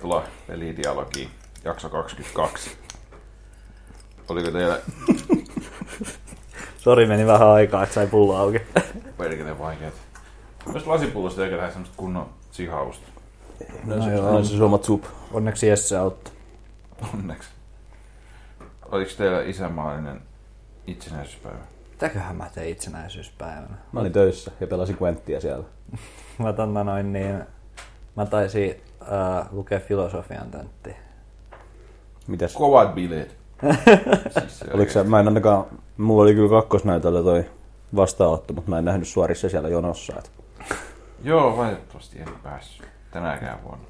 Tervetuloa pelidialogiin, jakso 22. Oliko teillä Sori, meni vähän aikaa, että sai pullo auki. perkele vaikeet? Myös lasipullosta eikä tehdä semmoista kunnon sihausta. No se, joo. se suomat sup. Onneksi Jesse auttoi. Onneksi. Oliko teillä isänmaallinen itsenäisyyspäivä? Mitäköhän mä tein itsenäisyyspäivänä? Mä olin töissä ja pelasin Quenttiä siellä. Mä tonna noin niin... Mä taisin äh, lukea filosofian tentti. Mitäs? Kovat bileet. siis se Oliko se, mä en ainakaan, mulla oli kyllä kakkosnäytöllä toi vastaanotto, mutta mä en nähnyt suorissa siellä jonossa. Et. Joo, valitettavasti en päässyt tänäkään vuonna.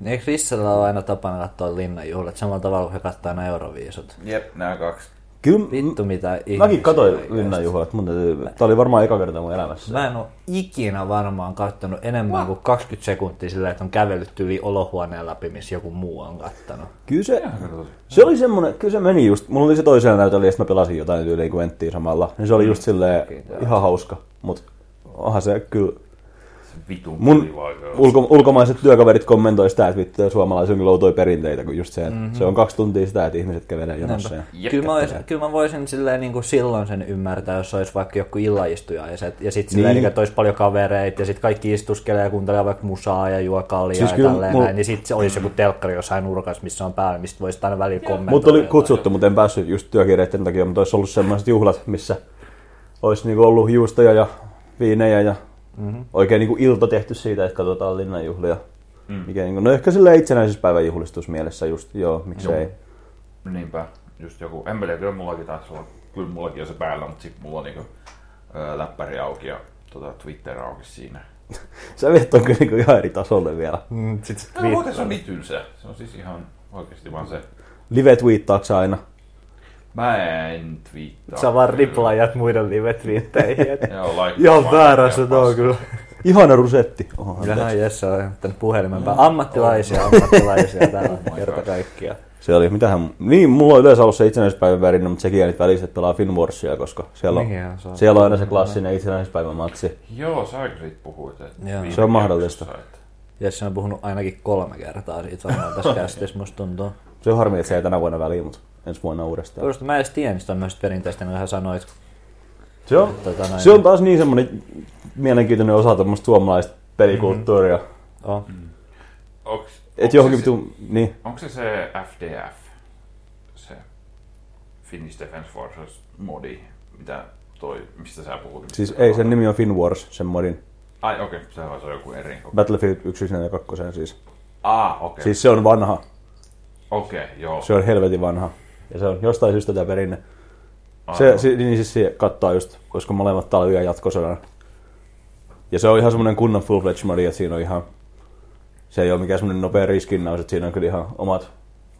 Niin eikö Rissellä ole aina tapana katsoa linnanjuhlat samalla tavalla kuin he katsoo aina Euroviisut? Jep, nämä kaksi. Kyllä, Vittu mitä ihmisiä mäkin katsoin linnanjuhlat, mun täytyy, tää oli varmaan eka kerta mun elämässä. Mä en ole ikinä varmaan kattonut enemmän kuin 20 sekuntia sillä, että on kävellyt yli olohuoneen läpi, missä joku muu on kattonut. Kyllä se, se oli semmonen, kyllä se meni just, mulla oli se toisella näytöllä ja sitten mä pelasin jotain tyyliin Quenttiä samalla. Niin se oli just silleen ihan hauska, mut onhan se kyllä, vitun mun ulko, ulkomaiset työkaverit kommentoi sitä, että vittu suomalaisilla on kyllä outoja perinteitä, kun just se, että mm-hmm. se on kaksi tuntia sitä, että ihmiset kävelee jonossa. Ja... Kyllä mä, voisin, kyllä mä voisin silleen, niin kuin silloin sen ymmärtää, jos olisi vaikka joku illaistuja ja sitten silleen, Niin. niin. että olisi paljon kavereita ja sitten kaikki istuskelee ja kuuntelee vaikka musaa ja juo kaljaa Siis kyllä ja tälleen mulla- näin, niin sitten se olisi joku telkkari jossain nurkassa, missä on päällä, mistä voisi aina välillä kommentoida. Mut oli kutsuttu, mutta en päässyt just työkiireiden takia, mutta olisi ollut sellaiset juhlat, missä olisi niinku ollut juustoja ja viinejä ja mm-hmm. oikein niinku ilta tehty siitä, että katsotaan linnanjuhlia. Mm. Mikä niinku, no ehkä silleen itsenäisyyspäivän juhlistus mielessä just, joo, miksei. Niinpä, just joku, en mä tiedä, kyllä mullakin taisi olla, kyllä mullakin on se päällä, mutta sitten mulla on niinku, ää, läppäri auki ja tota, Twitter auki siinä. Sä viet on kyllä niinku ihan eri tasolle vielä. Mm, sit se No, se on niin tylsä. Se on siis ihan oikeasti vaan se. Live twiittaaks aina? Mä en twiittaa. Sä vaan riplayat muiden live-twiitteihin. et- Joo, like Ihan vaan väärässä paska. kyllä. Ihana rusetti. Oho, Kyllähän Jesse on tänne puhelimen päällä. Ammattilaisia, ammattilaisia täällä my kerta God. kaikkia. Se oli, mitähän, niin mulla on yleensä ollut se itsenäisyyspäivän värinä, mutta sekin jäi välissä, että pelaa Finwarsia, koska siellä on, se on. siellä on aina se klassinen itsenäisyyspäivän matsi. Joo, sä siitä puhuit. että Joo. Se on mahdollista. Jesse on puhunut ainakin kolme kertaa siitä varmaan tässä kästissä, musta tuntuu. Se on harmi, että se ei tänä vuonna väliin, mutta ensi vuonna uudestaan. Tuosta mä en edes tiedä niistä tämmöistä perinteistä, niin hän sanoit. Se on, Tota noin. se on taas niin semmoinen mielenkiintoinen osa tämmöistä suomalaista pelikulttuuria. Mm-hmm. Oh. Onks, Et onks johonkin se, vitu, niin. Onko se se FDF, se Finnish Defense Forces modi, mitä toi, mistä sä puhut? Siis ei, sen nimi on Finwars, sen modin. Ai okei, okay, se on se on joku eri. Battlefield 1, ja 2 siis. Ah, okei. Okay. Siis se on vanha. Okei, okay, joo. Se on helvetin vanha. Ja se on jostain syystä tämä perinne. Se, se, niin siis se kattaa just, koska molemmat talvi- ja jatkosodan. Ja se on ihan semmoinen kunnon full fledged modi, että siinä on ihan... Se ei ole mikään semmoinen nopea riskinnaus, että siinä on kyllä ihan omat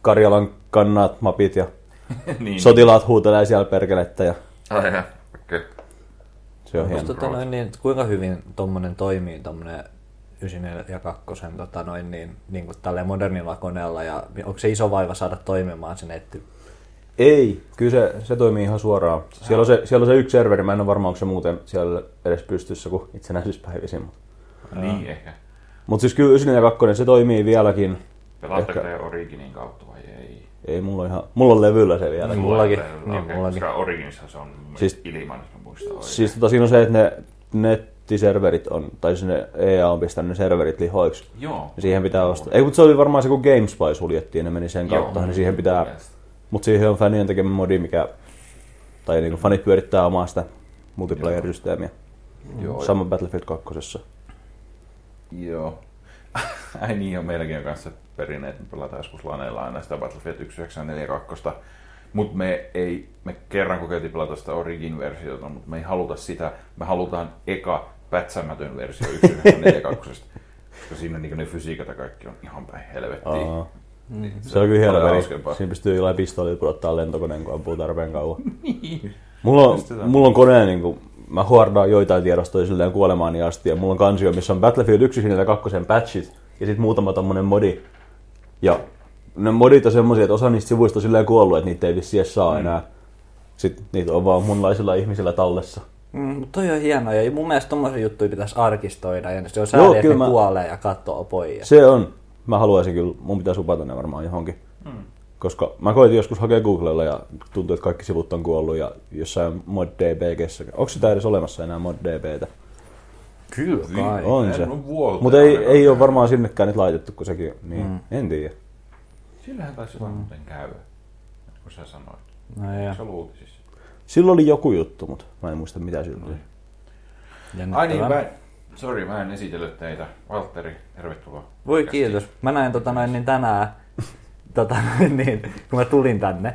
Karjalan kannat, mapit ja niin. sotilaat huutelee siellä perkelettä ja Ai. Okay. se on hieno. Tota noin, niin, kuinka hyvin tommonen toimii tommonen 94 ja 2 tota noin, niin, niin kuin tälleen modernilla koneella ja onko se iso vaiva saada toimimaan se netti? Ei, kyllä se, se toimii ihan suoraan. Siellä on, se, siellä on se yksi serveri, mä en ole varma, onko se muuten siellä edes pystyssä kuin itsenäisyyspäivisin. Mutta Niin ehkä. mut siis kyllä 9 ja 2, se toimii vieläkin. Pelaatteko Ehkä- te Originin kautta vai ei? Ei, mulla on ihan, mulla on levyllä se vielä. Mullakin, Okei, niin, mullakin. Koska Originissa se on Siis- siis, ilman, jos mä muistan oikein. Siis tota, siinä on se, että ne nettiserverit on, tai sinne EA on pistänyt ne serverit lihoiksi. Joo. Ja siihen pitää ostaa. Ei, mutta se oli varmaan se, kun GameSpy suljettiin ja ne meni sen Joo, kautta, niin siihen pitää... mielestä. Mutta siihen on fanien tekemä modi, mikä... Tai niinku fanit pyörittää omaa sitä multiplayer-systeemiä. Joo. Sama Battlefield 2. Joo. Ai niin, on meilläkin on kanssa perinne, että me pelataan joskus laneilla aina sitä Battlefield 1942. Mutta me ei, me kerran kokeiltiin pelata sitä Origin-versiota, mutta me ei haluta sitä. Me halutaan eka pätsämätön versio 1942. koska siinä niin ne fysiikat ja kaikki on ihan päin helvettiin. Aa. Niin, Se on kyllä hieno peli. Siinä pystyy jollain pistoolilla pudottaa lentokoneen, kun ampuu tarpeen kauan. Niin. Mulla on, mulla on kone, niin kuin, mä huordaan joitain tiedostoja silleen kuolemaani asti, ja mulla on kansio, missä on Battlefield 1 ja 2 patchit, ja sitten muutama tommonen modi. Ja ne modit on semmosia, että osa niistä sivuista on silleen kuollut, että niitä ei vissiin edes saa enää. Sitten niitä on vaan munlaisilla ihmisillä tallessa. Mm, mutta toi on hienoa ja mun mielestä tommosia juttuja pitäisi arkistoida ja se on Joo, sääli, että ne mä- kuolee ja katsoo pojia. Se on. Mä haluaisin kyllä, mun pitäisi upata ne varmaan johonkin. Mm. Koska mä koitin joskus hakea Googlella ja tuntuu, että kaikki sivut on kuollut ja jossain ModDBGssä. Onko sitä edes olemassa enää ModDBtä? Kyllä kai. On se. Mutta ei, ei ole varmaan sinnekään nyt laitettu, kun sekin, niin mm. en tiedä. Sillähän taisi jotain muuten käydä, kun sä sanoit. No ja, Se oli. Silloin oli joku juttu, mutta mä en muista mitä sillä oli. Ai niin, mä, sorry, mä en esitellyt teitä. Valtteri, tervetuloa. Voi kiitos. Mä näin tota noin, niin tänään, tota noin, niin, kun mä tulin tänne,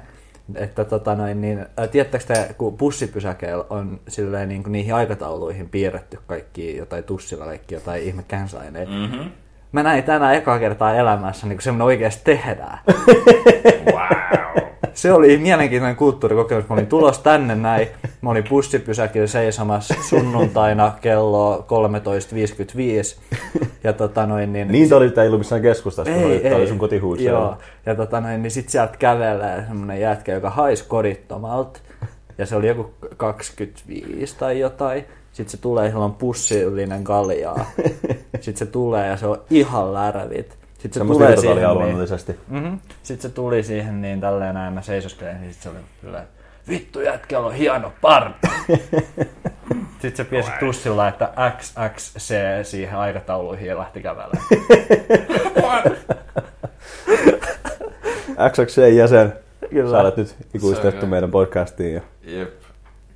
että tota noin, niin, tiedättekö te, kun bussipysäkeillä on silleen, niin kuin niihin aikatauluihin piirretty kaikki jotain tussilla leikki, jotain ihme känsaineja. Mhm. Mä näin tänään ekaa kertaa elämässä, niin kun semmoinen oikeasti tehdään. Wow. Se oli mielenkiintoinen kulttuurikokemus. Mä olin tulos tänne näin. Mä olin bussipysäkillä seisomassa sunnuntaina kello 13.55. Ja tota noin, niin, Niin, oli ei ollut missään keskustassa, ei, kun oli, oli sun kotihuusi. Joo. Ja tota noin, niin sit sieltä kävelee semmonen jätkä, joka haisi kodittomalta. Ja se oli joku 25 tai jotain. Sitten se tulee, sillä on pussillinen kaljaa. Sitten se tulee ja se on ihan lärvit. Sitten se Semmoista tulee siihen, niin, luonnollisesti. mm-hmm. Sitten se tuli siihen niin tälleen näin, mä seisoskelin, niin se oli kyllä, vittu jätkällä on hieno parta. Sitten se piesi tussilla, että XXC siihen aikatauluihin ja lähti kävelemään. XXC-jäsen, Kyllä. sä olet nyt ikuistettu Se- meidän podcastiin. Ja... Jep.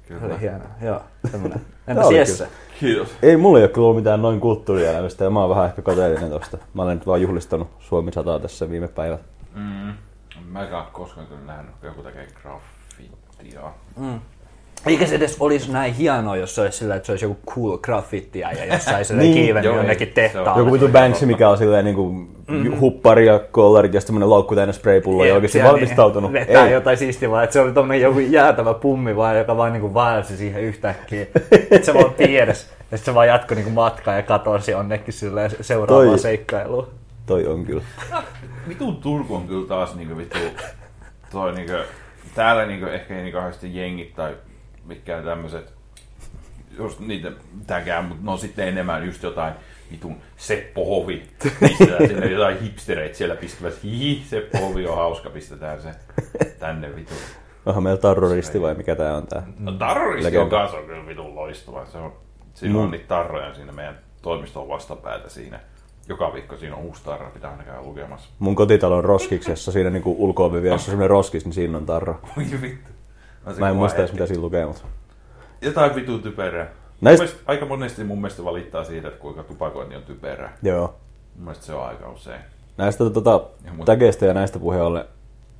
Se Kyllä. oli hieno, joo, Entäs oli Jesse? Kiitos. Ei mulla ei ole kyllä ollut mitään noin kulttuurielämästä ja mä oon vähän ehkä kateellinen tosta. Mä olen nyt vaan juhlistanut Suomi 100 tässä viime päivät. Mm. Mä en koskaan kyllä nähnyt, kun joku tekee graffittia. Eikä se edes olisi näin hienoa, jos se olisi sillä, että se olisi joku cool graffitia ja jossain se Niin. kiivennyt jonnekin tehtaalle. Joku vitu Banksy, mikä on silleen niinku mm-hmm. huppari ja kollarit ja sitten semmonen laukku täynnä spraypulloa ja siellä valmistautunut. Niin, vetää Ei. jotain siistiä vaan, että se oli tommonen joku jäätävä pummi vaan, joka vaan niinku vaelsi siihen yhtäkkiä. Että se vaan. Ja sit se vaan jatkoi niinku matkaa ja katosi jonnekin silleen seuraavaan Toi- seikkailuun. Toi on kyllä. Vitun Turku on kyllä taas niinku vittu, toi niinku, täällä niinku ehkä ei niin kauheasti jengit tai mitkään tämmöiset, just niitä mitäkään, mutta no sitten enemmän just jotain vitun Seppo Hovi. Pistetään sinne jotain hipstereitä siellä pistävässä. Hihi, Seppo Hovi on hauska, pistetään se tänne vitun. Onhan meillä terroristi vai mikä tää on tää? No terroristi on kanssa on kyllä vitun loistava. Se on, siinä on niitä tarroja siinä meidän toimiston vastapäätä siinä. Joka viikko siinä on uusi tarra, pitää aina käydä lukemassa. Mun kotitalon roskiksessa, siinä niinku ulko-ovi vieressä on semmonen roskis, niin siinä on tarra. Oi vittu. Mä en muista edes mitä siinä lukee, mutta... Jotain vitun typerää. Näistä- Näistä... Aika monesti mun mielestä valittaa siitä, että kuinka tupakointi on typerää. Joo. Mun mielestä se on aika usein. Näistä tota, Ja mut- tägeistä ja näistä puheen ollen.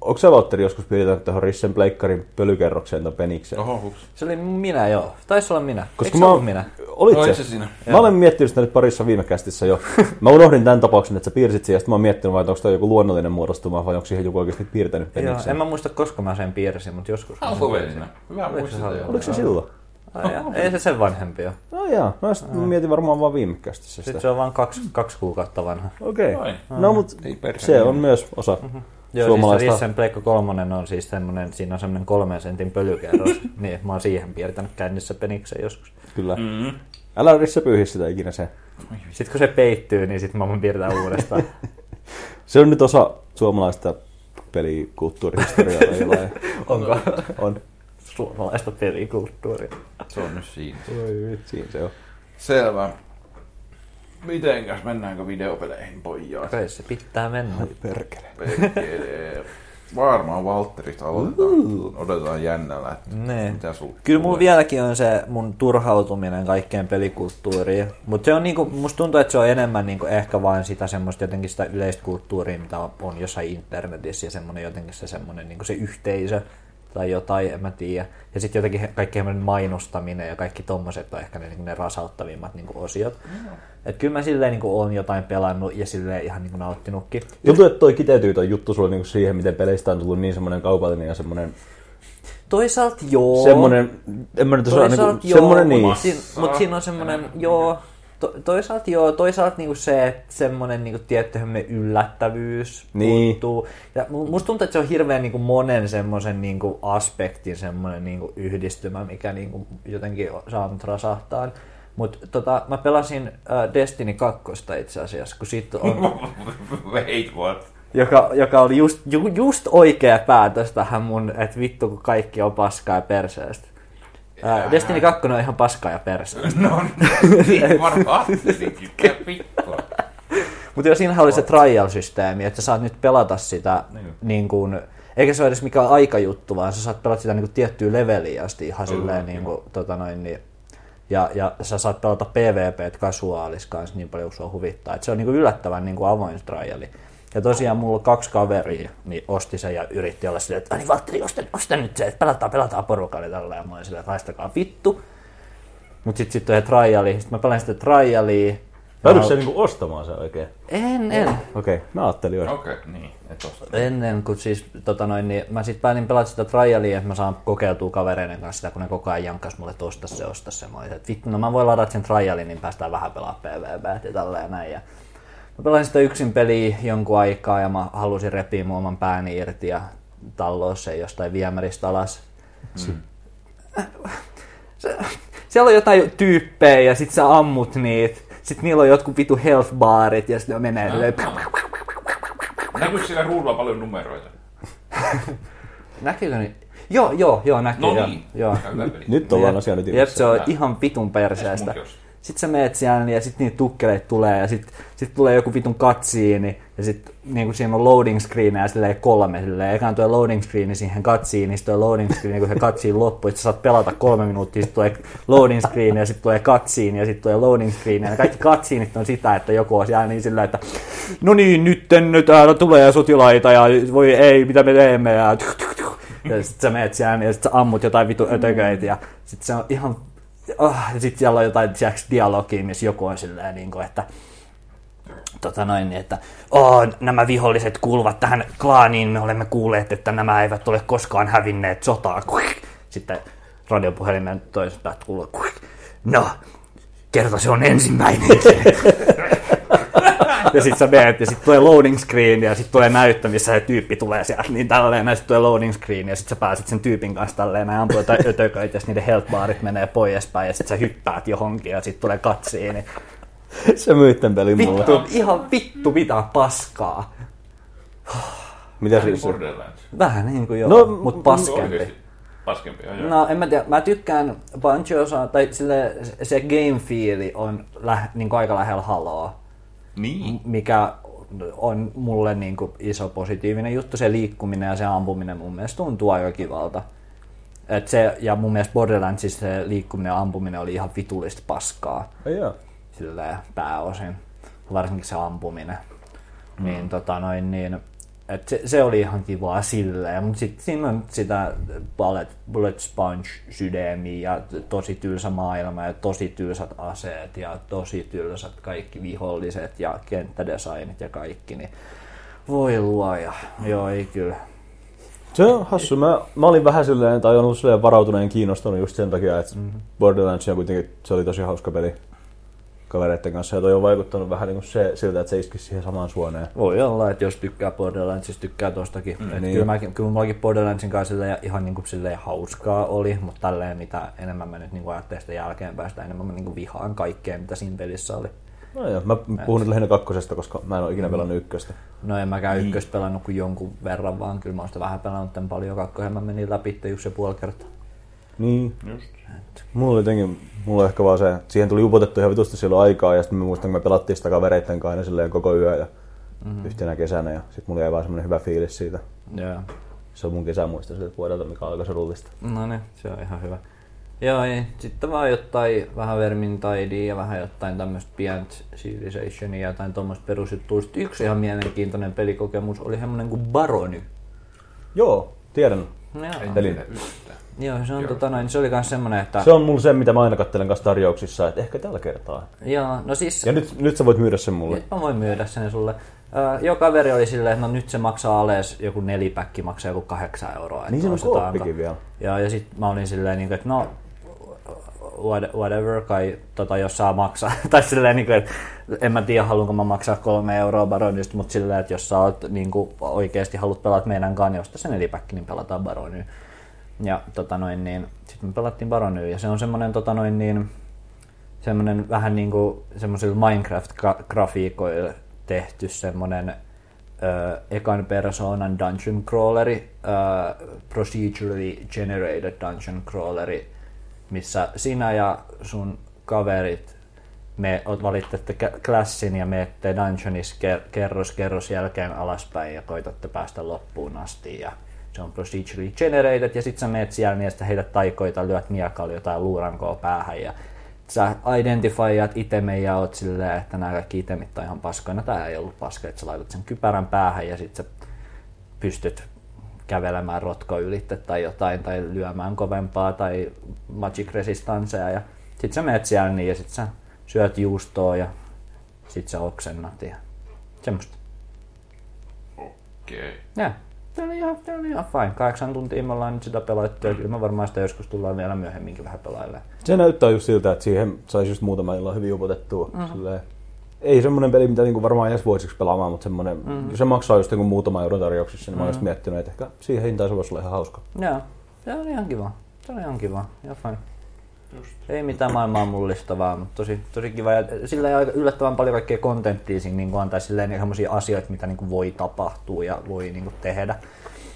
Onko sä Valtteri joskus piirtänyt tuohon Rissen pleikkarin pölykerrokseen tai penikseen? Oho, hups. Se oli minä joo. Taisi olla minä. Koska Eikö se mä, ollut minä? Olit Olit se? se siinä? Mä olen miettinyt sitä nyt parissa viime kästissä jo. Mä unohdin tämän tapauksen, että sä piirsit siihen, ja sitten mä oon miettinyt, vai että onko toi joku luonnollinen muodostuma, vai onko siihen joku oikeasti piirtänyt Joo, penikseen. en mä muista koska mä sen piirsin, mutta joskus. mä sen. Hyvä Oliko se. Oliko silloin? Ai jaa, Ei se sen vanhempi ole. No jaa, no sit mä mietin varmaan vaan viime kästissä sitä. Sitten se on vaan kaksi, kaksi kuukautta vanha. Okei. Ai. No mut Ei perkele. se on myös osa Joo, siis suomalaista. se Rissen Pleikka kolmonen on siis semmonen, siinä on semmonen kolmen sentin pölykerros. niin, mä oon siihen piirtänyt kännissä peniksen joskus. Kyllä. Mm. Älä Risse pyyhi sitä ikinä se. Sitten kun se peittyy, niin sitten mä voin piirtää uudestaan. Se on nyt osa suomalaista pelikulttuurihistoriaa. Onko On. suomalaista pelikulttuuria? Se on nyt siinä. Oi vitsi, se on. Selvä. Mitenkäs, mennäänkö videopeleihin pojat? Kai se pitää mennä. Perkele. Perkele. Varmaan Valtterista aloitetaan. Odotetaan jännällä, että Nee. mitä sul Kyllä mulla vieläkin on se mun turhautuminen kaikkeen pelikulttuuriin. Mutta se on niinku, musta tuntuu, että se on enemmän niinku ehkä vain sitä semmoista jotenkin sitä yleistä kulttuuria, mitä on, on jossain internetissä ja semmoinen jotenkin se semmoinen niinku se yhteisö tai jotain, en mä tiedä. Ja sitten jotenkin kaikki mainostaminen ja kaikki tommoset on ehkä ne, niinku ne rasauttavimmat niinku osiot. Et kyllä mä silleen niinku on jotain pelannut ja silleen ihan niinku nauttinutkin. Tuntuu, että toi kiteytyy toi juttu sulle niinku siihen, miten peleistä on tullut niin semmoinen kaupallinen ja semmoinen, Toisaalta joo. semmoinen, en mä nyt osaa, niinku, joo, semmoinen niin. mutta siinä, mut siinä on semmoinen, joo, to, toisaalta joo, toisaalta niinku se, että semmoinen niinku tietty yllättävyys Niin. puuttuu. Ja mu- musta tuntuu, että se on hirveän niinku monen semmoisen niinku aspektin semmoinen niinku yhdistymä, mikä niinku jotenkin on saanut rasahtaa. Mutta tota, mä pelasin äh, Destiny 2 itse asiassa, kun siitä on, Wait, what? joka, joka oli just, ju, just oikea päätös tähän mun, että vittu kun kaikki on paskaa ja perseestä. Destiny 2 on ihan paskaa ja perseestä. No, niin varmaan? Mutta jo siinähän oli se trial-systeemi, että sä saat nyt pelata sitä Niin. niin kuin, eikä se ole edes mikään aikajuttu, vaan sä saat pelata sitä niin kuin tiettyä leveliä asti ihan silleen niin kuin, tota noin, niin, ja, ja sä saat pelata PvP kasuaalis kanssa niin paljon, kun sua huvittaa. Et se on niin kuin yllättävän niin kuin avoin triali. Ja tosiaan mulla on kaksi kaveria, niin osti sen ja yritti olla silleen, että "Ai niin Valtteri, osta, osta nyt se, että pelataan, pelataan porukalla tällä. Ja mä olin silleen, että haistakaa vittu. Mutta sitten sit tulee triali, sitten mä pelasin sitä trialia. Päädytkö sä niinku ostamaan se oikein? En, en. Okei, okay. mä ajattelin jo. Okei, okay, niin. Et osta. Ennen kuin siis, tota noin, niin mä sitten päätin pelata sitä trialia, että mä saan kokeiltua kavereiden kanssa sitä, kun ne koko ajan jankkas mulle, että osta se, osta se. Mä olin, että vittu, no mä voin ladata sen trialin, niin päästään vähän pelaa PvP ja tälleen näin. Ja mä pelasin sitä yksin peliä jonkun aikaa ja mä halusin repiä mun oman pääni irti ja talloa sen jostain viemäristä alas. Mm. Se, siellä on jotain tyyppejä ja sit sä ammut niitä. Sitten niillä on jotkut vitu health barit ja sitten ne menee silleen, Näkyykö siellä ruudulla paljon numeroita? Näkyykö niin? Joo, joo, joo, näkyy. No niin. joo. Nyt ollaan Jep. asian Jep, se on ihan vitun perseestä. Munkin Sitten sä meet siellä ja sitten niitä tukkeleita tulee ja sitten sit tulee joku vitun katsiini ja sitten niin siinä on loading screen ja silleen kolme silleen. Ekaan tuo loading screen siihen katsiin, niin sitten loading screen, kun se katsiin loppuu, että sä saat pelata kolme minuuttia, sitten tulee loading screen ja sitten tulee katsiin ja sitten tulee loading screen ja kaikki katsiinit on sitä, että joku on siellä niin sillä, että no niin, nyt täällä tulee sotilaita ja voi ei, mitä me teemme ja ja sit sä meet siellä ja sit sä ammut jotain vitu ötököitä ja sit se on ihan oh, ja sit siellä on jotain tiiäks, dialogia, missä joku on silleen niin kuin, että tota noin, niin että oh, nämä viholliset kuuluvat tähän klaaniin, me olemme kuulleet, että nämä eivät ole koskaan hävinneet sotaa. Sitten radiopuhelimen toisesta kuuluu, no, kerta se on ensimmäinen. ja sitten sä menet ja sitten tulee loading screen ja sitten tulee näyttö, missä se tyyppi tulee sieltä, niin tälleen, ja sitten tulee loading screen ja sitten sä pääset sen tyypin kanssa tälleen, ja ampuu jotain ötököitä, ja niiden health barit menee poispäin, ja sitten sä hyppäät johonkin, ja sitten tulee katsiin, niin Se myit tän pelin mulle. vittu, ihan vittu mitä paskaa. Mitä Vähän siis? niin. Vähän niin kuin joo, No, mutta paskempi. Paskempi, joo. No en mä tiedä, mä tykkään Bungie-osaa, tai sille, se game feeli on läh, niin kuin aika lähellä Haloa. Niin. mikä on mulle niin kuin iso positiivinen juttu. Se liikkuminen ja se ampuminen mun mielestä tuntuu aika kivalta. Et se, ja mun mielestä Borderlandsissa se liikkuminen ja ampuminen oli ihan vitullista paskaa Ai jaa. silleen pääosin. Varsinkin se ampuminen. Mm. Niin, tota noin, niin, et se, se, oli ihan kivaa silleen, mutta sitten siinä on sitä bullet, bullet sponge sydämiä ja tosi tylsä maailma ja tosi tylsät aseet ja tosi tylsät kaikki viholliset ja kenttädesignit ja kaikki, niin voi luoja. Joo, ei kyllä. Se on hassu. Mä, mä olin vähän silleen, tai on ollut silleen varautuneen kiinnostunut just sen takia, että mm-hmm. Borderlands on kuitenkin, se oli tosi hauska peli kavereiden kanssa. Ja toi on vaikuttanut vähän niin kuin se, siltä, että se iskisi siihen samaan suoneen. Voi olla, että jos tykkää Borderlandsista, tykkää tostakin. Mm, niin. kyllä, mäkin, kyllä mullakin Borderlandsin kanssa ihan niin kuin silleen hauskaa oli, mutta tälleen mitä enemmän mä nyt niin kuin ajattelin sitä jälkeenpäin, sitä enemmän mä niin kuin vihaan kaikkea, mitä siinä pelissä oli. No joo, mä puhun nyt lähinnä kakkosesta, koska mä en ole ikinä pelannut ykköstä. No en mäkään niin. ykköstä pelannut kuin jonkun verran, vaan kyllä mä oon sitä vähän pelannut tämän paljon kakkosen. Mä menin läpi yksi ja puoli kertaa. Niin. Just. Mulla oli jotenkin, mulla ehkä vaan se, että siihen tuli upotettu ihan vitusti silloin aikaa ja sitten mä muistan, kun me pelattiin sitä kavereitten kanssa aina silleen koko yö ja mm-hmm. yhtenä kesänä ja sitten mulla jäi vaan semmonen hyvä fiilis siitä. Joo. Se on mun kesämuisto siltä vuodelta, mikä alkoi surullista. No niin, se on ihan hyvä. Joo, ei. Sitten vaan jotain vähän Vermintidea ja vähän jotain tämmöistä pientä Civilizationia ja jotain tuommoista perusjuttua. Sitten yksi ihan mielenkiintoinen pelikokemus oli semmoinen kuin Barony. Joo, tiedän. Joo. Yhtään. Joo, se on, tota noin, se oli myös semmoinen, että... Se on mulla se, mitä mä aina katselen kanssa tarjouksissa, että ehkä tällä kertaa. Joo, no siis... Ja nyt, nyt sä voit myydä sen mulle. Nyt mä voin myydä sen sulle. Öö, joo, kaveri oli silleen, että no nyt se maksaa ales, joku nelipäkki maksaa joku kahdeksan euroa. Niin se on kooppikin vielä. Ja, ja sit mä olin silleen, niin kuin, että no what- whatever, kai tota, jos saa maksaa. tai silleen, niin kuin, että en mä tiedä, haluanko mä maksaa kolme euroa Baronista, mutta silleen, että jos sä oot, niin kuin, oikeasti haluat pelata meidän kanssa, niin osta se nelipäkki, niin pelataan Barony. Ja tota noin, niin, sitten me pelattiin Barony, ja se on semmoinen tota noin, niin, semmoinen vähän niin kuin semmoisilla Minecraft-grafiikoilla tehty semmoinen ö, ekan persoonan dungeon crawleri, ö, procedurally generated dungeon crawleri, missä sinä ja sun kaverit me valitette kä- klassin ja menette dungeonissa ker- kerros kerros jälkeen alaspäin ja koitatte päästä loppuun asti. Ja se on procedurally generated ja sitten sä meet siellä niin sitten heität taikoita, lyöt miekalla jotain luurankoa päähän ja sä identifioit itemen ja oot silleen, että nämä kaikki itemit on ihan paskoina. Tää ei ollut paska, että sä laitat sen kypärän päähän ja sitten sä pystyt kävelemään rotko ylitte tai jotain, tai lyömään kovempaa tai magic resistancea ja sit sä menet siellä niin ja sit sä syöt juustoa ja sit sä oksennat ja semmoista. Okei. Ja, se oli ihan, se oli ihan fine. Kahdeksan tuntia me ollaan nyt sitä pelattu ja kyllä me varmaan sitä joskus tullaan vielä myöhemminkin vähän pelailemaan. Se näyttää just siltä, että siihen saisi just muutama illan hyvin upotettua. Mm-hmm. ei semmoinen peli, mitä niinku varmaan edes voisiksi pelaamaan, mutta semmoinen, mm-hmm. se maksaa just niinku muutama euron tarjouksissa, niin mm-hmm. mä oon just miettinyt, että ehkä siihen hintaan se voisi olla ihan hauska. Joo, se oli ihan kiva. Se oli ihan kiva. Ihan fine. Just. Ei mitään maailmaa mullistavaa, mutta tosi, tosi kiva. Ja sillä ei aika yllättävän paljon kaikkea kontenttia siinä niin antaa silleen sellaisia asioita, mitä niin kuin voi tapahtua ja voi niin kuin tehdä.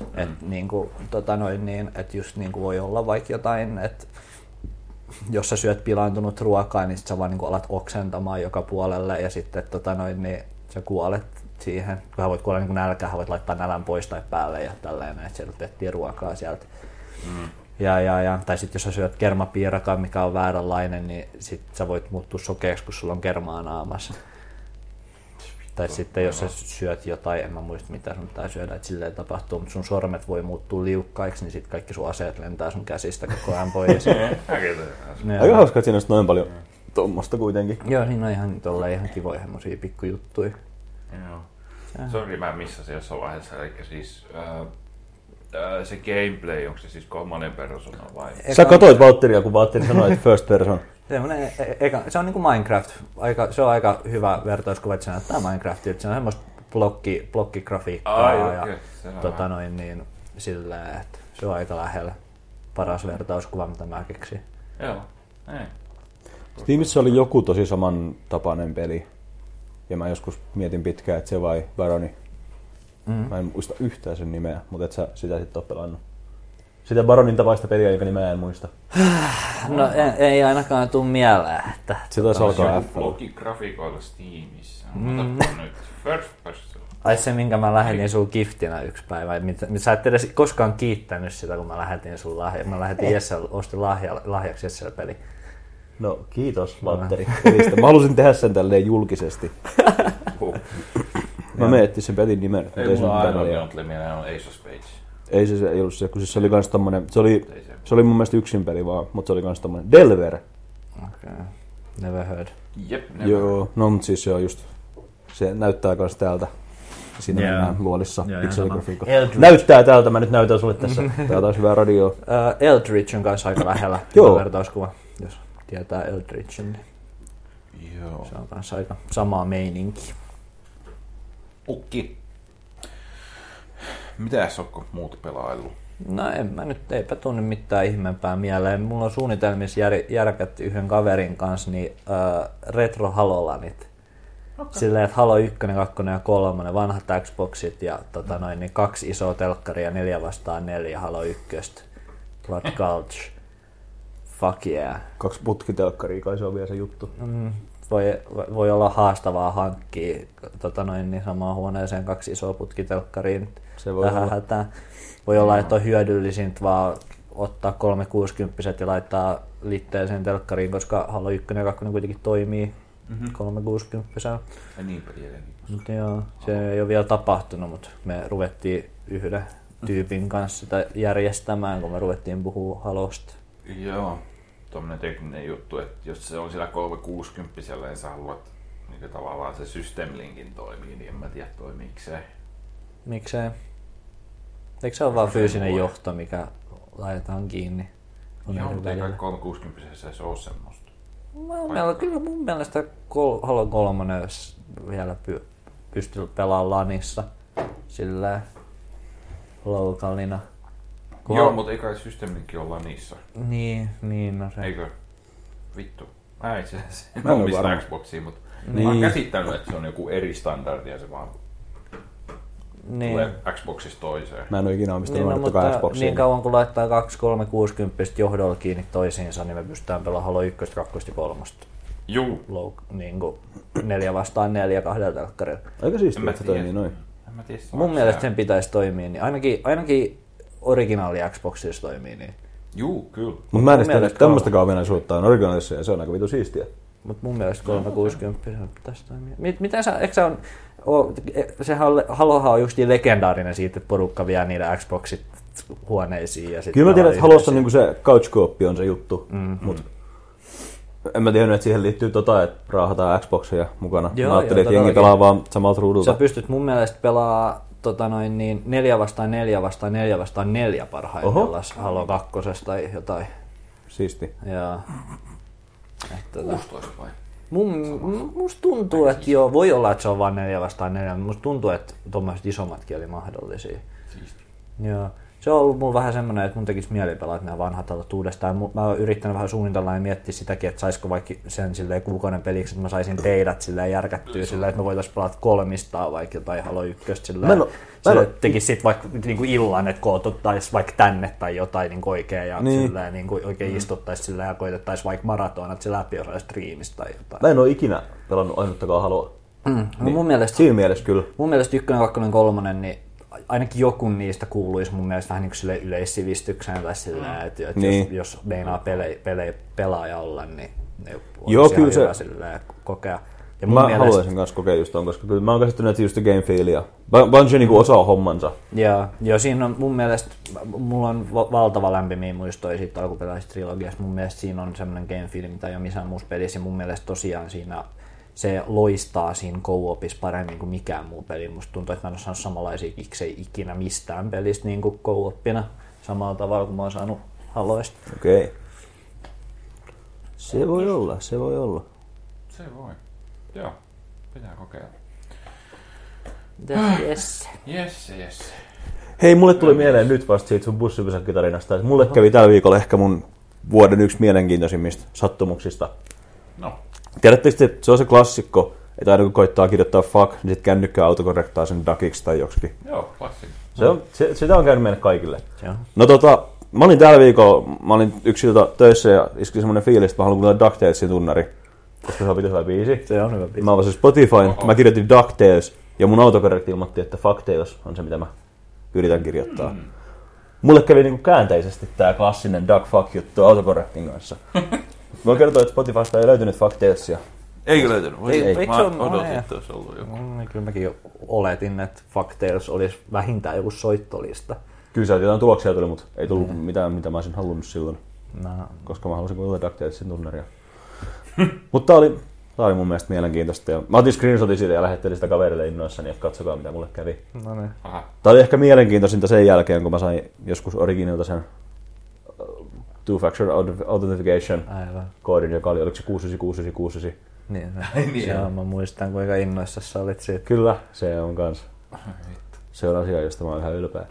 Mm. Et, niin kuin, tota noin, niin, et just niin kuin voi olla vaikka jotain, että jos sä syöt pilaantunut ruokaa, niin sit sä vaan niin kuin alat oksentamaan joka puolelle ja sitten tota noin, niin sä kuolet siihen. Kun voit kuolla niin nälkään, voit laittaa nälän pois tai päälle ja tälleen, että sieltä ruokaa sieltä. Mm. Ja, ja, ja, tai sitten jos sä syöt kermapiirakan, mikä on vääränlainen, niin sit sä voit muuttua sokeaksi, kun sulla on kermaa naamassa. Tai sitten jos sä syöt jotain, en mä muista mitä sun pitää syödä, että silleen tapahtuu, mutta sun sormet voi muuttua liukkaiksi, niin sitten kaikki sun aseet lentää sun käsistä koko ajan pois. Aika hauska, että siinä olisi noin paljon tuommoista kuitenkin. Joo, siinä on ihan, tolleen ihan kivoja semmosia pikkujuttuja. Joo. Sori, mä missasin jossain vaiheessa, eli siis äh, se gameplay, onko se siis kolmannen persoonan vai? Sä katsoit Valtteria, kun Valtteri sanoi, että first person. Semmoinen, e- eka, se on niin kuin Minecraft. Aika, se on aika hyvä vertauskuva, että se näyttää Minecraftia. Että se on semmoista blokki, blokkigrafiikkaa Ai, ja okei, tota noin, niin, sillä, että se on aika lähellä paras vertauskuva, mitä mä keksin. Joo, ei. Steamissa oli joku tosi samantapainen peli. Ja mä joskus mietin pitkään, että se vai Baroni. Mm. Mä en muista yhtään sen nimeä, mutta et sä sitä sitten ole pelannut. Sitä Baronin tapaista peliä, jonka nimeä en muista. No ei, ei ainakaan tuu mieleen, että Se taisi alkaa F. blogigrafiikoilla Steamissa. Mm. nyt first person. Ai se, minkä mä lähetin sulla giftinä yksi päivä. Mitä, sä et edes koskaan kiittänyt sitä, kun mä lähetin sun lahja. Mä lähetin Jessel, ostin lahja, lahjaksi Jessel peli. No kiitos Valtteri. Mä halusin tehdä sen tälleen julkisesti. Mä miettin sen pelin nimen. mutta Ei se mulla ainoa, mikä tuli mieleen, on Ace of Spades. Ei se, se ei ollut se, kun siis se oli kans tommonen, se oli, Ei se. se oli mun mielestä yksin peli vaan, mutta se oli kans tommonen Delver. Okay. Never heard. Jep, never. Joo, no mutta siis se on just, se näyttää kans täältä. Siinä Joo. mennään luolissa ihan pikseligrafiikka. Näyttää täältä, mä nyt näytän sulle tässä. Tää on taas hyvää radioa. Uh, Eldritch on kanssa aika lähellä Joo. Vertauskuva, jos tietää Eldritchin. Niin Joo. se on kanssa aika samaa meininki. Ukki. Mitäs onko muut pelaillut? No en mä nyt, eipä tunne mitään ihmeempää mieleen. Mulla on suunnitelmissa jär, järkätty yhden kaverin kanssa niin, uh, retro halolanit. Okay. Silleen, että Halo 1, 2 ja 3, vanhat Xboxit ja tota noin, niin kaksi isoa telkkaria, neljä vastaan neljä Halo 1. Blood Gulch. Fuck yeah. Kaksi putkitelkkaria, kai se on vielä se juttu. Mm, voi, voi olla haastavaa hankkia tota noin, niin samaan huoneeseen kaksi isoa putkitelkkariin Se voi tähän olla. hätään. Voi olla, että on hyödyllisintä vaan ottaa 360 ja laittaa litteeseen telkkariin, koska Halo 1 ja 2 kuitenkin toimii Mhm. 360 Ja niin peliä. Mutta joo, se ei ole vielä tapahtunut, mutta me ruvettiin yhden tyypin kanssa sitä järjestämään, kun me ruvettiin puhua Halosta. Joo, tuommoinen tekninen juttu, että jos se on siellä 360 ja sä haluat niin tavallaan se System Linkin toimii, niin en mä tiedä toimiiko se. Miksei? Eikö se ole vaan fyysinen voi. johto, mikä laitetaan kiinni? Joo, eri mutta ei kai välillä? 360 se ole semmoista. Mä, meillä, kyllä mun mielestä kol, Halo 3 jos vielä py, pystyy pelaamaan lanissa sillä lokalina. Joo, mutta ei kai System Linkki olla niissä. Niin, niin, no se. Eikö? Vittu. Mä itse asiassa en omista varma. Xboxia, mutta Niin. mä oon käsittänyt, että se on joku eri standardi ja se vaan Niin. tulee Xboxista toiseen. Mä en ole ikinä omistanut Niin, no, mutta Xboxia. niin kauan kun laittaa kaksi 360 johdolla kiinni toisiinsa, niin me pystytään pelaamaan Halo 1, 2 ja 3. Juu, Low, niin kuin neljä vastaan neljä kahdella telkkarilla. Aika siistiä, että se toimii noin. en mä tiedä. Mun mielestä sen pitäisi toimia, niin ainakin, ainakin originaali Xboxissa toimii niin. Juu, kyllä. Mutta mä en edes tiedä, tämmöistä ominaisuutta on originaalissa ja se on aika vitu siistiä. Mutta mun mielestä 360 pitäisi toimia. Mit, mitä sä, eikö sä on, o, sehän on, Halohan on just legendaarinen siitä, että porukka vie niitä Xboxit huoneisiin. Ja sit Kyllä mä tiedän, että Halossa niinku se couch co on se juttu, mm, mutta en mä tiennyt, että siihen liittyy tota, että raahataan Xboxia mukana. Joo, mä ajattelin, joo, että jengi pelaa vaan samalta ruudulta. Sä pystyt mun mielestä pelaa tota noin, niin neljä vastaan neljä vastaan neljä vastaan neljä parhaimmillaan Halo 2 tai jotain. Siisti. Ja, että, tota, 16 vai? mun, musta tuntuu, että joo, voi olla, että se on vain neljä vastaan neljä, mutta musta tuntuu, että tuommoiset isommatkin oli mahdollisia. Siisti. Joo. Se on ollut mulla vähän semmoinen, että mun tekisi mieli pelata nämä vanhat alat uudestaan. Mä oon yrittänyt vähän suunnitella ja miettiä sitäkin, että saisiko vaikka sen silleen kuukauden peliksi, että mä saisin teidät silleen järkättyä silleen, että me voitais pelata kolmistaan vaikka jotain Halo 1 silleen. Mä en oo- mä en silleen, oo- että tekis sit vaikka niinku illan, että kootuttaisi vaikka tänne tai jotain niin oikein ja Niin. niin. silleen, niin oikein istuttaisi silleen ja koitettaisiin vaikka maratonat se läpi jossain striimistä tai jotain. Mä en ole ikinä pelannut ainuttakaan Haloa. Mm. No mun mielestä Siinä mielessä kyllä. Mun mielestä ykkönen, kakkonen, kolmonen, niin ainakin joku niistä kuuluisi mun mielestä vähän niin kuin sille yleissivistykseen tai silleen, että, että Niin. jos, jos meinaa pelejä, pelejä pelaaja olla, niin Joo, kyllä se- hyvä silleen kokea. Ja mun Mä mielestä, haluaisin kanssa kokea just ton, koska kyllä mä oon käsittänyt, että just game feel ja Bu- Bungie niinku osaa hommansa. ja, ja siinä on mun mielestä, mulla on va- valtava lämpimiä muistoja siitä alkuperäisestä trilogiasta. Mun mielestä siinä on semmoinen game feel, mitä ei ole missään muussa pelissä. Ja mun mielestä tosiaan siinä se loistaa siinä co-opissa paremmin kuin mikään muu peli. Musta tuntuu, että mä en ole saanut samanlaisia kiksejä ikinä mistään pelistä niin kuin co-opina samalla tavalla kuin mä oon saanut Haloista. Okei. Okay. Se voi olla, se voi olla. Se voi. Joo, pitää kokeilla. Yes. Yes, yes. Hei, mulle tuli mieleen nyt vasta siitä sun bussipysäkkitarinasta, mulle kävi tällä viikolla ehkä mun vuoden yksi mielenkiintoisimmista sattumuksista. Tiedättekö, että se on se klassikko, että aina kun koittaa kirjoittaa fuck, niin sitten kännykkä autokorrektaa sen duckiksi tai joksikin. joo, klassikko. Se on, se, sitä on käynyt meille kaikille. On. No tota, mä olin tällä viikolla, mä olin yksi ilta töissä ja iski semmonen fiilis, että mä haluan kuunnella DuckTalesin tunnari. Koska se on hyvä biisi. Se on hyvä biisi. Mä avasin Spotifyn, mä kirjoitin DuckTales ja mun autokorrekti ilmoitti, että Fucktails on se, mitä mä yritän kirjoittaa. Mm. Mulle kävi niinku käänteisesti tää klassinen Duck Fuck juttu autokorrektin kanssa. Mä kertoa, että Spotifysta ei löytynyt Fucktailsia. Eikö löytynyt? Ei- Ei, eikö Mä se ole- odotin, että olisi ollut joku. Mm, kyllä mäkin oletin, että Fucktails olisi vähintään joku soittolista. Kyllä sieltä jotain tuloksia tuli, mutta ei tullut mitään, mitä mä olisin halunnut silloin. No, koska mä halusin kuulla DuckTalesin tunnaria. Mutta tää oli, tää oli mun mielestä mielenkiintoista. Ja mä otin screenshotin siitä ja lähettelin sitä kaverille innoissani, että katsokaa mitä mulle kävi. no niin. Tää oli ehkä mielenkiintoisinta sen jälkeen, kun mä sain joskus Originilta sen two-factor authentication Aivan. koodin, joka oli, oliko se 69669. Niin, se, Ai niin, se joo. on, mä muistan kuinka innoissa sä olit siitä. Kyllä, se on kans. Se on asia, josta mä oon ihan ylpeä.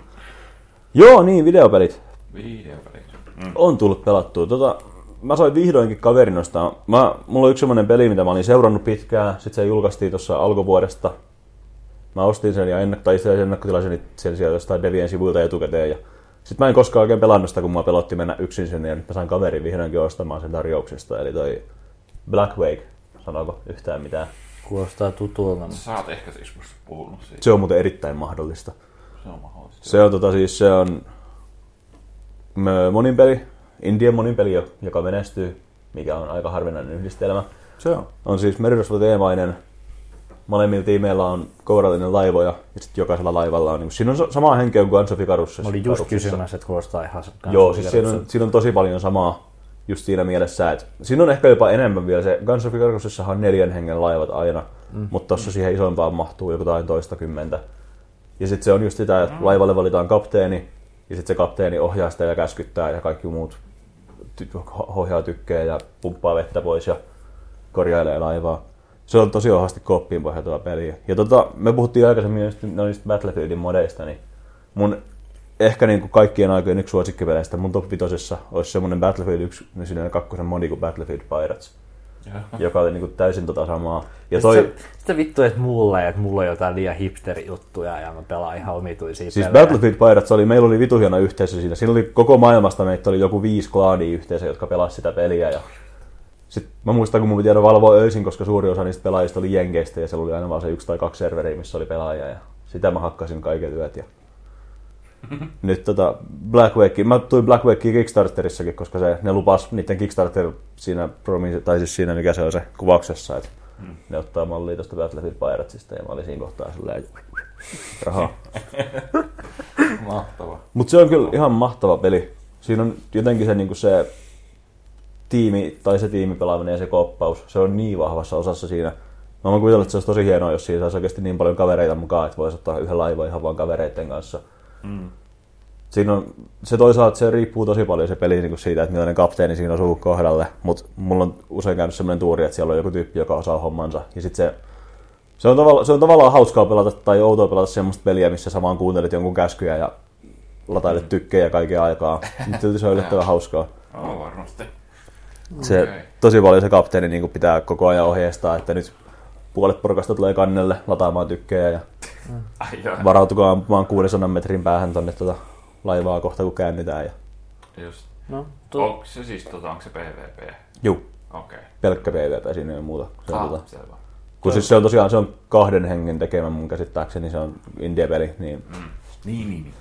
Joo, niin, videopelit. Videopelit. On tullut pelattua. Tota, mä sain vihdoinkin kaverin nostaa. Mä, mulla on yksi semmonen peli, mitä mä olin seurannut pitkään. Sitten se julkaistiin tuossa alkuvuodesta. Mä ostin sen ja ennak- tai itse ennakkotilasin sen sieltä jostain Devien sivuilta etukäteen. Ja sitten mä en koskaan oikein pelannut sitä, kun mua pelotti mennä yksin sinne. Ja nyt mä sain kaverin vihdoinkin ostamaan sen tarjouksesta. Eli toi Black Wake. Sanooko yhtään mitään? Kuulostaa tutulta. mutta- Sä oot ehkä siis puhunut siitä. Se on muuten erittäin mahdollista. Se on mahdollista. Se on tota siis, se on mö- monin peli, Indian monin peli, jo- joka menestyy, mikä on aika harvinainen yhdistelmä. Se on. On siis merirosvoteemainen. Molemmilla tiimeillä on kourallinen laivoja ja sitten jokaisella laivalla on, niin siinä on sa- samaa henkeä kuin Guns of Icarussa. Mä olin just kysymässä, että kuulostaa ihan Joo, siis siinä on, siinä on tosi paljon samaa just siinä mielessä, että siinä on ehkä jopa enemmän vielä se, Guns of Icarusissahan on neljän hengen laivat aina, mm. mutta tossa siihen isompaan mahtuu jotain toista kymmentä. Ja sitten se on just sitä, että laivalle valitaan kapteeni, ja sitten se kapteeni ohjaa sitä ja käskyttää, ja kaikki muut ty- ohjaa tykkää ja pumppaa vettä pois ja korjailee laivaa. Se on tosi ohasti koppiin pohjautuva peli. Ja tota, me puhuttiin aikaisemmin just noista Battlefieldin modeista, niin mun ehkä niin kuin kaikkien aikojen yksi suosikkipeleistä mun top 5 olisi semmoinen Battlefield 1 ja 2 modi kuin Battlefield Pirates. joka oli niinku täysin tota samaa. Ja Toi... sitten vittu, että mulle, että mulla on jotain liian hipsterijuttuja ja mä pelaan ihan omituisia Siis pelejä. Battlefield Pirates oli, meillä oli vitu hieno yhteisö siinä. Siinä oli koko maailmasta meitä oli joku viisi klaadia yhteisö, jotka pelasivat sitä peliä. Ja sit mä muistan, kun mun piti aina valvoa öisin, koska suuri osa niistä pelaajista oli jenkeistä ja siellä oli aina vaan se yksi tai kaksi serveriä, missä oli pelaajia. Ja sitä mä hakkasin kaiken yöt. Ja... Nyt tota Black Wake, mä tuin Black Wakea Kickstarterissakin, koska se, ne lupas niiden Kickstarter siinä, tai siis siinä mikä se on se kuvauksessa, että ne ottaa mallia tuosta Battlefield Piratesista ja mä olin siinä kohtaa silleen, että rahaa. Mahtava. Mutta se on kyllä ihan mahtava peli. Siinä on jotenkin se, niinku se tiimi tai se tiimipelaaminen ja se koppaus, se on niin vahvassa osassa siinä. Mä oon kuvitellut, että se olisi tosi hienoa, jos siinä saisi oikeasti niin paljon kavereita mukaan, että voisi ottaa yhden laivan ihan vaan kavereiden kanssa. Mm. Siinä on, se toisaalta se riippuu tosi paljon se peli niin siitä, että millainen kapteeni siinä osuu kohdalle, mutta mulla on usein käynyt sellainen tuuri, että siellä on joku tyyppi, joka osaa hommansa. Ja sit se, se, on tavalla, se on tavallaan hauskaa pelata tai outoa pelata semmoista peliä, missä sä vaan kuuntelet jonkun käskyjä ja latailet tykkejä kaiken aikaa. Mutta se on yllättävän hauskaa. On varmasti. Se, Okei. tosi paljon se kapteeni niin pitää koko ajan ohjeistaa, että nyt puolet porukasta tulee kannelle lataamaan tykkejä ja varautukaa ampumaan 600 metrin päähän tonne tuota laivaa kohta kun käännytään. Ja... Just. No, tu- Onko se siis, tota, onko se PvP? Juu, Okei. pelkkä PvP, siinä ei ole muuta. Se on, Ah, tota, selvä. kun siis se on tosiaan se on kahden hengen tekemä mun käsittääkseni, se on indie-peli, niin Mm. Niin, niin, niin.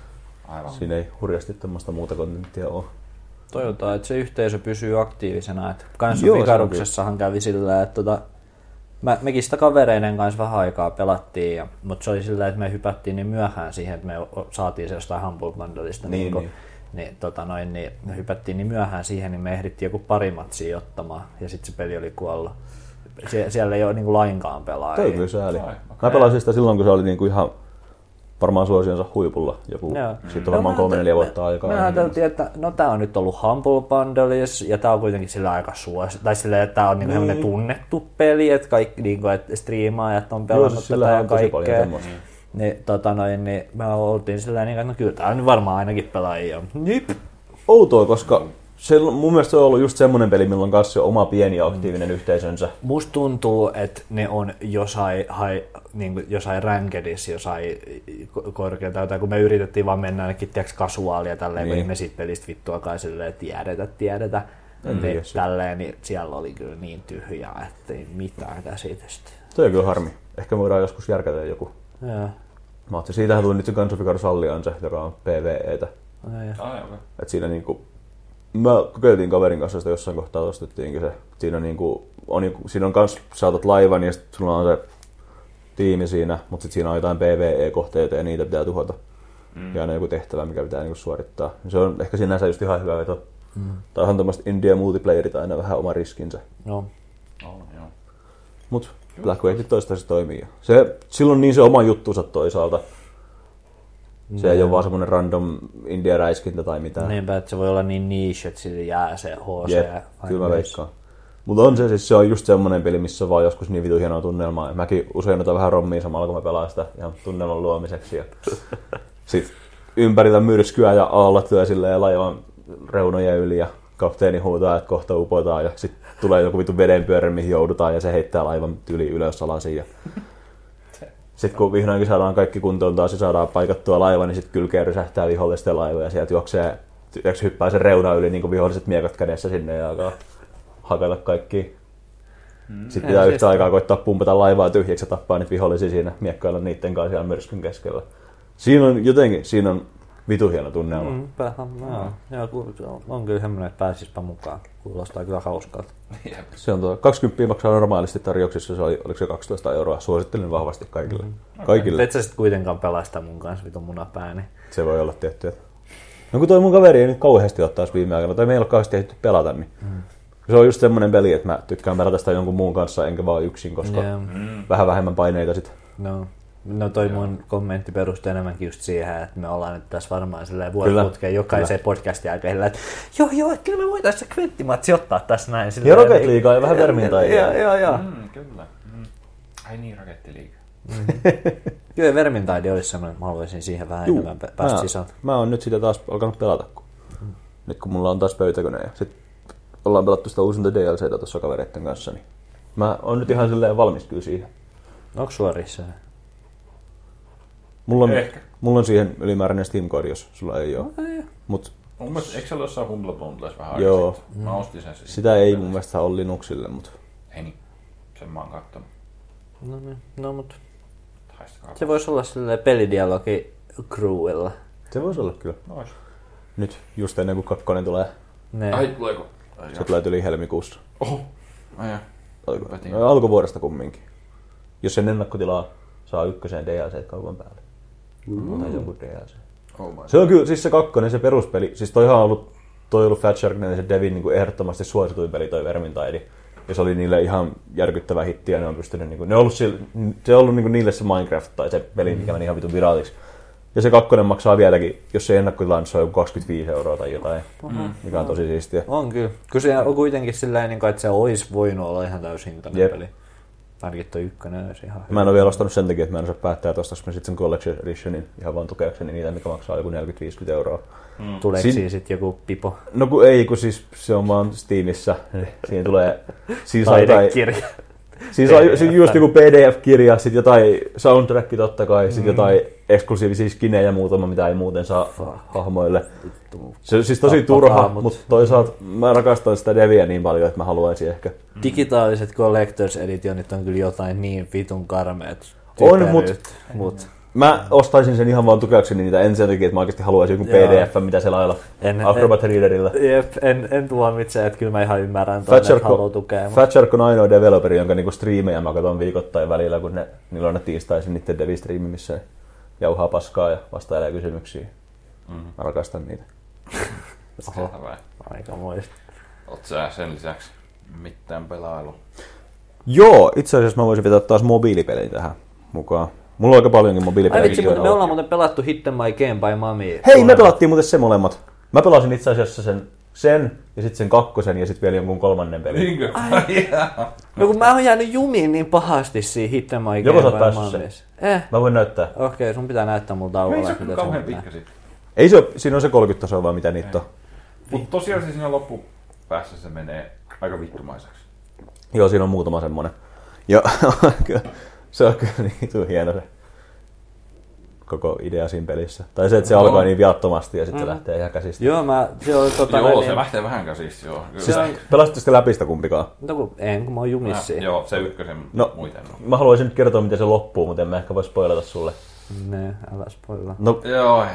Aivan. siinä ei hurjasti tämmöistä muuta kontenttia ole. Toivotaan, että se yhteisö pysyy aktiivisena. Että Icaruksessahan kävi sillä, että tota, mä, mekin sitä kavereiden kanssa vähän aikaa pelattiin, ja, mutta se oli sillä, että me hypättiin niin myöhään siihen, että me saatiin se jostain Humble Bundleista. Niin, kun- niin. Niin, tota noin, niin me hypättiin niin myöhään siihen, niin me ehdittiin joku pari matsia ottamaan, ja sitten se peli oli kuollut. Sie- siellä ei ole niin kuin lainkaan pelaajia. Toi kyllä sääli. Mä pelasin sitä silloin, kun se oli niinku ihan varmaan suosionsa huipulla joku, Joo. siitä on varmaan kolme neljä vuotta aikaa. Me ajateltiin, että no tää on nyt ollut Humble Bundles ja tää on kuitenkin sillä aika suosi. Tai silleen, että tää on niinku Niin. niin. tunnettu peli, että kaikki niinku, että striimaajat on Joo, pelannut siis tätä sillä ja on tosi paljon kaikkea. Niin, tota noin, niin me oltiin sillä niin, että no kyllä tää on varmaan ainakin pelaajia. Jip. outoa, koska se, mun mielestä se on ollut just semmoinen peli, milloin kanssa on oma pieni ja aktiivinen yhteisönsä. Musta tuntuu, että ne on jossain, hai, niin kuin jossain rankedissa, jossain ko- korkealta, tai kun me yritettiin vaan mennä ainakin tiiäks, kasuaalia tälleen, niin. kun Niin. me siitä pelistä vittuakaan silleen tiedetä, tiedetä. En tiedä Niin, tälleen, niin siellä oli kyllä niin tyhjää, ettei mitään käsitystä. Se on kyllä harmi. Ehkä me voidaan joskus järkätä joku. Joo. Mä ajattelin, siitähän tuli nyt se Guns of Icarus Alliance, joka on PvEtä. Ai. Et siinä niinku, mä kokeiltiin kaverin kanssa sitä jossain kohtaa ostettiinkin se. Siinä on niinku, on, joku- siinä on kans, saatat laivan ja sit sulla on se tiimi siinä, mutta sit siinä on jotain PvE-kohteita ja niitä pitää tuhota. Mm. Ja aina joku tehtävä, mikä pitää niinku suorittaa. Se on ehkä sinänsä just ihan hyvä veto. Mm. Tai on tämmöistä India multiplayerit aina vähän oma riskinsä. No. On, joo. Mut Black Wake toistaiseksi toimii. Se, silloin niin se oma juttunsa toisaalta. Se ei ole vaan semmonen random India-räiskintä tai mitään. Niinpä, että se voi olla niin niche, että sille jää se HC. Jep, kyllä veikkaan. Mutta on se siis, se on just semmonen peli, missä on vaan joskus niin vitu hienoa tunnelmaa. Ja mäkin usein otan vähän rommia samalla, kun mä pelaan sitä ihan tunnelman luomiseksi. Ja sit ympärillä myrskyä ja aallot lyö silleen laivan reunoja yli ja kapteeni huutaa, että kohta upotaan ja sitten tulee joku vitu vedenpyörä, mihin joudutaan ja se heittää laivan yli ylös alasin. Ja... Sitten kun vihdoinkin saadaan kaikki kuntoon taas ja saadaan paikattua laiva, niin sitten kylkeä rysähtää vihollisten laiva ja sieltä juoksee, hyppää sen reuna yli niin kuin viholliset miekat kädessä sinne ja alkaa hakata kaikki. Sitten pitää yhtä aikaa koittaa pumpata laivaa tyhjäksi ja tappaa niitä vihollisia siinä miekkailla niiden kanssa siellä myrskyn keskellä. Siinä on jotenkin, siinä on vitu hieno tunnelma. Mm. Mm, päähän, joo. Joo, on, kyllä semmoinen, että pääsispä mukaan. Kuulostaa kyllä hauskalta. Jep. Se on tuo 20 maksaa normaalisti tarjouksissa, se oli, oliko se 12 euroa, suosittelen vahvasti kaikille. Mm. Kaikille. Et sä sit kuitenkaan pelaa sitä mun kanssa vitun munapää, niin Se voi olla tietty. että- No kun toi mun kaveri ei nyt kauheasti ole taas viime aikoina, tai meillä ei ole kauheasti ehditty pelata, niin mm. se on just semmoinen peli, että mä tykkään pelata sitä jonkun muun kanssa, enkä vaan yksin, koska Joo. Mm. vähän vähemmän paineita sit. No, no toi mun kommentti perustuu enemmänkin just siihen, että me ollaan nyt tässä varmaan silleen vuosiputkeen jokaiseen podcastin jälkeen, että joo joo, että kyllä me voitaisiin se kventtimatsi ottaa tässä näin. Ja silleen, Rocket niin- Leaguea ja vähän Vermintainia. Joo, joo, joo. Mm, kyllä. Mm. Ai niin, rakettiliiga. Kyllä Vermintide olisi semmoinen, että mä haluaisin siihen vähän Juu, enemmän pä- päästä mä, sisään. mä oon nyt sitä taas alkanut pelata, kun, nyt kun mulla on taas pöytäkone ja sit ollaan pelattu sitä uusinta DLCtä tuossa kavereiden kanssa, niin Mä oon nyt ihan silleen valmis kyllä siihen. Onko sulla Risse? Mulla on, Ehkä. mulla on siihen ylimääräinen Steam-koodi, jos sulla ei ole. Mut Mun mielestä, eikö se ole jossain Humble Bundles vähän Joo. sitten? Mä ostin sen siis. sitä ei mun mielestä ole Linuxille, mutta Ei niin. Sen mä oon kattonut. No, niin. no mut Haistakaa. se voisi olla silleen pelidialogi crewilla. se voisi olla kyllä. Nois. Nyt just ennen kuin kakkonen tulee. Ne. Ai, tuleeko? Ai, Se tulee yli helmikuussa. Oho. Ai. No, alkuvuodesta kumminkin. Jos sen ennakkotilaa saa ykköseen DLC kaupan päälle. Mm. Tai joku DLC. Oh Se on kyllä, siis se kakkonen, se peruspeli, siis toihan on ollut, toi on ollut Fat Shark ja se Devin niin kuin ehdottomasti suosituin peli, toi Vermintide. Ja se oli niille ihan järkyttävä hitti ja ne on pystynyt, niin kuin, ne on ollut, sille, se on ollut niin kuin niille se Minecraft tai se peli, mikä meni ihan vitun viraaliksi. Ja se kakkonen maksaa vieläkin, jos se ennakkotilaan, niin se on joku 25 euroa tai jotain, mm. mikä on tosi siistiä. On kyllä. Kyllä se on kuitenkin silleen, niin kuin, että se olisi voinut olla ihan täyshintainen Jep. peli. Ainakin toi ykkönen olisi ihan Mä en ole vielä ostanut sen takia, että mä en osaa päättää, että ostaisi mä sitten sen Collection Editionin ihan vaan tukeakseni niitä, mikä maksaa joku 40-50 euroa. Tuleeko Sin- siinä sitten joku pipo? No kun ei, kun siis se on vaan Steamissa. Siinä tulee, siinä Taidekirja. Siinä saa ju- just joku PDF-kirja, sitten jotain soundtrack totta kai, sitten jotain eksklusiivisia skinejä muutama, mitä ei muuten saa hahmoille. Se on siis tosi Tappakaa turha, mut. mutta toisaalta mä rakastan sitä Deviä niin paljon, että mä haluaisin ehkä. Digitaaliset Collectors Editionit on kyllä jotain niin vitun karmeet. On, typeryt, mut- mut Mä ostaisin sen ihan vaan tukeakseni niitä, en sen takia, että mä oikeasti haluaisin joku Joo. PDF, mitä se lailla En- Acrobat Readerilla. Jep, en, en tuomitse, että kyllä mä ihan ymmärrän tuonne, että haluaa tukea. mut- Fat Shark on ainoa developeri, jonka niinku striimejä mä katson viikoittain välillä, kun ne, niillä on ne tiistaisin niiden devistriimi, missä ne jauhaa paskaa ja vastailee kysymyksiin. Mm. Mä rakastan niitä. Oho, aika moista. Oot sä sen lisäksi mitään pelailu? Joo, itse asiassa mä voisin vetää taas mobiilipelejä tähän mukaan. Mulla on aika paljonkin Ai mobiilipelejä. vitsi, mutta me ollaan muuten pelattu Hit My Game by Mami. Hei, me pelattiin muuten se molemmat. Mä pelasin itse asiassa sen, sen ja sitten sen kakkosen ja sitten vielä jonkun kolmannen pelin. Niinkö? Jaa. No kun mä oon jäänyt jumiin niin pahasti Hit My Joko sä Game oot by päässyt Mami. Eh, Mä voin näyttää. okei, sun pitää näyttää mulla Ei tauolla. se että ole kauhean pitkä sitten. Ei se ole, siinä on se 30 tasoa vaan mitä niitä on. Mutta tosiaan se siinä loppupäässä se menee aika vittumaiseksi. Joo, siinä on muutama semmonen. Ja kyllä, se on kyllä niin hieno se koko idea siinä pelissä. Tai se, että se Joo. alkaa niin viattomasti ja sitten se lähtee ihan käsistä. Joo, mä, se oli tota... Joo, näin- se lähtee vähän käsistä, joo. Kyllä. Siis, on- pelasitte sitä läpi sitä kumpikaan? No kun en, kun mä oon jumissa. Joo, se ykkösen No. muuten on. Mä haluaisin nyt kertoa, miten se loppuu, mutta en mä ehkä voi spoilata sulle. Ne, älä spoilaa. No, Joo, ei.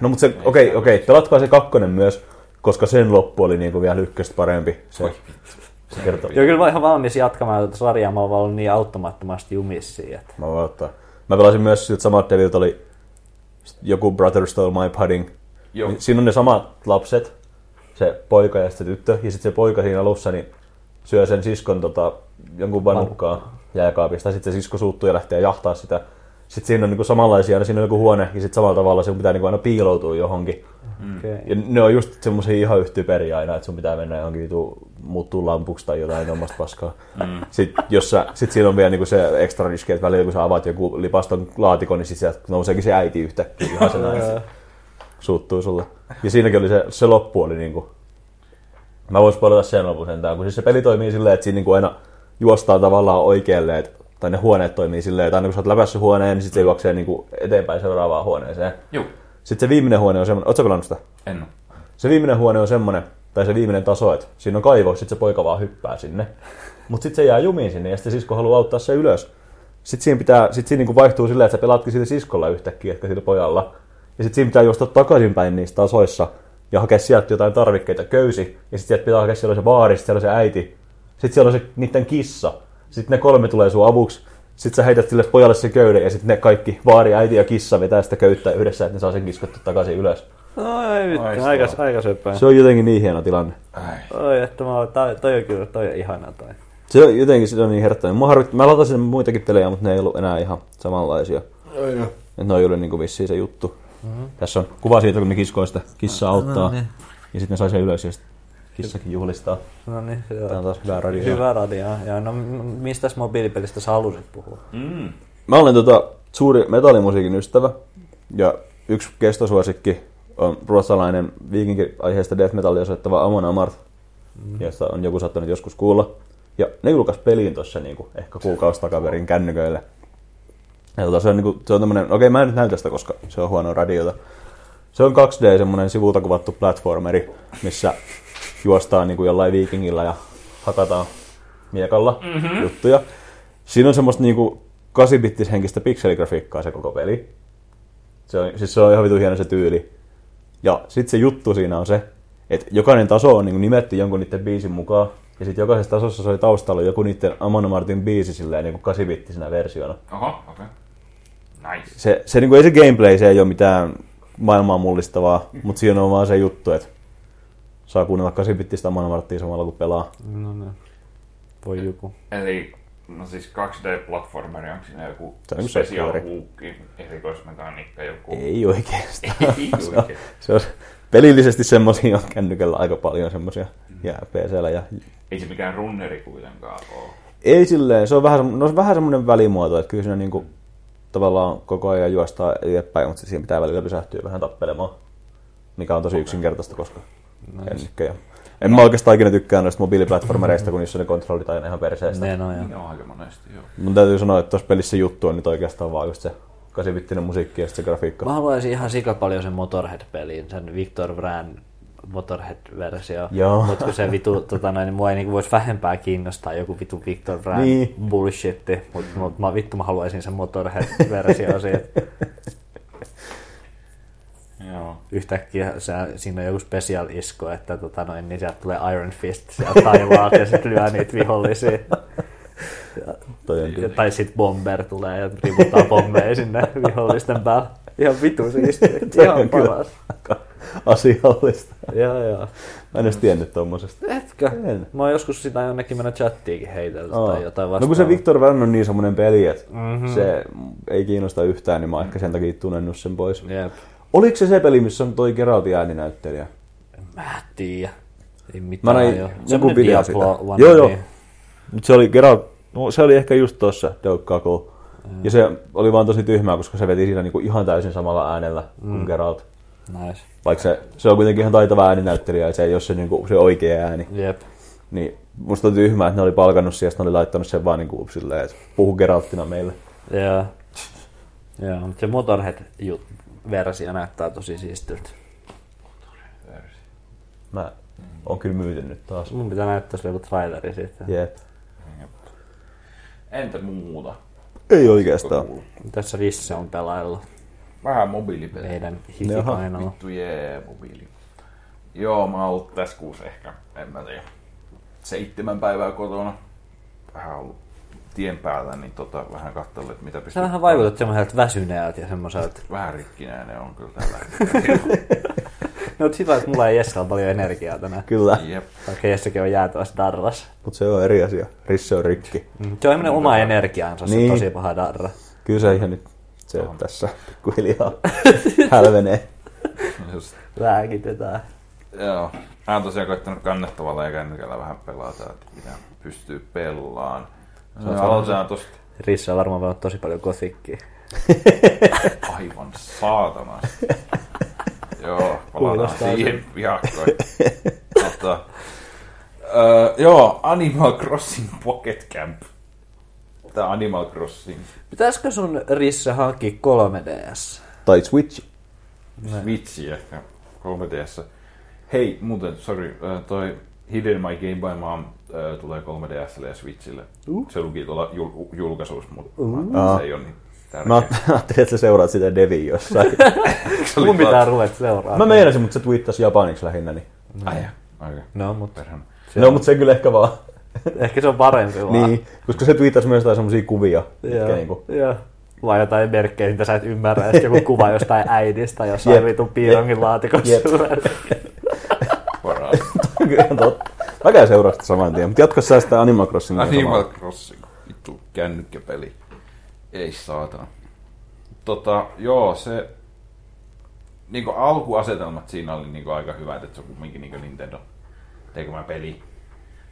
no mutta se, okei, okay, okei, okay, pelatkaa se kakkonen myös, koska sen loppu oli niinku vielä ykköstä parempi. Se, Oi, se kertoo. Joo, kyllä mä oon ihan valmis jatkamaan tätä sarjaa. Mä oon vaan ollut niin auttamattomasti jumissa siinä. Että... Mä voin ottaa. Mä pelasin myös siltä samat Deviltä oli joku Brother Stole My Pudding. Joo. Niin Siinä on ne samat lapset, se poika ja sitten se tyttö. Ja sitten se poika siinä alussa niin syö sen siskon tota, jonkun vanukkaa jääkaapista. Sitten se sisko suuttuu ja lähtee jahtaa sitä. Sitten siinä on niinku samanlaisia, aina siinä on joku huone ja sitten samalla tavalla sun pitää niinku aina piiloutua johonkin. Okay. Ja ne on just semmoisia ihan yhtä typeriä aina, että sun pitää mennä johonkin vitu, muuttuu lampuksi tai jotain tuommoista paskaa. Mm. Sitten, jos sä, sit siinä on vielä niinku se extra riski, että välillä kun sä avaat joku lipaston laatikon, niin sieltä nouseekin se äiti yhtäkkiä ihan se näin. suuttuu sulle. Ja siinäkin oli se, se loppu oli niinku... Mä voin spoilata sen lopun sentään, kun siis se peli toimii silleen, että siinä niinku aina juostaan tavallaan oikealle, et, tai ne huoneet toimii silleen, että aina kun sä oot läpässyt huoneen, niin sit se juoksee niinku eteenpäin seuraavaan huoneeseen. Joo. Sitten se viimeinen huone on semmoinen, ootko pelannut sitä? En. Se viimeinen huone on semmonen, tai se viimeinen taso, että siinä on kaivo, sit se poika vaan hyppää sinne. Mutta sitten se jää jumiin sinne ja sitten sisko haluaa auttaa se ylös. Sitten siinä, pitää, sit siinä niinku vaihtuu silleen, että sä pelaatkin sillä siskolla yhtäkkiä, etkä sillä pojalla. Ja sitten siinä pitää juosta takaisinpäin niissä tasoissa ja hakea sieltä jotain tarvikkeita, köysi. Ja sitten sieltä pitää hakea siellä se baari, sit siellä se äiti. Sitten siellä on se niiden kissa. Sitten ne kolme tulee sun avuksi. Sitten sä heität sille pojalle se köyden ja sitten ne kaikki, vaari, äiti ja kissa vetää sitä köyttä yhdessä, että ne saa sen kiskottu takaisin ylös. No ei vittu, aika, aika söpöä. Se on jotenkin niin hieno tilanne. Ai. Oi, että mä oon, toi, toi on kyllä, toi on ihana toi. Se on jotenkin se on niin herättävä. Mä, harvit, mä latasin muitakin pelejä, mutta ne ei ollut enää ihan samanlaisia. Et ne on ollut niinku vissiin se juttu. Mm-hmm. Tässä on kuva siitä, kun ne kiskoo sitä kissaa auttaa. No niin. Ja sitten ne sai sen ylös ja sit kissakin juhlistaa. No niin, se Tää on on. taas hyvä radio. Hyvä radio. Ja no, mistä mobiilipelistä sä halusit puhua? Mm. Mä olen tota suuri metallimusiikin ystävä. Ja yksi kestosuosikki on ruotsalainen viikinki-aiheesta death metallia soittava Amon Amarth, mm. josta on joku saattanut joskus kuulla. Ja ne julkaisi pelin tuossa niinku, ehkä kuukausi takaperin kännyköille. Ja tota, se on, niinku, se on tämmönen, okei mä en nyt näytä sitä, koska se on huono radiota. Se on 2D semmonen sivulta kuvattu platformeri, missä juostaan niinku jollain viikingillä ja hakataan miekalla mm-hmm. juttuja. Siinä on semmoista niinku 8-bittis henkistä pikseligrafiikkaa se koko peli. Se on, siis se on ihan vitu hieno se tyyli. Ja sitten se juttu siinä on se, että jokainen taso on niinku nimetty jonkun niiden biisin mukaan. Ja sitten jokaisessa tasossa soi taustalla joku niiden Amon Martin biisi silleen niinku 8-bittisenä versiona. Oho, okei. Okay. Nice. Se, se niinku, ei se gameplay, se ei ole mitään maailmaa mullistavaa, mutta siinä on vaan se juttu, että saa kuunnella 8-bittistä Amon Martia samalla kun pelaa. No, no. Voi joku. Eli no siis 2D-platformeri, onko siinä joku Se on joku special hookki, erikoismekaniikka, joku... Ei oikeastaan. Ei se, on, se on pelillisesti semmosia on kännykällä aika paljon semmosia ja PCllä ja Ei se mikään runneri kuitenkaan ole. Ei silleen, se on vähän, no, se on vähän semmoinen välimuoto, että kyllä siinä niinku tavallaan koko ajan juostaa eteenpäin, mutta siihen pitää välillä pysähtyä vähän tappelemaan, mikä on tosi yksinkertaista, koska ja... En mä oikeastaan ikinä tykkää noista mobiiliplatformereista, kun niissä on ne kontrollit aina ihan perseestä. Ne no, joo. Ne on aika monesti, joo. Mun täytyy sanoa, että tuossa pelissä juttu on nyt oikeastaan vaan just se 8-bittinen musiikki ja sitten se grafiikka. Mä haluaisin ihan sika paljon sen Motorhead-peliin, sen Victor Vran Motorhead-versio. Joo. Mutta kun se vitu, tota noin, niin mua ei niinku voisi vähempää kiinnostaa joku vitu Victor Vran Niin. bullshitti, mutta mut, mä vittu mä haluaisin sen Motorhead-versio siitä. Joo. Yhtäkkiä se, siinä on joku special isku, että tota noin, niin sieltä tulee Iron Fist sieltä taivaalta ja sitten lyö niitä vihollisia. Toi on Ja, kyllä. tai sitten Bomber tulee ja rivuttaa pommeja sinne vihollisten päälle. Ihan vitu siistiä. Ihan on kyllä paras. aika asiallista. Joo, joo. Mä en edes tiennyt tommosesta. Etkö? En. Mä oon joskus sitä jonnekin mennä chattiinkin heitellyt Aa. tai jotain No vastaavaa. kun se Victor Van on niin semmonen peli, että Mhm. mm-hmm. se ei kiinnosta yhtään, niin mä oon ehkä sen takia tunnennut sen pois. Jep. Oliko se se peli, missä on toi Geraltin ääninäyttelijä? Mä en tiedä. Ei Mä mitään näin jo. joku video sitä. Joo, joo. Mut se oli Geralt, no, se oli ehkä just tossa, Doug Cockle. Ja se oli vaan tosi tyhmää, koska se veti siinä niinku ihan täysin samalla äänellä mm. kuin Geralt. Nice. Vaikka se, se on kuitenkin ihan taitava ääninäyttelijä ja se ei ole se, niinku, se oikea ääni. Jep. Niin musta on tyhmää, että ne oli palkannut siihen, ne oli laittanut sen vaan niinku silleen, että puhu Geralttina meille. Joo. Joo, mutta se Motorhead-versio näyttää tosi siistiltä. Mä oon kyllä myyty nyt taas. Mun pitää näyttää sulle joku traileri siitä. Jep. Entä muuta? Ei oikeastaan. Tässä Risse on pelailla Vähän mobiilipelejä. meidän Jaha. hikikainalla. Vittu jee, mobiili. Joo, mä oon ollut tässä kuussa ehkä, en mä tiedä, seitsemän päivää kotona. Vähän ollut tien päällä, niin tota, vähän katsellut, että mitä Sä pystyy... vähän vaikutat semmoiselta väsyneeltä ja semmoiselta. Vähän rikkinäinen on kyllä tällä hetkellä. No mutta hyvä, että mulla ei Jessellä paljon energiaa tänään. Kyllä, Jep. Vaikka Jessekin on jäätävässä darras. mutta se on eri asia. Risse on rikki. Mm, Se on semmoinen oma energiaansa, se on Niin. tosi paha darra. Kyllä se ihan nyt se on tässä pikkuhiljaa hälvenee. Just. Lääkitetään. Joo. Mä oon tosiaan koittanut kannettavalla ja kännykällä vähän pelata, että mitä pystyy pelaan. No, aloitetaan tosta Rissa on varmaan pelannut tosi paljon gothikkiä. aivan saatanasti. Joo, palataan Kuulostaa siihen piakkoin. öö, joo, Animal Crossing Pocket Camp. Tää Animal Crossing Pitäisikö sun Risse hankkia 3DS? Tai Switch. Switchi ehkä 3DS. Hei, muuten, sorry, toi Hidden My Game by Mom öö, tulee 3DSlle ja Switchille. Uh. Se luki tuolla jul- julkaisuus, mutta Aa. se ei ole niin tärkeä. Mä ajattelin, että sä seuraat sitä Deviä jossain. Se Mun pitää ruveta seuraamaan. Mä meinasin, mutta se twiittasi japaniksi lähinnä. Niin. Ai, okei. No, mutta Perhana. No, mutta se kyllä ehkä vaan. ehkä se on parempi vaan. Niin, koska se twiittasi myös jotain semmosia kuvia, Joo. niinku... Joo. Vai jotain merkkejä, mitä sä et ymmärrä, ja sitten joku kuva jostain äidistä jossain Jep. vitun piirongin laatikossa. Jep. Ihan totta. Mä käyn seuraa sitä saman tien, mutta jatko sä sitä Animal Crossingia Animal. Crossing, vittu kännykkäpeli. Ei saatana. Tota, joo, se... Niinku alkuasetelmat siinä oli niinku aika hyvät, että se on kumminkin niinku Nintendo tekemä peli.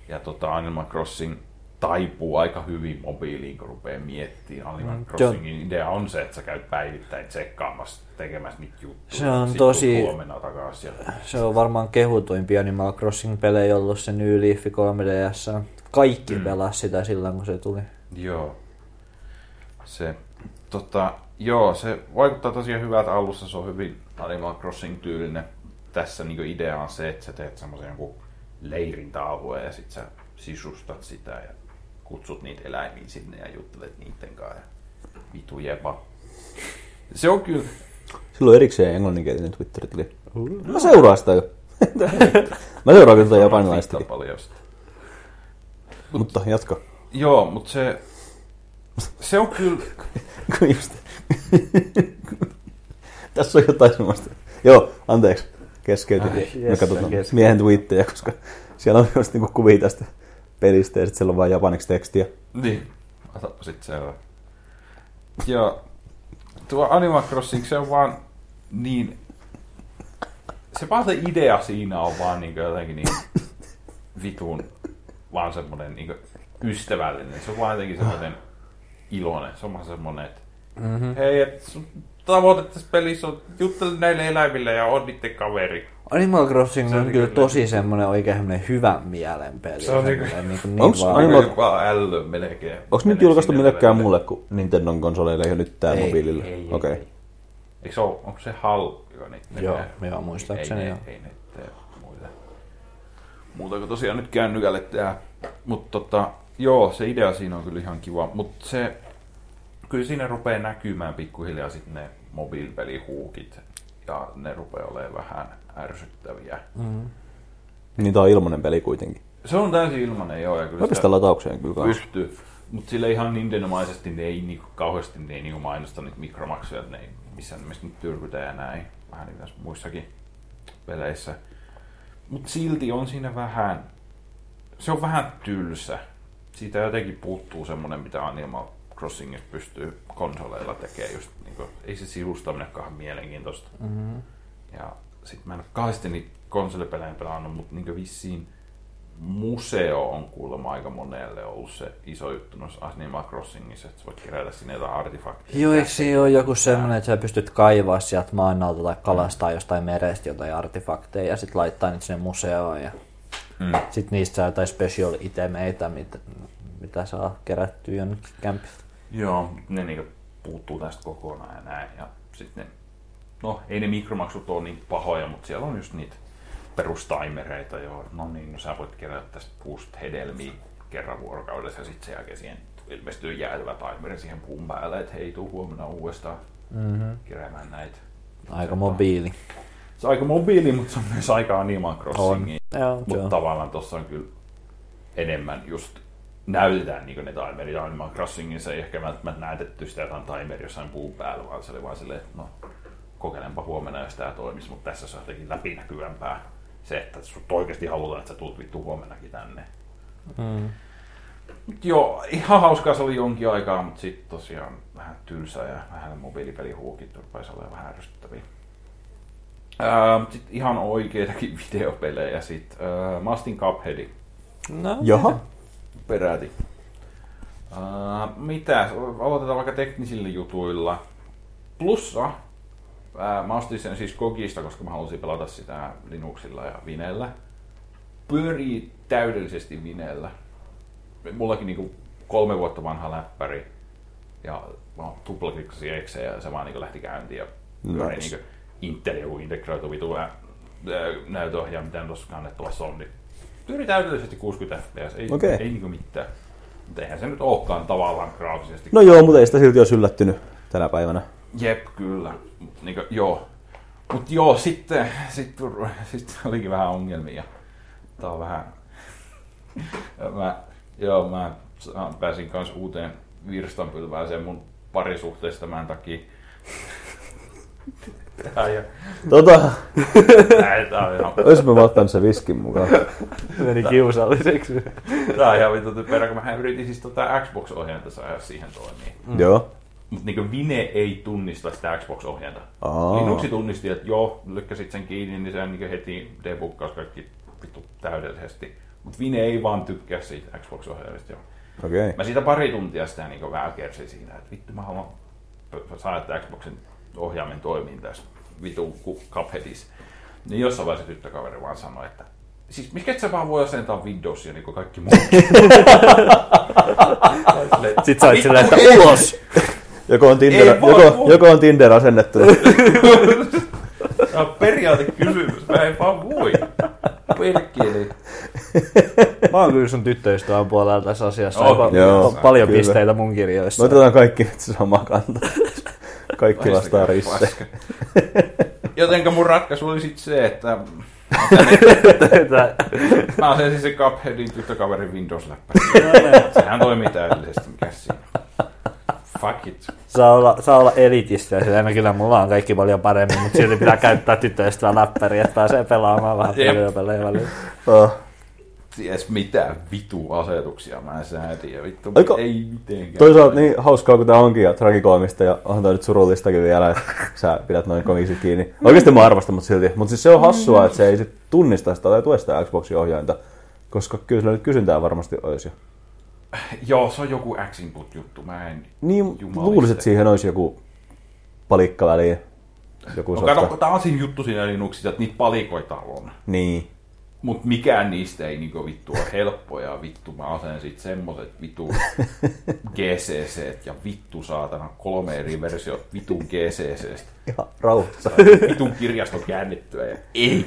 Ja tota, Animal Crossing taipuu aika hyvin mobiiliin, kun rupeaa miettimään. Animal Mm, Crossingin idea on se, että sä käyt päivittäin tsekkaamassa, tekemässä niitä juttuja. Se on tosi- Huomenna takaisin. Se on varmaan kehutuimpia Animal Crossing-pelejä ollut se New Leaf 3DS. kaikki mm. pelas sitä silloin, kun se tuli. Joo. Se, tota, joo, se vaikuttaa tosiaan hyvältä alussa, se on hyvin Animal Crossing-tyylinen. Tässä niin idea on se, että sä teet semmoisen leirintäalueen ja sit sä sisustat sitä ja kutsut niitä eläimiä sinne ja juttelet niiden kanssa. Ja vitu jepa. Se on kyllä... Silloin erikseen englanninkielinen Twitter-tili. Mä seuraan sitä jo. Mä seuraan kyllä tätä japanilaista. paljon sitä. Mutta jatka. Joo, mutta se, se on kyllä... Just... Tässä on jotain semmoista. Joo, anteeksi. Keskeytin. Ai, Me yes, katsotaan kesken. miehen twiittejä, koska siellä on just niinku kuvia tästä pelistä ja sitten siellä on vain japaniksi tekstiä. Niin, otapa sit selvä. Joo, tuo Animal Crossing, se on vaan niin... Se vaan se idea siinä on vaan niin jotenkin niin vitun vaan semmonen niin ystävällinen. Se on vaan jotenkin semmoinen iloinen. Se on vaan semmonen, että mm-hmm. hei, et sun tavoite tässä pelissä on juttele näille eläimille ja on niiden kaveri. Animal Crossing Se on, on kyllä niinku- tosi semmoinen oikein semmoinen hyvän mielen peli. Se on niinku- Semmoinen niinku niin Onks vaan... Animal-. Vaan ällö melkein. Onko nyt julkaistu millekään muulle kuin Nintendon konsoleille ja nyt tää Ei, mobiilille? Ei, ei, Okei. ei. Eikö se ole, onko se HAL, joka niitä Joo, joo, muistaakseni ei, joo. ne, ei ne tee muille. Muuta kuin tosiaan nyt kännykälle tää. Mutta tota, joo, se idea siinä on kyllä ihan kiva. Mutta se, kyllä siinä rupeaa näkymään pikkuhiljaa sitten ne mobiilipelihuukit. Ja ne rupeaa olemaan vähän ärsyttäviä. Niin tää on ilmanen peli kuitenkin. Se on täysin ilmanen, joo. Ja kyllä Mä lataukseen kyllä pystyy. Mutta sille ihan Nintendo-maisesti ne ei niinku, kauheasti ne ei niinku mainosta niitä mikromaksuja, ne ei missään nimessä nyt tyrkytä ja näin. Vähän niin kuin tässä muissakin peleissä. Mutta silti on siinä vähän, se on vähän tylsä. Siitä jotenkin puuttuu semmonen, mitä Animal Crossingissa pystyy konsoleilla tekemään. Just, niinku, ei se sivustaminenkaan mielenkiintoista. Mm-hmm. Ja sit mä en ole kauheasti niitä konsolipelejä pelannut, mutta niinku vissiin museo on kuulemma aika monelle ollut se iso juttu noissa Animal Crossingissa, että sä voit kerätä sinne jotain artefakteja. Joo, eikö siinä ole joku semmoinen, että sä pystyt kaivaa sieltä maan alta tai kalastaa jostain merestä jotain artefakteja ja sitten laittaa niitä sinne museoon ja Mm. sitten niistä saa jotain special itemeitä, mitä, mitä saa kerättyä jonnekin kämpiltä. Joo, ne niinku puuttuu tästä kokonaan ja näin. Ja sitten no ei ne mikromaksut ole niin pahoja, mutta siellä on just niitä perustaimereita, joo. No niin, no sä voit kerätä tästä puusta hedelmiä kerran vuorokaudessa ja sitten sen jälkeen siihen ilmestyy jäätävä taimeri siihen puun päälle, että hei, tuu huomenna uudestaan Mm-hmm. keräämään näitä. Aika mobiili. Se on aika mobiili, mutta se on myös aika Animal Crossingi. Joo, Mutta tavallaan tuossa on kyllä enemmän just näytetään niin ne timerit Animal Crossingissa. Ei ehkä välttämättä näytetty sitä jotain timeria jossain puun päällä, vaan se oli vaan silleen, että no kokeilenpa huomenna, jos tämä toimisi, mutta tässä se on jotenkin läpinäkyvämpää se, että sut oikeasti halutaan, että sä tulet vittu huomennakin tänne. Mm. Mut joo, ihan hauskaa se oli jonkin aikaa, mutta sitten tosiaan vähän tylsää ja vähän mobiilipelihuukit rupesi olemaan vähän ärsyttäviä. Sitten ihan oikeitakin videopelejä. Sitten ää, Mastin Cupheadi No, Jaha. peräti. Ää, mitä? Aloitetaan vaikka teknisillä jutuilla. Plussa. Ää, mä ostin sen siis Kogista, koska mä halusin pelata sitä Linuxilla ja Vinellä. Pyörii täydellisesti Vinellä. Mullakin niinku kolme vuotta vanha läppäri. Ja mä tuplaklikkasin Exe ja se vaan niinku lähti käyntiin. Ja pyörii Nice. niinku Intel joku integroitu vitu näytöohjaa, mitä tuossa kannettavassa on. Niin pyörii täydellisesti 60 fps, ei, Okei. ei niinku mitään. Mutta eihän se nyt olekaan tavallaan graafisesti. No joo, mutta ei sitä silti olisi yllättynyt tänä päivänä. Jep, kyllä. Niin kuin, joo. Mut joo, sitten, sitten, sitten olikin vähän ongelmia. Tää on vähän... mä, joo, mä pääsin kanssa uuteen virstanpylvääseen mun parisuhteesta tämän takia. Tää on, Tota, tää, tää on ihan, olisin mä ottanut sen viskin mukaan. Meni kiusalliseksi. tää on ihan vittu typerä, kun mä yritin siis tota Xbox-ohjainta saada siihen toimii. Mm. Joo. Mutta niin Vine ei tunnista sitä Xbox-ohjainta. Linuxi tunnisti, että joo, lykkäsit sen kiinni, niin se niin heti debuggaus kaikki vittu täydellisesti. Mutta Vine ei vaan tykkää siitä Xbox-ohjaimesta. Okay. Mä siitä pari tuntia sitä niin vähän kersin siinä, että vittu mä haluan saada että Xboxin ohjaimen toimiin tässä vitu ku- Cupheadissa. Niin jossain vaiheessa tyttökaveri vaan sanoi, että Siis mikä et sä vaan voi asentaa Windowsia niin kuin kaikki muut? Sitten sä oot silleen, että ulos! Joko on Tinder, Ei voi, joko, voi. joko on Tinder asennettu. Tämä on periaatekysymys. Mä en vaan voi. Perkele. Mä oon kyllä sun tyttöystävän puolella tässä asiassa. Oh, Aika- joo, on paljon kyllä. pisteitä mun kirjoissa. Me otetaan kaikki nyt se sama kanta. Kaikki vastaa risse. Paska. Jotenka mun ratkaisu oli sitten se, että mä asensin se Cupheadin tyttökaverin Windows-läppäri. Sehän toimii täydellisesti, mikä siinä. Fuck saa, olla, saa olla elitistä ja no kyllä mulla on kaikki paljon paremmin, mutta silti pitää käyttää tyttöystävän läppäriä, että pääsee pelaamaan vähän videopelejä välillä. Oh. Ties mitä vitu asetuksia mä säätin ja vittu Aika- ei mitenkään. Toisaalta niin hauskaa kuin tämä onkin ja tragikoomista ja onhan tämä nyt surullistakin vielä, että sä pidät noin komiksi kiinni. Oikeasti mä arvostan, mutta silti. Mutta siis se on hassua, että se ei sit tunnista sitä tai tue sitä Xboxin ohjainta. Koska kyllä sillä nyt kysyntää varmasti olisi. Jo. Joo, se on joku X-input juttu. Mä en Niin luulisin, että siihen olisi joku palikka väliin. Joku No kato, tää on siinä juttu siinä Linuxissa, että niitä palikoita on. Niin. Mut mikään niistä ei niinku vittu ole helppoja. Vittu mä asensin semmoset vittu GCC ja vittu saatana kolme eri versiota vitun GCCstä. Ihan rauhoittaa. Vitun kirjasto käännettyä ja ei.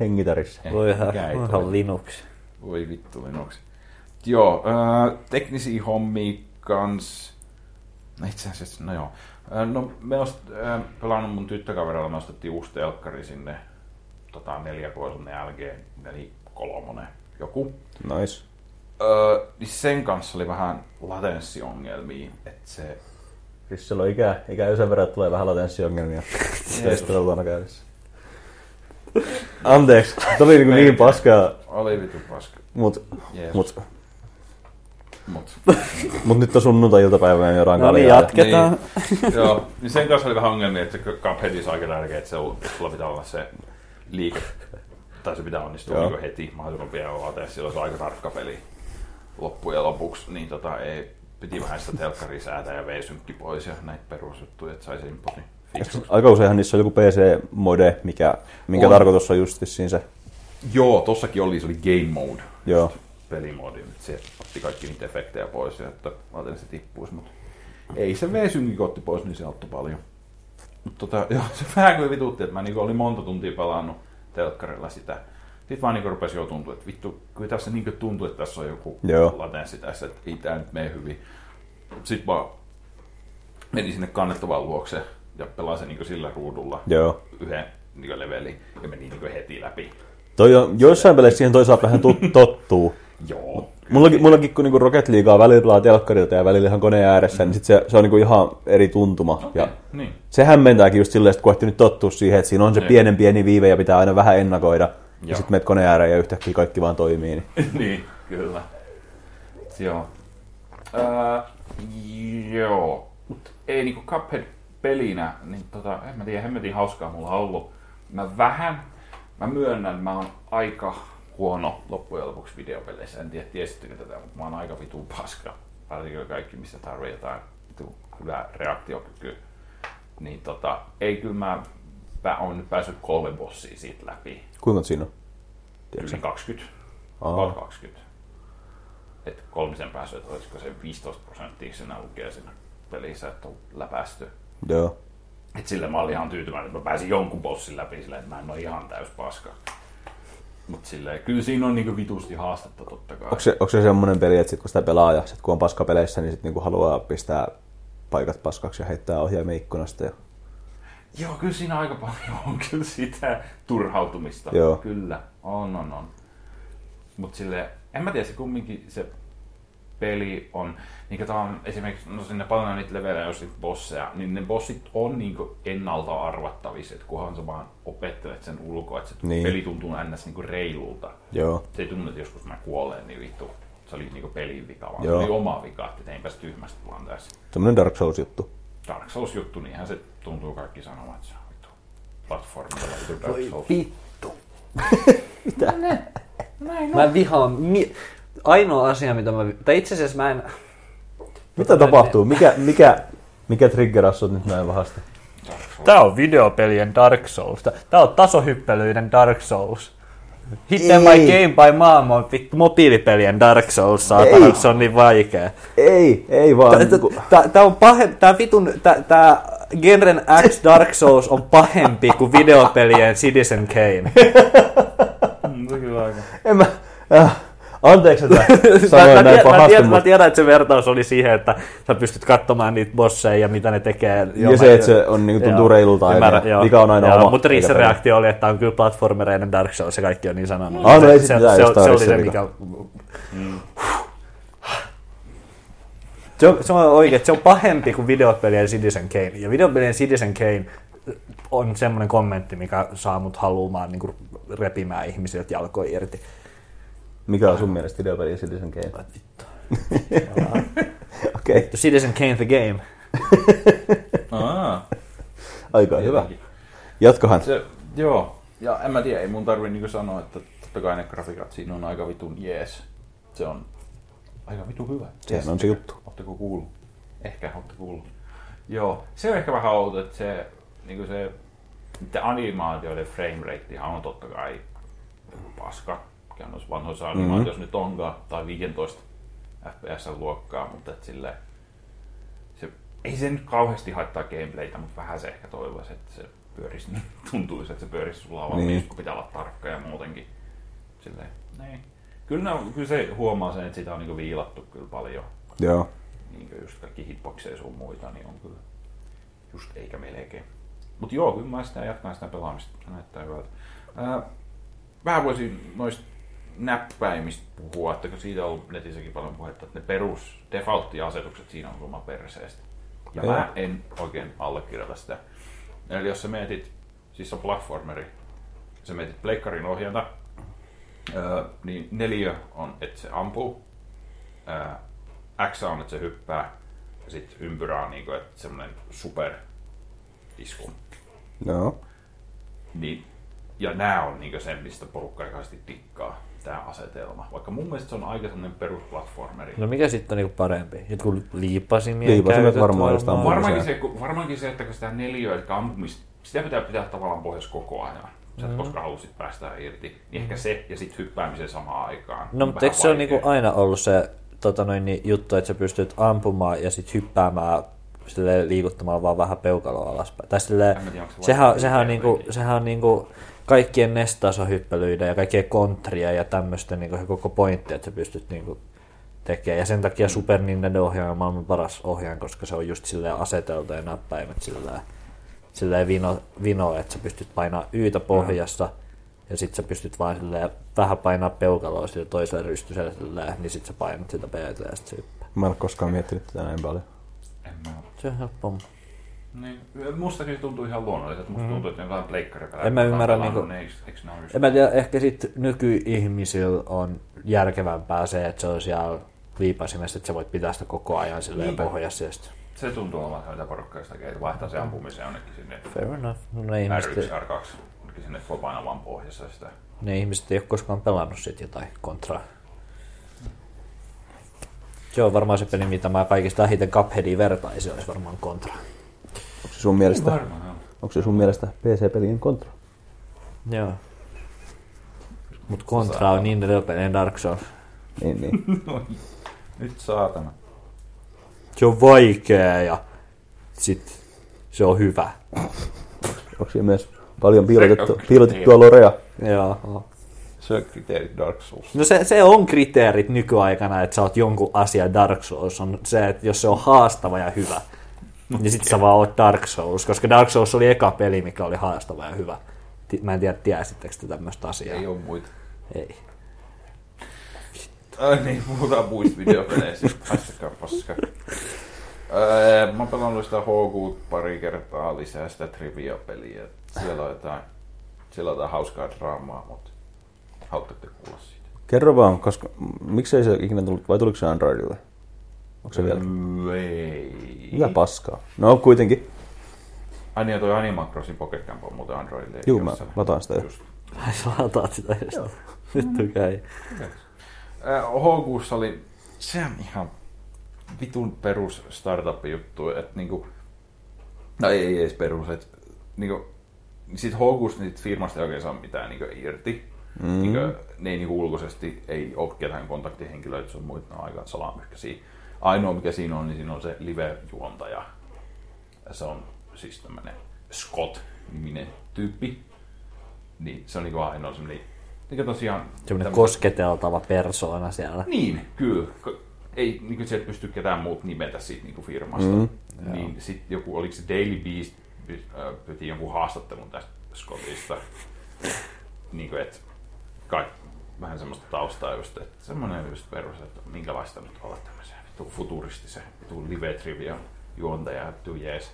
Hengitärissä. Voi ihan. Linux. Voi vittu Linux. Joo, äh, teknisiä hommia kans. No itse asiassa, no joo. Äh, no me ost, äh, pelannut mun tyttökaverilla, me ostettiin uusi telkkari sinne tota, neljä semmonen LG, kolmonen joku. Nice. Öö, niin sen kanssa oli vähän latenssiongelmia, että se... Siis sillä on ikä, ikä sen verran, että tulee vähän latenssiongelmia testiteltuna käydessä. Anteeksi, toi oli niinku niin paskaa, Oli vitu paska. mut, Jeesus. mut, Mut. mut nyt on sunnuntai-iltapäivä ja jotain No niin, jatketaan. Joo, niin sen kanssa oli vähän ongelmia, että on aika tärkeä, että se on, sulla pitää olla se liike, tai se pitää onnistua Joo. niin heti mahdollisimman pian lateessa, silloin se on aika tarkka peli loppujen lopuksi, niin tota, ei, piti vähän sitä telkkaria säätää ja V-synkki pois ja näitä perusjuttuja, että sai sen inputin fiksuksi. Aika useinhan niissä on joku PC-mode, mikä, minkä On. tarkoitus on just siinä se. Joo, tossakin oli, se oli game mode. Joo. pelimoodi, että se otti kaikki niitä efektejä pois ja että latenssi tippuisi, mutta ei se V-synkin otti pois, niin se auttoi paljon. Mutta tota, joo, se vähän kyllä vitutti, että mä niinku olin monta tuntia pelannut telkkarilla sitä. Sitten vaan niinku rupesi jo tuntua, että vittu, kyllä tässä niinku tuntuu, että tässä on joku Joo. latenssi tässä, että ei tää nyt mene hyvin. Sitten vaan menin sinne kannettavan luokse ja pelasin niinku sillä ruudulla Joo. yhden niinku levelin ja meni niinku heti läpi. Toi on, joissain peleissä siihen toisaalta vähän tottuu. Joo. Mullakin, mullakin kun niinku Rocket Leaguea välillä pelaa telkkarilta ja välillä ihan koneen ääressä, niin sit se, se on niinku ihan eri tuntuma. Ja Niin. se hämmentääkin just silleen, että kun ehti nyt tottua siihen, että siinä on se Niin. pienen pieni viive ja pitää aina vähän ennakoida. Ja Joo. sitten menet koneen ääreen ja yhtäkkiä kaikki vaan toimii. Niin. niin, kyllä. Joo. Ää, joo. Mut ei niinku Cuphead pelinä, niin tota, en mä tiedä, hemmetin hauskaa mulla on ollut. Mä vähän, mä myönnän, mä oon aika huono loppujen lopuksi videopeleissä. En tiedä, tiesittekö tätä, mutta mä oon aika vitu paska. Varsinkin kaikki, missä tarvii jotain vitu hyvää reaktiokykyä. Niin tota, ei kyllä mä, mä oon nyt päässyt kolme bossia siitä läpi. Kuinka siinä on? Tiedätkö Yli 20. Aa. About 20. Että kolmisen pääsy, että olisiko se 15 prosenttia siinä lukee siinä pelissä, että on läpästy. Joo. Et sillä mä olin ihan tyytyväinen, että mä pääsin jonkun bossin läpi sillä, että mä en ole ihan täys paska. Mut silleen, kyllä siinä on niinku vitusti haastetta totta kai. Onko se, onko se semmoinen peli, että sit kun sitä pelaa ja sit kun on paskapeleissä, niin sit niinku haluaa pistää paikat paskaksi ja heittää ohjaimia ikkunasta. Ja... Joo, kyllä siinä aika paljon on kyllä sitä turhautumista. Joo. Kyllä, on, on, on. Mutta sille en mä tiedä, se kumminkin se peli on, niin on esimerkiksi, no sinne paljon niitä levelejä, jos niitä bosseja, niin ne bossit on niin ennalta arvattavissa, että kunhan sä vaan opettelet sen ulkoa, että se Niin. peli tuntuu ns. Niin reilulta. Joo. Se ei tunnu, että joskus mä kuolen, niin vittu, se oli niin pelin vika, vaan Joo. se oli oma vika, että einpäs tyhmästä vaan tässä. Semmoinen Dark Souls-juttu. Dark Souls-juttu, niinhän se tuntuu kaikki sanomaan, että se on vittu platformilla vittu Dark Souls. Vittu. Mä vihaan... Mi- Ainoa asia, mitä mä... Tai itse asiassa mä en... Mitä tapahtuu? Mikä, mikä, mikä triggerasi sut nyt näin vahasti? Tää on videopelien Dark Souls. Tää on tasohyppelyiden Dark Souls. Hit My Game by Mom on vittu mobiilipelien Dark Souls, saatana, Ei. se on niin vaikea. Ei, ei vaan. niinku- Tämä on pahe, tää vitun, tää, tää Genren X Dark Souls on pahempi kuin videopelien Citizen Kane. Mm, se kyllä aika. En mä... Äh, anteeksi, että mä, sanoin mä, näin tiedän, mä, pahasti, tiedän, mä mutta... tiedän, että se vertaus oli siihen, että sä pystyt katsomaan niitä bosseja ja mitä ne tekee. Ja se, että se on, niinku, tuntuu reilulta aina, mikä on aina joo, oma, Mutta peli. reaktio oli, että on kyllä platformereiden Dark Souls ja kaikki on niin sanonut. Ah, no se, ei se, se, se, on oli se, mikä... Se on, se on oikein, se on pahempi kuin videopelien Citizen Kane. Ja videopelien Citizen Kane on semmoinen kommentti, mikä saa mut haluamaan niin repimään ihmisiltä jalkoja irti. Mikä on sun mielestä videopeli Citizen Kane? Vittu. Okei, okay. Citizen Kane the game. Aa, aika hyvä. Jatkohan. Se, joo. Ja en mä tiedä, ei mun tarvi niinku sanoa, että totta kai ne grafiikat siinä on aika vitun jees. Se on aika vitun hyvä. Sehän on se juttu. Oletteko kuullut? Ehkä olette kuullut. Joo, se on ehkä vähän outo, että se, niinku se niiden animaatioiden frame rate on totta kai paska, mikä noissa vanhoissa animaatioissa mm-hmm. nyt onkaan, tai 15 FPS-luokkaa, mutta et silleen, se, ei se nyt kauheasti haittaa gameplaytä, mutta vähän se ehkä toivoisi, että se pyörisi, niin tuntuisi, että se pyörisi sulla Niin. kun pitää olla tarkka ja muutenkin. Silleen, niin. Kyllä, ne on, kyllä se huomaa sen, että sitä on niinku viilattu kyllä paljon Joo. niin just kaikki hitboxeja sun muita, niin on kyllä just eikä melkein. Mutta joo, kyllä mä sitä jatkan sitä pelaamista. Se näyttää hyvältä. Ää, vähän voisin noista näppäimistä puhua, että siitä on ollut netissäkin paljon puhetta, että ne perus default-asetukset siinä on oma perseestä. Ja Joo. mä en oikein allekirjoita sitä. Eli jos sä mietit, siis se on platformeri, sä mietit pleikkarin ohjanta, ää, niin neljä on, että se ampuu, X on, että se hyppää, ja sitten ympyrä on niinku, että semmoinen super isku. Joo. Niin, ja nämä on niinku se, mistä porukka aikaisesti tikkaa, tämä asetelma. Vaikka mun mielestä se on aika semmoinen perusplatformeri. No mikä sitten on niinku parempi? Jotkut liipasimien Liipasimet käytöt varmaan jostain varmaan. Varmaankin se, kun- varmaankin se, että kun sitä neliöä, eli ampumista, sitä pitää pitää tavallaan pohjassa koko ajan. Sä et koskaan halua sit päästä irti. Niin ehkä se ja sitten hyppäämisen samaan aikaan. No, on mutta eikö se ole niinku aina ollut se tota noin, niin, juttu, että sä pystyt ampumaan ja sitten hyppäämään liikuttamalla vaan vähän peukaloa alaspäin. Tai se sehän, vaikea sehän, on niinku, sehän on niinku kaikkien nestasohyppelyiden ja kaikkien kontria ja tämmöisten niinku se koko pointti, että sä pystyt niinku tekemään. Ja sen takia Super Nintendo-ohjaaja on maailman paras ohjaaja, koska se on just silleen aseteltu ja näppäimet silleen, silleen vino, vino, että sä pystyt painaa Ytä pohjassa ja sit sä pystyt vaan silleen vähän painaa peukaloa sille toiselle rystyselle silleen, niin sit sä painat sitä Btä ja sit se. Mä en ole koskaan miettinyt tätä näin paljon. En mä Se on helppo. Niin, mustakin se tuntuu ihan luonnolliselta. Musta tuntuu, että jotain pleikkaripelejä. Mm. En mä ymmärrä niin eikö- eikö ne just- En mä tiedä, ehkä sit nykyihmisillä on järkevämpää se, että se on siellä liipasimessa, että sä voit pitää sitä koko ajan silleen Niinpä. pohjassa. Se tuntuu olevan sellainen porukka, josta tekee, vaihtaa se ampumiseen jonnekin sinne Fair enough. No, ne, ihmiset, R1, R2, jonnekin sinne vaan pohjassa sitä. ne ihmiset ei ole koskaan pelannut sit jotain kontraa. Se on varmaan se peli, mitä mä kaikista vähiten Cupheadia vertaisin, olisi varmaan kontra. Onko se sun mielestä, Varmaan joo. onko se sun mielestä PC-pelien kontra? Joo. Mut kontra on niin edelleen Dark Souls. Niin, niin. Nyt saatana. Se on vaikea ja sit se on hyvä. Onko siinä myös paljon piilotettu, piilotettua lorea? Joo. Se on kriteerit Dark Souls. No se, se on kriteerit nykyaikana, että sä oot jonkun asian Dark Souls, on se, että jos se on haastava ja hyvä, niin sit sä vaan oot Dark Souls, koska Dark Souls oli eka peli, mikä oli haastava ja hyvä. Mä en tiedä, tiesittekö te tämmöistä asiaa? Ei oo muita. Ei. Ai niin, puhutaan muista videopeleistä. Paska, paska. Öö, mä oon pelannut sitä HQ pari kertaa lisää sitä trivia-peliä. Siellä on jotain, siellä on jotain hauskaa draamaa, mutta haluatteko kuulla siitä? Kerro vaan, koska miksei se ikinä tullut, vai tuliko se Androidille? Onko se vielä? Ei. Mitä paskaa? No kuitenkin. Ai niin, ja toi Animal Crossing Pocket Camp on muuten Androidille. ei Juu, mä lataan sitä jo. Just. Ai sä lataat sitä edes. Vittu käy. HQssa oli se on ihan vitun perus startup-juttu, että niinku, no ei, ei edes perus, että niinku, sit HQsta niitä firmasta ei oikein saa mitään niinku irti. Mm. Niin kuin, ne ei niin ulkoisesti ei ole ketään kontaktihenkilöitä, se on muita, ne on aika salamyhkäisiä. Ainoa mikä siinä on, niin siinä on se live-juontaja. Se on siis tämmöinen Scott-niminen tyyppi. Niin se on niin ainoa semmoinen niin tosiaan... Semmoinen kosketeltava persoona siellä. Niin, kyllä. Ei niin sieltä pysty ketään muut nimetä siitä niin firmasta. Mm. Niin sitten joku, oliko se Daily Beast, piti jonkun haastattelun tästä Scottista. niin kuin, että kaikki, vähän semmoista taustaa just, että semmoinen just perus, että minkälaista nyt olla tämmöisen vittu futuristisen, vittu live trivia juontaja, vittu jees.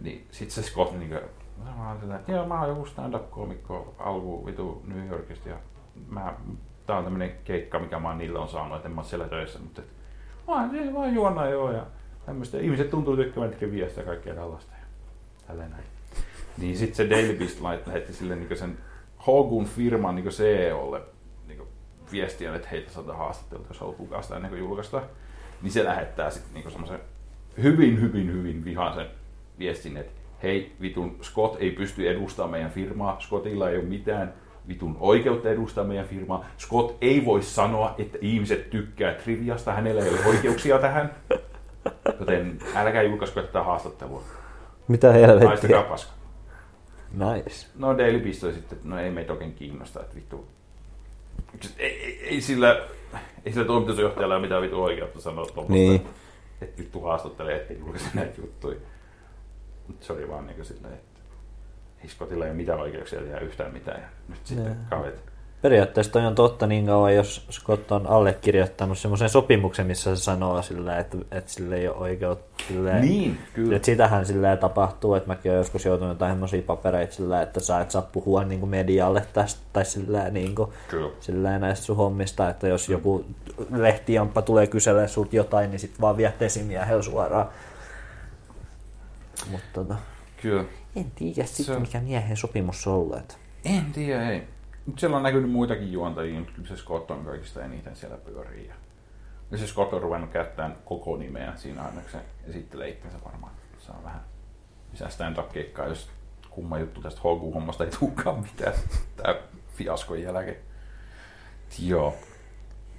Niin sit se Scott niin kuin, mä sillä, että joo, mä oon joku stand-up-komikko alku vitu New Yorkista ja mä, tää on tämmönen keikka, mikä mä niillä on saanut, että en mä oon siellä töissä, mutta et, mä oon vaan juona joo ja tämmöistä. Ihmiset tuntuu tykkäämään triviasta ja kaikkea tällaista ja tälleen näin. Niin sitten se Daily Beast lähetti sille niin sen Hogun firman niin CEOlle niin viestiä, että heitä saadaan haastattelua, jos haluat lukea sitä ennen kuin julkaista. Niin se lähettää sitten niin semmoisen hyvin, hyvin, hyvin vihaisen viestin, että hei, vitun Scott ei pysty edustamaan meidän firmaa, Scottilla ei ole mitään vitun oikeutta edustaa meidän firmaa. Scott ei voi sanoa, että ihmiset tykkää triviasta, hänellä ei ole oikeuksia tähän. Joten älkää julkaisko tätä haastattelua. Mitä helvettiä? Haistakaa paska. Nice. No Daily Beast sitten, no ei meitä oikein kiinnosta, että vittu. Ei, ei, sillä, ei sillä toimitusjohtajalla ole mitään vittu oikeutta sanoa tuommoista. Niin. Että vittu haastattelee, että julkaisi näitä juttuja. Mutta se oli vaan niin silleen, että Hiskotilla ei ole mitään oikeuksia tehdä yhtään mitään. Ja nyt sitten kavet Periaatteessa toi on totta niin kauan, jos Scott on allekirjoittanut semmoisen sopimuksen, missä se sanoo sillä, että, että sille ei ole oikeutta. Silleen, niin, kyllä. Että sitähän sillä tapahtuu, että mäkin olen joskus joutunut jotain semmoisia papereita sillä, että sä et saa puhua niin kuin medialle tästä, tai sillä, niin kuin, sillä näistä sun hommista, että jos joku lehtijamppa tulee kyselemään sut jotain, niin sitten vaan viet esimiehellä suoraan. Mutta tota, Kyllä. En tiedä sitten, mikä miehen sopimus on ollut. En tiedä, ei. Mutta siellä on näkynyt muitakin juontajia, mutta kyllä se Scott on kaikista eniten siellä pyörii. Ja se Scott on ruvennut käyttämään koko nimeä siinä aina, kun se esittelee itsensä varmaan. Saa vähän lisää stand-up-keikkaa, jos kumma juttu tästä Hogu-hommasta ei tulekaan mitään tää fiaskon jälkeen. Joo.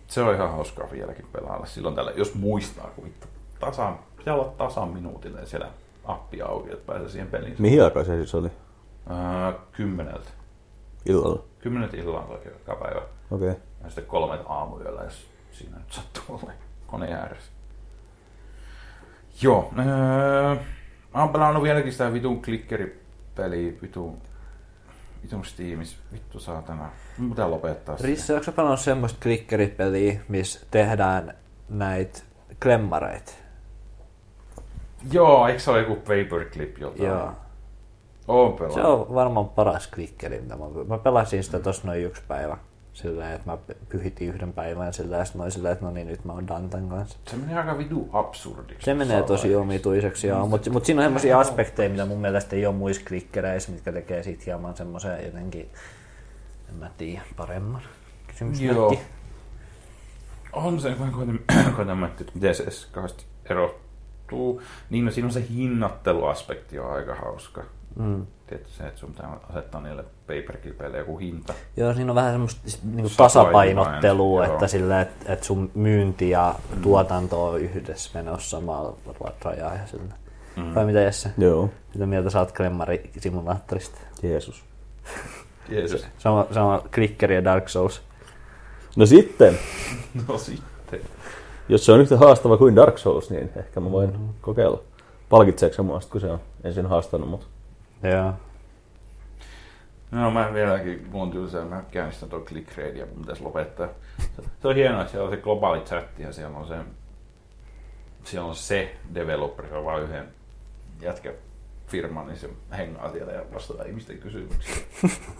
Se on ihan hauskaa vieläkin pelailla silloin tällä, jos muistaa, kun vittu tasan, pitää olla tasan minuutille siellä appi auki, että pääsee siihen peliin. Mihin aikaan se siis oli? Äh, kymmeneltä. Illalla? Kymmenet illalla toki joka päivä. Okei. Okay. Ja sitten kolmet aamuyöllä, jos siinä nyt sattuu olla koneen ääressä. Joo. Öö, mä oon pelannut vieläkin sitä vitun klikkeripeliä, vitun vitun Steamis, vittu saatana. Mun pitää lopettaa sitä. Risse, onko pelannut semmoista klikkeripeliä, missä tehdään näitä klemmareita? Joo, eikö se ole joku paperclip jotain? Joo. Oon Se on varmaan paras klikkeri. Mä, mä pelasin sitä tossa noin yksi päivä. Sillä että mä pyhitin yhden päivän sillä että mä sillä että no niin, nyt mä oon Dantan kanssa. Se menee aika vitu absurdiksi. Se menee tosi omituiseksi, joo. Mutta mut siinä on semmoisia aspekteja, mitä mun mielestä ei ole muissa klikkereissä, mitkä tekee siitä hieman semmoisen jotenkin, en mä tiedä, paremman. Joo. On se, kun koitan, koitan miettiä, että miten se edes kauheasti erottuu. Niin, no siinä on se hinnatteluaspekti on aika hauska. Mm. Tietysti se, että sun pitää asettaa niille paperclipeille joku hinta. Joo, siinä on vähän semmoista niin tasapainottelua, että, sillä, että, että sun myynti ja mm. tuotanto on yhdessä menossa samalla rajaa. Ja sillä. Mm. Vai mitä Jesse? Joo. Mitä mieltä sä oot Klemmari-simulaattorista? Jeesus. Jeesus. Sama, sama klikkeri ja Dark Souls. No sitten. no sitten. Jos se on yhtä haastava kuin Dark Souls, niin ehkä mä voin mm-hmm. kokeilla. Palkitseeko se kun se on ensin haastanut mut? Joo. No mä vieläkin, mun on tylsää, mä käynnistän tuon click ja mun pitäisi lopettaa. Se on hienoa, että siellä on se globaali chatti ja siellä on se, siellä on se developer, joka on vain yhden jätkä firma, niin se hengaa siellä ja vastaa ihmisten kysymyksiin.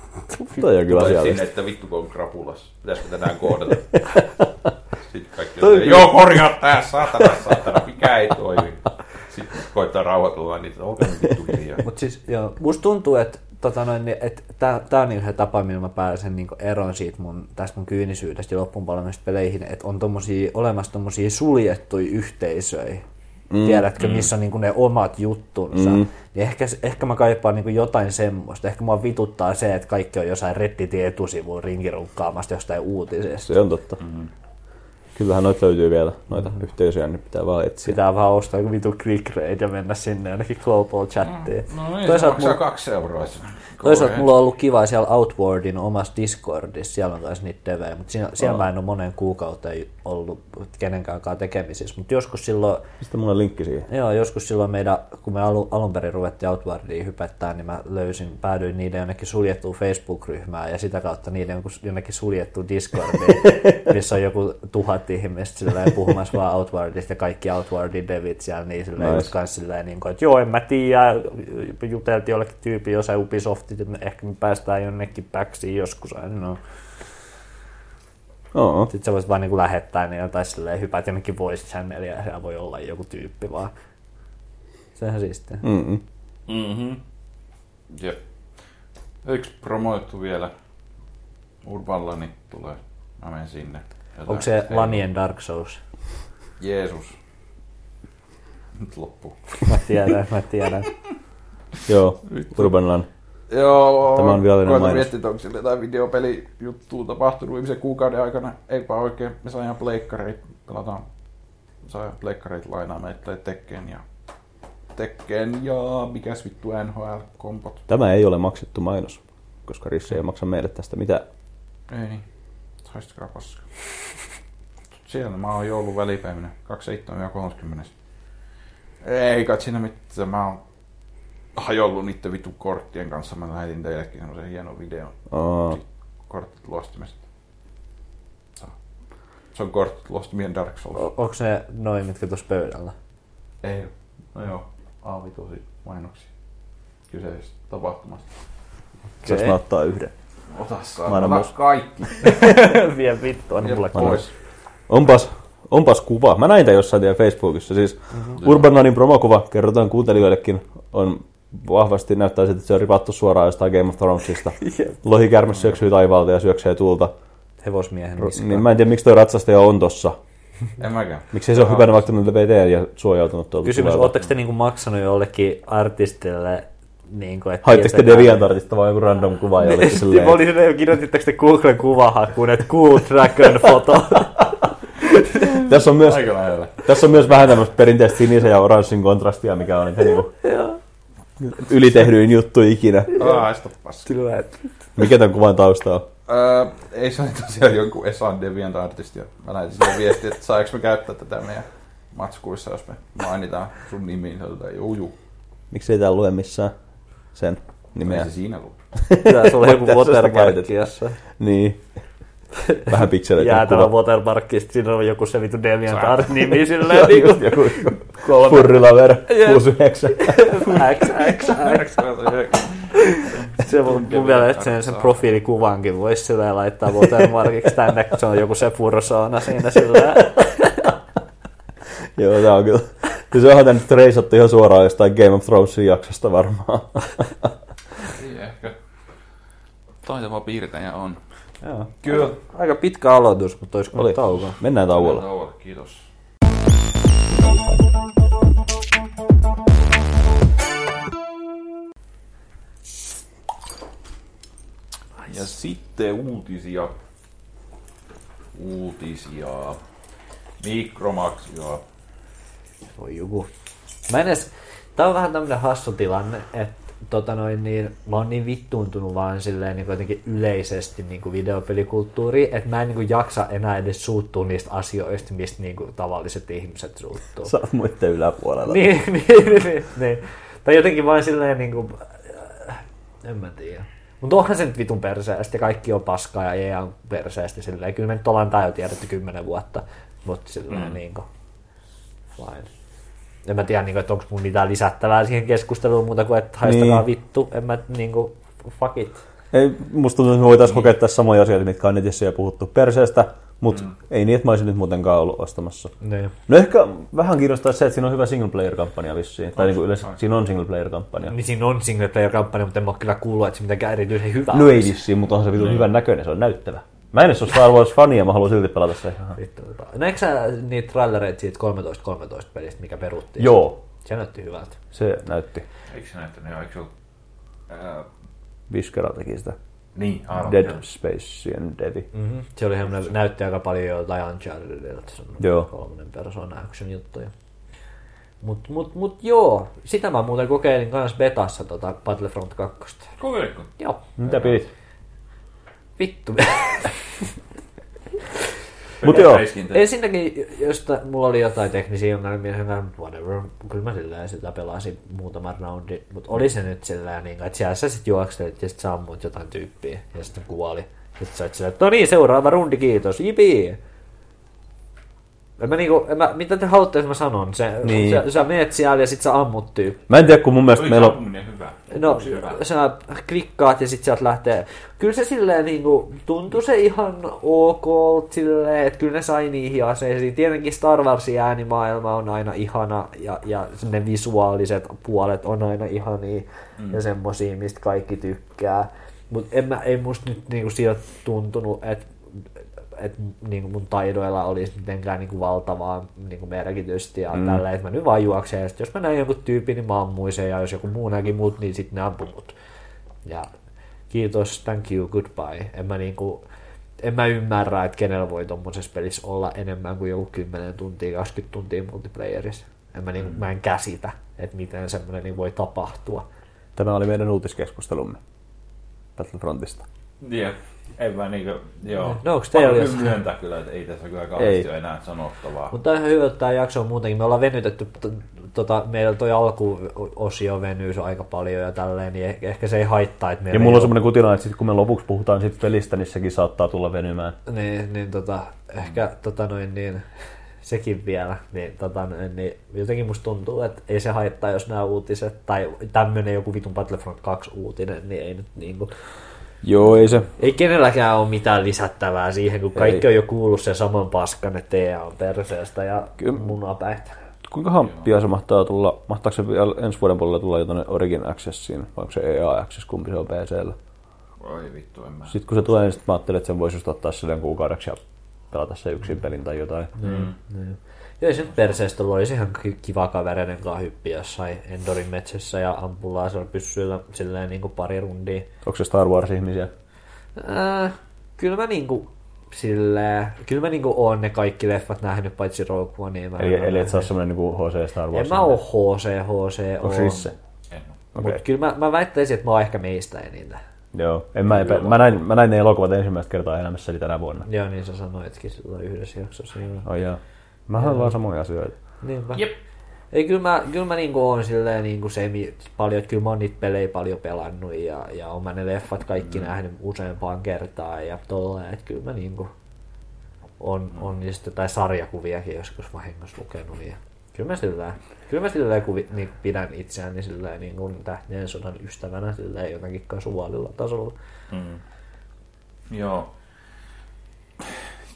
Toi on kyllä asiallista. sinne, että vittu kun on krapulas, pitäisikö tänään koodata. Sitten kaikki on, joo korjaa tää, saatana, saatana, mikä ei toimi koittaa rauhoitella niitä, olkaa vittu hiljaa. Mutta siis joo, musta tuntuu, että tota noin, että tämä on yhden tapa, millä mä pääsen niinku eroon siitä mun, tästä mun kyynisyydestä ja loppuun peleihin, että on tommosia, olemassa tommosia suljettuja yhteisöjä, mm, tiedätkö, mm. missä on niin ne omat juttunsa. Mm. Niin ehkä, ehkä mä kaipaan niin jotain semmoista. Ehkä mua vituttaa se, että kaikki on jossain Redditin etusivuun rinkirunkkaamasta jostain uutisesta. Se on totta. Mm. Kyllähän noita löytyy vielä, noita mm. yhteisöjä, niin pitää vaan etsiä. Pitää vaan ostaa joku vitu click rate ja mennä sinne ainakin global chattiin. No, no niin, Toisaalta se maksaa mulla, kaksi euroa. Toisaalta mulla on ollut kiva siellä Outwardin omassa Discordissa, siellä on myös niitä devejä, mutta siellä, siellä oh. mä en ole monen kuukauteen ollut kenenkään tekemisissä, mutta joskus silloin... Mistä mulla on linkki siihen? Joo, joskus silloin meidän, kun me alu, alun perin ruvettiin Outwardiin hypettää, niin mä löysin, päädyin niiden jonnekin suljettuun Facebook-ryhmään ja sitä kautta niiden jonnekin suljettuun Discordiin, missä on joku tuhat ihmistä silleen, puhumassa vaan Outwardista ja kaikki Outwardin devit siellä, niin silleen, nice. just silleen, niin kuin, että joo, en mä tiedä, juteltiin jollekin tyyppi jossain Ubisoftit, että ehkä me päästään jonnekin backsiin joskus, no. Oo. Sitten sä voisit vaan niin lähettää niin jotain silleen, hypäät jonnekin voice channelia ja siellä voi olla joku tyyppi vaan. Sehän siistiä. Mm-hmm. Mm-hmm. Jep. Yksi promoittu vielä. Urban niin tulee. Mä menen sinne. Jotain Onko se Lanien Dark Souls? Jeesus. Nyt loppuu. Mä tiedän, mä tiedän. Joo, Urban Lan. Joo, Tämä on virallinen mainos. miettiä, että onko sille jotain videopelijuttua tapahtunut viimeisen kuukauden aikana. Eipä oikein. Me saimme pleikkareita, pelataan, sai pleikkareita lainaa meille Tekken ja Tekken ja mikäs vittu NHL-kompot. Tämä ei ole maksettu mainos, koska Risse ei maksa meille tästä mitään. Ei niin. Haistakaa paska. Siellä mä oon joulun välipäivinä, 27.30. Ei kai siinä mitään. Mä oon hajollut niiden vitu korttien kanssa. Mä lähetin teillekin semmoisen hienon videon. Oh. Kortit luostimesta. Se on kortit luostimien Dark Souls. O- onko ne noin, mitkä tuossa pöydällä? Ei. No joo. A5 mainoksia kyseisestä tapahtumasta. Okay. Saanko mä ottaa yhden? Ota saa. Ota kaikki. Vie vittu, on mulle pois. Onpas, onpas kuva. Mä näin tämän jossain teidän Facebookissa. Siis mm-hmm. Urbananin promokuva, kerrotaan kuuntelijoillekin, on vahvasti näyttää siltä, että se on ripattu suoraan jostain Game of Thronesista. Lohikärme syöksyy taivaalta ja syöksee tuulta. Hevosmiehen niskaan. Niin mä en tiedä, miksi toi ratsastaja on tossa. En mäkään. Miksi se on hypännyt vaikka VT ja suojautunut tuolta Kysymys, oletteko te niinku maksanut jollekin artistille niin kuin, että Haitteko te DeviantArtista vai joku random kuva jollekin silleen? Mä olin silleen, kirjoititteko te Googlen kuvahakuun, että cool dragon foto. tässä, on myös, tässä on myös vähän tämmöistä perinteistä sinisen ja oranssin kontrastia, mikä on niitä niinku ylitehdyin juttu ikinä. Aista Kyllä. Mikä tämän kuvan tausta on? Öö, ei se ole tosiaan jonkun Esan Deviant Artist. Mä näin sille viestiä, että saanko me käyttää tätä meidän matskuissa, jos me mainitaan sun nimiin. Se juu, juu. Miksi ei täällä lue missään sen nimeä? Ei se siinä lue. Tässä oli joku watermark jossain. Niin. Vähän pikseleitä. Jäätävä watermark, siinä on joku se vitu Deviant Art nimi silleen. niin kuin, joku, joku Furrilaver 69. X, X, X. Se mun, mun mielestä sen, sen profiilikuvankin voisi silleen laittaa watermarkiksi tänne, kun se on joku se furrosauna siinä silleen. Joo, tää on kyllä. Ja se onhan tänne reisattu ihan suoraan jostain Game of Thronesin jaksosta varmaan. Ei ehkä. Taitava piirtäjä on. Joo. Kyllä. Aika pitkä aloitus, mutta olisiko Oli. tauko? Mennään tauolla. Mennään tauolla. Kiitos. Ja sitten uutisia. Uutisia. Mikromaksia. Voi joku. Mä en edes... Tää on vähän tämmönen hassu tilanne, että tota noin, niin, mä oon niin vittuuntunut vaan silleen niin jotenkin yleisesti niin kuin videopelikulttuuriin, että mä en niin kuin, jaksa enää edes suuttua niistä asioista, mistä niin kuin, tavalliset ihmiset suuttuu. Sä oot muiden yläpuolella. niin, niin, niin, niin, niin. Tai jotenkin vaan silleen, niin kuin, äh, en mä tiedä. Mutta onhan se nyt vitun perseestä ja kaikki on paskaa ja EA on perseestä silleen. Kyllä me nyt ollaan tää jo tiedetty kymmenen vuotta, mutta silleen mm. niin kuin, fine en mä tiedä, niin että onko mun mitään lisättävää siihen keskusteluun muuta kuin, että haistakaa niin. vittu, en mä niin kuin, fuck it. Ei, musta tuntuu, että me voitaisiin kokea tässä samoja asioita, mitkä on netissä jo puhuttu perseestä, mutta mm. ei niin, että mä olisin nyt muutenkaan ollut ostamassa. Niin. No ehkä vähän kiinnostaa se, että siinä on hyvä single player-kampanja vissiin. Tai niin kuin yleensä siinä on single player-kampanja. Niin siinä on single player-kampanja, mutta en mä ole kyllä kuullut, että se mitenkään erityisen hyvä No ei vissiin, mutta on se vitun hyvän näköinen, se on näyttävä. Mä en ole Star Wars-fani ja mä haluan silti pelata se. Vittu, tota. Näetkö sä niitä trailereita siitä 13-13 pelistä, mikä peruttiin? Joo, Se näytti hyvältä. se näytti. Eikö se näyttänyt? Joo, eikö se ollut... Ää, Viskera teki sitä. niin, aivan. Dead joo. Space and Deadi. Mm-hmm. Se oli semmoinen, näytti aika paljon jotain Unchartedilta, semmoinen Joo. kolmonen persona action juttuja. Mut, mut, mut joo, sitä mä muuten kokeilin kans betassa tota Battlefront 2. Kokeilitko? Joo, Mitä pidit? Vittu. Mut joo. Ensinnäkin, jos ta, mulla oli jotain teknisiä ongelmia, kanssa, whatever, kyllä mä silleen sitä pelasin muutaman roundin, mutta oli se nyt silleen, niin, että siellä sä sit juokselit ja sit sä ammut jotain tyyppiä ja sitten kuoli. Sitten sä oot että no niin, seuraava rundi, kiitos, jipii. En mä niinku, en mä, mitä te haluatte, että mä sanon? Se, Niin. sä, sä meet siellä ja sit sä ammut tyyppi. Mä en tiedä, kun mun mielestä Oli meillä on... hyvä. No, hyvä? sä klikkaat ja sit sieltä lähtee. Kyllä se silleen niinku, tuntui se ihan ok silleen, että kyllä ne sai niihin aseisiin. Tietenkin Star Warsin äänimaailma on aina ihana ja, ja ne visuaaliset puolet on aina ihania mm. ja semmosia, mistä kaikki tykkää. Mutta en mä, ei musta nyt niinku sieltä tuntunut, että et, niinku mun taidoilla olisi mitenkään niinku valtavaa niinku merkitystä ja mm. tällä, että mä nyt vaan juoksen ja sit jos mä näin jonkun tyypin, niin mä ammuin sen ja jos joku muu näki mut, niin sitten ne ampui mut. Ja kiitos, thank you, goodbye. En mä niinku, en mä ymmärrä, että kenellä voi tommosessa pelissä olla enemmän kuin joku 10 tuntia, 20 tuntia multiplayerissa. En mä, niinku, mm. mä en käsitä, että miten semmoinen niinku voi tapahtua. Tämä oli meidän uutiskeskustelumme Battlefrontista. Jep. En mä niinku, joo. No, onks teillä Pakko jos- kyllä myöntää kyllä, että ei tässä kyllä kauheasti Ei. ole enää sanottavaa. Mutta on ihan hyvä, että tämä jakso on muutenkin. Me ollaan venytetty, tota, meillä toi alkuosio venyy se aika paljon ja tälleen, niin ehkä, ehkä se ei haittaa, että Ja ei mulla on semmoinen kutina, että sit kun me lopuksi puhutaan sit pelistä, niin sekin saattaa tulla venymään. Niin, niin tota, ehkä tota noin niin, sekin vielä, niin, tota, niin jotenkin musta tuntuu, että ei se haittaa, jos nämä uutiset, tai tämmönen joku vitun Battlefront 2 uutinen, niin ei nyt niinku, Joo, ei se. ei kenelläkään ole mitään lisättävää siihen, kun kaikki Ei. on jo kuullut sen saman paskan, että TEA on perseestä ja Kyllä. munapäitä. Kuinkahan pian se mahtaa tulla, mahtaako se vielä ensi vuoden puolella tulla jo tuonne Origin Accessiin, vai onko se EA Access, kumpi se on PCllä? Oi vittu, en mä. Sitten kun se tulee, niin sit mä ajattelin, että sen voisi just ottaa silleen kuukaudeksi ja pelata se yksin pelin tai jotain. Mm. Niin. Joo, ei se nyt perseestä olisi ihan ki- kiva kavereiden kanssa hyppi jossain Endorin metsässä ja ampua laserpyssyillä silleen niin kuin pari rundia. Onko se Star Wars-ihmisiä? Äh, kyllä mä niinku silleen, kyllä mä niinku oon ne kaikki leffat nähnyt, paitsi Rogue One. Niin mä Eli, eli et sä ole nähnyt. semmoinen niinku HC Star Wars. En mä oo HC, HC Onko oon. Risse? En oo. Okei. Mut kyllä mä, mä väittäisin, että mä oon ehkä meistä eniten. Joo, en mä, epä, mä, näin, mä näin ne elokuvat ensimmäistä kertaa elämässäni tänä vuonna. Joo, niin sä sanoitkin silloin yhdessä jaksossa. Joo. Oh, joo. Mä haluan vaan samoja asioita. Niinpä. Jep. Ei, kyllä mä, kyllä mä niinku oon silleen niinku semi, paljon, että kyllä mä oon niitä pelejä paljon pelannut ja, ja oon mä ne leffat kaikki mm. nähnyt useampaan kertaan ja tolleen, että kyllä mä niinku on, on niistä tai sarjakuviakin joskus vahingossa lukenut ja kyllä mä silleen, kyllä mä silleen kuvi, niin pidän itseäni silleen niin kuin tähtien sodan ystävänä silleen jotenkin kasuaalilla tasolla. Mm. Joo.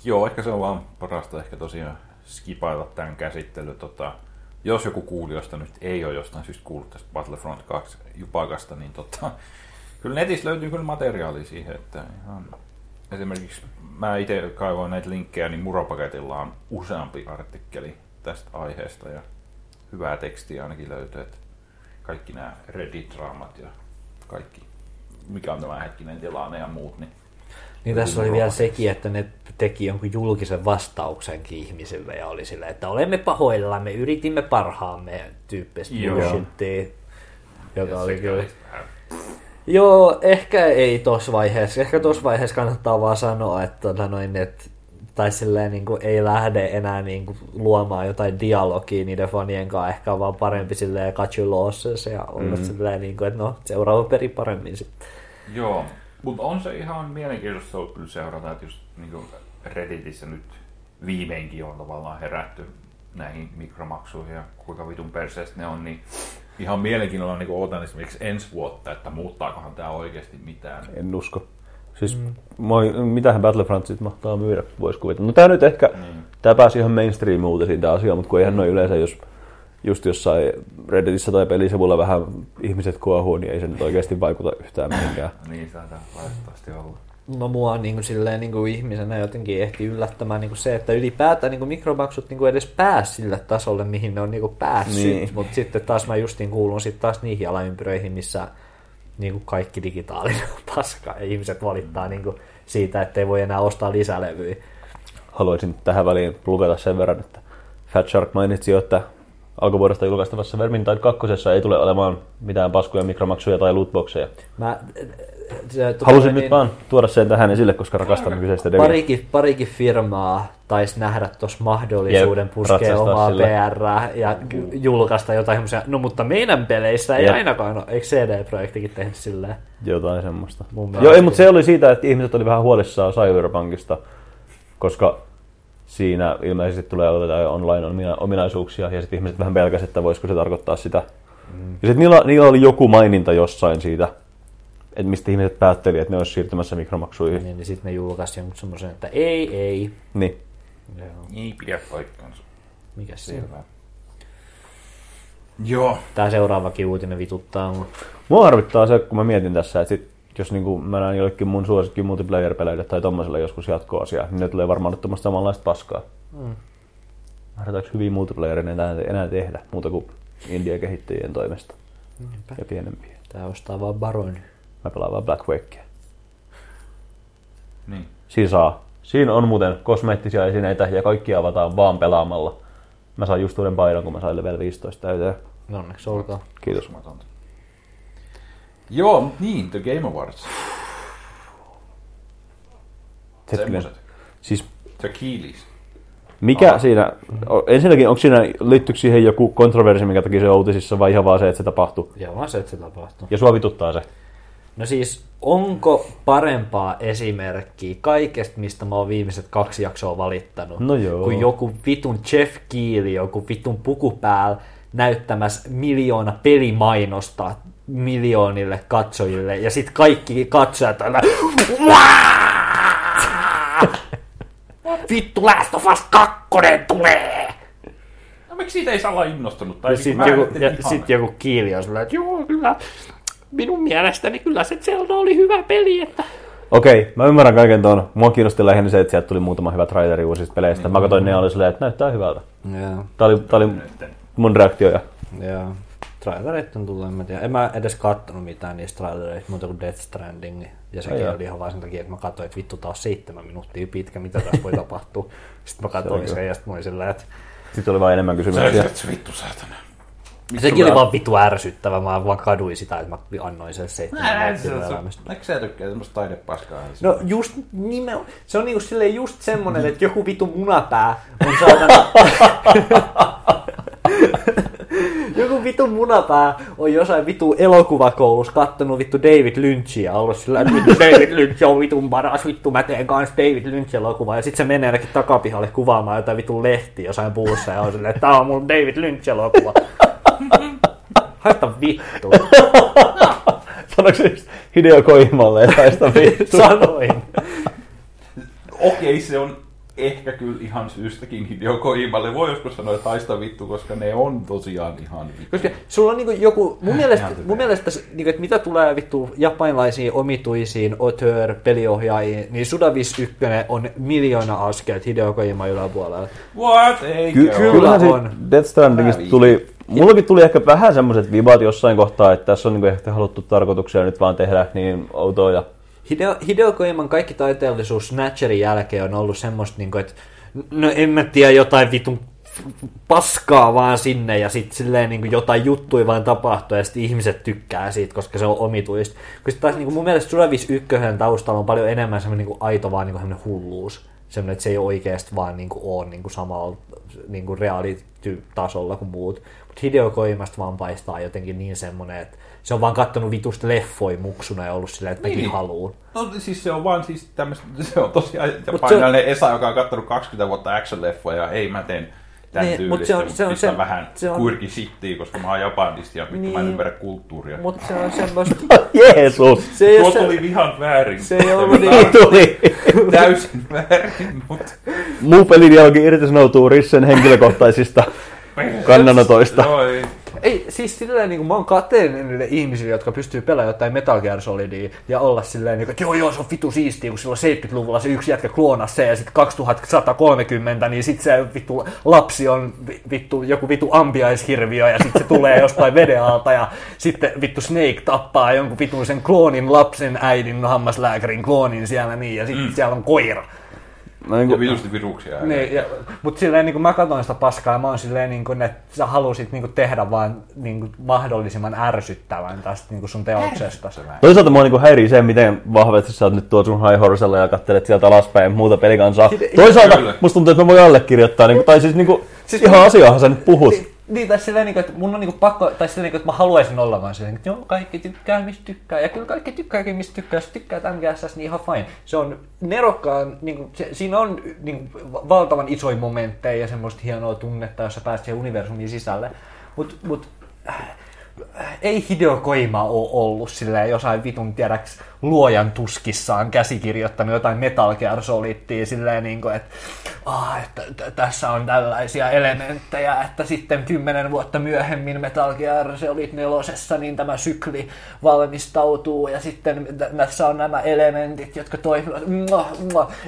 Joo, ehkä se on vaan parasta ehkä tosiaan skipailla tämän käsittely. Tota, jos joku kuulijoista nyt ei ole jostain syystä kuullut tästä Battlefront 2 jupakasta, niin tota, kyllä netistä löytyy kyllä materiaalia siihen, että ihan esimerkiksi mä itse kaivoin näitä linkkejä, niin Muropaketilla on useampi artikkeli tästä aiheesta ja hyvää tekstiä ainakin löytyy, että kaikki nämä Reddit-draamat ja kaikki, mikä on tämä hetkinen tilanne ja muut, niin Niin tässä oli vielä sekin, että ne teki jonkun julkisen vastauksenkin ihmisille ja oli silleen, että olemme pahoillamme, yritimme parhaamme tyyppistä bullshittia, joka oli kyllä. oli vähän- Joo, ehkä ei tuossa vaiheessa. Ehkä tuossa vaiheessa kannattaa vaan sanoa, että, tota noin, että tai silleen niin kuin, ei lähde enää niin kuin, luomaan jotain dialogia niiden fanien kanssa. Ehkä on vaan parempi silleen losses ja olla mm. silleen, niin kuin, että no, seuraava peri paremmin sitten. Joo, mutta on se ihan mielenkiintoista ollut kyllä seurata, että just niin Redditissä nyt viimeinkin on tavallaan herätty näihin mikromaksuihin ja kuinka vitun perseestä ne on, niin ihan mielenkiinnolla niin odotan esimerkiksi ensi vuotta, että muuttaakohan tämä oikeasti mitään. En usko. Siis mm. mitähän Battlefront sit mahtaa myydä, voisi kuvitella. No tää nyt ehkä, mm. tää pääsi ihan mainstream uutisiin tää asia, mutta kun eihän noin yleensä, jos just jossain Redditissä tai pelisivulla vähän ihmiset kuohuu, niin ei se nyt oikeasti vaikuta yhtään mihinkään. Niin taitaa valitettavasti olla. no, mua niin kuin, silleen, niin kuin ihmisenä jotenkin ehti yllättämään niin kuin se, että ylipäätään niin kuin mikromaksut niin kuin edes pääsi sille tasolle, mihin ne on niin kuin päässyt. Niin. Mutta sitten taas mä justiin kuulun sitten taas niihin alaympyröihin, missä niin kuin kaikki digitaalinen on paska ja ihmiset valittaa niin kuin siitä, että ei voi enää ostaa lisälevyjä. Haluaisin tähän väliin lukata sen verran, että Fat Shark mainitsi jo, että alkuvuodesta julkaistavassa Vermintide 2 ei tule olemaan mitään paskuja, mikromaksuja tai lootboxeja. Mä, se, tota Halusin niin- nyt vaan tuoda sen tähän esille, koska rakastan kyseistä deviä. parikin, parikin firmaa taisi nähdä tuossa mahdollisuuden Jep, puskea omaa. PR ja julkaista jotain semmoisia, no mutta meidän peleissä ei Jep. ainakaan ole, eikö CD-projektikin tehnyt silleen? Jotain semmoista. Joo, ei, mutta se oli siitä, että ihmiset oli vähän huolissaan Cyberpunkista, koska siinä ilmeisesti tulee jotain online-ominaisuuksia, ja sitten ihmiset vähän pelkäsivät, että voisiko se tarkoittaa sitä. Mm. Ja sitten niillä, niillä oli joku maininta jossain siitä, että mistä ihmiset päätteli, että ne olisi siirtymässä mikromaksuihin. Niin, niin sitten ne julkaisi jonkun semmoisen, että ei, ei. Niin. Joo. Ei pidä paikkaansa. Mikä se on? Joo. Tää seuraavakin uutinen vituttaa mun. Mua harvittaa se, kun mä mietin tässä, että sit, jos niinku mä näen jollekin mun suosikki multiplayer-peleille tai tommoselle joskus jatkoasia, niin ne tulee varmaan nyt tuommoista samanlaista paskaa. Mm. Harjoitaanko hyviä multiplayereja enää, enää tehdä, muuta kuin India-kehittäjien toimesta Niinpä. ja pienempiä. Tää ostaa vaan Baron. Mä pelaan vaan Black Wakea. Niin. Siinä saa. Siinä on muuten kosmeettisia esineitä ja kaikki avataan vaan pelaamalla. Mä sain just uuden paidan, kun mä sain level 15 täyteen. No onneksi olkoon. Kiitos. Uskomatonta. Joo, mut niin, The Game Awards. Hetkinen. Semmoset. Siis The Keeleys. mikä Aha. siinä, ensinnäkin onko siinä, liittyykö siihen joku kontroversi, minkä takia se on uutisissa vai ihan vaan se, että se tapahtuu? Joo, vaan se, että se tapahtuu. Ja sua vituttaa se. No siis, onko parempaa esimerkkiä kaikesta, mistä mä oon viimeiset kaksi jaksoa valittanut, No joo. kuin joku vitun Jeff Keely, joku vitun puku päällä näyttämässä miljoona pelimainosta miljoonille katsojille, ja sitten kaikki katsojat aina Vittu Last of Us 2 tulee! No miksi siitä ei saa olla innostunut? Tai Ja sitten joku, ja sit joku kiili on sillä, että joo, kyllä, minun mielestäni kyllä se Zelda oli hyvä peli, että Okei, mä ymmärrän kaiken tuon. Mua kiinnosti lähinnä se, että sieltä tuli muutama hyvä traileri uusista peleistä. Mä katsoin ne oli silleen, että näyttää hyvältä. Joo, Tää oli, tää oli mun reaktioja. joo. Trailerit on tullut, en mä tiedä. En mä edes kattonut mitään niistä trailereista muuta kuin Death Stranding. Ja sekin Ai joo. oli ihan vaan sen takia, että mä katsoin, että vittu taas seitsemän minuuttia pitkä, mitä tässä voi tapahtua. Sitten mä katsoin Se oli sen ja sitten mä olin silleen, että Sitten oli vain enemmän kysymyksiä. Se vittu saatana. sekin oli vaan vittu ärsyttävä. Mä vaan kaduin sitä, että mä annoin sen seitsemän elämästä. eikö sä tykkää semmoista taidepaskaa? No just nime, se on niinku silleen just semmonen, että joku vitu munapää on saatana... joku vitu munapää on jossain vitu elokuvakoulussa kattonut vittu David Lynchia ollut sillä että vittu David Lynch on vitun paras vittu mä teen kans David Lynch elokuvaa ja sit se menee ainakin takapihalle kuvaamaan jotain vittu lehtiä jossain puussa ja on silleen, että tää on mun David Lynch elokuva. Haista vittu. Sanoiko se Hideo Koimalle, että sitä vittu? Sanoin. Okei, se on ehkä kyllä ihan syystäkin Hideo Koimalle. Voi joskus sanoa, että haista vittu, koska ne on tosiaan ihan vittu. Koska sulla on niinku joku, mun mielestä, Ihan mun mielestä se- niinku, että mitä tulee vittu japanilaisiin omituisiin auteur peliohjaajiin, niin Sudavis 1 on miljoona askelta Hideo Kojima yläpuolella. What? Ei Ky- Kyllä on. Death Strandingista tuli, mullakin tuli ehkä vähän semmoiset vibat jossain kohtaa, että tässä on niinku ehkä haluttu tarkoituksia nyt vaan tehdä niin outoa ja Hideo, Hideo Kojiman kaikki taiteellisuus Snatcherin jälkeen on ollut semmoista, niinku, että no en mä tiedä jotain vitun paskaa vaan sinne ja sitten silleen niin kuin jotain juttuja vaan tapahtuu ja sitten ihmiset tykkää siitä, koska se on omituista. Kun sit taas niin kuin mun mielestä Suravis ykkösen taustalla on paljon enemmän semmoinen niin kuin aito vaan niin kuin hulluus. Semmoinen, että se ei oikeasti vaan niin kuin ole niin kuin samalla niin kuin reality-tasolla kuin muut. Mutta Hideo Kojimasta vaan paistaa jotenkin niin semmoinen, että se on vaan kattonut vitusta leffoja muksuna ja ollut silleen, että mäkin Niin. haluun. No siis se on vaan siis tämmöistä, se on tosiaan se on- Esa, joka on kattonut 20 vuotta action-leffoja ja ei mä teen tämän Niin, niin, tyylistä, se on- mutta se on se- vähän se on- kuirki shittiin, koska mä oon japanista ja vittu mä en Niin. ymmärrä kulttuuria. Mutta se on semmoista... Jeesus! Se ei, Tuo se, tuli ihan väärin. se ei ollut Tämä niin... Tuli! on Täysin väärin, mutta... Muu pelin jälkeen irtisanoutuu Rissen henkilökohtaisista kannanotoista. Joo, ei. Ei, siis silleen niin kuin mä oon kateellinen niille ihmisille, jotka pystyy pelaamaan jotain Metal Gear Solidia ja olla silleen, niin kuin, että joo joo, se on vitu siistiä, kun silloin 70-luvulla se yksi jätkä kloonasi se ja sitten 2130, niin sitten se vittu lapsi on vi- vittu, joku vittu ambiaishirviö ja sitten se tulee jostain veden alta ja sitten vittu Snake tappaa jonkun vitun sen kloonin lapsen äidin hammaslääkärin kloonin siellä niin ja sitten mm. siellä on koira. Mä niin Ja kuin, vitusti viruksia. Niin, ja, mutta silleen niin kuin mä katsoin sitä paskaa ja mä oon silleen niin kuin, että sä halusit niin kuin tehdä vaan niin kuin mahdollisimman ärsyttävän tästä niin kuin sun teoksesta. toisaalta mua niin häirii se, miten vahvasti sä oot nyt tuolla sun high horsella ja kattelet sieltä alaspäin ja muuta pelikansaa. Toisaalta Kyllä. musta tuntuu, että mä voin allekirjoittaa, niin kuin, tai siis, niin kuin, siis ihan asiaahan sä nyt puhut. Niin, tai silleen, niin kuin, että mun on niin kuin pakko, tai silleen, niin kuin, että mä haluaisin olla vaan silleen, että joo, kaikki tykkää mistä tykkää, ja kyllä kaikki tykkääkin mistä tykkää, jos tykkää MGS, niin ihan fine. Se on nerokkaan, niin kuin, se, siinä on niin kuin, valtavan isoja momentteja ja semmoista hienoa tunnetta, jos sä pääset siihen universumiin sisälle, mutta mut, äh, ei Hideo Koima ole ollut silleen jossain vitun tiedäks luojan tuskissaan käsikirjoittanut jotain Metal Gear Solidtia silleen niin kuin, että, ah, että tässä on tällaisia elementtejä, että sitten kymmenen vuotta myöhemmin Metal Gear Solid nelosessa niin tämä sykli valmistautuu ja sitten tässä on nämä elementit, jotka toimivat.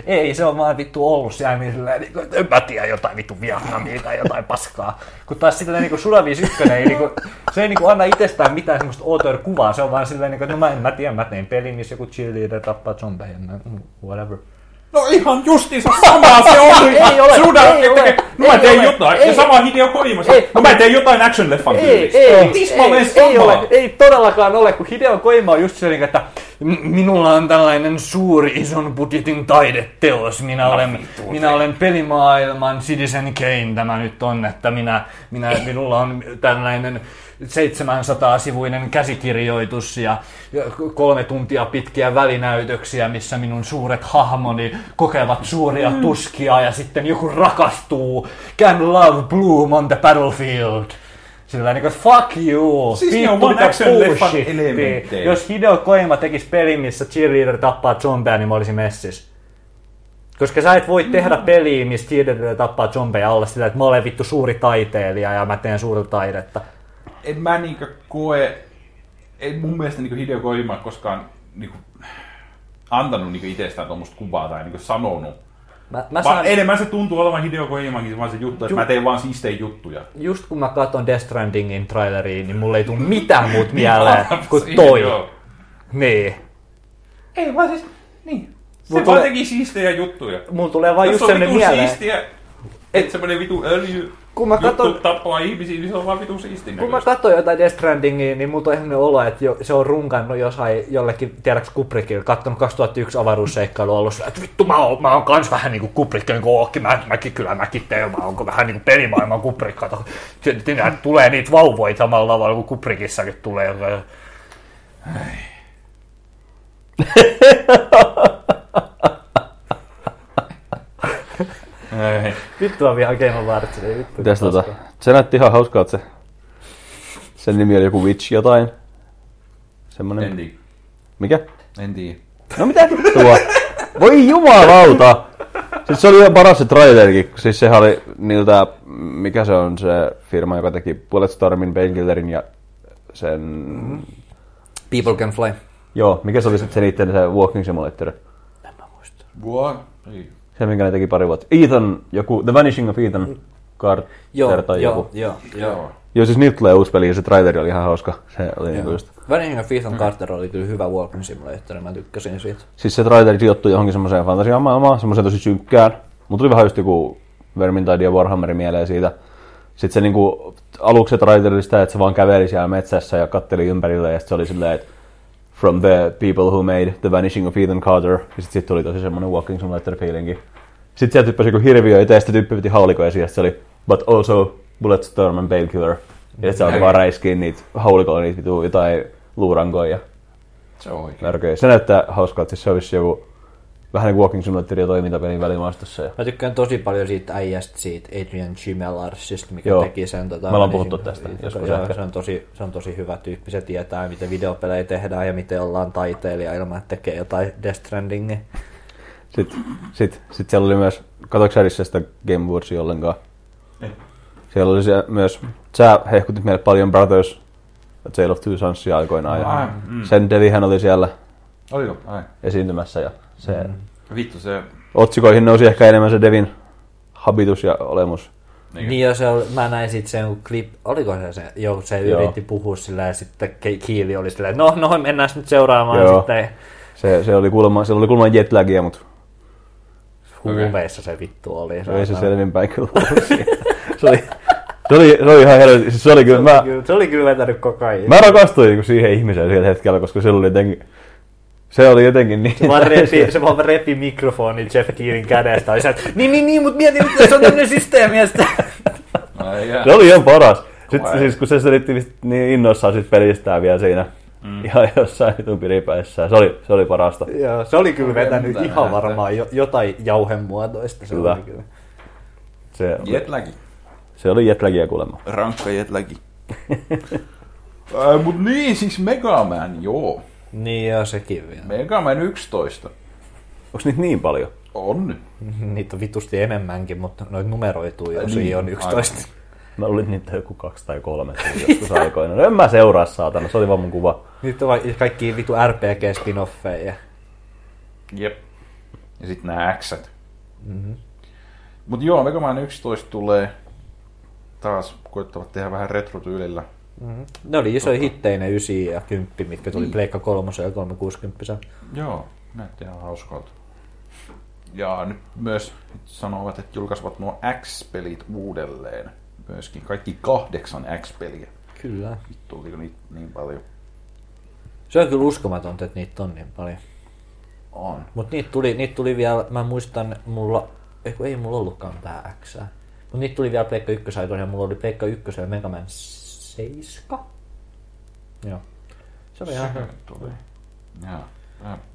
Ei, se on vaan vittu ollut siellä niin silleen, niin kuin, että en mä tiedä jotain vittu Vietnamia tai jotain paskaa. Kun taas silleen niin kuin Sulavis 1 ei niin kuin, se ei niin kuin anna itsestään mitään semmoista auteur-kuvaa, se on vaan silleen, niin kuin, että no mä en mä tiedä, mä tein pelin, missä joku cheerleader tappaa zombeja, mm, whatever. No ihan justiinsa sama se on. Ei ole, Suda, ei ole, no mä teen jotain. ei. Ja sama Hideo Kojima. Ei. No mä teen jotain action-leffan Ei, tyylistä. ei, Tismalleen ei, ei, ole, ei todellakaan ole, kun Hideo Koima on just sellainen, että "M- minulla on tällainen suuri ison budjetin taideteos, minä olen, minä olen pelimaailman Citizen Kane tämä nyt on, että minä, minä, minulla on tällainen 700-sivuinen käsikirjoitus ja kolme tuntia pitkiä välinäytöksiä, missä minun suuret hahmoni kokevat suuria Mm. tuskia ja sitten joku rakastuu. Can love bloom on the battlefield. Sillä niin kuin, fuck you. Siis ne on vaan elementtejä. Jos Hideo Koima tekisi pelin, missä cheerleader tappaa zombeja, niin mä olisin messis. Koska sä et voi tehdä Mm. peliä, missä cheerleader tappaa zombeja alla sillä, että mä olen vittu suuri taiteilija ja mä teen suurta taidetta. En mä niinkö koe... Ei mun mielestä niinku Hideo Kojima koskaan niinku antanut niinku itsestään tuommoista kuvaa tai niinku sanonut. Mä, mä Vaan enemmän se tuntuu olevan Hideo Kojimankin vaan se juttu, että Ju- mä teen vaan siistejä juttuja. just kun mä katson Death Strandingin traileriin, niin mulle ei tule mitään muut mieleen kuin toi. joo. Niin. Ei vaan siis, niin. Se Mut vaan tulee- teki siistejä juttuja. Mulla tulee vaan Jos just sellainen vitu mieleen. siistiä, et semmonen vitu öljy Kun mä juttu katon- tappaa ihmisiä, niin se on vaan vitu siistin Kun mä katsoin jotain Death Strandingia, niin mulla on sellainen olo, että jo, se on runkannut jossain jollekin, tiedäks Kubrickilla, kattonut 2001 avaruusseikkailu ollut että vittu mä oon, mä oon kans vähän niinku Kubrick, niin kuin Ookki, mä, mäkin kyllä mäkin teen, mä oon vähän niinku pelimaailman Kubrick, kato, Siinä tulee niitä vauvoja samalla tavalla kuin Kubrickissakin tulee. joka-. Vittu on vielä Game of Artsia, vittu. Mitäs tota, se näytti ihan hauskaa, se, sen nimi oli joku Witch jotain. Semmonen, En tiedä. mikä? En tiedä. No mitä vittua? Voi jumalauta! Siis se oli ihan paras se trailerikin, kun siis sehän oli niiltä, mikä se on se firma, joka teki Bulletstormin, Painkillerin ja sen... People can fly. Joo, mikä se oli sitten se niitten se Walking Simulator? En mä muista. What? Ei. Se, minkä ne teki pari vuotta. Ethan, joku, The Vanishing of Ethan Carter Joo, tai joo, joku. joo, joo. Joo. Joo, siis niiltä tulee uusi peli ja se traileri oli ihan hauska. Se oli niinku just... Vanishing of Ethan Carter oli kyllä hyvä Walking Simulator, mä tykkäsin siitä. Siis se traileri sijoittui johonkin semmoiseen fantasiamaailmaan, semmoiseen tosi synkkään. Mut tuli vähän just joku Vermintide ja Warhammerin mieleen siitä. Sitten se niinku, aluksi se traileri oli sitä, että se vaan käveli siellä metsässä ja katteli ympärillä ja sit se oli silleen, että From the people who made The Vanishing of Ethan Carter. Ja sitten sit tuli tosi semmoinen Walking Simulator feelingi. Sitten sieltä hyppäsi joku hirviö ja sitten tyyppi piti haulikon ja sit se oli But also Bulletstorm and Painkiller. Ja se alkoi vaan räiskiä niitä haulikoilla niitä vitu jotain luurankoja ja Se on oikein. märköjä. Se näyttää hauskalta, siis se olisi joku vähän niin kuin Walking Simulator ja toimintapelin välimaastossa. Ja... Mä tykkään tosi paljon siitä äijästä, siitä Adrian Chimelarsista, mikä Joo. teki sen. Tota, Me ollaan puhuttu of tästä joskus Joo, ehkä. se, on tosi, se on tosi hyvä tyyppi. Se tietää, miten videopelejä tehdään ja miten ollaan taiteilija ilman, että tekee jotain Death Strandingia. Sitten sit, sit siellä oli myös, katsoinko Särissä sitä Game Wardsia ollenkaan? Ei. Siellä oli se myös, sä hehkutit meille paljon Brothers, A Tale of Two Sonsia aikoinaan. Ja mm. sen Devihän oli siellä Oliko? Ai. esiintymässä ja se mm. Vittu se... otsikoihin nousi ehkä enemmän se Devin habitus ja olemus. Niin. Niin ja se oli, mä näin sitten sen klip, oliko se se, joo, se Joo. yritti puhua sillä ja sitten Ke- Kiili oli silleen, no, no mennään nyt seuraamaan Joo. sitten Se, se oli kuulemma, se oli kuulemma jetlagia, mutta huumeissa se vittu oli. se ei se selvinpäin kyllä se, oli, se, oli, se oli ihan helvetin, siis se oli kyllä, mä, Kyllä, se oli kyllä vetänyt koko ajan. mä rakastuin niinku siihen ihmiseen sillä hetkellä, koska se oli jotenkin, se oli jotenkin niin... Se vaan repi, se vaan repi mikrofoni Jeff Keelin kädestä. Oli se, että niin, niin, niin, mutta mietin, että se on tämmöinen systeemi. Ja jää. Se oli ihan paras. Sitten siis kun se selitti niin innoissaan sit pelistään vielä siinä mm. ihan jossain vitun piripäissään. Se oli, se oli parasta. joo, se oli kyllä vetänyt Mitä ihan nähdä. varmaan jo, jotain jauhemuotoista. Se Kyllä. oli kyllä. Se, Jetlagi. se oli jetlagia kuulemma. Rankka jetlagi. äh, mut niin, siis Mega Man, joo. Niin joo, sekin vielä. Mega Man 11. Onks niitä niin paljon? On nyt. Niitä on vitusti enemmänkin, mutta noita numeroituja osia niin, on 11. aivan. Mä luulin, niitä joku kaksi tai kolme joskus aikoina. No en mä seuraa saatana, se oli vaan mun kuva. Niitä on vaan kaikki vitu RPG-spin-offeja. Jep. Ja sitten nämä X. Mm-hmm. Mut joo, Mega Man 11 tulee taas koittavat tehdä vähän retrotyylillä. Ne oli isoja hittejä ne 9 ja 10, mitkä tuli Pleikka 3 ja 360. Joo, näytti ihan hauskalta. Ja nyt myös sanovat, että julkaisivat nuo X-pelit uudelleen. Myöskin kaikki kahdeksan X-peliä. Kyllä. Vittu, oliko niitä niin paljon? Se on kyllä uskomatonta, että niitä on niin paljon. On. Mutta niitä tuli, niitä tuli vielä, mä muistan, mulla, ei, ei mulla ollutkaan tää X. Mutta niitä tuli vielä Pleikka 1 aikoina ja mulla oli Pleikka 1 ja Mega Man 7. Joo. Se oli ihan tuli. Äh,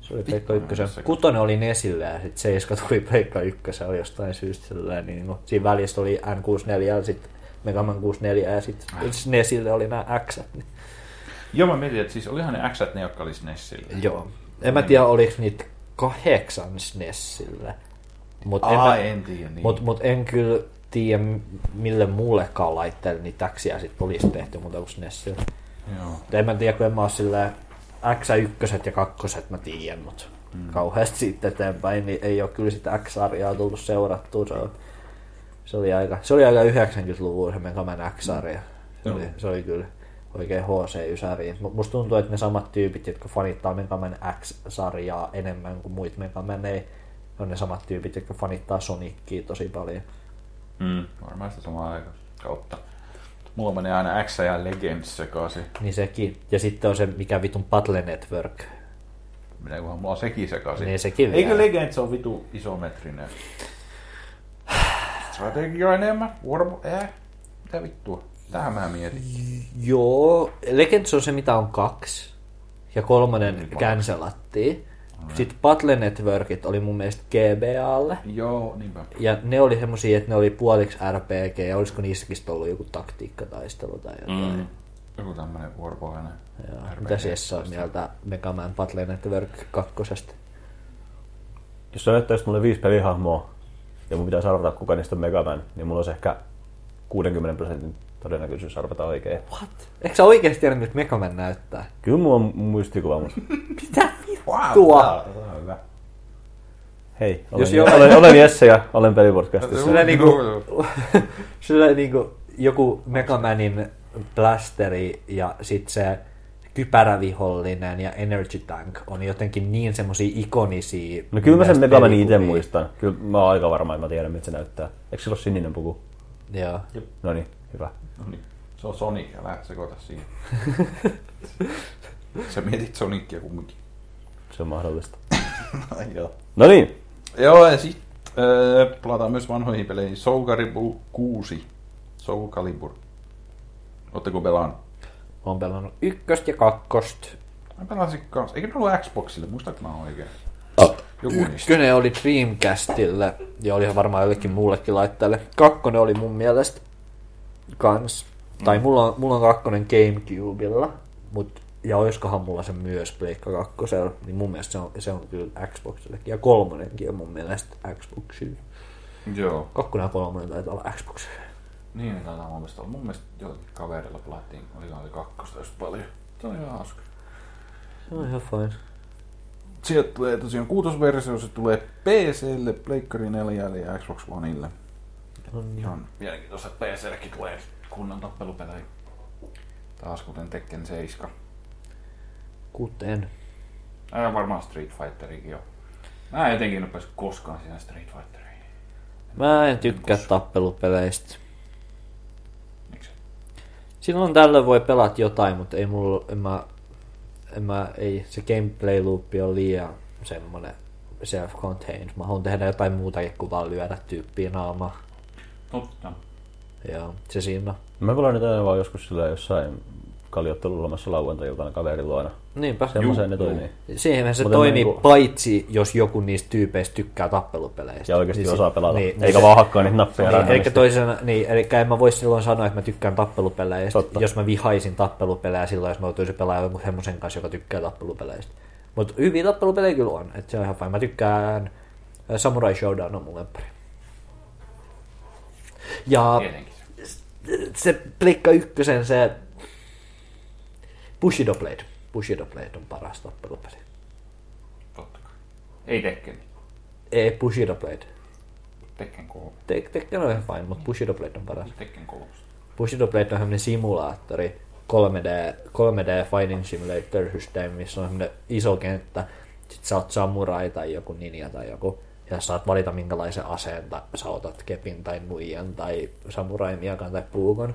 Se oli Pleikka en 1. se- Kutonen oli Nesillä ja sitten 7 tuli Pleikka 1. Se oli jostain syystä sellainen. Niin kuin, siinä välissä oli N64 ja sitten Mega Man 64 ja sitten Nesille oli nämä X. Niin. Joo, mä mietin, että siis olihan ne X, ne, jotka oli SNESille. Joo. En mä tiedä, oliko niitä kahdeksan SNESillä. Mutta en, Aa, mä- en tiedä. Niin. Mut, mut en kyllä tiedä, mille muullekaan laitteelle niitä täksiä sit olisi tehty muuta kuin SNESillä. Joo. En mä tiedä, kun en mä oo sillä X1 ja 2 mä tiedän, mut mm. kauheasti siitä eteenpäin, niin ei oo kyllä sitä X-sarjaa tullut seurattua. Se, on, se, oli aika, se oli aika 90-luvun se Mega Man X-sarja. Se, oli, se oli kyllä oikein HC-ysäri. Mut Musta tuntuu, että ne samat tyypit, jotka fanittaa Mega Man X-sarjaa enemmän kuin muita Mega Maneja, on ne samat tyypit, jotka fanittaa Sonicia tosi paljon. Mm, varmaan sitä samaa aikaa kautta. Mulla menee aina X ja Legends sekaisin. Niin sekin. Ja sitten on se, mikä vitun Battle Network. Meneeköhän mulla sekin sekaisin. Niin sekin Eikö vielä. Legends on vitu isometrinen? Strategia enemmän? Warbo... Eh? Mitä vittua? Tähän mä mietin. Joo, Legends on se, mitä on kaksi. Ja kolmonen Niin, cancelattiin. Sitten Battle Networkit oli mun mielestä GBAlle. Joo, niinpä. Ja ne oli semmosia, että ne oli puoliksi RPG, ja olisiko niissäkin ollut joku taktiikkataistelu tai jotain. Mm. Joku tämmönen vuoropohjainen. Joo. RPG. Mitä siellä on mieltä Mega Man Battle Network kakkosesta? Jos sä näyttäisit mulle viisi pelihahmoa ja mun pitäisi arvata kuka niistä on Mega Man, niin mulla olisi ehkä 60 prosentin todennäköisyys arvata oikein. What? Eikö sä oikeesti tiedä, miltä Mega Man näyttää? Kyllä mulla on muistikuva, mutta Mitä Wow, Tuo. tää on- tää on hyvä. hei, Jos olen, jollain- olen, olen Jesse ja olen pelipodcastissa. Sillä niinku, sillä niinku joku Megamanin blasteri ja sit se kypärävihollinen ja Energy Tank on jotenkin niin semmosia ikonisia. No kyllä mä sen näistä Mega Manin itse muistan. Kyllä mä oon aika varma, että mä tiedän, miltä se näyttää. Eikö sillä ole sininen puku? Joo. No niin, hyvä. No niin, se on Sonic, älä sekoita siihen. Sä mietit Sonicia kumminkin. Se on mahdollista. Ai joo. No niin, Joo, ja sit äh, pelataan myös vanhoihin peleihin. Soul Calibur 6. Soul Calibur. Ootteko pelannut? On pelannut ykköstä ja kakkosta. Mä pelasin kans. Eikö ne ollut Xboxille? Muistatko mä oikein? Joku niistä. Ykkönen oli Dreamcastille ja oli varmaan jollekin muullekin laitteelle. Kakkonen oli mun mielestä kans. Tai mulla on, mulla on kakkonen Gamecubella, mut ja oiskohan mulla se myös Pleikka kakkosella, niin mun mielestä se on, se on kyllä Xboxillekin. Ja kolmonenkin on mun mielestä Xboxille. Joo. Kakkonen ja kolmonen taitaa olla Xboxille. Niin, niin taitaa mun mielestä olla. Mun mielestä jollakin kaverilla pelattiin, oli oli kakkosta just paljon. Se on ihan hauska. Se on ihan fine. Sieltä tulee tosiaan kuutosversio, se tulee PClle, Pleikkari 4 ja Xbox Oneille. On Ihan mielenkiintoista, että PCllekin tulee kunnon tappelupelejä. Taas kuten Tekken 7. kuten. Ja varmaan Street Fighterikin jo. Mä en jotenkin ole päässyt koskaan siinä Street Fighteriin. Mä en tykkää tappelupeleistä. Miksi? Silloin tällöin voi pelata jotain, mutta ei mulla, en mä, en mä, ei, se gameplay loopi on liian semmonen self-contained. Mä haluan tehdä jotain muutakin kuin vaan lyödä tyyppiä naamaa. Totta. Ja se siinä. Mä pelaan niitä aina vaan joskus sillä jossain kaljoittelulomassa lauantai-iltana kaverin luona. Niinpä. Semmoiseen ne toimii. Siihen se Mutta toimii niinku- paitsi, jos joku niistä tyypeistä tykkää tappelupeleistä. Ja oikeasti Niin osaa pelata. Niin, Eikä niin, vaan hakkaa niitä nappeja Niin, eli toisena, niin, eli en mä voisi silloin sanoa, että mä tykkään tappelupeleistä, Totta. jos mä vihaisin tappelupelejä silloin, jos mä joutuisin pelaamaan jonkun semmoisen kanssa, joka tykkää tappelupeleistä. Mutta hyviä tappelupelejä kyllä on, että se on ihan fine. Mä tykkään äh, Samurai Showdown on mun lemppari. Ja Tietenkin. se Pleikka ykkösen se Bushido Blade. Bushido Blade on paras tappelupeli. Totta kai. Ei Tekken. Ei Bushido Blade. Tekken 3. Tek- Tekken on ihan fine, mutta Bushido Blade on paras. Tekken 3. Bushido Blade on sellainen simulaattori, 3D, 3D Fighting Simulator-systeemi, missä on sellainen iso kenttä. Sitten sä oot samurai tai joku ninja tai joku. Ja saat valita minkälaisen aseen tai sä otat kepin tai nuijan tai samurai miakan tai puukon.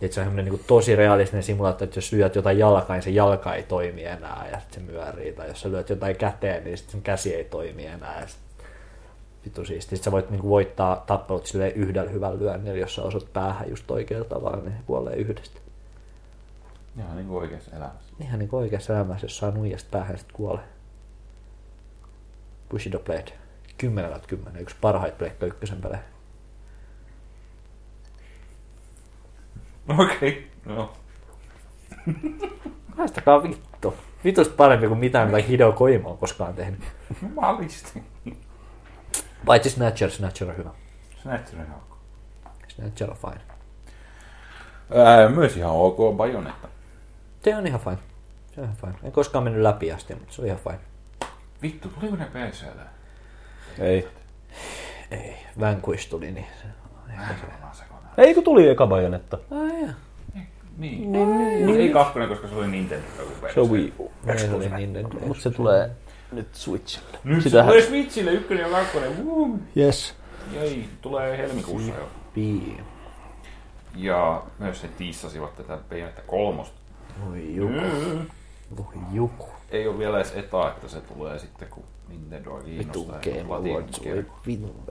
Ja se on semmoinen niin tosi realistinen simulaattori, että jos lyöt jotain jalkaa, niin se jalka ei toimi enää ja sitten se myörii. Tai jos sä lyöt jotain käteen, niin sitten sen käsi ei toimi enää. Ja sit vittu siisti. Sitten sä voit niinku voittaa tappelut silleen yhdellä hyvällä lyönnillä, jos sä osut päähän just oikealla tavalla, niin kuolee yhdestä. Ihan niin kuin oikeassa elämässä. Ihan niinku oikeassa elämässä, jos saa nuijasta päähän, sit kuolee. Bushido Blade. 10 10, yksi parhaita Pleikka ykkösen pelejä. Okei. Okay. No. Haistakaa vittu. Vitusta parempi kuin mitään, mitä Hideo Kojima on koskaan tehnyt. Jumalisti. Paitsi Snatcher, Snatcher on hyvä. Snatcher on ihan ok. Snatcher on fine. Ää, myös ihan ok Bajonetta. Se on ihan fine. Se on ihan fine. En koskaan mennyt läpi asti, mutta se on ihan fine. Vittu, tuliko ne PClle? Ei. Ei, Vanquish tuli, niin se. Ei kun tuli eka bajonetta. Ai jaa. Niin. niin. Ei kakkonen, koska se oli Nintendo joku. Se on Wii U. Niin, se oli Nintendo. Mutta se tulee nyt Switchille. Nyt Sitähän- se tulee Switchille ykkönen ja kakkonen. Woo. Yes. Jei, tulee helmikuussa jo. Pii. Ja myös he tiissasivat tätä Bayonetta kolmosta. Voi juku. Mm. Voi juku. Ei ole vielä edes etaa, että se tulee sitten, kun Nintendoa Vitu kiinnostaa. Ja Platinum voi Kirkko. vitun.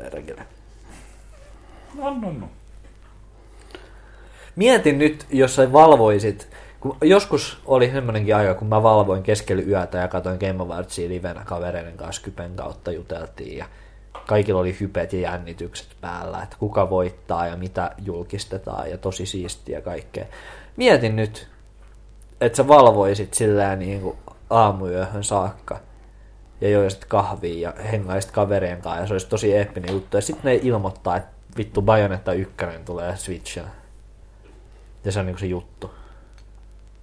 No, no, no. Mietin nyt, jos sä valvoisit, kun joskus oli semmoinenkin aika, kun mä valvoin keskellä yötä ja katsoin Game Awardsia livenä kavereiden kanssa Kypen kautta juteltiin ja kaikilla oli hypet ja jännitykset päällä, että kuka voittaa ja mitä julkistetaan ja tosi siistiä kaikkea. Mietin nyt, että sä valvoisit silleen niin kuin aamuyöhön saakka ja joisit kahvia ja hengaisit kaverien kanssa ja se olisi tosi eeppinen juttu. Ja sitten ne ilmoittaa, että vittu Bayonetta 1 tulee Switchillä. Ja se on niinku se juttu.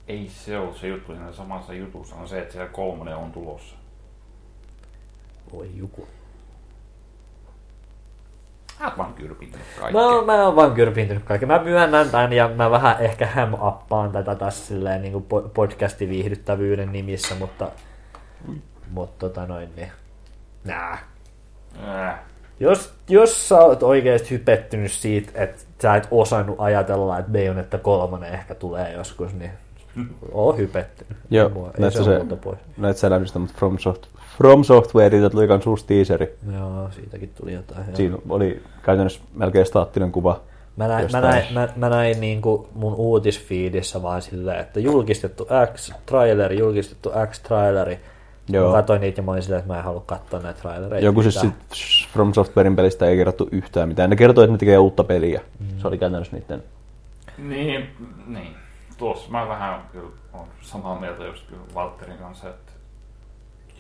Ei se ole se juttu siinä samassa jutussa, on se, että siellä kolmonen on tulossa. Voi juku. Sä oot vaan kyrpinyt kaikkea. Mä, oon- mä oon vaan kyrpintynyt kaiken. Mä myönnän tämän ja mä vähän ehkä ham-appaan tätä tässä silleen niin kuin podcastin viihdyttävyyden nimissä, mutta, mutta tota noin niin. Nää. Äh. Jos, jos sä oot oikeesti hypettynyt siitä, että sä et osannut ajatella, että Bayonetta kolmonen ehkä tulee joskus, niin oo hypettynyt. Joo, Mua- ei näet se se, pois. näet sä lämistä, mutta From, Soft, From Softwareilta tuli kans uusi teaseri. Joo, siitäkin tuli jotain. joo. Siinä oli käytännössä melkein staattinen kuva. Mä näin, mä näin, mä, mä näin niin kuin mun uutisfiidissä vaan silleen, että julkistettu X-traileri, julkistettu X-traileri. Joo. Mä katsoin niitä ja mä olin silleen, että mä en halua katsoa näitä trailereita. Joku siis sit From Softwarein pelistä ei kerrottu yhtään mitään. Ne kertoi, että ne tekee uutta peliä. Mm. Se oli käytännössä niiden... Niin, niin. Tuossa mä vähän kyllä on samaa mieltä just kyllä Valtterin kanssa, että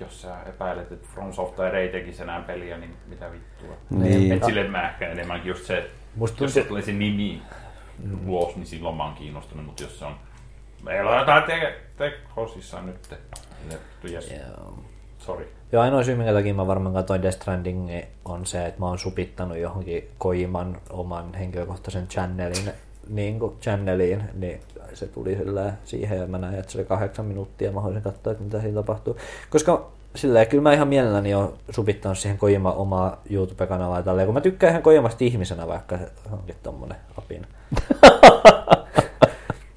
jos sä epäilet, että From Software ei tekisi enää peliä, niin mitä vittua. Niin. Et silleen mä ehkä enemmänkin just se, Musta jos se tulee se nimi ulos, niin silloin mä oon kiinnostunut, mutta jos se on meillä on jotain te- tekosissaan nyt. Yes. Joo. Sorry. Joo, ainoa syy, minkä takia mä varmaan katsoin Death Stranding, on se, että mä oon supittanut johonkin Koiman oman henkilökohtaisen channelin, niin kuin channeliin, niin se tuli sillä siihen ja mä näin, että se oli kahdeksan minuuttia mä haluaisin katsoa, että mitä siinä tapahtuu. Koska silleen, kyllä mä ihan mielelläni oon supittanut siihen Kojima omaa YouTube-kanavaa ja tälleen, kun mä tykkään ihan Kojimasta ihmisenä, vaikka se onkin tommonen apina.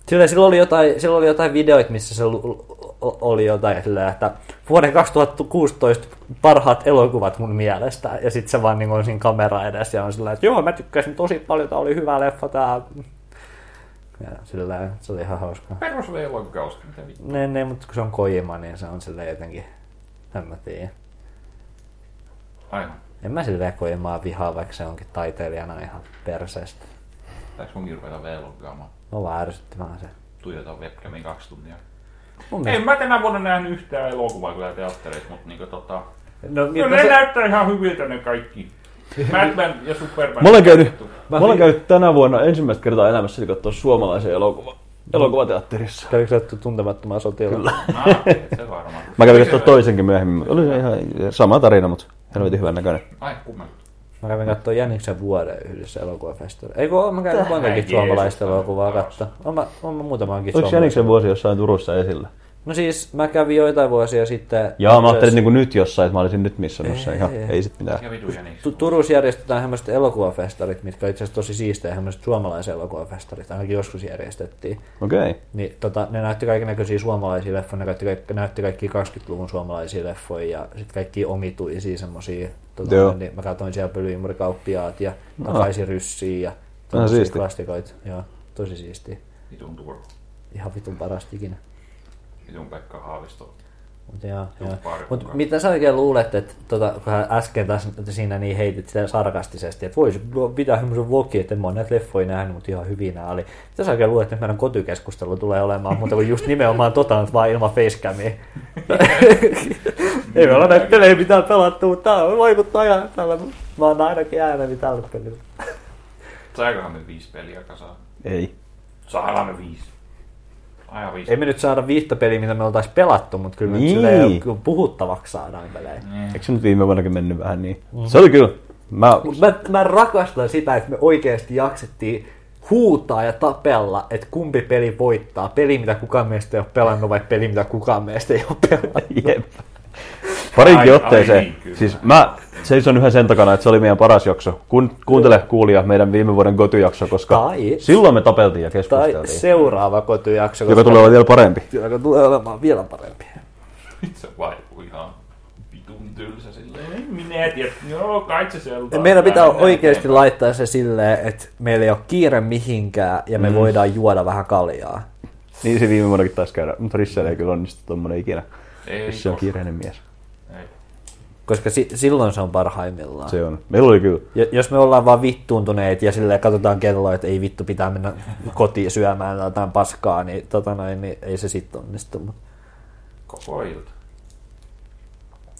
Sillä, sillä, oli jotain, sillä oli jotain videoita, missä se oli jotain sillä, että vuoden 2016 parhaat elokuvat mun mielestä. Ja sitten se vaan niin on siinä kamera edessä ja on sillä, että joo, mä tykkäsin tosi paljon, tää oli hyvä leffa tää. Ja sillä se oli ihan hauska. Perus V-logauska, mitä vittu. Ne, ne, mutta kun se on Kojima, niin se on sillä jotenkin, en mä tiedä. Aivan. En mä silleen Kojimaa vihaa, vaikka se onkin taiteilijana ihan perseestä. Tääks munkin ruveta V-logaamaan? No vaan ärsytti vähän se. Tuijotan webcamin kaksi tuntia. Mun En mä tänä vuonna nähnyt yhtään elokuvaa kyllä teattereissa, mutta niinku tota... No, No, miltä ne se- näyttää ihan hyviltä ne kaikki. Batman ja Superman. Mä olen käynyt, mä olen käynyt tänä vuonna ensimmäistä kertaa elämässäni katsoa suomalaisen elokuva, elokuvateatterissa. Kävikö sä tuntemattomaa sotilaa? Ah, se varmaan. Mä kävin katsoa toisenkin myöhemmin. Oli se ihan sama tarina, mutta helvetin hyvän näköinen. Ai, kumman. Mä kävin katsoa Jäniksen vuoden yhdessä elokuvafestarilla. Eikö oo, mä kävin montakin suomalaista on elokuvaa katsoa. Oon mä, mä Oliko suomalaista. Jäniksen vuosi jossain Turussa esillä? No siis mä kävin joitain vuosia sitten... Jaa, mä ajattelin niinku nyt jossain, että mä olisin nyt missannut sen. Ei, Ihan, ei. ei sit mitään. Tu- Turussa järjestetään tämmöiset elokuvafestarit, mitkä on itse asiassa tosi siistejä, tämmöiset suomalaiset elokuvafestarit, ainakin joskus järjestettiin. Okei. Niin, tota, ne näytti kaiken näköisiä suomalaisia leffoja, ne näytti, kaikki, näytti kaikki 20-luvun suomalaisia leffoja ja sitten kaikki omituisia semmosia. Tota, Joo. niin mä katsoin siellä pölyimurikauppiaat ja No. takaisin ryssiin ja siisti. klassikoita. Joo, tosi siistiä. Vitun Turku. Ihan vitun parasta ikinä. Vitun Pekka Haavisto. Mut, joo, Joo, Mut mitä sä oikein luulet, että tota, kun hän äsken taas siinä niin heitit sitä sarkastisesti, että voisi pitää semmoisen vlogi, että en mä oon näitä leffoja nähnyt, mutta ihan hyvin nämä oli. Mitä sä oikein luulet, että meidän kotikeskustelu tulee olemaan muuta kuin just nimenomaan tota, mutta vaan ilman facecamia? Ei me olla näitä pelejä mitään pelattu, mutta tää on vaikuttaa ajan tällä. Mä oon ainakin ääneni tällä pelillä. Saikohan me viisi peliä kasaan? Ei. Saadaan me viisi. Viisi. Ei me nyt saada viittä peliä, mitä me oltais pelattu, mutta kyllä me Niin. nyt silleen kyllä puhuttavaksi saadaan pelejä. Niin. Eikö se nyt viime vuonnakin mennyt vähän niin? Se oli kyllä. Mä, mä, mä rakastan sitä, että me oikeasti jaksettiin huutaa ja tapella, että kumpi peli voittaa. Peli, mitä kukaan meistä ei ole pelannut, vai peli, mitä kukaan meistä ei ole pelannut. jep. Parinkin otteeseen. ai niin, siis mä seison yhden sen takana, että se oli meidän paras jakso. Kun, kuuntele kuulija meidän viime vuoden kotijakso, koska Tai- silloin me tapeltiin ja Tai keskusteltiin. seuraava kotijakso, Joka tulee olemaan vielä parempi. joka tulee olemaan vielä parempi. Se vaikuu ihan vitun tylsä silleen. En Minä tiedä. Joo, kai se. Meidän pitää oikeasti eteenpäin. laittaa se silleen, että meillä ei ole kiire mihinkään ja me voidaan juoda vähän kaljaa. Niin se viime vuonnakin taisi käydä, mutta Risselle ei kyllä onnistu tommonen ikinä. Ei, Risse on koska- kiireinen mies. Ei. Koska si- silloin se on parhaimmillaan. Se on. Meillä oli kyllä. Ja jos me ollaan vaan vittuuntuneet ja silleen katsotaan kelloa, että ei vittu pitää mennä kotiin syömään jotain paskaa, niin, tota noin, niin ei se sitten onnistu. Koko ilta.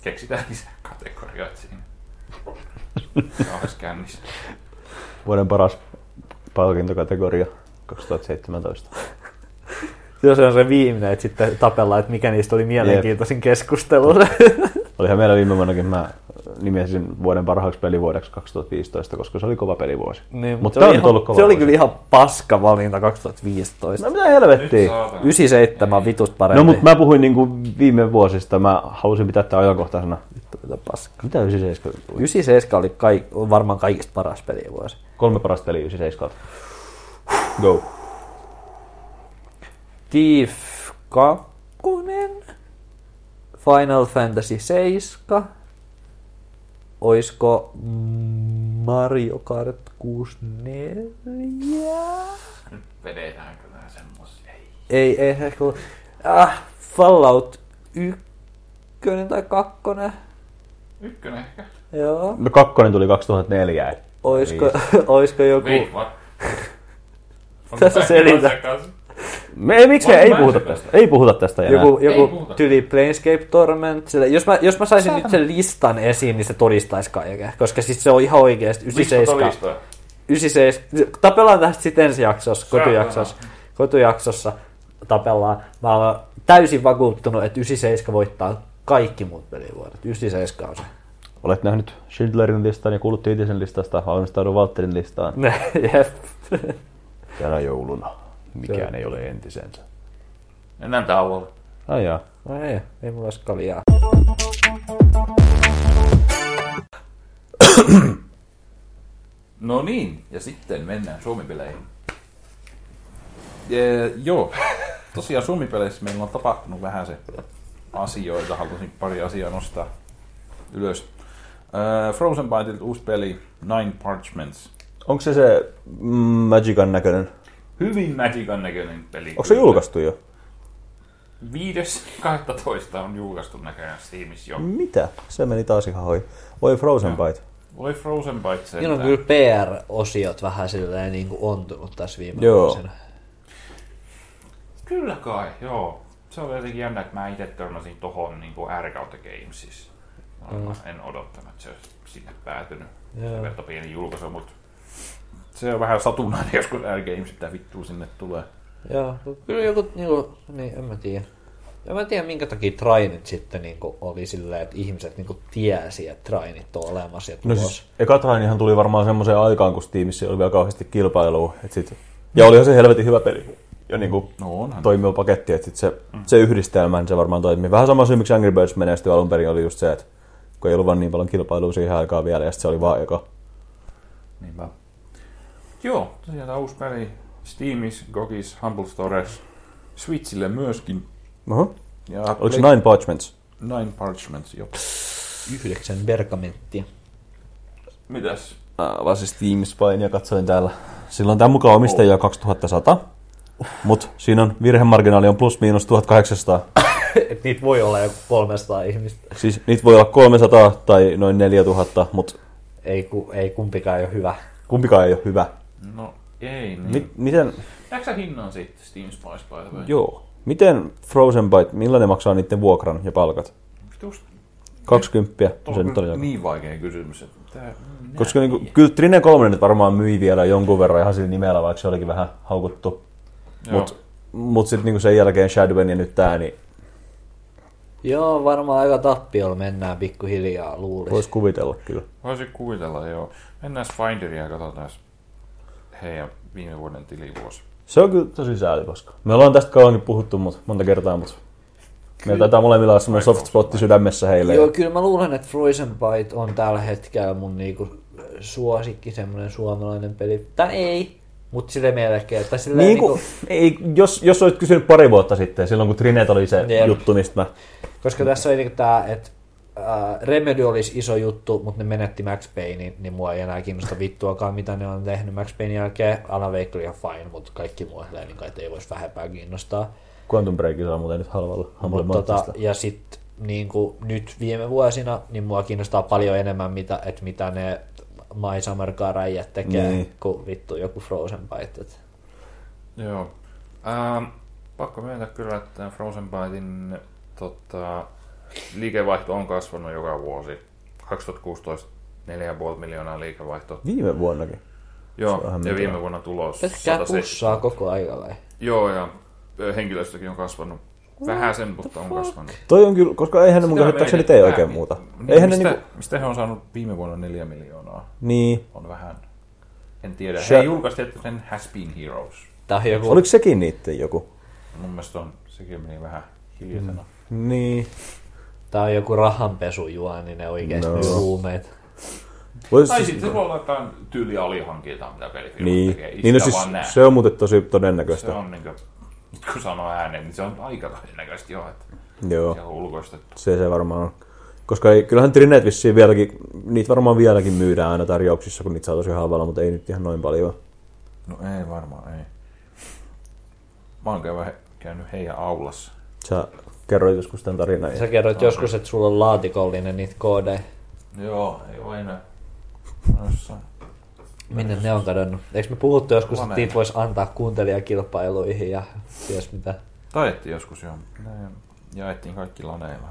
Keksitään lisää kategorioita siinä. Kännissä. Vuoden paras palkintokategoria 2017. Se on se viimeinen, että sitten tapellaan, että mikä niistä oli mielenkiintoisin keskustelu. Olihan meillä viime vuonnakin, mä nimesin vuoden parhaaksi pelivuodeksi 2015, koska se oli kova pelivuosi. niin, mutta se tämä oli on ihan- ollut kova Se oli kyllä ihan paska valinta 2015. No mitä helvettiä? saatana. 97 on vitusta parempi. No mutta mä puhuin niinku viime vuosista, mä halusin pitää tämän ajankohtaisena. Vittu mitä paska. Mitä 97? 97 oli kaik, varmaan kaikista paras pelivuosi. Kolme parasta peliä 97. Go. Thief 2, Final Fantasy 7, oisko Mario Kart 64? Nyt vedetään kyllä semmosia. Ei. Ei, ehkä ollut. Ah, Fallout 1 tai 2, Ykkönen ehkä. joo. No kakkonen tuli 2004. et- Oisko, oisko joku... Wait, what? Tässä selitä. Me, ei, miksi me ei puhuta tästä? Ei puhuta tästä enää. Joku, joku tyli Planescape Torment. Sille, jos, mä, jos mä saisin nyt sen listan esiin, niin se todistaisi kaiken. Koska siis se on ihan oikeasti 97. 97. Tapellaan tästä sitten ensi jaksossa, kotujaksossa. Kotujaksossa tapellaan. Mä olen täysin vakuuttunut, että 97 voittaa kaikki muut pelivuodet. 97 on se. Olet nähnyt Schindlerin listan ja kuulut Tiitisen listasta, valmistaudu Walterin listaan. Jep. Tänä jouluna. Mikään ei ole entisensä. Mennään tauolle. Ai jaa. No ei, ei mulla olisi kaljaa. No niin, ja sitten mennään Suomi-peleihin. Jee, joo, tosiaan Suomi-peleissä meillä on tapahtunut vähän se asioita. Haluaisin pari asiaa nostaa ylös. Äh, Frozen Byteilta uusi peli Nine Parchments. Onko se se Magican näköinen? Hyvin Magican näköinen peli. Onko se julkaistu jo? 5.12. on julkaistu näköjään Steamissa jo. Mitä? Se meni taas ihan hoi. Voi Frozen Byte. Voi Frozen Byte sen. Niillä on kyllä PR-osiot vähän silleen niin kuin ontunut tässä viime Joo. vuosina. Kyllä kai, joo. Se oli jotenkin jännä, että mä itse törmäsin tohon niin kuin R kautta Gamesissa. Mm. En odottanut, että se olisi sinne päätynyt. Joo. Se verta pieni julkaisu, mutta se on vähän satunnainen joskus R Games, mitä vittua sinne tulee. Joo, kyllä joku, niinku, niin en mä tiedä. En mä tiedä, minkä takia trainit sitten niinku, oli silleen, että ihmiset niinku, tiesi, että trainit on olemassa ja No tulos. siis, eka Trainihan tuli varmaan semmoiseen aikaan, kun Steamissa oli vielä kauheasti kilpailua. Et sit, ja olihan se helvetin hyvä peli. Ja niinku No onhan. toimiva paketti, että sit se, se yhdistelmä, niin se varmaan toimii. Vähän sama syy, miksi Angry Birds menestyi alun perin, oli just se, että kun ei ollut vaan niin paljon kilpailua siihen aikaan vielä, ja sit se oli vaan eka. Niinpä. Joo, tosiaan tämä uusi peli Steamis, Gogis, Humble Stores, Switchille myöskin. Oho. Ja Oliko se Nine Parchments? Nine Parchments, joo. Yhdeksän bergamenttia. Mitäs? Äh, vaan siis Steam Spine ja katsoin täällä. Silloin tämän mukaan omistajia 2100. Mutta siinä on virhemarginaali on plus miinus 1800. Et niitä voi olla joku 300 ihmistä. Siis niitä voi olla 300 tai noin 4000, mutta Ei, ku, ei kumpikaan ole hyvä. kumpikaan ei ole hyvä. No ei niin. Mi- miten, Näetkö hinnan siitä Steam Spice by the way? joo, miten Frozen Byte, millä ne maksaa niiden vuokran ja palkat? Just, 20, tuo se on nyt oli niin vaikea kysymys. Että tää, Koska en niinku, tiedä. kyllä Trine 3 nyt varmaan myi vielä jonkun verran ihan sillä nimellä, vaikka se olikin vähän haukuttu. Mutta mut sitten niinku sen jälkeen Shadwen ja nyt tää, niin Joo, varmaan aika tappiolla mennään pikkuhiljaa luulisi. voisi kuvitella kyllä. Voisin kuvitella, joo. Mennään Finderia ja katsotaan heidän viime vuoden tilivuosi. Se on kyllä tosi sääli, koska me ollaan tästä kauankin puhuttu mut, monta kertaa, mutta meillä taitaa molemmilla olla semmoinen soft spotti sydämessä heille. Joo, kyllä mä luulen, että Frozen Byte on tällä hetkellä mun niinku suosikki semmoinen suomalainen peli. Tai ei, mutta sille melkein. Tai silleen Niin niinku, kuin, ei, jos, jos olisit kysynyt pari vuotta sitten, silloin kun Trinet oli se Jep. juttu, mistä mä... koska tässä oli niinku tää, että äh, Remedy olisi iso juttu, mutta ne menetti Max Paynein, niin mua ei enää kiinnosta vittuakaan, mitä ne on tehnyt Max Paynein jälkeen. Alan Wake oli ihan fine, mutta kaikki muu niin kai ei voisi vähempää kiinnostaa. Quantum Break saa muuten nyt halvalla. halvalla Mut tota, ja sitten niin nyt viime vuosina, niin mua kiinnostaa paljon enemmän, mitä, että mitä ne My Summer Car-äijät tekee, Niin. niin. kuin vittu joku Frozen Byte. Et. Joo. Ähm, pakko myöntää kyllä, että Frozen Bytein tota, liikevaihto on kasvanut joka vuosi. 2016 4,5 miljoonaa liikevaihto. Viime vuonnakin. Joo, ja viime mitään. vuonna tulos. Pelkkää 107. pussaa koko ajan vai? Joo, ja henkilöstökin on kasvanut. Vähän sen, mutta on kasvanut. Toi on kyllä, koska eihän ne mun käsittääkseni tee oikein muuta. Niin, Eihän ne mistä, niinku... mistä he on saanut viime vuonna 4 miljoonaa? Niin. On vähän. En tiedä. Se- He julkaisivat sen Has Been Heroes. On joku... Oliko sekin niitten joku? Mun mielestä on, sekin meni vähän hiljaisena. Niin. Tää on joku rahanpesujuoni, niin ne oikeesti No. no. huumeet. Vois, Tai sitten se voi olla jotain tyyli alihankintaa, mitä pelifirmat niin. tekee. Ei niin no siis, näe. se on muuten tosi todennäköistä. se on niin kuin, kun sanoo ääneen, niin se on aika todennäköisesti jo, että Joo. se on ulkoistettu. Se se varmaan on. Koska ei, kyllähän Trinet vissiin vieläkin, niitä varmaan vieläkin myydään aina tarjouksissa, kun niitä saa tosi halvalla, mutta ei nyt ihan noin paljon. No ei varmaan, ei. Mä oon käynyt, käynyt heidän aulassa. Sä kerroit joskus tämän tarinan. Sä kerroit joskus, että sulla on laatikollinen niitä koodeja. Joo, ei ole enää. Minne ne on kadonnut? Eikö me puhuttu joskus, että niitä voisi antaa kuuntelijakilpailuihin ja ties mitä? Taidettiin joskus jo. Ne jaettiin kaikki laneilla.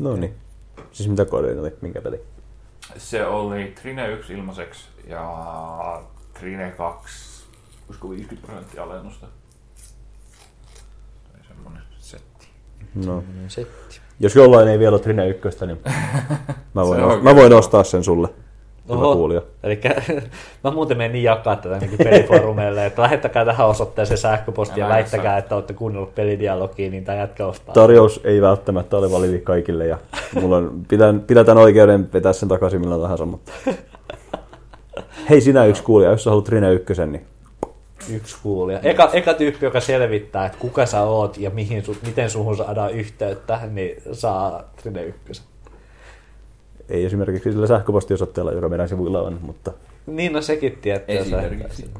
No niin. Siis mitä kodein oli? Minkä peli? Se oli Trine 1 ilmaiseksi ja Trine 2, olisiko 50 prosenttia alennusta. Tai semmonen setti. No. Niin setti. Jos jollain ei vielä ole Trine 1, niin mä voin, Se on os- mä voin ostaa sen sulle. Hyvä Oho. kuulija. Eli mä muuten menin jakaa tätä niin pelifoorumeille, että lähettäkää tähän osoitteeseen sähköpostia ja väittäkää, että olette kuunnellut pelidialogia, niin tämä jätkä ostaa. Tarjous ei välttämättä ole validi kaikille ja mulla on, pidän, pidetään oikeuden vetää sen takaisin millä tahansa, mutta... Hei sinä yksi kuulija, jos sä haluat Trine 1, niin Yksi kuulija. Eka, eka tyyppi, joka selvittää, että kuka sä oot ja mihin su, miten suhun saadaan yhteyttä, niin saa Trine 1. ei esimerkiksi sillä sähköpostiosoitteella, joka meidän sivuilla on, mutta... Niin no sekin tietää. Esimerkiksi.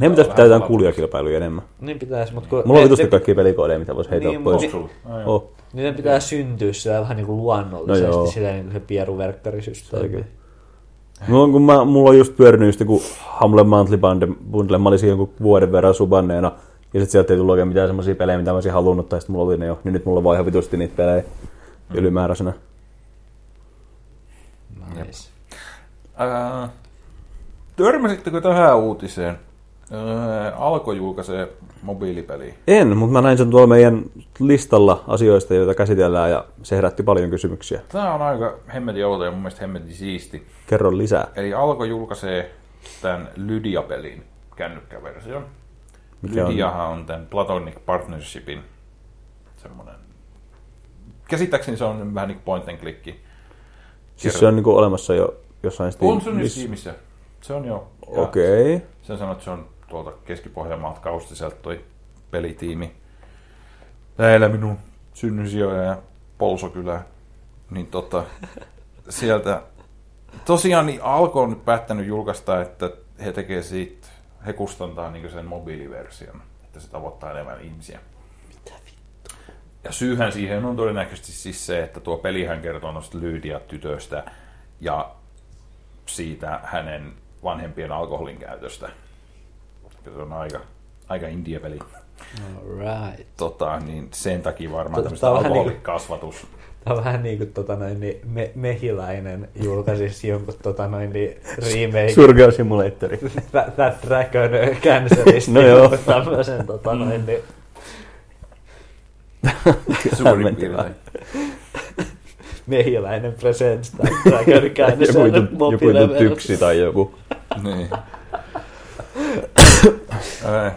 Ne pitäisi pitää jotain kuulijakilpailuja enemmän. Niin pitäisi, mutta kun... Mulla on vitusti kaikkia pelikoodeja, mitä voisi heittää Niin, pois. joo. Oh. Niiden pitää syntyä sillä vähän niin kuin No luonnollisesti, joo. no sillä niin kuin se pieruverkkarisysteemi. On, kun mä, mulla on just pyörinyt just joku Hamle Monthly Bundle, mä olin siinä jonkun vuoden verran subanneena, ja sit sieltä ei tullut oikein mitään semmosia pelejä, mitä mä olisin halunnut, tai sitten mulla oli ne jo, niin nyt mulla vaan ihan vitusti niitä pelejä ylimääräisenä. Nice. Ää, törmäsittekö tähän uutiseen? Ää, Alko julkaisee mobiilipeliä. En, mutta mä näin sen tuolla meidän listalla asioista, joita käsitellään, ja se herätti paljon kysymyksiä. Tämä on aika hemmetin outo ja mun mielestä hemmetin siisti. Kerro lisää. Eli Alko julkaisee tämän Lydia-pelin kännykkäversion. Mikä on- Lydiahan on tämän Platonic Partnershipin semmoinen... Käsittääkseni se on vähän niin kuin point and click. Siis se on niinku olemassa jo jossain Steam- On se nyt miss- Steamissa. Se on jo. Okei. Okay. Sen sanoi, että se on tuolta Keski-Pohjanmaalta Kaustiselta toi pelitiimi. Lähellä minun synnysijoja ja Polsokylää. Niin tota, sieltä... Tosiaan niin Alko on nyt päättänyt julkaista, että he tekee siitä, he kustantaa niin sen mobiiliversion, että se tavoittaa enemmän ihmisiä. Ja syyhän siihen on todennäköisesti siis se, että tuo pelihän kertoo noista Lydia-tytöstä ja siitä hänen vanhempien alkoholin käytöstä. Se on aika, aika indie-peli. Alright. Tota, niin sen takia varmaan Tota, tämmöistä alkoholikasvatus. Tämä on vähän niin kuin tota noin, niin me, mehiläinen julkaisisi jonkun tota noin, niin remake Surgeon Simulatori. That, that Dragon Cancerista. No joo. Tämmöisen tota noin, niin Suurin piirtein. mehiläinen presents That Dragon joku Cancer joku vitu mobiile tyksi tai joku. Niin. Äh,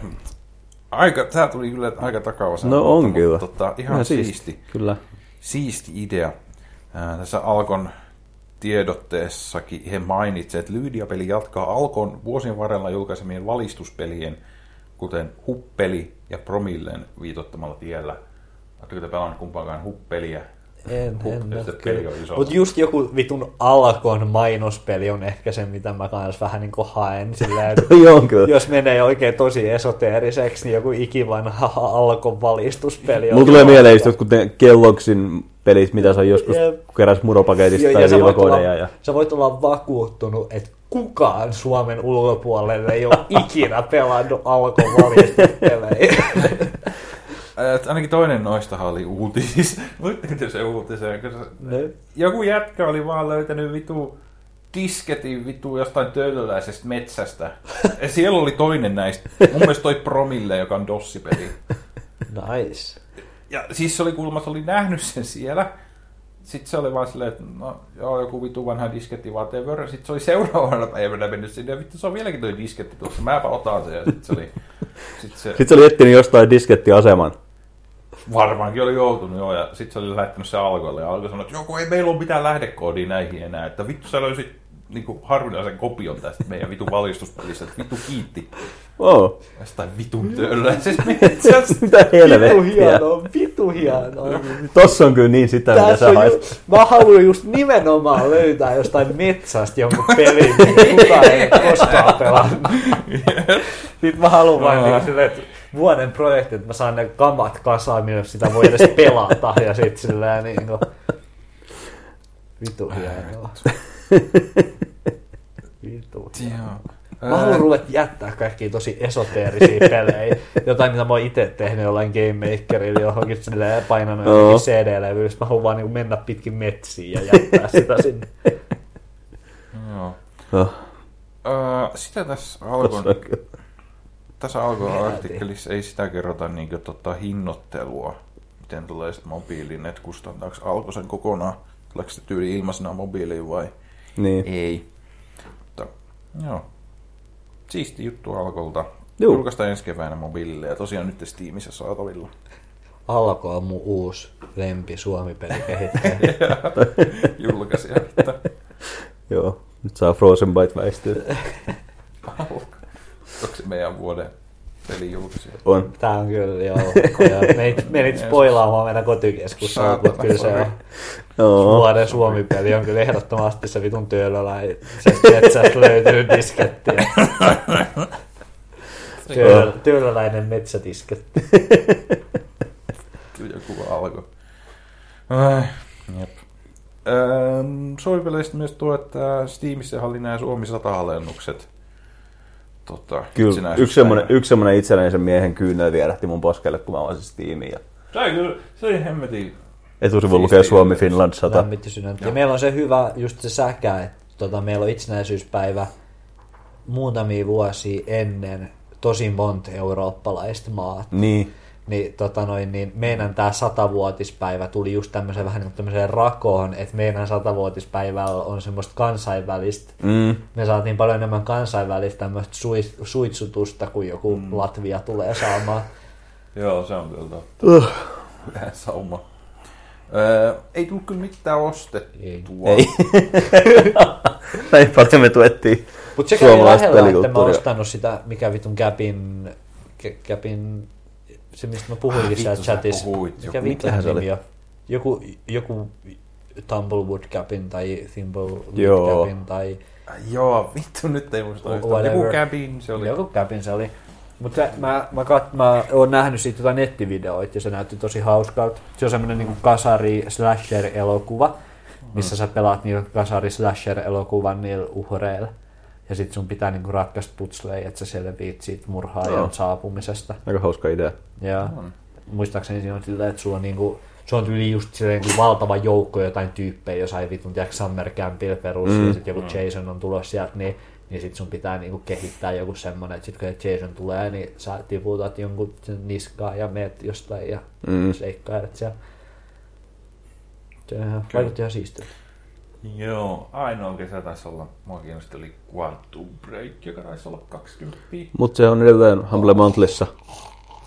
aika, tää tuli kyllä aika takava No on kyllä. Tota, ihan Ihan siisti. siisti. Kyllä. siisti idea. Tässä Alkon tiedotteessakin he mainitsevat, että Lydia-peli jatkaa Alkon vuosien varrella julkaisemien valistuspelien, kuten Huppeli ja Promillen viitottamalla tiellä. Oletteko te pelannut kumpaakaan Huppeliä? En, en ole kyllä. Mutta just joku vitun Alkon mainospeli on ehkä se, mitä mä kans vähän niin kuin haen. Joo, on kyllä. jos menee oikein tosi esoteeriseksi, niin joku ikivanha Alkon valistuspeli on. Mulla tulee mieleen just jotkut ne Kelloggsin pelit, mitä on joskus Jep. keräs muropaketista Ja, tai ja sä, olla, viivakoodeja. Ja... sä voit olla vakuuttunut, että kukaan Suomen ulkopuolelle ei ole ikinä pelannut Alkon valmistuspelejä. Ää, ainakin toinen noistahan oli uutisissa. Luitteko te se se, Ne. joku jätkä oli vaan löytänyt vitu disketin vitu jostain töölöläisestä metsästä. Ja siellä oli toinen näistä. Mun mielestä toi Promille, joka on Dossipeli. Nice. Ja siis se oli kuulemma, se oli nähnyt sen siellä. Sitten se oli vaan silleen, että no joo, joku vitu vanha disketti whatever. Sitten se oli seuraavana päivänä mennyt sinne, ja vittu se on vieläkin toi disketti tuossa, mäpä otan sen. Ja sitten se oli, sit se Sitten se oli etsinyt jostain diskettiaseman. Varmaankin oli joutunut joo, ja sitten se oli lähettänyt se alkoille, ja alkoi sanoa, että joku ei meillä ole mitään lähdekoodia näihin enää, että vittu sä löysit niinku harvinaisen kopion tästä meidän vitun valistuspelistä, että vittu kiitti Oh. jostain vitun töölläisestä metsästä. Mitä Vitu helvettiä. hienoa, vitu hienoa. Tossa on kyllä niin sitä, mitä Tässä sä on haet. ju- mä haluan just nimenomaan löytää jostain metsästä jonkun pelin, mitä kukaan ei koskaan pelannut. Sitten mä haluan vain Joo. niin silleen, että vuoden projekti, että mä saan ne kamat kasaan, millä sitä voi edes pelata. Ja sit silleen niin kuin... Vitu hienoa. Vitu Joo. Mä haluan ruveta jättää kaikki tosi esoteerisia pelejä. Jotain, mitä mä oon itse tehnyt jollain Game Makerilla johonkin silleen painanut johonkin CD-levyyn. Sitten Mä haluan vaan niin mennä pitkin metsiä ja jättää sitä sinne. Joo. Öö, sitä tässä alkoi. Tässä alkoi Helvetin. artikkelissa ei sitä kerrota niin tota hinnoittelua, miten tulee sitten mobiiliin, että kustantaako alko sen kokonaan, tuleeko se tyyli ilmaisena mobiiliin vai Niin. ei. Mutta, joo. Siisti juttu alkolta. Juu. Julkaistaan ensi keväänä mobiilille ja tosiaan nyt Steamissa saatavilla. Alko on mun uusi lempi Suomi-pelikehittäjä. Julkaisija. Että Joo. Nyt saa Frozen Bite väistyä. Onko se meidän vuoden pelijulkaisija? On. Tää on kyllä joo. Ja Menit, menit spoilaamaan meidän kotikeskussa, mutta kyllä se on. Joo. Vuoden Suomi-peli on kyllä ehdottomasti se vitun työlöläinen. Se metsästä löytyy diskettiä. Työlö, työlöläinen metsädisketti. Kyllä joku alkoi. Jep. Öö, Suomi-peleistä myös tuo, että Steamissa oli nämä Suomi 100-alennukset. Tota, Kyllä, yksi semmonen, yksi semmonen itsenäisen miehen kyynel vierähti mun poskelle, kun mä avasin Steamin. Ja Se oli kyllä, se oli hemmetin. etusivu lukee Suomi. Finland 100. Lämmitti sydäntä. Ja meillä on se hyvä, just se säkä, että tota, meillä on itsenäisyyspäivä muutamia vuosia ennen tosi monta eurooppalaista maata. Niin. Niin, tota noin, niin meidän tämä satavuotispäivä tuli just tämmöiseen vähän niin tämmöiseen rakoon, että meidän satavuotispäivällä on semmoista kansainvälistä Mm. me saatiin paljon enemmän kansainvälistä tämmöistä sui, suitsutusta, kuin joku mm. Latvia tulee saamaan. Joo, se on kyllä totta. Uh. Vähän sauma. Öö, ei tullut kyllä mitään ostettua. Ei. Ei. Näin paljon me tuettiin Mutta se kävi lähellä, että mä ostanut sitä, mikä vitun Gapin, Ga- Gapin se mistä mä puhuinkin Ah, siellä vittu, chatissa. puhuit Mikä Mikähän se on? Joku, joku Tumblewood Gapin tai Thimblewood Joo. Gapin tai Ai Joo, vittu nyt ei muista. Joku cabin, se oli. Joku käpin se oli. Mutta mä, mä, kat, mä oon nähnyt siitä jotain nettivideoita ja se näytti tosi hauskalta. Se on semmoinen niinku kasari slasher elokuva, missä sä pelaat niillä kasari slasher elokuvan niillä uhreilla. Ja sit sun pitää niinku ratkaista putsleja, että sä selviit siitä murhaajan Joo. saapumisesta. Aika hauska idea. Ja On. muistaakseni siinä on silleen, että sulla on niinku, se on tyyli just silleen niinku valtava joukko jotain tyyppejä jossain vitun tiedätkö Summer Campilla perus mm. ja sitten joku Jason on tulossa sieltä, niin, niin sit sun pitää niinku kehittää joku semmonen, että sit kun se Jason tulee, niin sä tiputat jonkun sen niskaa ja meet jostain ja Mm. mm. seikkailet siellä. Se ihan- vaikutti ihan siistiltä. Joo, ainoa kesä taisi olla, mua kiinnosti oli Quantum Break, joka taisi olla 20. Mutta se on edelleen Humble Monthlyssa.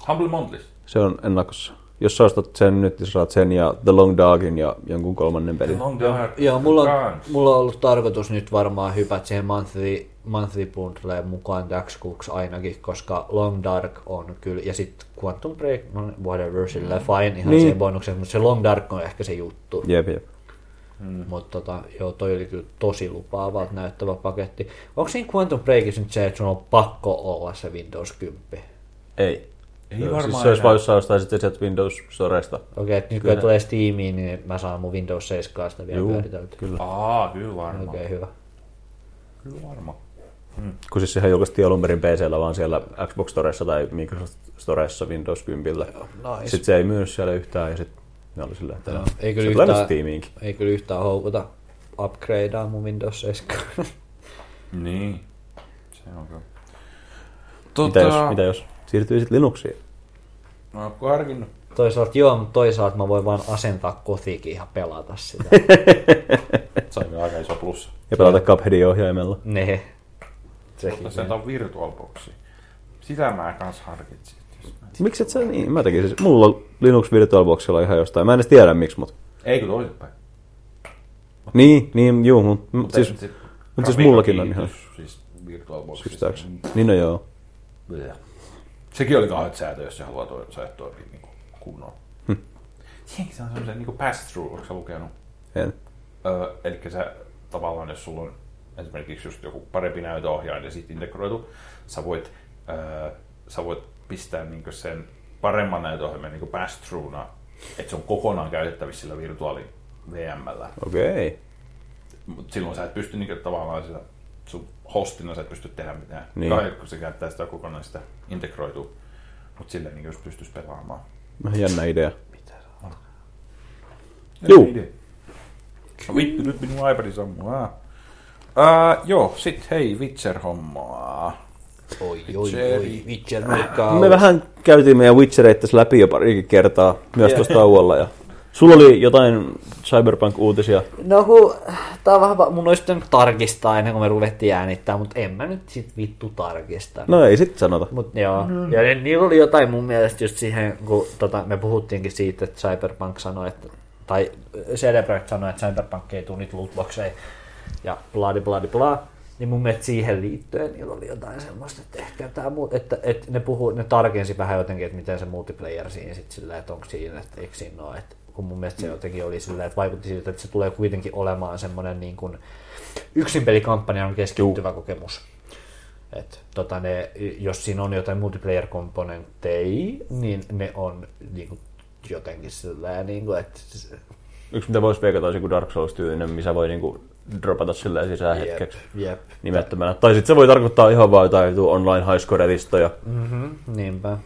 Humble Montlis. Se on ennakossa. Jos sä ostat sen nyt, niin saat sen ja The Long Dogin ja jonkun kolmannen pelin. Long Dark. Joo, mulla on, mulla on ollut tarkoitus nyt varmaan hypätä siihen monthly, monthly bundleen mukaan täksi kuuksi ainakin, koska Long Dark on kyllä, ja sitten Quantum Break, no whatever, sillä fine, ihan Niin. niin. siihen bonukseen, mutta se Long Dark on ehkä se juttu. Jep, jep. Mm. Mutta tota, joo, toi oli kyllä tosi lupaavalta näyttävä paketti. Onko siinä Quantum Breakissa nyt se, että sun on pakko olla se Windows 10? Ei. Ei Joo, varmaan siis se olisi enää. vaan, jos sä ostaisit sen sieltä Windows Storesta. Okei, että nyt kun tulee Steamiin, niin mä saan mun Windows 7 sitä vielä Juu, pyöriteltyä. kyllä. Aa, kyllä varmaan. Okei, hyvä. Kyllä varmaan. Kun siis sehän julkaistiin alun perin PCllä vaan siellä Xbox Storessa tai Microsoft Storessa Windows 10. Nice. Sitten se ei myynyt siellä yhtään ja sitten ne oli silleen, että Joo, no, ei kyllä se yhtään- Steamiinkin. Ei kyllä yhtään houkuta upgradea mun Windows 7. Niin. Se on kyllä. Mitä, jos, mitä jos siirtyy sitten Linuxiin? Mä oon harkinnut. toisaalta joo, mutta toisaalta mä voin vaan asentaa kotiikin ja pelata sitä. Saimme aika iso plussa. Ja pelata Cupheadin ohjaimella. ne. Sekin. Mutta se on VirtualBoxi. Sitä mä kans harkitsin. Miksi et sä niin? Mä tekisin. Mulla on Linux VirtualBoxilla ihan jostain. Mä en edes tiedä miksi, mutta... Eikö toisinpäin? Niin, niin, juu, mutta Mutta siis, mut siis mullakin on ihan Siis VirtualBoxissa. syystäkseni. Niin no joo. Bleh. Sekin oli kauheat säätö, jos se haluaa toi, toimia niin kunnolla. Hm. Jengi se on semmoisen niin pass-through, onko sä lukenut? En. Öö, eli sä tavallaan, jos sulla on esimerkiksi just joku parempi näytöohjaaja ja sitten integroitu, sä voit, öö, sä voit pistää niinku sen paremman näytöohjelman niinku pass-throughna, että se on kokonaan käytettävissä sillä virtuaali VMllä. Okei. Mutta silloin sä et pysty niinku tavallaan sitä sun hostina sä et pysty tehdä mitään. Niin. Niin. kun se käyttää sitä kokonaista integroitua. Mutta silleen niin jos pystyisi pelaamaan. Vähän jännä idea. Juu. Juu. No vittu, nyt minun iPad sammuu. Ah. Uh, joo, sit hei, Witcher-hommaa. Oi, oi, Witcheri. oi, Witcher. Me vähän käytiin meidän Witchereitä läpi jo parikin kertaa, myös tuossa tauolla. Ja... Sulla oli jotain Cyberpunk-uutisia. No kun, tää on vähän, mun olisi pitänyt tarkistaa ennen kuin me ruvettiin äänittää, mutta en mä nyt sit vittu tarkista. No ei sit sanota. Mut joo, mm. ja ni- niillä oli jotain mun mielestä just siihen, kun tota, me puhuttiinkin siitä, että Cyberpunk sanoi, että, tai CD Projekt sanoi, että Cyberpunk ei tule niitä lootboxeja, ja bladi bladi bla, niin mun mielestä siihen liittyen niillä oli jotain semmoista, että ehkä tämä muu, että, että ne, puhuu, ne tarkensi vähän jotenkin, että miten se multiplayer siinä sitten sillä, että onko siinä, että eikö siinä ole, että kun mun mielestä se jotenkin oli sillä, että vaikutti siltä, että se tulee kuitenkin olemaan semmoinen niin kuin yksin pelikampanjan keskittyvä kokemus. Et, tota, ne, jos siinä on jotain multiplayer-komponentteja, niin ne on niin kuin, jotenkin sillä niin kuin, että Yksi mitä voisi veikata olisi Dark Souls-tyylinen, missä voi niinku dropata silleen sisään hetkeksi jep. nimettömänä. Tai sitten se voi tarkoittaa ihan vaan jotain jotain online highscore-listoja. Mm-hmm, niinpä.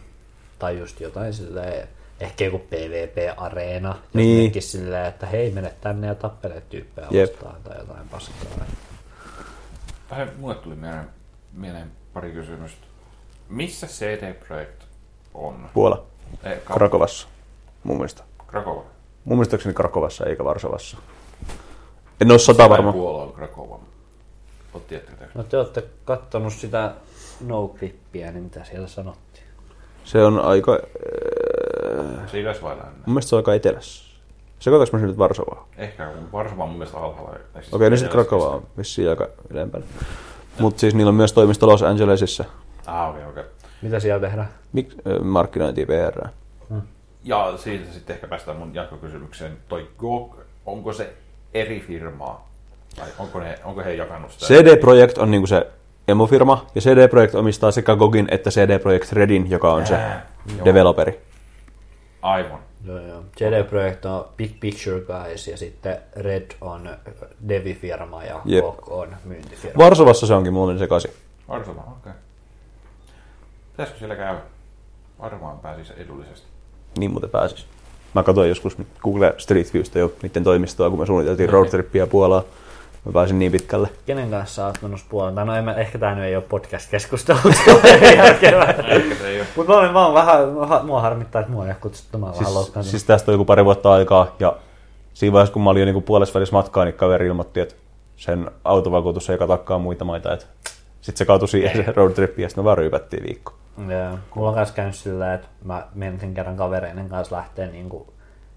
Tai just jotain silleen, ehkä joku PvP-areena. Niin. Silleen, että hei, mene tänne ja tappele tyyppejä Jep. vastaan tai jotain paskaa. Vähän mulle tuli mieleen, mieleen pari kysymystä. Missä CD Projekt on? Puola. Eh, Ka- Krakovassa. Mun mielestä. Krakova. Mun mielestäkseni Krakovassa eikä Varsovassa. En ole sata varma. Puola on Krakova. No te olette kattonut sitä no-clippiä, niin mitä siellä sanottiin? Se on aika... Äh, Siiväs vai lännä? mun mielestä se on aika etelässä. Sekoitaks mä sen nyt Varsovaa? Ehkä kun Varsova on mun mielestä alhaalla. Siis Okei, no sitten Krakova on vissiin aika ylempänä. Mutta siis niillä on myös toimisto Los Angelesissa. Ah, okei, okei. Mitä siellä tehdään? Mik, markkinointi PR. Ja siitä sitten ehkä päästään mun jatkokysymykseen. Toi GOG, onko se eri firmaa? Tai onko, ne, onko he jakanut sitä? CD Projekt on niinku se emofirma, ja CD Projekt omistaa sekä GOGin että CD Projekt Redin, joka on se Ää, joo. developeri. Aivan. Joo, joo. CD Projekt on Big Picture Guys ja sitten Red on Devi-firma ja Jep. GOG on myyntifirma. Varsovassa se onkin mulle sekaisin. Varsova, okei. Okay. Pitäisikö siellä käydä? Varmaan pääsisi edullisesti. Niin muuten pääsis. Mä katsoin joskus Google Street Viewstä jo niiden toimistoa, kun me suunniteltiin roadtrippiä Puolaa. Mä pääsin niin pitkälle. Kenen kanssa oot menossa puolella? No en mä, ehkä tää nyt ei ole podcast-keskustelu silleen. Mutta mä olen vaan vähän, mua- harmittaa, että mua ei ole kutsuttu, mä oon vähän Siis, siis tästä on joku pari vuotta aikaa, ja siinä vaiheessa, kun mä olin jo niin puolessa välissä matkaa, niin kaveri ilmoitti, että sen autovakuutus ei katakaan muita maita. Että sitten se kaatui siihen se roadtrippi, ja sitten me vaan ryypättiin viikko. Joo. Mulla on myös käynyt sillä, että mä menen kerran kavereiden kanssa lähteä niinku,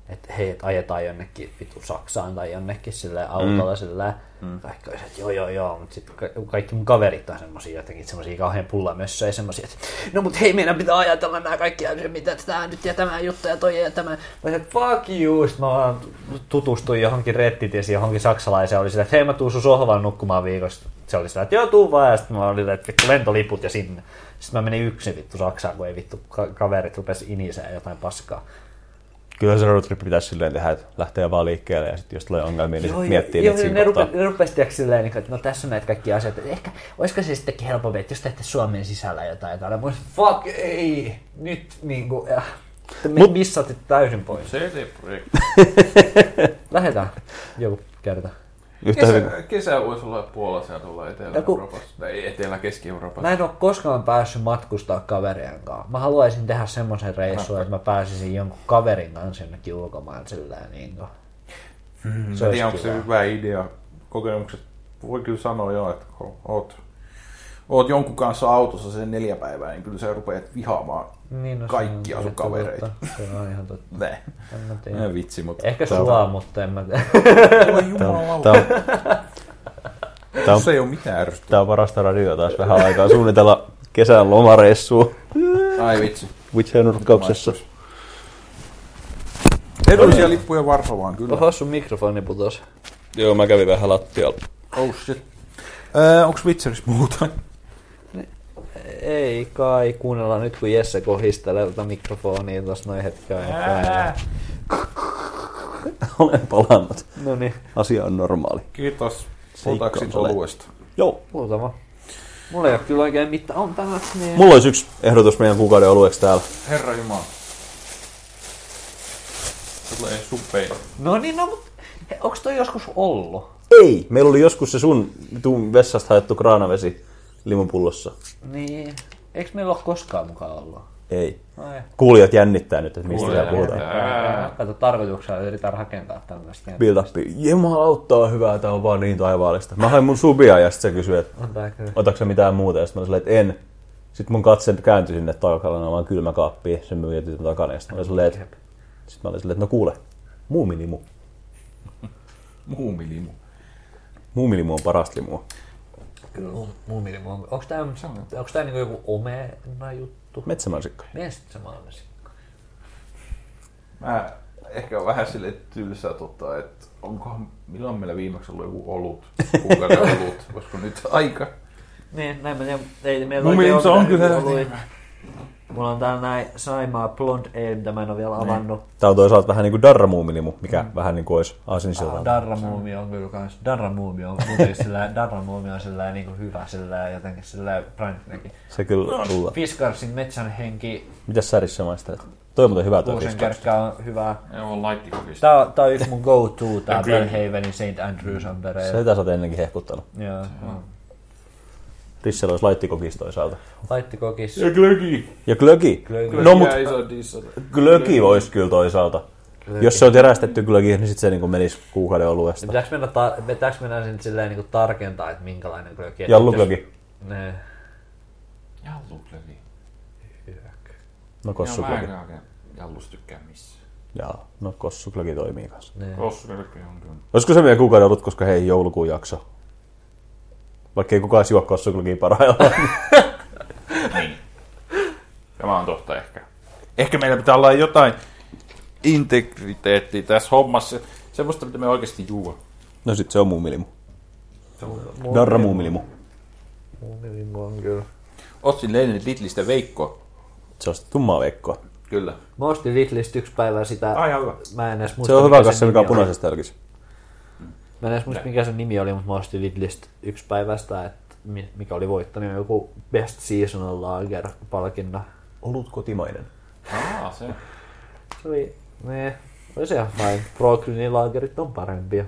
että hei, et ajetaan jonnekin vitu Saksaan tai jonnekin sillä autolla mm. sillä mm. Kaikki olisi, että joo joo joo, mutta sitten ka- kaikki mun kaverit on semmosia jotenkin semmosia kauhean pullamössöjä semmosia, että no mut hei meidän pitää ajatella nämä kaikki asiat, mitä tää nyt ja tämä juttu ja toi ja tämä. Mä että fuck you, sit mä vaan tutustuin johonkin rettitiesi johonkin saksalaiseen, oli sillä, että hei mä tuun sun sohvalle nukkumaan viikosta. Se oli sillä, että joo tuu vaan ja sitten mä olin, että vittu lentoliput ja sinne. Sitten mä menin yksin vittu Saksaan, kun ei vittu ka- kaverit rupesi iniseen jotain paskaa. Kyllä se roadtrippi pitäisi silleen tehdä, että lähtee vaan liikkeelle, ja sitten jos tulee ongelmia, niin sit miettii joo, niitä siinä ne, rupe, ne rupesi silleen, niin kuin, että no tässä on näitä kaikki asioita. Ehkä, olisiko se sittenkin helpompi, että jos teette Suomen sisällä jotain, jotain. Mä olisin, fuck, ei, nyt niin kuin, äh, te Mut- missatte täysin pois. CD Projekt. Lähdetään joku kerta. Yhtä hyvin. Kesä, kesä voisi olla Puolassa ja tuolla Etelä-Euroopassa. Tai Etelä-Keski-Euroopassa. Mä en ole koskaan päässyt matkustaa kaverien kanssa. Mä haluaisin tehdä semmoisen reissun, että mä pääsisin jonkun kaverin kanssa jonnekin ulkomaan sillä niin kuin. Mm, Se en tiedä, onko se hyvä idea. Kokemukset voi kyllä sanoa jo, että kun oot, oot jonkun kanssa autossa sen neljä päivää, niin kyllä sä rupeat vihaamaan Niin, no, kaikkia on sun kavereita. totta. Se on ihan totta. Näin. En mä tiedä. Ei vitsi, mutta... Ehkä Tää on- sua, mutta en mä tiedä. Voi jumalauta. Tää on, Se ei ole mitään ärsyttävää. tää on parasta radioa taas vähän aikaa suunnitella kesän lomareissua Ai vitsi. Witcher nurkkauksessa. Edullisia lippuja Varsovaan, kyllä. Oho, sun mikrofoni putos. Joo, mä kävin vähän lattialla. Oh shit. Öö, onks Witcherissa muuta? Ei kai, kuunnellaan nyt kun Jesse kohistelee tätä mikrofonia tuossa noin hetken aikaa. Olen palannut. No niin. Asia on normaali. Kiitos ole. oluesta. Joo. Muutama. Mulla ei ole kyllä oikein mitään. On tää niin. Mulla olisi yksi ehdotus meidän kuukauden olueeksi täällä. Herra Jumala. Tulee suppeja. No niin, no mut he, onks toi joskus ollut? Ei! Meillä oli joskus se sun tuun vessasta haettu kraanavesi limupullossa. Niin. Eiks meillä ole koskaan mukaan ollut? Ei. Ai. Kuulijat jännittää nyt, että mistä siellä puhutaan. Kato, tarkoituksella yritän rakentaa tämmöistä. Build up. Jumalauttaa hyvää, tää on vaan niin taivaallista. Mä hain mun subia ja sit se kysyi, että otatko sä mitään muuta? Ja sit mä silleen, että en. Sitten mun katse kääntyi sinne takana vaan kylmäkaappiin sen myyjä tytön takana. Ja sit mä olin silleen, että, sit mä olin silleen, että no kuule, muumilimu. Muumilimu. Muumilimu on parasta limua. Kyllä mun, mun mielestä on. Onks tää, onks tää niinku joku omena juttu? Metsämansikka. Metsämansikka. Mä ehkä on vähän sille tylsää, tota, että onkohan, milloin meillä viimeksi ollut joku olut, kuukauden olut, olisiko nyt aika? Niin, näin mä tiedän. Ei meillä Mun mielestä on kyllä oluita. Mulla on täällä näin Saimaa Blonde Ale, mitä mä en ole vielä avannut. Tää on toisaalta vähän niinku darramuumilimu, mikä mm. vähän niinku olisi aasinsilta. Darra Muumi on kyllä kans. Darra Muumi on, mutta sillä Darra Muumi on sillä niinku hyvä sillä jotenkin sillä brandinäkin. Se kyllä rulla. Fiskarsin metsän henki, Mitäs särissä maistelet? Toi on muuten hyvä toi kuusen fiskars. kärkkä on hyvä. Joo, on laittikokista. Tää, on- tää on yksi mun go-to, tää kyllä. Bellhavenin St. Andrews Amber Ale. Sitä sä oot ennenkin hehkuttanut. Joo, joo. Rissellä olisi laittikokis toisaalta. Laittikokis. Ja glögi. Ja glögi. Glögi. No mut glögi olisi kyllä toisaalta. Jos se on terästetty glögi, niin sit se niinku menisi kuukauden oluesta. Pitääks mennä, ta- pitääks mennä sen silleen niinku tarkentaa, että minkälainen glögi? Et Jallu jos- glögi. Ne. Jallu glögi. No kossu Joo, mä glögi. en oikein jallus tykkää missään. Jaa, no kossu glögi toimii kanssa. ne. Kossu glögi on kyllä. Olisiko se meidän kuukauden ollut, koska hei, joulukuun jakso. Vaikka ei kukaan edes juo kossu glögiä parhaillaan. Niin. Tämä on totta ehkä. Ehkä meillä pitää olla jotain integriteettiä tässä hommassa. Semmoista, mitä me oikeasti juo. no sit se on muumilimu. Mun- Darra muumilimu. Mielestä on kyllä. Otsin Lenin Lidlistä Veikko. Se on sitä tummaa veikkoa. Kyllä. Mä ostin Lidlistä yksi päivä sitä. Ai, hyvä. Mä en edes muista, Se on hyvä kanssa, sen mikä on punaisesta jälkissä. Mä en edes muista, mikä sen nimi oli, mutta mä ostin Lidlistä yksi päivästä, että mi- mikä oli voittanut joku Best Seasonal Lager-palkinnon. Olut kotimainen. Aa, se. Se oli, ne, oli se ihan fine. Brooklyn Lagerit on parempia.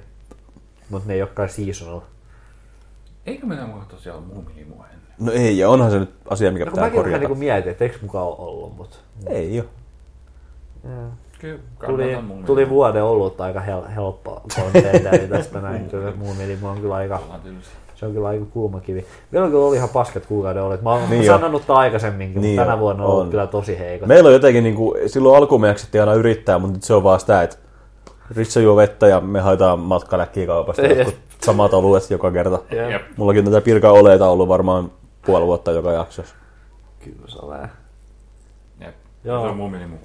Mutta ne ei olekaan seasonal. Eikö meillä mulla tosiaan ole muumilimua ennen? No ei, ja onhan se nyt asia, mikä No pitää mäkin vähän korjata. niinku mietin, että eikö mukaan ole ollut, mutta... Ei oo. Kyllä, Tuli, tuli vuoden ollut aika hel, helppo contenderi tästä näin. Kyllä muun mieli on kyllä aika, se on kyllä aika kuuma kivi. Vielä kyllä oli ihan paskat kuukauden olet. Mä oon Niin niin sanonut tämän aikaisemminkin, Niin mutta tänä vuonna on ollut on. kyllä tosi heikot. Meillä on jotenkin niinku, silloin alkuun me jaksettiin aina yrittää, mutta nyt se on vaan sitä, että Ritsa juo vettä ja me haetaan matkaläkkikaupasta Ei. jotkut samat oluet joka kerta. Jep. Mullakin tätä pirka oleita ollut varmaan puoli vuotta joka jaksossa. Kyllä se on. Jep. Joo. Se on muumilimu.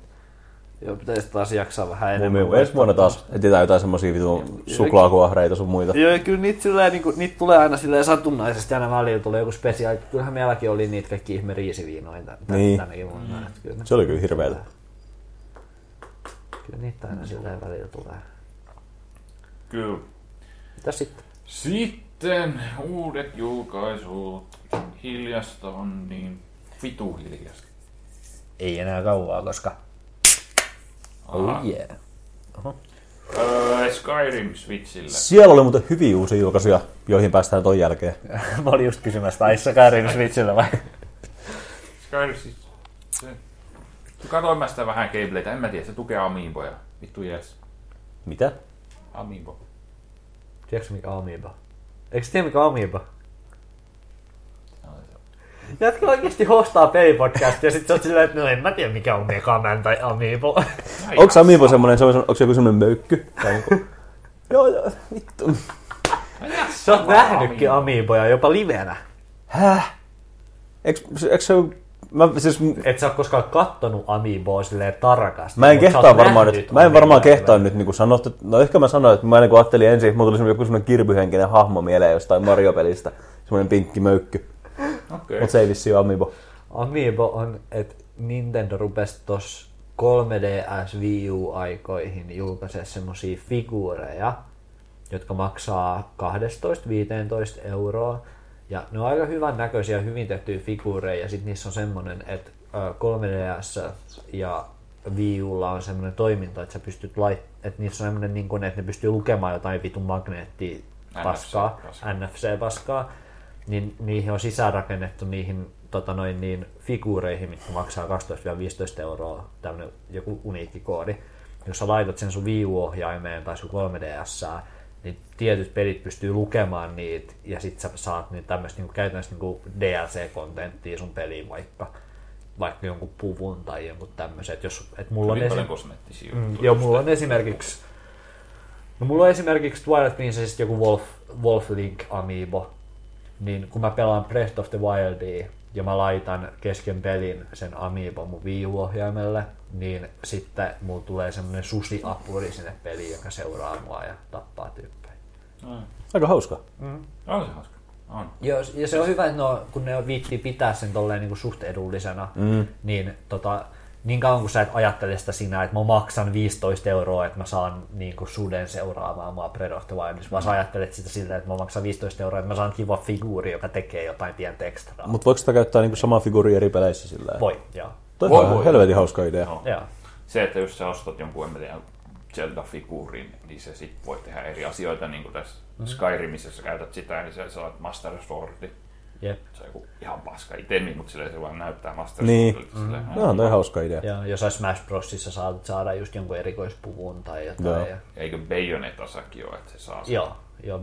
Joo, pitäisi taas jaksaa vähän Mun enemmän. mielestä ensi vuonna taas etsitään jotain semmosia vitun suklaakuahreita sun muita. Joo, kyllä niitä, silleen, niin kuin, niitä tulee aina silleen satunnaisesti, aina välillä tulee joku spesiaali. Kyllähän meilläkin oli niitä kaikki ihme riisiviinoja tän, Niin. tänäkin vuonna. Mm. Kyllä, Se oli kyllä hirveetä. kyllä niitä aina silleen välillä tulee. Kyllä. Mitä sitten? Sitten uudet julkaisut. Hiljasta on niin vitu hiljasta. Ei enää kauaa, koska... Aha. Oh yeah. Öö, Skyrim Switchillä. Siellä oli muuten hyviä uusia julkaisuja, joihin päästään ton jälkeen. Mä olin just kysymässä, tai Skyrim Switchillä vai? Skyrim siis... Se... Katoin mä sitä vähän gameplaytä, en mä tiedä, se tukee Amiiboja. Vittu jees. Mitä? Amiibo. Tiedätkö mikä Amiibo? Eikö tiedä mikä Amiibo? Jätkä oikeesti hostaa pelipodcastia ja sit sä oot silleen, että no en mä tiedä mikä on Megaman tai Amiibo. Onko Amiibo semmonen, se on, onko se joku semmonen möykky? Tai joku? joo, joo, vittu. Sä oot nähnytkin Amiiboja jopa livenä. Häh? Eikö, eikö se Mä, siis, Et sä oo koskaan kattonut Amiiboa silleen tarkasti. mä en kehtaa varmaan nyt, mä en varmaan kehtaa nyt niin sanoa, että, no ehkä mä sanoin, että mä niin ajattelin ensin, mulla tuli joku semmoinen kirpyhenkinen hahmo mieleen jostain Mario-pelistä, semmoinen pinkki möykky, Okei. mutta se ei vissi ole Amiibo. Amiibo on, että Nintendo rupesi tos 3DS Wii U-aikoihin julkaisee semmosia figuureja, jotka maksaa 12-15 euroa. Ja ne on aika hyvän näköisiä, hyvin tehtyjä figuureja, ja sitten niissä on semmoinen, että ö, 3DS ja Wii Ulla on semmoinen toiminta, että sä pystyt lait, että niissä on semmoinen, niin kuin, että ne pystyy lukemaan jotain vitun magneettia paskaa, NFC-paskaa. NFC-paskaa, niin niihin on sisäänrakennettu niihin tota noin, niin, figuureihin, mitkä maksaa 12-15 euroa, tämmöinen joku uniikki koodi. Jos sä laitat sen sun Wii U-ohjaimeen tai sun 3DS, niin tietyt pelit pystyy lukemaan niitä, ja sit sä saat niin tämmöistä niin käytännössä niin DLC-kontenttia sun peliin vaikka vaikka jonkun puvun tai jonkun tämmöisen. Että jos, et mulla on Hyvin esi- paljon kosmeettisia Mm, joo, mulla on esimerkiksi No mulla on esimerkiksi Twilight Princessista joku Wolf, Wolf Link Amiibo, niin kun mä pelaan Breath of the Wildia ja mä laitan kesken pelin sen Amiibo mun Wii U-ohjaimelle, niin sitten mulla tulee semmonen susiapuri sinne peliin, joka seuraa mua ja tappaa tyyppejä. Mm. Aika hauska. On se hauska. On. Joo, ja se on hyvä, että no, kun ne viittii pitää sen tolleen niin kuin suht edullisena, mm. niin tota, niin kauan kun sä et ajattele sitä sinä, että mä maksan 15 euroa, että mä saan niin kuin suden seuraamaan mua the Wildissa, vaan sä ajattelet sitä siltä, että mä maksan 15 euroa, että mä saan kiva figuuri, joka tekee jotain pientä ekstraa. Mutta voiko sitä käyttää niinku samaa figuuria eri peleissä sillä Voi, joo. Toi Voi, on voi. helvetin hauska idea. No. joo. Se, että jos sä ostat jonkun, en tiedä, Zelda-figuurin, niin se sit voi tehdä eri asioita, niin kuin tässä Mhm. Skyrimissä, sä käytät sitä, niin sä saat Master Swordi. Jep. Se on joku ihan paska itemi, mutta silleen se vaan näyttää Master Niin. Silleen, No on toi hauska idea. Ja jossain Smash Brosissa saat saada just jonkun erikoispuvun tai jotain. Joo. Ja, Eikö Bayonetassakin ole, että se saa sen? Joo, joo.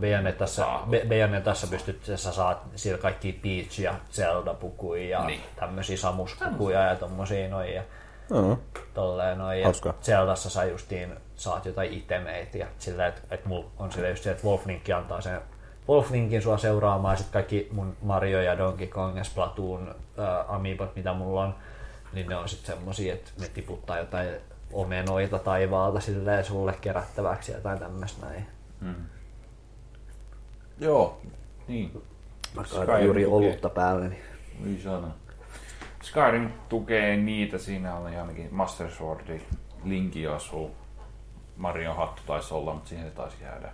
Be- Bayonetassa pystyt, sä saat siellä kaikki Peach ja Zelda-pukuja ja Niin. tämmöisiä Samus-pukuja ja tommosia noin. Ja No, tolleen noin. Ja. Zeldassa sä justiin saat jotain itemeitä ja sillä, että et mulla on sillä just se, että Wolflink antaa sen Wolflinkin sua seuraamaan ja sit kaikki mun Mario ja Donkey Kong ja Splatoon äh, amiibot, mitä mulla on, niin ne on sitten semmosia, että ne tiputtaa jotain omenoita taivaalta silleen sulle kerättäväksi ja jotain tämmöistä näin. Joo, niin. Mä juuri tukee. olutta päälle. Niin. Sana. Skyrim tukee niitä, siinä oli ainakin Master Swordi, Linki asuu, Marion hattu taisi olla, mutta siihen se taisi jäädä.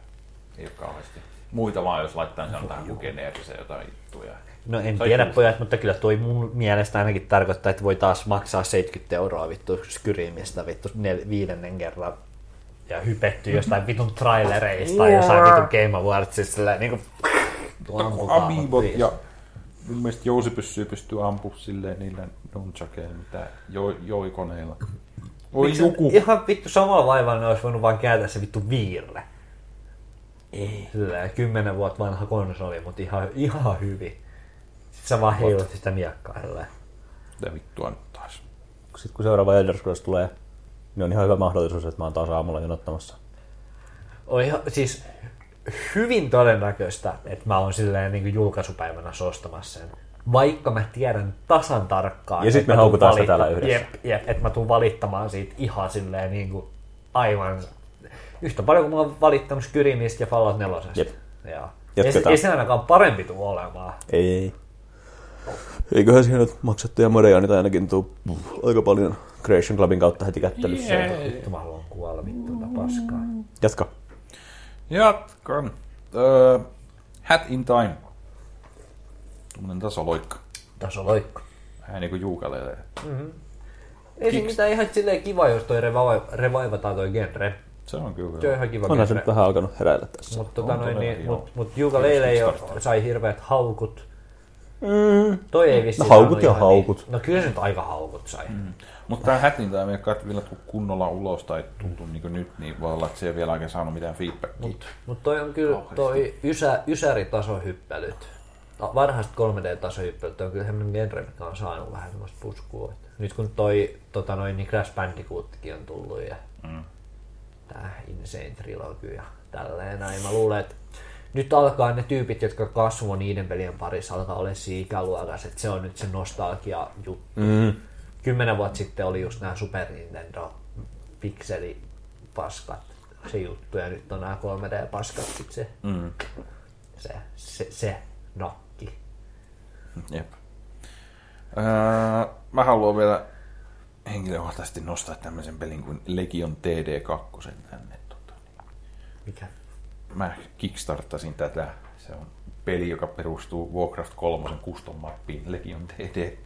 Ei ole kauheasti. Muita vaan, jos laittaa sen tähän kuin geneeriseen jotain juttuja. No en tiedä just- pojat, mutta kyllä toi mun mielestä ainakin tarkoittaa, että voi taas maksaa 70 euroa vittu Skyrimistä vittu nel- viidennen kerran ja hypetty jostain vitun trailereista tai jossain vitun Game Awardsista silleen niinku Amiibot ja mun mielestä jousipyssyä pystyy ampumaan silleen niillä nunchakeilla, mitä jo, joikoneilla. Oi joku. Ihan vittu samalla vaivalla ne olisi voinut vaan kääntää se vittu viirre. Ei. Silleen, kymmenen vuotta vanha konsoli, mutta ihan, ihan hyvin. Sitten sä vaan heilut sitä miekkaa. Mitä vittua nyt taas? Sitten kun seuraava Elder Scrolls tulee, niin on ihan hyvä mahdollisuus, että mä oon taas aamulla jonottamassa. On ihan, siis hyvin todennäköistä, että mä oon silleen niin julkaisupäivänä ostamassa sen. Vaikka mä tiedän tasan tarkkaan. Ja sit että me mä tuun haukutaan sitä täällä yhdessä. Jep, jep, että mä tuun valittamaan siitä ihan silleen niin kuin aivan yhtä paljon kuin mä oon valittanut Skyrimistä ja Fallout 4. Jep. Joo. Ei, Jatketaan. ei se ainakaan parempi tuu olemaan. Ei, ei. Eiköhän siihen nyt maksettuja modeja niitä ainakin tuu aika paljon Creation Clubin kautta heti kättelyssä. Jee. Vittu mä haluan kuolla vittu tätä paskaa. Jatka. Jatkan. Öö, Hat in Time. Tuommoinen tasoloikka. Taso loikko. Vähän niinku juukalee. Ei se mitään ihan silleen kiva, jos toi revive- revaivataan toi genre. Se on kyllä. Se on ihan kiva Onhan se nyt vähän alkanut heräillä tässä. Mutta tota noin, niin, mut, mut Juga Leile jo sai hirveät haukut. Mm. Toi ei vissi No haukut ja ihan haukut. Niin. No kyllä se nyt aika haukut sai. Mm. Mutta tämä Hat in Time ei kai vielä tullut kunnolla ulos tai tultu niin nyt, niin voi olla, että se ei vielä oikein saanut mitään feedbackia. Mut, mut toi on kyllä toi ysä, ysäri-tasohyppelyt. No, Varhaiset 3D-tasohyppelyt on kyllä semmoinen genre, mikä on saanut vähän semmoista puskua. Nyt kun toi tota noin, niin Crash Bandicootikin on tullut ja Mm. Tää Insane Trilogy ja tälleen näin. Mä luulen, että nyt alkaa ne tyypit, jotka kasvoi niiden pelien parissa, alkaa olla siinä ikäluokassa, että se on nyt se nostalgia juttu. Mm. Kymmenen vuotta sitten oli just nämä Super Nintendo pikselipaskat se juttu, ja nyt on nämä 3D-paskat sit se, Mm. se, se, se nakki. Jep. Öö, mä haluan vielä henkilökohtaisesti nostaa tämmöisen pelin kuin Legion TD2 tänne. Tota. Mikä? Mä kickstarttasin tätä. Se on peli, joka perustuu Warcraft 3 custom mappiin Legion DD.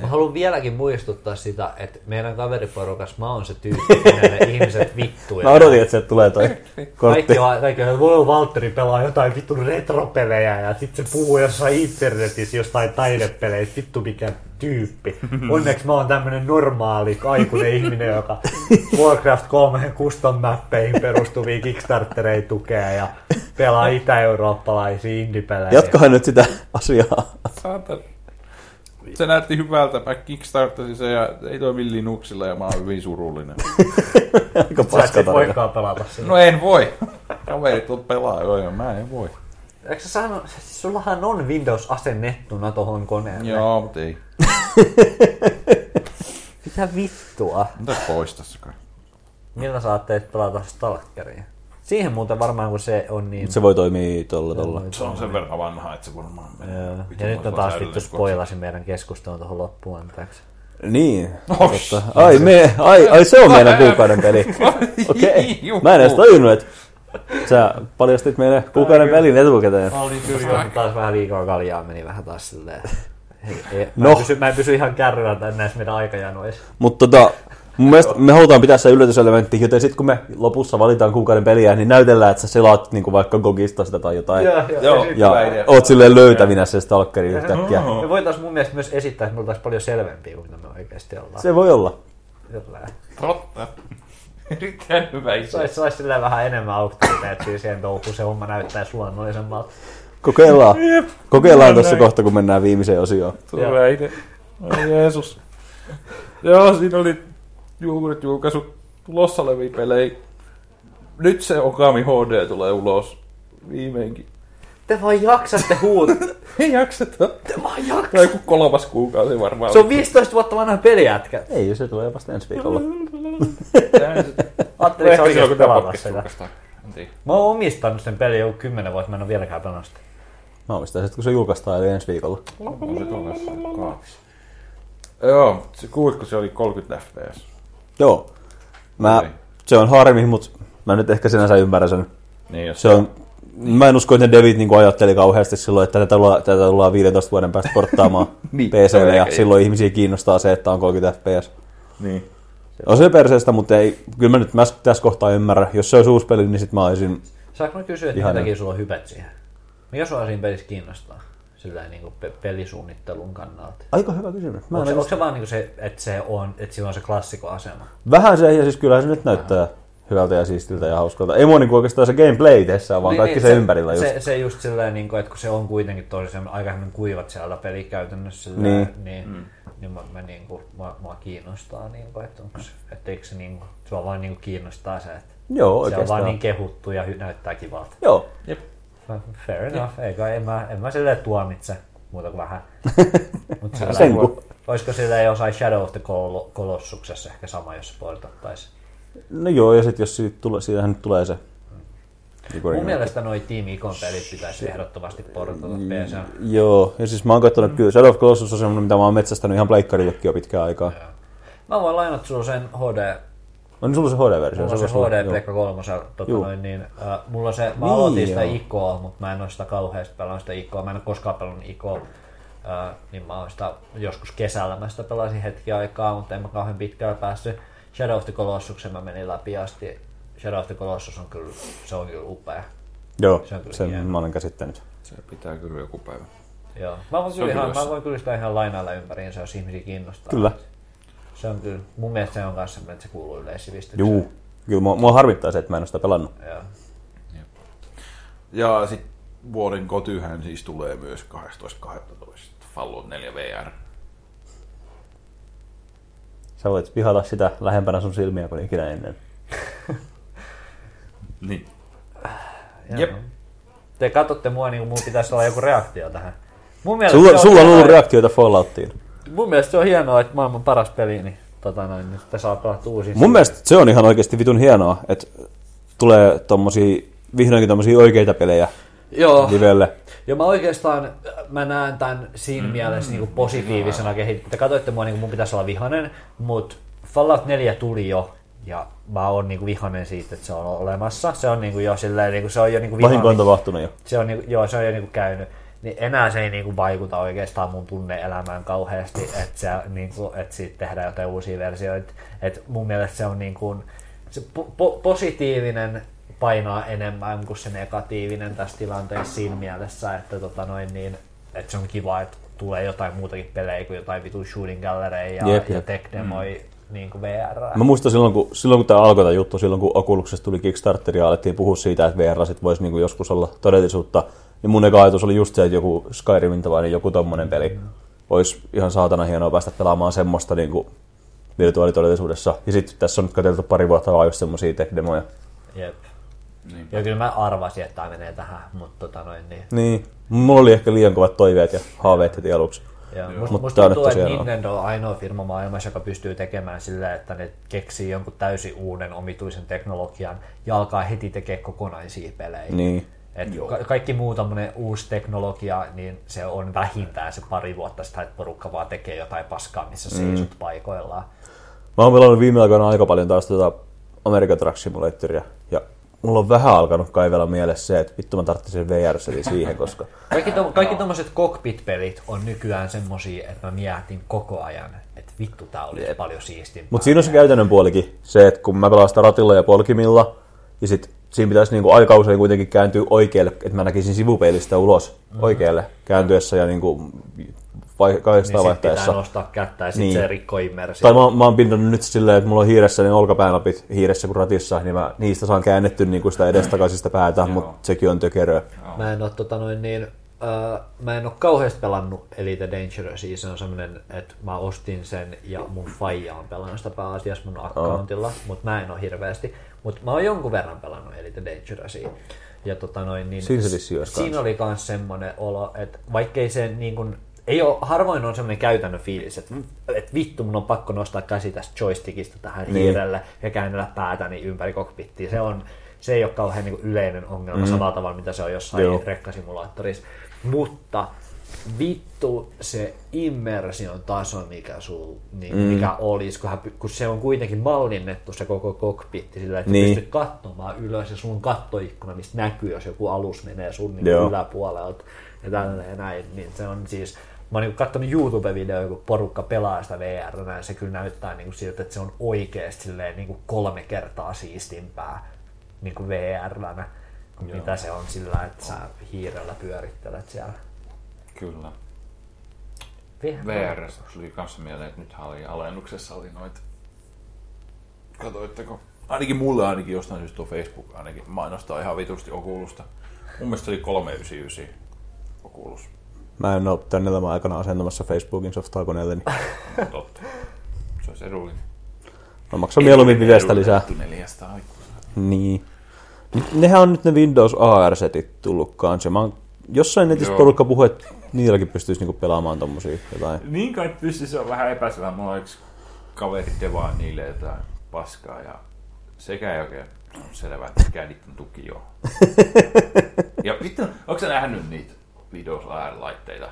Mä haluan vieläkin muistuttaa sitä, että meidän kaveriporukas mä oon se tyyppi, kenelle ihmiset vittuja. Mä odotin, että sieltä tulee toi kortti. Kaikki, on- kaikki on, voi Valtteri pelaa jotain vittu retropelejä ja sitten se puhuu jossain internetissä jostain taidepeleistä, vittu mikä tyyppi. Onneksi mä oon tämmönen normaali, aikuinen ihminen, joka Warcraft 3 custom mappeihin perustuvia Kickstartereita tukee ja pelaa itä-eurooppalaisia indie-pelejä. Jatkahan nyt sitä asiaa. Saatan. Se näytti hyvältä. Mä kickstartasin se ja ei toimi Linuxilla ja mä oon hyvin surullinen. Aika Sä et paska sit tarina. voikaan pelata sillä. No en voi. Kaverit on pelaa joo mä en voi. Eikö sä sano, siis sullahan on Windows asennettuna tohon koneelle. Joo, mutta ei. Mitä vittua? Mitä poistaa se kai? Millä saatteet pelata Stalkeria? Siihen muuten varmaan, kun se on niin... Se voi toimia tolla tolla. Se on sen verran vanha, että se varmaan menee. Joo. Ja nyt on taas vittu spoilasin meidän keskustelun tuohon loppuun, anteeksi. Niin. Oh, Totta. Ai, me, ai, ai, se on meidän kuukauden peli. Okei. Juhu. Mä en edes tajunnut, että sä paljastit meidän kuukauden pelin etukäteen. Mä olin kyllä taas vähän liikaa kaljaa, meni vähän taas silleen. Ei, ei, mä, No. en pysy, mä en pysy ihan kärryllä tän- näissä meidän aikajanoissa. Mutta tota, mun mielestä me halutaan pitää se yllätyselementti, joten sitten kun me lopussa valitaan kuukauden peliä, niin näytellään, että sä selaat niin vaikka Gogista sitä tai jotain. Joo, Joo. ja Ja idea. oot silleen löytävinä se stalkeri yhtäkkiä. Me voitais mun mielestä myös esittää, että me oltais paljon selvempiä kuin me oikeasti ollaan. Se voi olla. Jollain. Totta. Erittäin hyvä isä. Sais, sais silleen vähän enemmän auktoriteettia siihen touhuun, se homma näyttäisi luonnollisemmalta. Kokeillaan. Kokeillaan tuossa kohta, kun mennään viimeiseen osioon. Idea. Ai Jeesus. Joo, siinä oli uudet julkaisut tulossa olevia pelejä. Nyt se Okami HD tulee ulos. Viimeinkin. Te vaan jaksatte huutaa. Ei jakseta. Te vaan jaksatte. Tai joku kolmas kuukausi varmaan. Se on 15 vuotta vanha pelijätkä. Ei, se tulee vasta ensi viikolla. Ajattelin, että Ehkä silloin, oikeasti pelata sitä. Mä oon omistanut sen pelin jo 10 vuotta, mä en oo vieläkään pelannut sitä. Mä omistan sitten, kun se julkaistaan, eli ensi viikolla. On se tuolla jossain kaapissa. Joo, se kuulitko se oli 30 fps. Joo. Mä, Okei. se on harmi, mutta mä nyt ehkä sinänsä ymmärrän sen. Niin, jos Se on, mä en usko, että ne devit niin ajatteli kauheasti silloin, että tätä tullaan, tätä tullaan 15 vuoden päästä porttaamaan Niin, PClle ja ei. silloin ihmisiä kiinnostaa se, että on 30 fps. Niin. On se perseestä, mutta ei, kyllä mä nyt mä tässä kohtaa ymmärrän. Jos se olisi uusi peli, niin sit mä olisin... Saanko mä kysyä, että minkä takia sulla on hypet siihen? Mikä sua siinä pelissä kiinnostaa? Sillä niin kuin pe- pelisuunnittelun kannalta. Aika hyvä kysymys. Mä en Onko se, onko se vaan niin se, että, se on, että sillä on se klassikoasema? Vähän se, ja siis kyllähän se nyt näyttää hyvältä ja siistiltä ja hauskalta. Ei mua niinku oikeastaan se gameplay tässä, vaan kaikki se, ympärillä just. Niin, Se, se just silleen, niin kuin, että kun se on kuitenkin tosi semmoinen aika semmoinen kuivat siellä peli käytännössä, silleen, Niin. niin, niin, mm. niin mä, mä, niin kuin, mua, mua kiinnostaa, niin kuin, että onko se, että eikö se, niin kuin, sua vaan niin kuin kiinnostaa se, että Joo, se on vaan niin kehuttu ja hy- näyttää kivalta. Joo. Jep. Fair enough, eikä en mä, en mä silleen tuomitse muuta kuin vähän. Mut silleen, Sen kun- Olisiko silleen jossain Shadow of the Col- Colossuksessa ehkä sama, jos se portattaisiin? No joo, ja sitten jos siitä tule, siitähän nyt tulee se. Joku Mun mielestä noi Team Icon pelit pitäisi ehdottomasti portata PC. Joo, ja siis mä oon katsonut kyllä, Shadow of Colossus on semmonen, mitä mä oon metsästänyt ihan pleikkarillekin jo pitkään aikaa. Mä voin lainata sulla sen HD, On niin sulla se HD-versio? mulla on se olla, HD. Pleikka 3, tota Juu. noin, niin, äh, mulla on se, mä Niin, aloitin sitä joo. Icoa, mutta mä en oo sitä kauheasti pelannut sitä Icoa, mä en oo koskaan pelannut Icoa. Äh, niin mä oon sitä joskus kesällä mä sitä pelasin hetki aikaa, mutta en mä kauhean pitkällä päässyt. Shadow of the Colossuksen mä menin läpi asti. Shadow of the Colossus on kyllä, se on kyllä upea. Joo, Se on kyllä sen hieno. mä olen käsittänyt. Se pitää kyllä joku päivä. Joo. Mä voin, Se kyllä ihan, mä voin kyllä sitä ihan lainailla ympäriinsä, jos ihmisiä kiinnostaa. Kyllä. Se on kyllä, mun mielestä se on kanssa semmoinen, että se kuuluu yleissivistykseen. Juu. Kyllä mua, mua harmittaa se, että mä en ole sitä pelannut. Joo. Ja sitten vuoden kotyhän siis tulee myös 12.12. Fallout 4 VR. Sä voit vihata sitä lähempänä sun silmiä kuin ikinä ennen. Niin. Joo. Jep. Te katsotte mua niin kuin mulla pitäisi olla joku reaktio tähän. Mun mielestä, Sulla, se on sulla on ollut että- reaktioita Fallouttiin. Mun mielestä se on hienoa, että maailman paras peli, niin tota noin, nyt te saa pelata uusia. Mun mielestä se on ihan oikeasti vitun hienoa, että tulee tommosia, vihdoinkin tommosia oikeita pelejä Joo. livelle. Ja mä oikeastaan, mä näen tämän siinä Mm. mielessä niin positiivisena kehityksessä. Te katsoitte mua, niin kuin mun pitäisi olla vihanen, mutta Fallout 4 tuli jo Ja mä oon niinku vihanen siitä, että se on olemassa. Se on niinku jo silleen, niinku, se on jo niinku Vahinko on vihanen. tapahtunut jo. Se on, niinku, joo, se on jo niinku käynyt. Niin enää se ei niinku vaikuta oikeastaan mun tunne-elämään kauheasti, että, se, niinku, että siitä tehdään jotain uusia versioita. Et mun mielestä se on niinku, se po- po- positiivinen painaa enemmän kuin se negatiivinen tässä tilanteessa siinä mielessä, että, tota noin, niin, että se on kiva, että tulee jotain muutakin pelejä kuin jotain vitu shooting gallereja ja, Jep, ja jep. tech demoi mm. niin kuin VR. Mä muistan silloin, kun, silloin, kun tämä alkoi tämä juttu, silloin kun Oculuksesta tuli Kickstarter ja alettiin puhua siitä, että VR sit voisi niinku joskus olla todellisuutta, niin mun eka ajatus oli just se, että joku Skyrimin tapainen joku tommonen peli olisi ihan saatana hienoa päästä pelaamaan semmoista niinku virtuaalitodellisuudessa. Ja sitten tässä on nyt katseltu pari vuotta vaan just semmosia tech-demoja. Jep. Niin. Ja kyllä mä arvasin, että tämä menee tähän, mutta tota noin niin. Niin, mulla oli ehkä liian kovat toiveet ja haaveet heti aluksi. Joo. Musta, Mut tuntuu, että Nintendo on ainoa firma maailmassa, joka pystyy tekemään sillä, että ne keksii jonkun täysin uuden omituisen teknologian ja alkaa heti tekemään kokonaisia pelejä. Niin. Et Joo. ka- kaikki muu tämmönen uusi teknologia, niin se on vähintään se pari vuotta sitä, että porukka vaan tekee jotain paskaa, missä seisot Mm. paikoillaan. Mä oon pelannut viime aikoina aika paljon taas tota American Truck Simulatoria. Ja mulla on vähän alkanut kaivella mielessä se, että vittu mä tarvitsin vr siihen, koska Kaikki, to, kaikki tommoset cockpit-pelit on nykyään semmosia, että mä mietin koko ajan, että vittu tää Jep. paljon siistimpää. Mutta siinä on se käytännön puolikin, se, että kun mä pelaan sitä ratilla ja polkimilla, ja sit siinä pitäisi niinku aika usein kuitenkin kääntyä oikealle, että mä näkisin sivupeilistä ulos Mm. oikealle kääntyessä ja niinku vai, niin kahdesta sit pitää nostaa kättä ja sit Niin. se rikkoo immersio. Tai mä, mä oon pintannut nyt silleen, että mulla on hiiressä niin olkapäänapit hiiressä kuin ratissa, niin mä niistä saan käännetty niinku sitä edestakaisista päätä, mutta sekin on tökeröä. Mä en oo tota noin niin, äh, mä en oo kauheasti pelannut Elite Dangerousia, se on semmonen, että mä ostin sen ja mun faija on pelannut sitä pääasiassa mun accountilla, oh. mutta mä en oo hirveästi. Mutta mä oon jonkun verran pelannut Elite Dangerousia. Ja tota noin, niin Siinä siinä kans. oli kans semmonen olo, että vaikkei se niin kun, ei ole, harvoin on semmoinen käytännön fiilis, että, että vittu mun on pakko nostaa käsi tästä joystickista tähän Niin. hiirelle ja käännellä päätäni ympäri kokpittia. Se, on, se ei ole kauhean niin yleinen ongelma mm. samalla tavalla, mitä se on jossain Joo. rekkasimulaattorissa. Mutta vittu se immersion taso, mikä, sul, niin, mm. mikä olisi, kun, hän kun se on kuitenkin mallinnettu se koko kokpitti sillä, että Niin. pystyt katsomaan ylös ja sun kattoikkuna, mistä näkyy, jos joku alus menee sun niin yläpuolelta ja tälleen näin, niin se on siis Mä oon niin katsonut YouTube-videoja, kun porukka pelaa sitä VR, ja se kyllä näyttää niin kuin siltä, että se on oikeasti silleen niin kuin kolme kertaa siistimpää niin kuin Joo. mitä se on sillä, että sä hiirellä pyörittelet siellä. Kyllä. VR. Tuli kanssa mieleen, että nythän oli alennuksessa oli noit. Katoitteko? Ainakin mulle ainakin jostain syystä tuo Facebook ainakin mainostaa ihan vitusti Oculusta. Mun mielestä oli 399 Oculus. Mä en oo tänne elämän aikana asentamassa Facebookin softaa koneelle, niin Totta. Se olisi edullinen. mä maksan mieluummin Vivestä lisää. 400 aikuista. Niin. Nyt- Nehän on nyt ne Windows AR-setit tullut kanssa. Mä oon jossain netissä Joo. porukka puhuu, että niilläkin pystyisi niinku pelaamaan tommosia jotain. Niin kai pysty, se on vähän epäselvä. Mulla on yksi kaveri devaa niille jotain paskaa ja sekä ei oikein on selvä, että mikä niiden tuki on. ja vittu, onko sä nähnyt niitä Windows AR-laitteita?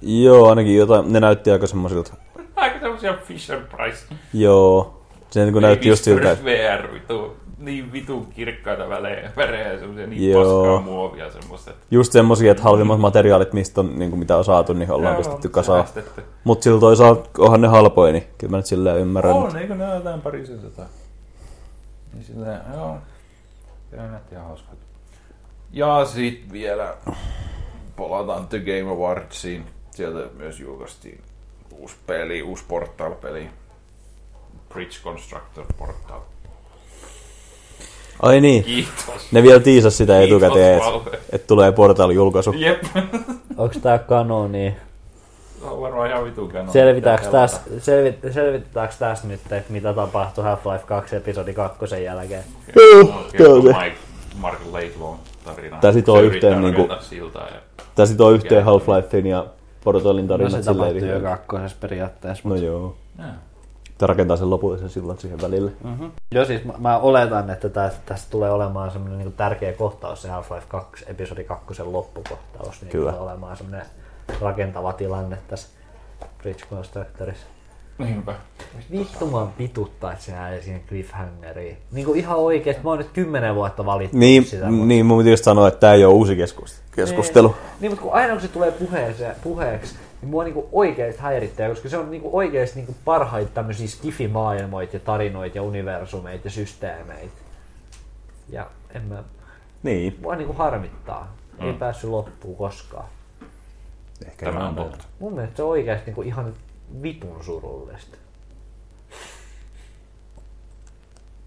Joo, ainakin jotain. Ne näytti aika semmoisilta. Aika semmosia Fisher Price. Joo. Se niinku näytti just siltä, että VR, vitu, niin vitun kirkkaita välejä, värejä ja semmosia niin Joo. paskaa muovia semmoista. että- just semmosia, että halvimmat materiaalit, mistä on, niinku, mitä on saatu, niin ollaan Joo, pistetty kasaan. säästetty. Mut sillä toisaalta onhan ne halpoja, niin kyllä mä nyt silleen ymmärrän. On, eikö ne ole jotain parisen sata? Niin silleen, joo. On nähty ihan hauska. Ja sit vielä palataan The Game Awardsiin. Sieltä myös julkaistiin uusi peli, uusi Portal-peli. Bridge Constructor Portal. Ai niin, Kiitos. ne vielä tiisas sitä Kiitos, etukäteen, että et tulee Portal-julkaisu. Jep. Onko tää kanoni? Se on varmaan ihan vitun kanon. Selvitäänkö Pitää tästä, selvit, selvitetäänkö tästä nyt, että mitä tapahtui Half-Life 2 episodi 2 jälkeen? Tää on se. Mike, Mark Laidlaw tarina. Tää sitoo yhteen niinku- ja Tää sit on yhteen. Half-Lifein ja Portalin No tarinat se silleen tapahtui jo kakkosessa periaatteessa. No mut- joo. Jaa. Tää rakentaa sen lopullisen sillan siihen välille. Joo, siis mä, mä oletan, että tästä, tästä tulee olemaan semmoinen niin tärkeä kohtaus, se Half-Life 2, episodi 2 loppukohtaus. Niin Kyllä. tulee olemaan semmoinen rakentava tilanne tässä Bridge Constructorissa. Niinpä. Vittu mua vituttaa, että se jää siihen cliffhangeriin. Niin kuin ihan oikeesti, mä oon nyt kymmenen vuotta valittu Niin, sitä. mutta- niin mun piti just sanoa, että tämä ei ole uusi keskus- keskustelu. Niin, niin, mutta kun aina kun se tulee puheeseen, puheeksi, niin mua niinku oikeesti häirittää, koska se on niinku oikeesti niinku parhaita tämmöisiä skifi-maailmoita ja tarinoita ja universumeita ja systeemeitä. Ja en mä, Niin, mua niinku harmittaa. Ei päässyt loppuun koskaan. ehkä Tämä on totta. Mun mielestä se on oikeesti niinku ihan vitun surullista.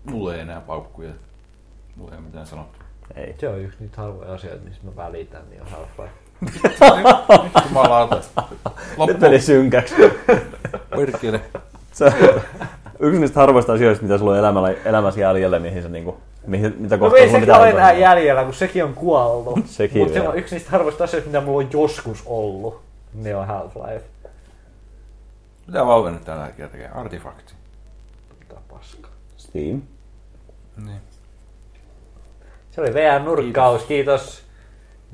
Mulla ei enää paukkuja. Mulla ei ole mitään sanottu. Ei. Se on yksi niitä harvoja asioita, mistä mä välitän, niin on Half-Life. Jumalauta. Nyt Loppu. meni synkäksi. Perkele. Se, yksi niistä harvoista asioista, mitä sulla on elämällä, elämässä jäljellä, mihin se niinku, mihin, mitä No kohtaa ei sekin ole enää jäljellä, kun sekin on kuollut. Sekin Mutta se on yksi niistä harvoista asioista, mitä mulla on joskus ollut. Ne on Half-Life. Mitä Valve nyt tällä hetkellä tekee? Artifakti. Mitä paskaa. Steam. Niin. Se oli VR-nurkkaus, kiitos.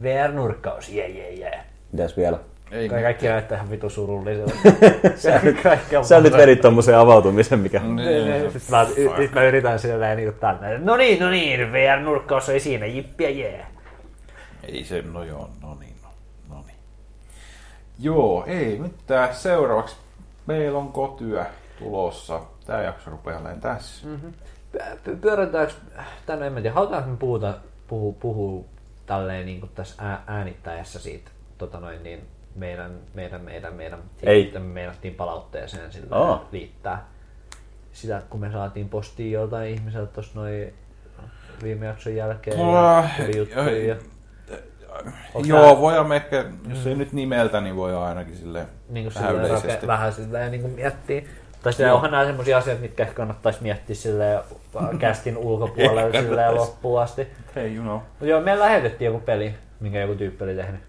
VR-nurkkaus, jee jee jee. Mitäs vielä? Ei Kai mitään. kaikki näyttää ihan vitu surulliselta. Kaikki on Sä nyt vedit tommosen avautumisen, mikä... Niin, Niin, niin, Sitten mä, y- nyt mä yritän silleen niinku tänne. No niin, no niin, VR-nurkkaus oli siinä, jippiä jee. Ei se, no joo, no niin, no, no niin. Joo, ei mitään. Seuraavaksi meillä on kotyä tulossa. Tää jakso rupeaa olemaan tässä. Mm. Py- Pyörätäänkö, tänne en mä tiedä, halutaanko me puhuta, puhua, puhua tälleen niin tässä ää- äänittäessä siitä, tota noin, niin meidän, meidän, meidän, meidän, Ei. että me meinattiin palautteeseen sillä Aa. liittää. Sitä, kun me saatiin postia joltain ihmiseltä tuossa noin viime jakson jälkeen. Ah, ja juttuja. ja, Onks Joo, voidaan me ehkä, jos ei nyt nimeltä, niin voi ainakin silleen niin kuin vähän silleen yleisesti. rake, vähän silleen niin kuin miettiä. Tai Joo. onhan nämä sellaisia asioita, mitkä ehkä kannattaisi miettiä silleen kästin ulkopuolella silleen kannattais. loppuun asti. Hei, you know. Mut joo, meillä lähetettiin joku peli, minkä joku tyyppi oli tehnyt.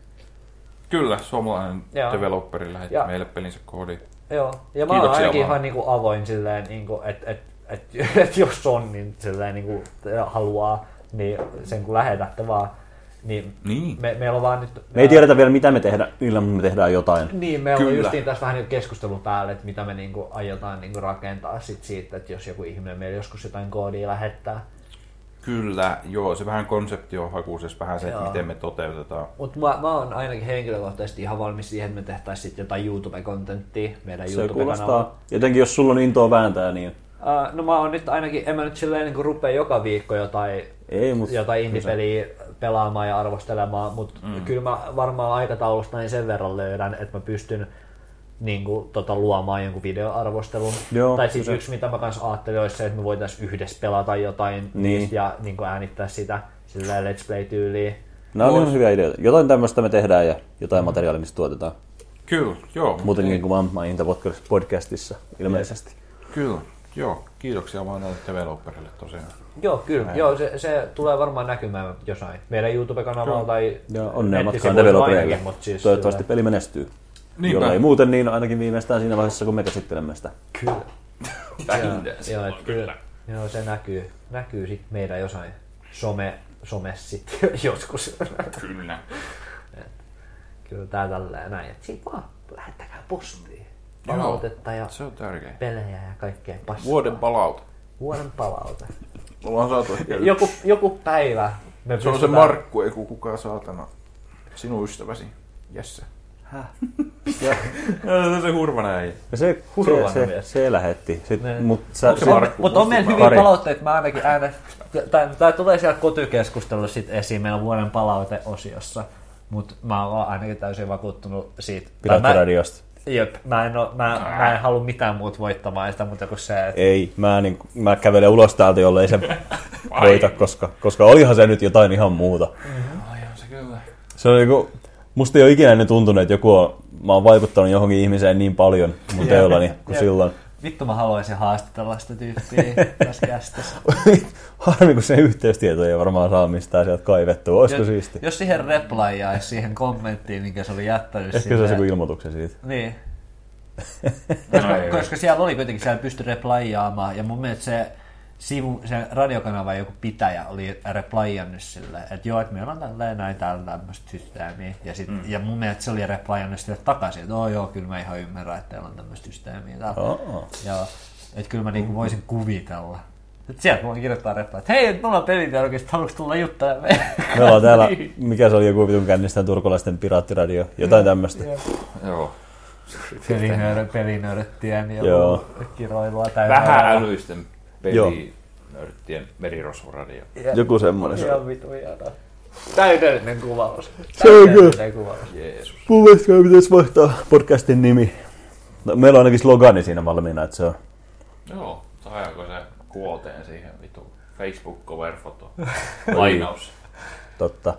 Kyllä, suomalainen Joo. developeri lähetti Ja- meille pelinsä koodi. Joo, ja mä oon ainakin vaan. ihan niinku avoin silleen, niinku, että et, et, et, jos on, niin silleen niinku, haluaa, niin sen kun lähetätte vaan. Niin Niin. me, meillä on vaan nyt... Me ei tiedetä vielä, mitä me tehdään, ilman me tehdään jotain. Niin, meillä on Kyllä. justiin tässä vähän niinku keskustelun päälle, että mitä me niinku aiotaan niinku rakentaa sit siitä, että jos joku ihminen meillä joskus jotain koodia lähettää. Kyllä, joo, se vähän konsepti on hakuisessa, vähän se, että miten me toteutetaan. Mutta mä, mä oon ainakin henkilökohtaisesti ihan valmis siihen, että me tehtäisiin sit jotain YouTube-kontenttia meidän Se YouTube-kanavalla. kuulostaa, jotenkin jos sulla on intoa vääntää, niin Uh, no mä oon nyt ainakin, en mä nyt silleen niin rupea joka viikko jotain, ei, mutta jotain indie-peliä pelaamaan ja arvostelemaan, mutta mm. kyllä mä varmaan aikataulusta näin sen verran löydän, että mä pystyn niin kuin, tota, luomaan jonkun videoarvostelun. Joo, tai siis se- yksi, mitä mä kanssa ajattelin, olisi se, että me voitaisiin yhdessä pelata jotain Niin. niistä ja niin kuin äänittää sitä sillä let's play-tyyliin. nämä on ihan hyviä ideoita. Jotain tämmöistä me tehdään ja jotain materiaalia, mistä tuotetaan. Kyllä, joo. Muuten niin kuin mä mainita podcastissa ilmeisesti. Kyllä, joo. Kiitoksia vaan näille developerille tosiaan. Joo, kyllä. Joo, se, se tulee varmaan näkymään jossain. Meidän YouTube-kanavalla Joo. tai Ja onnea matkaan developereille. siis Toivottavasti silleen- peli menestyy. Niinpä. Jolla ei muuten, niin ainakin viimeistään siinä vaiheessa, kun me käsittelemme sitä. Kyllä. Vähintään Joo, et kyllä. Joo, se näkyy, näkyy sit meidän jossain some, somessa sit joskus. Kyllä. kyllä tää tälleen näin. Et vaan lähettäkää postia. Joo. Palautetta ja Se on tärkeä. pelejä ja kaikkea paskaa. Vuoden palaute. Vuoden palaute. Ollaan saatu ehkä yksi. Joku, joku päivä me Se on se Markku, ei ku- kukaan saatana. Sinun ystäväsi. Jesse. Häh? se on se hurvana äijä. Se, Hurvainen se, se, se lähetti. Ne. mut Markku? Mutta on meillä hyviä Kari. palautteita, mä ainakin äänet... Tämä tulee siellä kotykeskustelussa sit esiin meillä vuoden palauteosiossa, mutta mä oon ainakin täysin vakuuttunut siitä. Tai mä, Piraattiradiosta. Jep, mä en, oo, mä, mä en halua mitään muuta voittamaan sitä, mutta kun se, että Ei, mä, niin, mä kävelen ulos täältä, jollei se voita, koska, koska olihan se nyt jotain ihan muuta. Ai on se kyllä. Se on niinku, musta ei ole ikinä ennen tuntunut, että joku on, mä oon vaikuttanut johonkin ihmiseen niin paljon mun teollani kuin silloin. Vittu mä haluaisin haastatella sitä tyyppiä tässä kästissä. Harmi, kun se yhteystietoja ei varmaan saa mistään sieltä kaivettua. Olisiko jos, siisti? jos siihen replyaisi siihen kommenttiin, minkä se oli jättänyt Ehkä se olisi joku ilmoituksen siitä. Niin. koska, koska siellä oli kuitenkin, siellä pystyi replayaamaan, ja mun mielestä se, sivu, se radiokanava joku pitäjä oli replayannut sille, että joo, että meillä on tälleen näin täällä tämmöistä systeemiä. Ja, sit, mm. ja mun mielestä se oli replayannut sille takaisin, että oo joo, kyllä mä ihan ymmärrän, että teillä on tämmöistä systeemiä täällä. Oh. Ja, että kyllä mä niinku voisin kuvitella. Et sieltä voi kirjoittaa reply, että hei, mulla on pelitärkeistä, haluatko tulla juttelemaan Me ollaan täällä, mikä se oli joku vitun kännistä turkulaisten piraattiradio, jotain tämmöistä. Joo. Pelinöörö, pelinööröttien ja Joo. kiroilua täynnä. Vähän älyisten pelinörttien merirosvoradio. Joku semmoinen se on. Vitu hienoa. Täydellinen kuvaus. Se on kyllä. Täydellinen kuvaus. Jeesus. Mun mielestä pitäisi vaihtaa podcastin nimi. No, meillä on ainakin slogani siinä valmiina, että se on. Joo, saadaanko se kuoteen siihen vitu Facebook cover foto. Lainaus. Totta.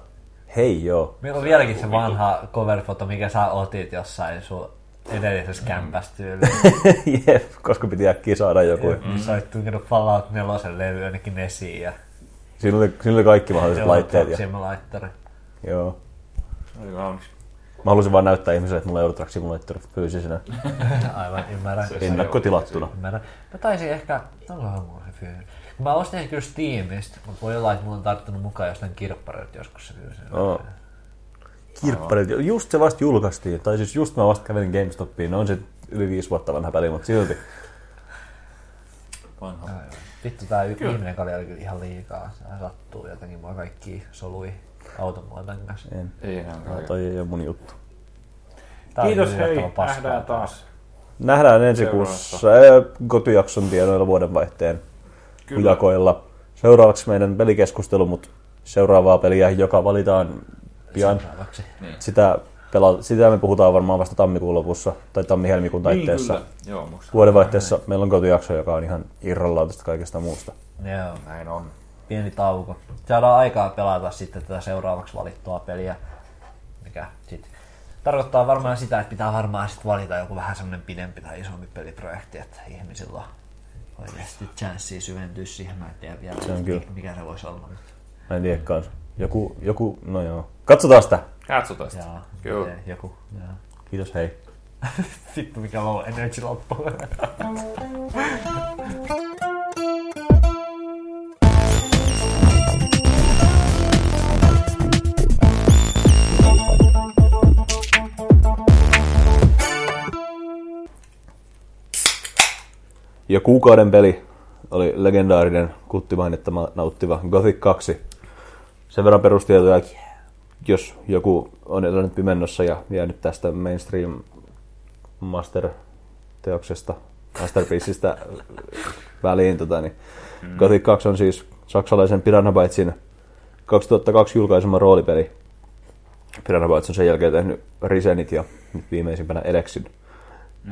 Hei joo. Meillä on vieläkin se vanha coverfoto, mikä sä otit jossain sun edellisessä Mm. kämpässä. Jep, koska piti äkkiä saada joku. Mm. Sä olit tunkenut Fallout 4 levy ainakin esiin ja Siinä oli, siinä oli kaikki mahdolliset laitteet. Ja, Simulaattori. joo. Oli kaunis. Mä halusin vaan näyttää ihmisille, että mulla on Eurotrack Simulator fyysisenä, Aivan, ymmärrän. Se- ennakkotilattuna. ymmärrän. Mä taisin ehkä, onkohan mulla se fyysinen? Kun Mä ostin ehkä kyllä Steamista, mutta voi olla, että mulla on tarttunut mukaan jostain kirppareilta joskus se fyysinen. Oo. Kirpparit, just se vasta julkaistiin. Tai siis just mä vasta kävelin GameStopiin. No on se yli viisi vuotta vanha peli, mutta silti. Vanha. Vittu tää y- viimeinen kali oli kyllä ihan liikaa. Se sattuu jotenkin mua kaikki solui automuoton kanssa. En. Ei enää No, toi ei ole mun juttu. Tää Kiitos, hei. Nähdään taas. Nähdään ensi kuussa kotijakson tienoilla vuodenvaihteen Kyllä. jakoilla. Seuraavaksi meidän pelikeskustelu, mutta seuraavaa peliä, joka valitaan pian. Seuraavaksi. Sitä, pela, sitä me puhutaan varmaan vasta tammikuun lopussa tai tammi-helmikuun taitteessa. Niin, kyllä. Joo, musta. Vuodenvaihteessa meillä on kotijakso, joka on ihan irrallaan tästä kaikesta muusta. Joo, Näin on. pieni tauko. Saadaan aikaa pelata sitten tätä seuraavaksi valittua peliä, mikä sit tarkoittaa varmaan sitä, että pitää varmaan sit valita joku vähän semmonen pidempi tai isompi peliprojekti, että ihmisillä on oikeasti chanssiä syventyä siihen. Mä en tiedä vielä, Se on kyllä. mikä se voisi olla. Mä en tiedä kans. Joku, joku, no joo. Katsotaan sitä. Katsotaan sitä. jaa, Kyllä. miten joku. Jaa. Kiitos, hei. Vittu mikä low energy loppu. Ja kuukauden peli oli legendaarinen kuttimainetta ma- nauttiva Gothic 2. Sen verran perustietoja, jos joku on elänyt pimennossa ja jäänyt tästä mainstream master-teoksesta, masterpieceistä väliin, tota, niin mm. Gothic 2 on siis saksalaisen Piranha Bytesin 2002 julkaisema roolipeli. Piranha Bytes on sen jälkeen tehnyt Risenit ja nyt viimeisimpänä Elexin.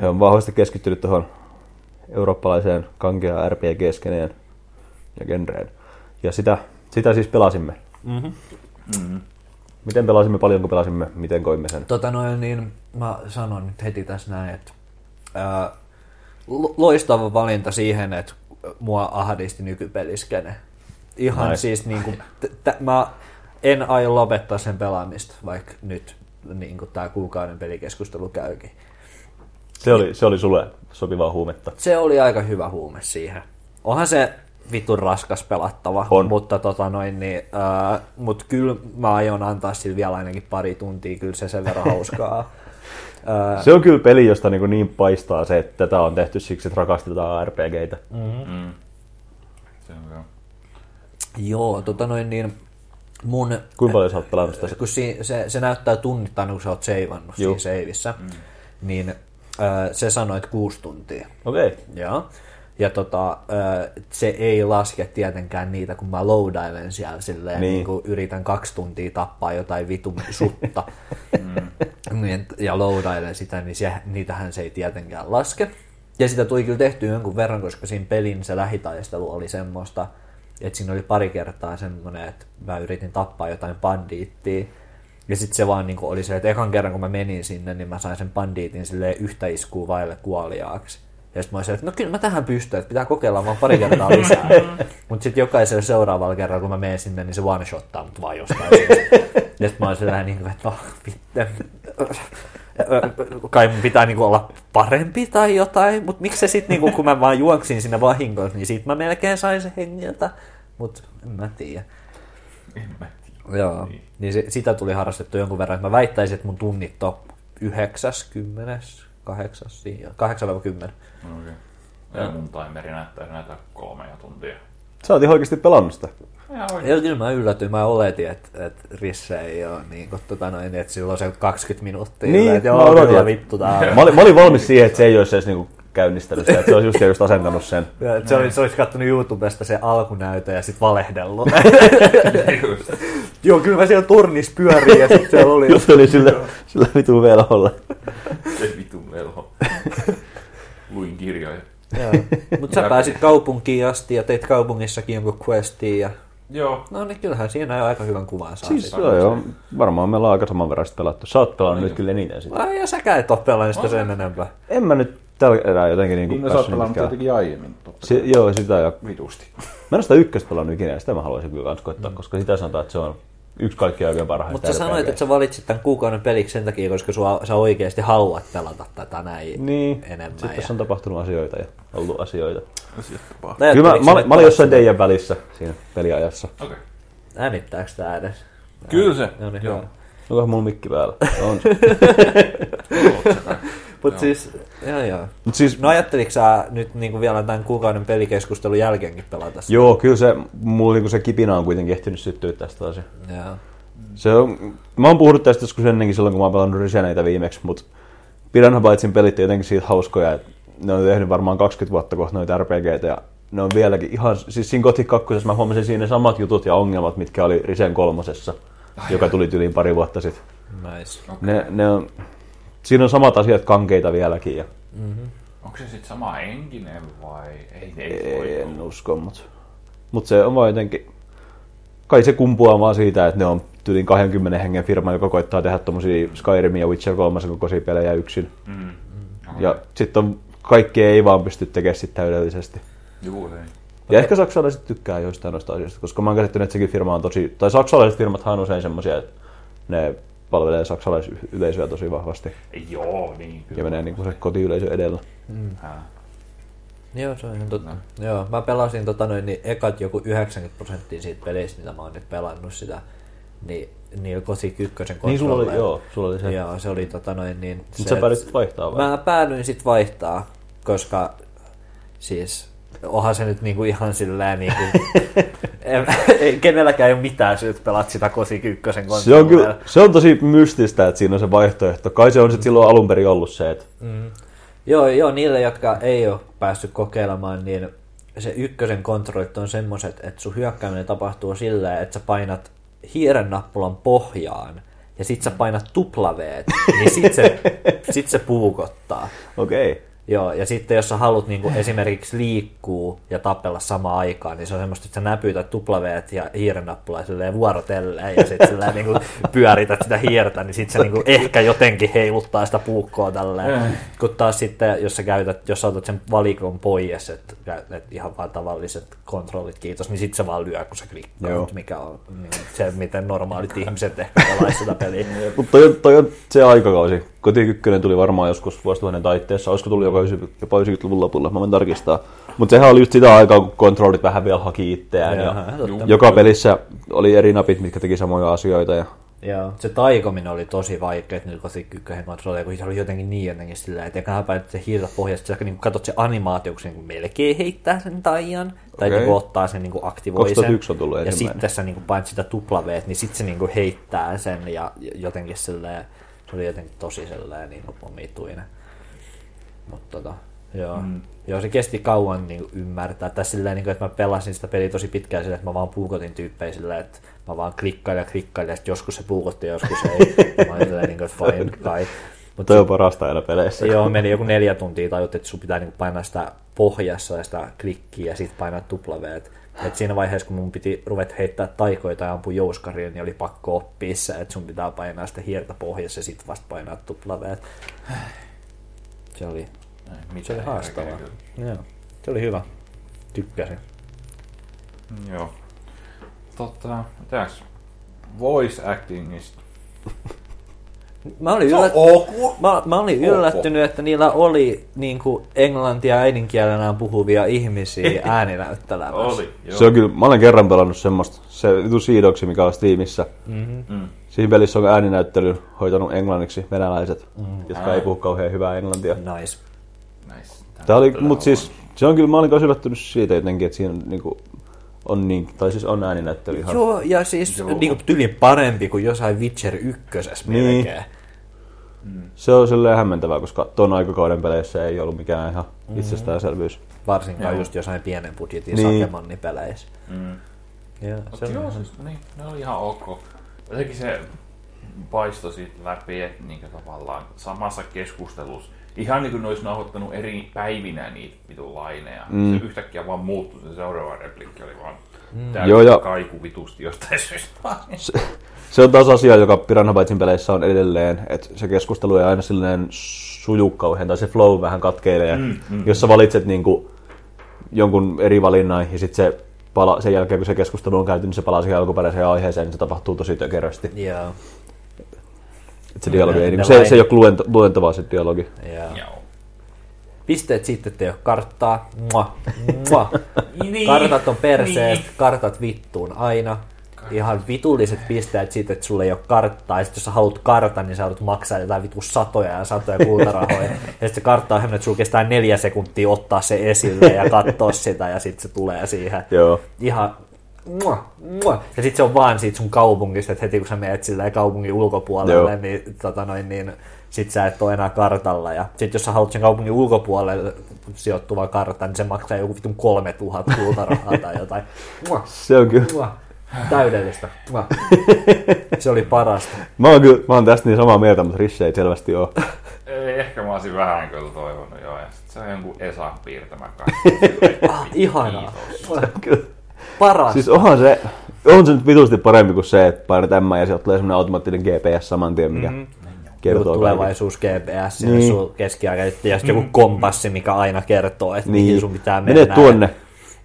He on vahvasti keskittynyt tuohon eurooppalaiseen kankea RPG-skeneen ja genreen. Ja sitä, sitä siis pelasimme. Mm-hmm. Miten pelasimme, paljonko pelasimme, miten koimme sen? Tota noin, niin mä sanon nyt heti tässä näin, että ää, lo- loistava valinta siihen, että mua ahdisti nykypeliskene. Ihan Nice. siis niinku, t- t- mä en aio lopettaa sen pelaamista, vaikka nyt niinku tää kuukauden pelikeskustelu käykin. Se oli, se oli sulle sopivaa huumetta. Se oli aika hyvä huume siihen. Onhan se vitun raskas pelattava, On. mutta tota noin, niin, ää, mut kyllä mä aion antaa sille vielä ainakin pari tuntia, kyllä se sen verran hauskaa. Se on kyllä peli, josta niin, niin paistaa se, että tätä on tehty siksi, että rakastetaan RPGitä. Mm. Se on joo. Joo, tota noin niin, mun, Kuinka paljon sä oot pelannut sitä? kun si, se, se näyttää tunnittain, kun sä oot seivannut siinä seivissä, mm. niin ää, se sanoi, että kuusi tuntia. Okei. Okay. Joo. Ja tota, se ei laske tietenkään niitä, kun mä loadailen siellä silleen, Niin. niin. kuin yritän kaksi tuntia tappaa jotain vitun sutta. Niin, ja loadailen sitä, niin se, niitähän se ei tietenkään laske. Ja sitä tuli kyllä tehty jonkun verran, koska siinä pelin se lähitaistelu oli semmoista, että siinä oli pari kertaa semmoinen, että mä yritin tappaa jotain bandiittia. Ja sitten se vaan niin oli se, että ekan kerran kun mä menin sinne, niin mä sain sen bandiitin silleen yhtä iskua vaille kuoliaaksi. Ja sitten mä olisin, että no kyllä mä tähän pystyn, että pitää kokeilla vaan pari kertaa lisää. Mutta sitten jokaisella seuraavalla kerralla, kun mä menen sinne, niin se one shottaa mut vaan jostain. Ja sitten mä olisin vähän niin kuin, että no, vittu. kai mun pitää niinku olla parempi tai jotain, mutta miksi se sitten, niinku, kun mä vaan juoksin sinne vahingossa, niin siitä mä melkein sain se hengiltä, mutta en mä tiedä. En mä tiedä. Joo, niin, niin se, sitä tuli harrastettu jonkun verran, että mä väittäisin, että mun tunnit on 90, 8, 8 10. Okei. Ja mun timeri näyttää näitä kolmea tuntia. Sä oot ihan oikeasti pelannut sitä. Ja kyllä mä yllätyin, mä oletin, että, että Risse ei ole niin kuin, tota noin, että sillä on se 20 minuuttia. Niin, että mä joo, odotin, kyllä että- vittu tää Mä olin, mä olin valmis siihen, että se ei olisi edes niinku käynnistänyt sitä, että se olisi just, just asentanut sen. Ja, että se, olisi, se olisi kattonut YouTubesta se alkunäytö ja sitten valehdellut. Just. joo, kyllä mä siellä turnissa pyörin ja sitten siellä oli... Just oli sillä, sillä vitun velholla. Se vitun velho. Luin kirjoja. Mutta sä pääsit kaupunkiin asti ja teit kaupungissakin jonkun questiin ja... Joo. No niin, kyllähän siinä jo aika hyvän kuvan saa Siis joo, joo, varmaan meillä on aika saman verran sitä pelattu. Sä oot pelannut nyt kyllä eniten sitä. Ai, ja säkään et ole pelannut sitä sen enempää. En mä nyt tällä erää jotenkin niinku Niin, no sä oot pelannut tietenkin aiemmin. Totta. Si- joo, sitä ja Vitusti. Mä en ole sitä ykköstä pelannut ikinä, ja sitä mä haluaisin kyllä kans koittaa, mm. koska sitä sanotaan, että se on yksi kaikkien oikein parhaista. Mutta sä sanoit, että sä valitsit tämän kuukauden peliksi sen takia, koska sua, sä oikeasti haluat pelata tätä näin Niin, enemmän. sitten ja... tässä on tapahtunut asioita ja ollut asioita. Kyllä mä, mä, olin- mä olin jossain teidän välissä siinä peliajassa. Okei. Äänittääkö tää edes? Kyllä se. No niin, Joo. Onkohan mulla mikki päällä? On. Mutta siis, joo joo. Mut siis, No ajatteliko sä nyt niinku vielä tämän kuukauden pelikeskustelun jälkeenkin pelata sitä? joo, kyllä se, mulla niinku se kipinä on kuitenkin ehtinyt syttyä tästä asiaa. Joo. Se on, mä oon puhunut tästä joskus ennenkin silloin, kun mä oon pelannut Riseneitä viimeksi, mutta Piranha Bytesin pelit on jotenkin siitä hauskoja, että ne on tehnyt varmaan 20 vuotta kohta noita RPGtä ja ne on vieläkin ihan, siis siinä Gothic 2. mä huomasin siinä ne samat jutut ja ongelmat, mitkä oli Risen kolmosessa, joka tuli yliin pari vuotta sitten. Nice. Ne, ne on, siinä on samat asiat kankeita vieläkin ja Onko se sitten sama henkinen vai ei? Ei, ei, voi en olla. usko, mutta mut se on vaan jotenkin, kai se kumpuaa vaan siitä, että ne on tyylin 20 hengen firma, joka koittaa tehdä tommosia Skyrim ja Witcher 3 kokoisia pelejä yksin. Mm. Ja sitten on, kaikki ei vaan pysty tekemään sitä täydellisesti. Juu, ei. Ja ehkä saksalaiset tykkää joistain noista asioista, koska mä oon käsittänyt, että sekin firma on tosi, tai saksalaiset firmathan on usein semmoisia, että ne palvelee saksalaisyleisöä tosi vahvasti Joo, niin. ja menee niin kuin se kotiyleisö edellä. Hää. Joo, se on ihan totta. No. Joo, mä pelasin tota noin, niin ekat joku 90 prosenttia siitä pelistä, mitä mä oon nyt pelannut sitä, niin niillä Gothic 1 Niin sulla oli, joo, sulla oli se. Joo, se oli tota noin niin... Mutta se, sä päädyt vaihtaa vai? Mä päädyin sit vaihtaa, koska siis onhan se nyt niinku ihan sillä niinku... en, ei, kenelläkään ei ole mitään syytä pelata sitä Gothic 1 Se on, kyllä, se on tosi mystistä, että siinä on se vaihtoehto. Kai se on sitten silloin alun perin ollut se, että Joo, joo, niille, jotka ei ole päässyt kokeilemaan, niin se ykkösen kontrollit on semmoiset, että sun hyökkääminen tapahtuu sillä, että sä painat hiiren nappulan pohjaan ja sit sä painat tuplaveet, niin sit se, sit se puukottaa. okei. Okay. Joo, ja sitten jos sä haluat niin esimerkiksi liikkuu ja tapella samaan aikaan, niin se on semmoista, että sä näpytät tuplaveet ja hiirennappulaa silleen vuorotelleen ja sitten silleen niin pyörität sitä hiirtä, niin sitten se niin ehkä jotenkin heiluttaa sitä puukkoa tälleen. Kun taas sitten, jos sä käytät, jos sä otat sen valikon pois, että käytät ihan vaan tavalliset kontrollit, kiitos, niin sitten se vaan lyö, kun sä klikkaat, mikä on niin se, miten normaalit ihmiset ehkä pelaisivat sitä peliä. Mutta toi, toi on se aikakausi. Koti 1 tuli varmaan joskus vuosituhannen taitteessa. Olisiko tullut jopa 90 jopa 90-luvun lopulla, mä voin tarkistaa. Mutta sehän oli just sitä aikaa, kun kontrollit vähän vielä haki itseään. Ja joka pelissä oli eri napit, mitkä teki samoja asioita. Ja Joo, se taikominen oli tosi vaikea, että Gothic 1 kontrolleja, kun se oli jotenkin niin jotenkin sillä, että ekana päivät se hiirtä pohjasta, sä niin katsot se animaatio, kun se niin melkein heittää sen taian, tai Okei. niin ottaa sen niin aktivoi sen. 2001 on tullut Ja sitten sä niin painat sitä tuplaveet, niin sitten se niin heittää sen ja jotenkin silleen, se oli jotenkin tosi sellainen niin omituinen. Mutta tota, joo. Mm. Joo, se kesti kauan niin ymmärtää. Tai silleen, niin kuin, että mä pelasin sitä peliä tosi pitkään silleen, että mä vaan puukotin tyyppejä silleen, että mä vaan klikkailin ja klikkailin, ja joskus se puukotti ja joskus ei. mä olin niin kuin, että fine, kai. Mutta toi on parasta aina peleissä. Joo, meni joku neljä tuntia tajut, että sun pitää niin painaa sitä pohjassa ja sitä klikkiä ja sitten painaa tuplaveet. Et siinä vaiheessa, kun mun piti ruveta heittää taikoita ja ampua jouskaria, niin oli pakko oppia se, että sun pitää painaa sitä hiertä pohjassa ja sitten vasta painaa tuplaveet. Se oli, Mitä se oli haastavaa. Joo, se oli hyvä. Tykkäsin. Joo. Tota, mitäs? Voice actingista. Mä olin, yllät... ok. mä, mä olin yllättynyt, että niillä oli niin kuin englantia äidinkielenään puhuvia ihmisiä ääninäyttelemässä. Oli, joo. Se on kyllä, mä olen kerran pelannut semmoista, se vitu Siidoksi, mikä on Steamissa. Mm-hmm. Mm. Siinä pelissä on ääninäyttely hoitanut englanniksi venäläiset, mm. jotka Ai. ei puhu kauhean hyvää englantia. Nice. Nice. Tää oli, Todella mut siis, se on kyllä, mä olin yllättynyt siitä jotenkin, että siinä on, niinku, on niin, tai siis on ääninäyttely ihan. Joo, ja siis Joo. niin kuin tyli parempi kuin jossain Witcher 1 Niin. melkein. Se on silleen hämmentävää, koska ton aikakauden peleissä ei ollut mikään ihan itsestäänselvyys. Varsinkaan Joo. just jossain pienen budjetin Niin. niin. sakemannipeleissä. Mm. Joo, Mut se on joo, ihan- siis, niin, ne oli ihan ok. Jotenkin se paistoi siitä läpi, että niin tavallaan samassa keskustelussa, ihan niin kuin ne olisi nauhoittanut eri päivinä niitä vitun laineja. Mm. Se yhtäkkiä vaan muuttui, se seuraava replikki oli vaan Joo, täysin ja- kaiku vitusti jostain syystä. Se, se on taas asia, joka Piranha Bytesin peleissä on edelleen, että se keskustelu ei aina silleen suju kauhean, tai se flow vähän katkeilee. Mm, mm. Jos sä valitset niinku jonkun eri valinnan ja sitten se pala, sen jälkeen, kun se keskustelu on käyty, niin se palaa siihen alkuperäiseen aiheeseen, niin se tapahtuu tosi tökerösti. Joo, Et se dialogi Ne- ei, ne niinku, se, se ei ole luento, luentavaa se dialogi. joo. Joo. Pisteet sitten, että ei ole karttaa. Mua. Mua. Niin. Kartat on perseestä, Niin. kartat vittuun aina. Ihan vitulliset pisteet siitä, että sulla ei ole karttaa. Ja sit jos sä haluat kartan, niin sä haluat maksaa jotain vitu satoja ja satoja kultarahoja. ja sitten se kartta on semmoinen, että sulla kestää neljä sekuntia ottaa se esille ja katsoa sitä ja sitten se tulee siihen. Joo. Ihan mua, mua. Ja sitten se on vaan siitä sun kaupungista, että heti kun sä menet silleen kaupungin ulkopuolelle, Joo. niin, tota noin, niin sit sä et ole enää kartalla. Ja sit jos sä haluat sen kaupungin ulkopuolelle sijoittuvan kartan, niin se maksaa joku vitun 3000 kultarahaa tai jotain. Mua, Se on kyllä. mua. Täydellistä. Mua. Se oli parasta. Mä oon, kyllä, mä oon tästä niin samaa mieltä, mutta Risse ei selvästi ole. Ei, ehkä mä olisin vähän kyllä toivonut joo. Ja sit se on jonkun Esan piirtämä kaikki. Ah, ihanaa. Mua. Kyllä. Paras. Siis onhan se, on se nyt vitusti parempi kuin se, että painat M ja sieltä tulee semmoinen automaattinen GPS saman tien, mikä mm-hmm. Kertoo tulevaisuus GPS Niin. sun keskiaika, ja sitten joku kompassi, mikä aina kertoo, että niin. mihin sun pitää mennä. Mene tuonne.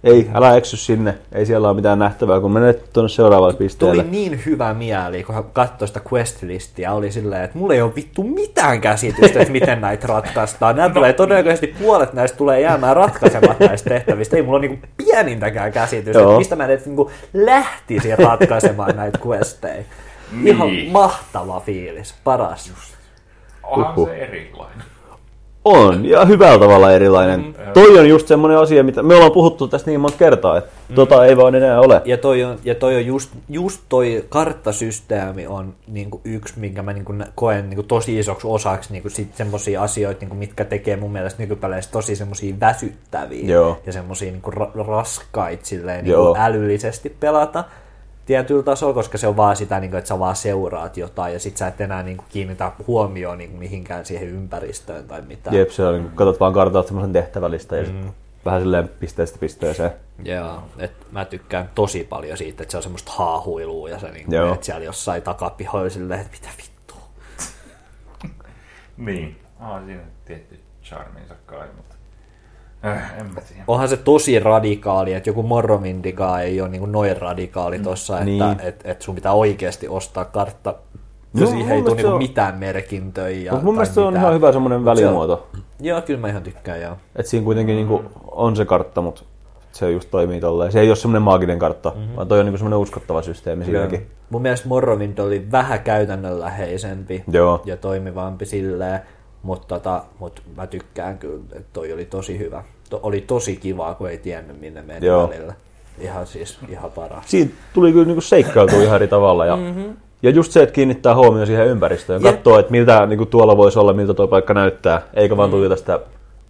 Ei, älä eksy sinne. Ei siellä ole mitään nähtävää, kun menet tuonne seuraavalle pisteelle. Tuli niin hyvä mieli, kun hän katsoi sitä quest-listiä, oli silleen, että mulla ei ole vittu mitään käsitystä, että miten näitä ratkaistaan. Nämä tulee todennäköisesti puolet näistä tulee jäämään ratkaisemaan näistä tehtävistä. Ei mulla ole niinku pienintäkään käsitystä, että mistä mä edes niinku lähtisin ratkaisemaan näitä questeja. Ihan Niin. mahtava fiilis, paras. Onhan Huhhuh. se erilainen. On, ja hyvällä tavalla erilainen. Mm. Toi on just semmoinen asia, mitä me ollaan puhuttu tästä niin monta kertaa, että mm. tota ei vaan enää ole. Ja toi on, ja toi on just, just toi karttasysteemi on niinku yksi, minkä mä niinku koen niinku tosi isoksi osaksi niinku sit semmosia asioita, niinku, mitkä tekee mun mielestä nykypeleissä tosi semmosia väsyttäviä Joo. ja semmosia niinku ra- raskaita silleen, niinku älyllisesti pelata tietyllä tasolla, koska se on vaan sitä, niinku, että sä vaan seuraat jotain ja sit sä et enää niinku, kiinnitä huomioon niinku, mihinkään siihen ympäristöön tai mitään. Jep, se on, niin katsot vaan kartalta semmoisen tehtävälistä ja mm. vähän silleen pisteestä pisteeseen. Joo, et mä tykkään tosi paljon siitä, että se on semmoista haahuilua ja sä niinku Joo. menet siellä jossain takapihoilla silleen, että mitä vittua. Niin. Ah, siinä tietty charminsa kai, mutta... Äh, en mä tiedä. Onhan se tosi radikaali, että joku Morrowindikaan ei ole niinku noin radikaali tossa, että Niin. et, et sun pitää oikeasti ostaa kartta ja Joo, siihen ei tule se niinku on- mitään merkintöjä. Mutta mun mielestä se on mitään. ihan hyvä semmoinen välimuoto. Joo, kyllä mä ihan tykkään, joo. Että siinä kuitenkin niinku on se kartta, mutta se just toimii tolleen. Se ei ole semmoinen maaginen kartta, mm-hmm. vaan toi on niinku semmoinen uskottava systeemi siinäkin. Mun mielestä Morrowind oli vähän käytännönläheisempi Joo. ja toimivampi silleen, mutta tota, mut mä tykkään kyllä, että toi oli tosi hyvä. To, oli tosi kivaa, kun ei tiennyt minne meni Joo. välillä. Ihan siis, ihan paras. Siitä tuli kyllä niinku seikkailtua ihan eri tavalla. Ja, mm-hmm. ja just se, että kiinnittää huomioon siihen ympäristöön. Jep. Katsoo, että miltä niinku tuolla voisi olla, miltä tuo paikka näyttää. Eikä vaan tuijota sitä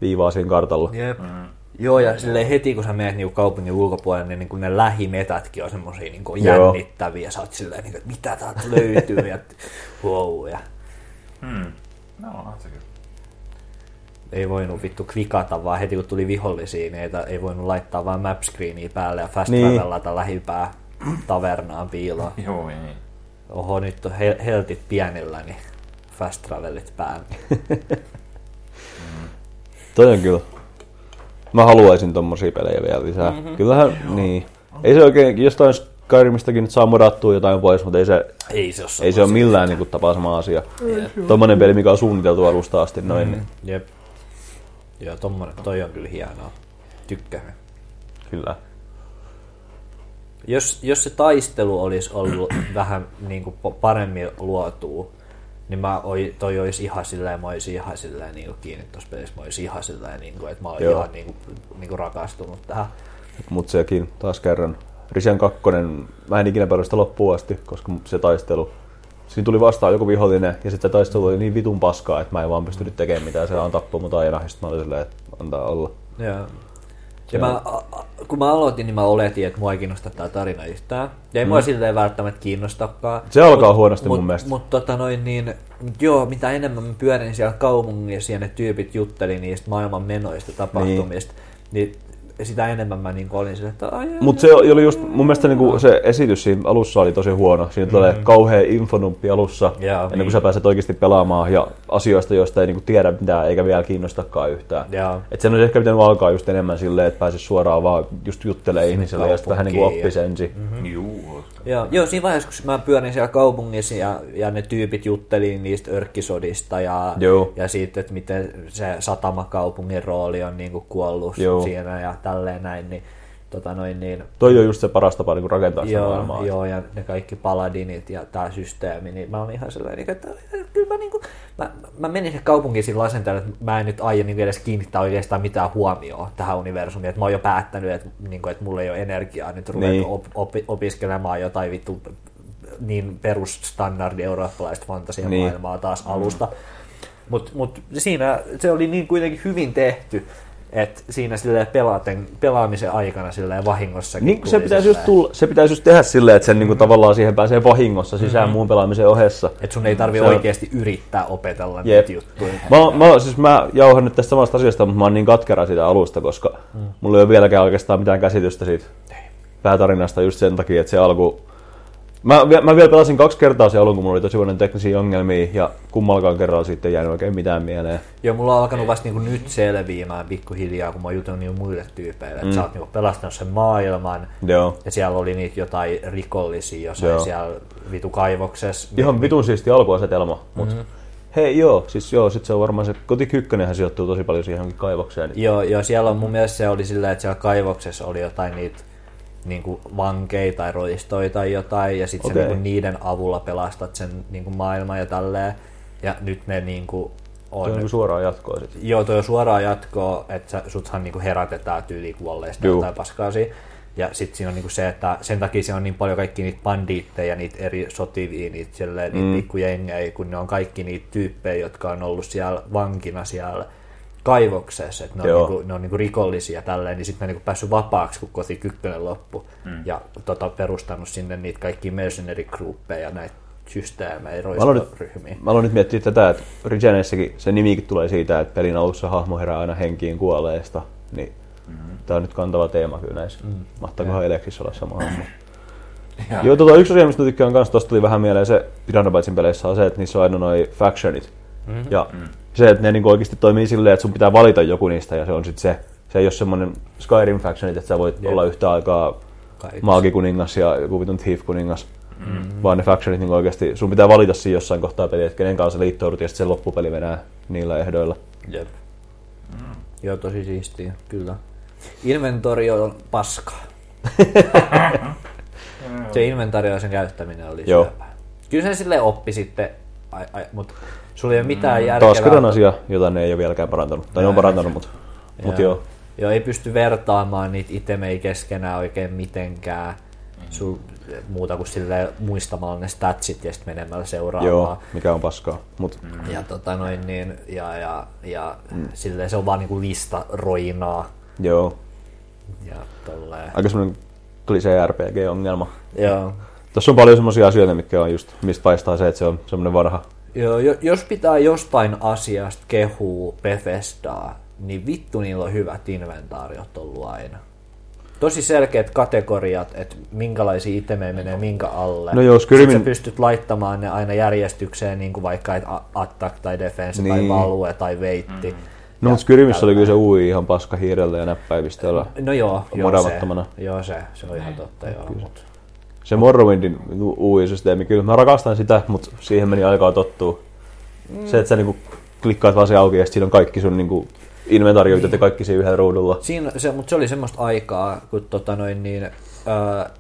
viivaa siinä kartalla. Jep. Mm. Joo, ja silleen heti kun sä menet niinku kaupungin ulkopuolelle, niin niinku ne lähimetätkin on semmosia niinku Joo. jännittäviä. Sä oot silleen, niinku, että mitä täältä löytyy. ja wow, ja Hmm. No, onhan se kyllä. ei voinut vittu kvikata, vaan heti kun tuli vihollisia, niin ei, ei voinut laittaa vaan map screenia päälle ja fast Niin. travelata lähipää tavernaan piiloon. Joo, ei. Oho, nyt on hel- heltit pienillä, niin fast travelit päälle. Toi on kyllä. Mä haluaisin tommosia pelejä vielä lisää. Mm-hmm. Kyllähän, niin. Ei se oikein, jostain Skyrimistäkin nyt saa modattua jotain pois, mutta ei se, Ei se ole ei se ole millään niin kuin, tapaa sama asia. Tuommoinen peli, mikä on suunniteltu alusta asti noin, Mm. niin Jep. Joo, tommonen, toi on kyllä hienoa. Tykkään. kyllä. Jos, jos se taistelu olisi ollut vähän niin kuin paremmin luotua, niin mä oi, toi olisi ihan silleen, mä olisin ihan silleen niin kuin kiinni tuossa pelissä, mä olisin ihan silleen, niin kuin, että mä olisin Joo. ihan niin kuin, niin kuin rakastunut tähän. Mutta sekin taas kerran. Risen kakkonen, mä en ikinä pelannut sitä loppuun asti, koska se taistelu, siinä tuli vastaan joku vihollinen ja sitten taistelu oli niin vitun paskaa, että mä en vaan pystynyt tekemään mitään. Se vaan tappoi mut aina ja sitten mä olin silleen, että antaa olla. Joo. Ja mä, a- a- kun mä aloitin, niin mä oletin, että mua ei kiinnosta tää tarina yhtään. Ja ei mua silleen välttämättä kiinnostakaan. Se alkaa huonosti mun mielestä. Mutta tota noin niin, mut joo, mitä enemmän mä pyörin siellä kaupungissa ja ne tyypit jutteli niistä maailman menoista tapahtumista, niin, sitä enemmän mä niin olin sille, että ai, ai, Mutta se oli just, mun mielestä niinku se esitys siinä alussa oli tosi huono. Siinä tulee kauhea infonumppi alussa, Mm. Joo. ennen kuin sä pääset oikeasti pelaamaan ja asioista, joista ei niinku tiedä mitään eikä vielä kiinnostakaan yhtään. Joo. Et sen olisi ehkä pitänyt alkaa just enemmän silleen, että pääsisi suoraan vaan just juttelee ihmisille ja sitten vähän niinku oppisi ensin. Juu, hauska. Joo, joo, siinä vaiheessa, kun mä pyörin siellä kaupungissa ja, ja ne tyypit jutteli niistä örkkisodista ja, Joo. ja siitä, että miten se satamakaupungin rooli on niin kuin kuollut Joo. siinä ja tälleen näin, niin, tota noin, niin Toi on just se paras tapa niinku rakentaa sitä joo, maailmaa. joo, ja ne kaikki paladinit ja tämä systeemi, niin mä olin ihan sellainen, että kyllä mä, niinku, mä, mä menin se kaupunkiin sillä asenteella, että mä en nyt aio niinku edes kiinnittää oikeastaan mitään huomioon tähän universumiin, että mä oon jo päättänyt, että, niinku, että mulla ei ole energiaa nyt ruveta Niin. niin. op, op, opiskelemaan jotain vittu niin perusstandardi eurooppalaista fantasiamaailmaa Niin. taas alusta. Mutta mut siinä se oli niin kuitenkin hyvin tehty, että siinä silleen pelaaten, pelaamisen aikana silleen vahingossakin Niin, se pitäisi, just tulla, se pitäisi just tehdä silleen, että sen niinku tavallaan siihen pääsee vahingossa sisään mm-hmm. muun pelaamisen ohessa. Että sun ei tarvi on- oikeasti yrittää opetella Jep. niitä juttuja. Mä, mä, siis mä jauhan nyt tästä samasta asiasta, mutta mä oon niin katkera siitä alusta, koska mm. mulla ei ole vieläkään oikeastaan mitään käsitystä siitä päätarinasta just sen takia, että se alku... Mä, mä vielä pelasin kaksi kertaa se alun, kun mulla oli tosi paljon teknisiä ongelmia ja kummallakaan kerralla siitä ei jäänyt oikein mitään mieleen. Joo, mulla on alkanut vasta niinku nyt selviämään pikkuhiljaa, kun mä jutellut niinku muille tyypeille, että mm. sä oot niinku pelastanut sen maailman, Joo. ja siellä oli niitä jotain rikollisia jossain Joo. siellä vitu kaivoksessa. Ihan vitun siisti alkuasetelma, mutta mm. hei joo, siis joo, sit se on varmaan se kotik ykkönenhän sijoittuu tosi paljon siihen kaivokseen. Joo, joo, siellä on mun mielestä se oli silleen, että siellä kaivoksessa oli jotain niitä niinku vankeja tai roistoja tai jotain, ja sitten okay. niinku niiden avulla pelastat sen niinku maailman ja tälleen. Ja nyt ne niinku on... Se on niin suoraan jatkoa sit. Joo, toi on suoraan jatkoa, että suthan niinku herätetään tyyli kuolleista Juu. tai paskaasia. Ja sitten siinä on niinku se, että sen takia se on niin paljon kaikki niitä bandiitteja, niitä eri sotivia, niitä, silleen, niitä Mm. pikkujengejä, kun ne on kaikki niitä tyyppejä, jotka on ollut siellä vankina siellä kaivoksessa, että ne on, Joo. niinku, ne on niinku rikollisia tälleen, niin sitten ne on niinku päässyt vapaaksi, kun koti kykkönen loppu. Mm. Ja tota, perustanut sinne niitä kaikki mercenary ja näitä systeemejä, roistoryhmiä. Mä aloin nyt miettiä tätä, että Regenessäkin se nimikin tulee siitä, että pelin alussa hahmo herää aina henkiin kuolleesta. Niin mm-hmm. tää on nyt kantava teema kyllä näissä. Mm. Mahtaakohan Eleksis olla sama hahmo. Joo, tota, yksi asia, mistä tykkään kanssa, tosta tuli vähän mieleen se Piranha Bytesin peleissä on se, että niissä on aina noi factionit. Mm-hmm. Ja mm. se, että ne niinku oikeasti toimii silleen, että sun pitää valita joku niistä ja se on sitten se. Se ei ole semmoinen Skyrim factionit, että sä voit Jep. olla yhtä aikaa Kaikissa. maagikuningas ja joku vitun thief-kuningas. Mm-hmm. Vaan ne factionit niin oikeasti, sun pitää valita siinä jossain kohtaa peliä, että kenen kanssa liittoudut ja sitten se loppupeli menee niillä ehdoilla. Jep. Joo, tosi siistiä, kyllä. Inventori on paskaa. se inventarioisen käyttäminen oli Joo. syöpää. Kyllä sen silleen oppi sitten, ai, ai, mutta sulla ei ole mitään järkevää. Taas kerran asia, jota ne ei ole vieläkään parantanut. Tai ne on parantanut, mutta mut joo. Joo, ei pysty vertaamaan niitä itemei keskenään oikein mitenkään. Sul, muuta kuin sille muistamalla ne statsit ja sitten menemällä seuraavaan. Joo, mikä on paskaa. Mut Ja tota noin niin, ja, ja, ja mm. silleen se on vaan niinku lista roinaa. joo, Ja tolleen. aika semmoinen klisee RPG-ongelma. Joo. Tuossa on paljon semmoisia asioita, mitkä on just, mistä paistaa se, että se on semmoinen varha. Joo, jo- jos pitää jostain asiasta kehua Bethesdaa, niin vittu niillä on hyvät inventaariot ollut aina. Tosi selkeät kategoriat, että minkälaisia itemejä menee minkä alle. No joo, Skyrimin- Sit sä pystyt laittamaan ne aina järjestykseen, niin kuin vaikka et attack tai defense niin. tai Niin. value tai veitti. No mutta Skyrimissä oli kyllä se UI ihan paska hiirellä ja näppäimistöllä. No joo, joo se, joo se, se on ihan totta. Joo, mut. Se Morrowindin UI-systeemi, kyllä mä rakastan sitä, mutta siihen meni aikaa tottua. Mm. Se, että sä niinku klikkaat vaan se auki ja siinä on kaikki sun niinku inventaarioita niin. ja kaikki siinä yhdellä ruudulla. Siinä, se, mutta se oli semmoista aikaa, kun tota noin, niin, öö,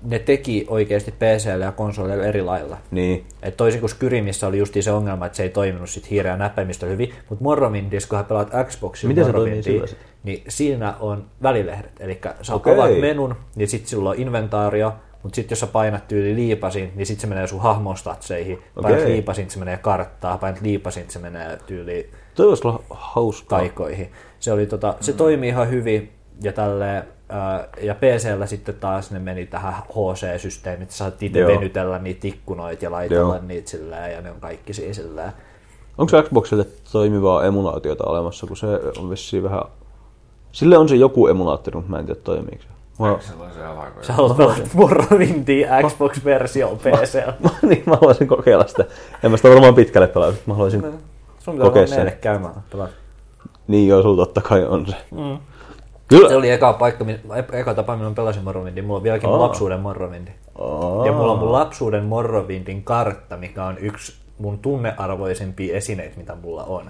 ne teki oikeasti PClle ja konsoleille eri lailla. Niin. Et toisin kuin Skyrimissä oli just se ongelma, että se ei toiminut sit hiireä näppäimistä hyvin, mutta Morrowindissa, kun hän pelaat Xboxin Miten se toimii sillä niin siinä on välilehdet. Eli sä Okei. avaat menun, niin sitten sulla on inventaario, mutta sitten jos sä painat tyyli liipasin, niin sitten se menee sun hahmon statseihin. Painat liipasin, se menee karttaan. Painat liipasin, se menee tyyli Toi olla hauskaa. taikoihin. Se, oli tota, se toimi ihan hyvin ja tälleen, ää, ja PCllä sitten taas ne meni tähän HC-systeemit, sä saat itse venytellä niitä ikkunoita ja laitella Joo. niitä silleen, ja ne on kaikki siinä silleen. Onko Xboxille toimivaa emulaatiota olemassa, kun se on vissiin vähän... Sille on se joku emulaattori, mutta mä en tiedä toimiiko se. Mä... Alakoja? Sä haluat pelata Morrowindia Xbox-versio PCllä. niin, mä haluaisin kokeilla sitä. En mä sitä varmaan pitkälle pelaa, mutta mä haluaisin... Sun Kokea pitää sen. meille käymään pelata. Niin joo, sulla totta kai on se. Mm. Kyllä. Se oli eka paikka, eka tapa, milloin pelasin Morrowindia. Mulla on vieläkin Aa. lapsuuden Morrowindi. Aa. Ja mulla on mun lapsuuden Morrowindin kartta, mikä on yksi mun tunnearvoisimpia esineitä, mitä mulla on.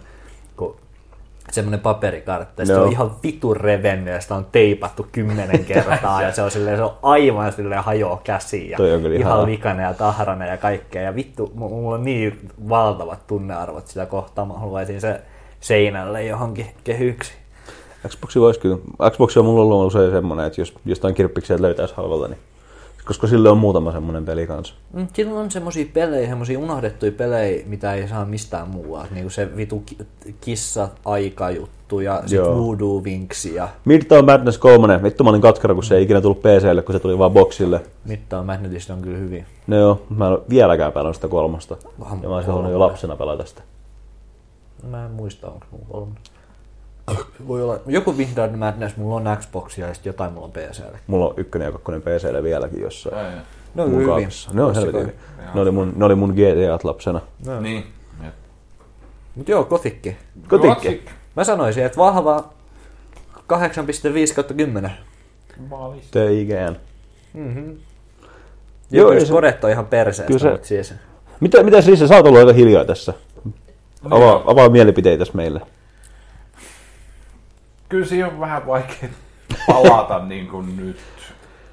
Kun semmoinen paperikartta, ja se on ihan vitun revennyt, ja sitä on teipattu kymmenen kertaa, ja se on, silleen, se on aivan silleen hajoa käsiin, ja ihan ihanaa. likainen ja tahrainen ja kaikkea, ja vittu, mu- mulla on niin valtavat tunnearvot sitä kohtaa, mä haluaisin se seinälle johonkin kehyksi. Xboxi voisi kyllä. Xboxi on mulla ollut usein semmonen, että jos jostain kirppiksiä löytäisi halvalla, niin koska sille on muutama semmonen peli kanssa. Mm, Siinä on semmosia pelejä, semmosia unohdettuja pelejä, mitä ei saa mistään muualta. Niin kuin se vitu ki- kissa aikajuttu ja sit Joo. Voodoo Winks ja Midtown Madness 3, vittu mä olin katkera, kun se ei ikinä tullut PClle, kun se tuli vaan boxille. Midtown Madnessista on kyllä hyvin. No joo, mä en ole vieläkään pelannut sitä kolmosta. Vaan Ja mä olisin halunnut jo lapsena pelata sitä. Mä en muista, onko mulla kolme. Voi olla, joku Midtown Madness mulla on Xboxia ja sit jotain mulla on PClle. Mulla on ykkönen ja kakkonen PClle vieläkin jossain. Ai. No mun hyvin. kaapissa. Ne on helvetin kai. hyviä. Ne oli mun, ne oli mun GTAt lapsena. Niin. Ja- Mut joo, Kotikki. Kotikki. Mä sanoisin, että vahva 8,5 kautta 10. Maalis. TIGN. Mm-hmm. Joo, jos se- kodet on ihan perseestä, Kyllä se- mutta siis... Mitä, mitä siis sä oot ollut aika hiljaa tässä? Avaa, avaa mielipiteitä meille. Kyllä siihen on vähän vaikea palata niin kuin nyt.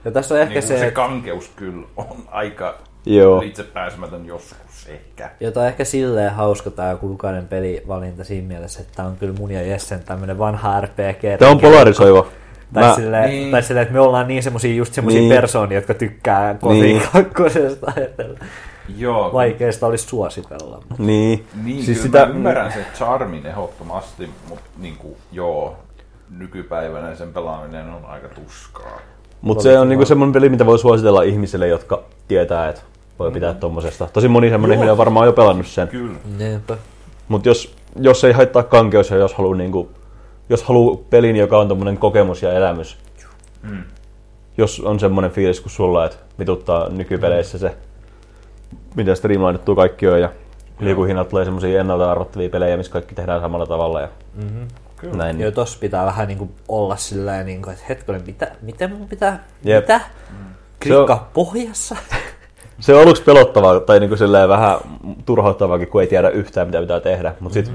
Ja tässä on ehkä Niin se, se että kankeus kyllä on aika Joo. itse pääsemätön joskus ehkä. Jota on ehkä silleen hauska tämä kuukauden pelivalinta siinä mielessä, että tämä on kyllä mun ja Jessen tämmönen vanha RPG. Tämä on polarisoiva. Tai, Mä, silleen, Niin. tai silleen, että me ollaan niin semmosia, just semmosia Niin. persoonia, jotka tykkää kotiin Niin. Joo. vaikeasta olisi suositella. niin. Niin, siis kyllä sitä, mä ymmärrän sen charmin ehdottomasti, mutta niin kuin, joo, nykypäivänä sen pelaaminen on aika tuskaa. Mutta se on niinku semmoinen peli, mitä voi suositella ihmisille, jotka tietää, että voi pitää Mm. tommosesta. Tosi moni semmoinen ihminen on varmaan jo pelannut sen. Kyllä. Mutta jos, jos ei haittaa kankeus ja jos haluaa niinku, jos haluaa pelin, joka on tommonen kokemus ja elämys. Mm. Jos on semmoinen fiilis kuin sulla, että vituttaa nykypeleissä se, miten streamlinettua kaikki on ja liikuhinnat tulee semmoisia ennalta arvattavia pelejä, missä kaikki tehdään samalla tavalla ja Mm-hmm. Kyllä. näin. Joo, tossa pitää vähän niinku olla silleen, niinku, että hetkinen, mitä, miten mun pitää, Jep. mitä? Mm. Klikkaa pohjassa? Se on aluksi pelottavaa tai niinku silleen vähän turhauttavaakin, kun ei tiedä yhtään mitä pitää tehdä. Mutta sitten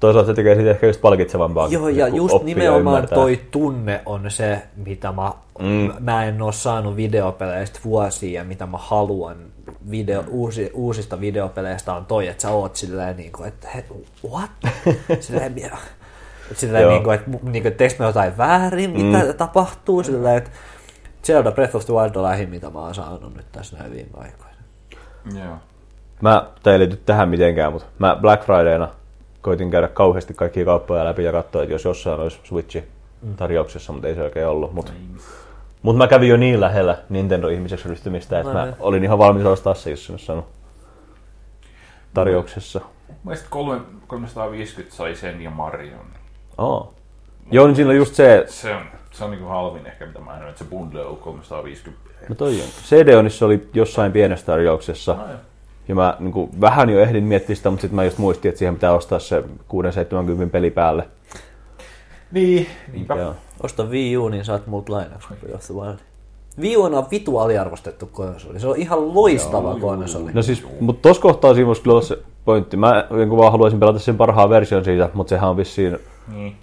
toisaalta se tekee siitä ehkä just palkitsevampaa. Joo, ja kun just ja nimenomaan ymmärtää. toi tunne on se, mitä mä, Mm. mm. mä en oo saanut videopeleistä vuosia ja mitä mä haluan video, uusi, uusista videopeleistä on toi, että sä oot silleen niin kuin, että he, what? silleen, Joo. niin kuin, että, niin kuin, että teekö mä jotain väärin, mitä Mm. tapahtuu, silleen, että Zelda Breath of the Wild on lähin, mitä mä oon saanut nyt tässä näin viime aikoina. Joo. Mä, tää ei liity tähän mitenkään, mutta mä Black Fridayna koitin käydä kauheasti kaikkia kauppoja läpi ja katsoa, että jos jossain olisi Switchi tarjouksessa, mutta ei se oikein ollut. Mutta mut mä kävin jo niin lähellä Nintendo-ihmiseksi ryhtymistä, että No mä niin. olin ihan valmis ostaa se, jos se olisi sanonut tarjouksessa. Mielestäni kolme- 350 sai sen ja Marion. Oh. Joo, niin siinä on just se, Se on, se on niin kuin halvin ehkä, mitä mä en että se bundle on 350. no toi on. CD-onissa oli jossain pienessä tarjouksessa. No, joo. Ja mä niin kuin, vähän jo ehdin miettiä sitä, mutta sitten mä just muistin, että siihen pitää ostaa se 670 peli päälle. Niin, niinpä. Joo. Osta Wii U, niin saat muut lainaksi the Wild. Wii U on vitu aliarvostettu konsoli. Se on ihan loistava konsoli. No siis, mutta tuossa kohtaa siinä voisi kyllä olla se pointti. Mä niin vaan haluaisin pelata sen parhaan version siitä, mutta sehän on vissiin... Niin.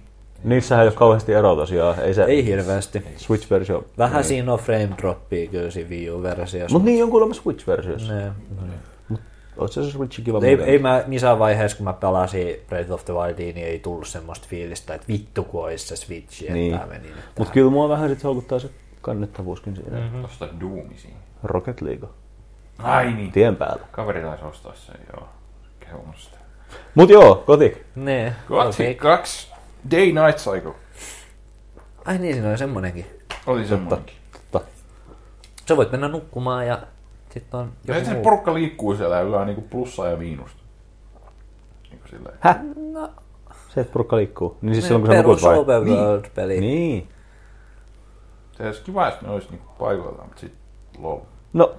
Niissähän ei ole kauheasti eroa tosiaan. Ei se Ei hirveästi. Switch-versio. Vähän siinä on frame droppia kyllä siinä Wii U-versiossa. Mutta niin on kuulemma Switch-versiossa. Ne. Oot se se Switch kiva Ei, ei mä missään vaiheessa, kun mä pelasin Breath of the Wildia, niin ei tullut semmoista fiilistä, että vittu kun olisi se Switch, että Niin. menin. nyt Mutta kyllä mua vähän sit houkuttaa se kannettavuuskin siinä. Mm. Osta Doomi siinä. Rocket League. Ai niin. Tien päällä. Kaveri taisi ostaa sen, joo. Kehunut sitä. Mut joo, Gothic. Ne. Gothic 2 Day Night Cycle. Ai niin, siinä on semmonenkin. Oli semmoinenkin. Totta. Sä voit mennä nukkumaan ja sitten on Ja joku se muu. porukka liikkuu siellä ja yllä niinku plussaa ja miinusta. Niinku silleen. Häh? No, Se, että porukka liikkuu. Niin siis ne silloin kun sä nukut perus vai? open world-peli. Niin. Se olisi kiva, jos ne olisi niinku paikoillaan, mutta sit lol. No,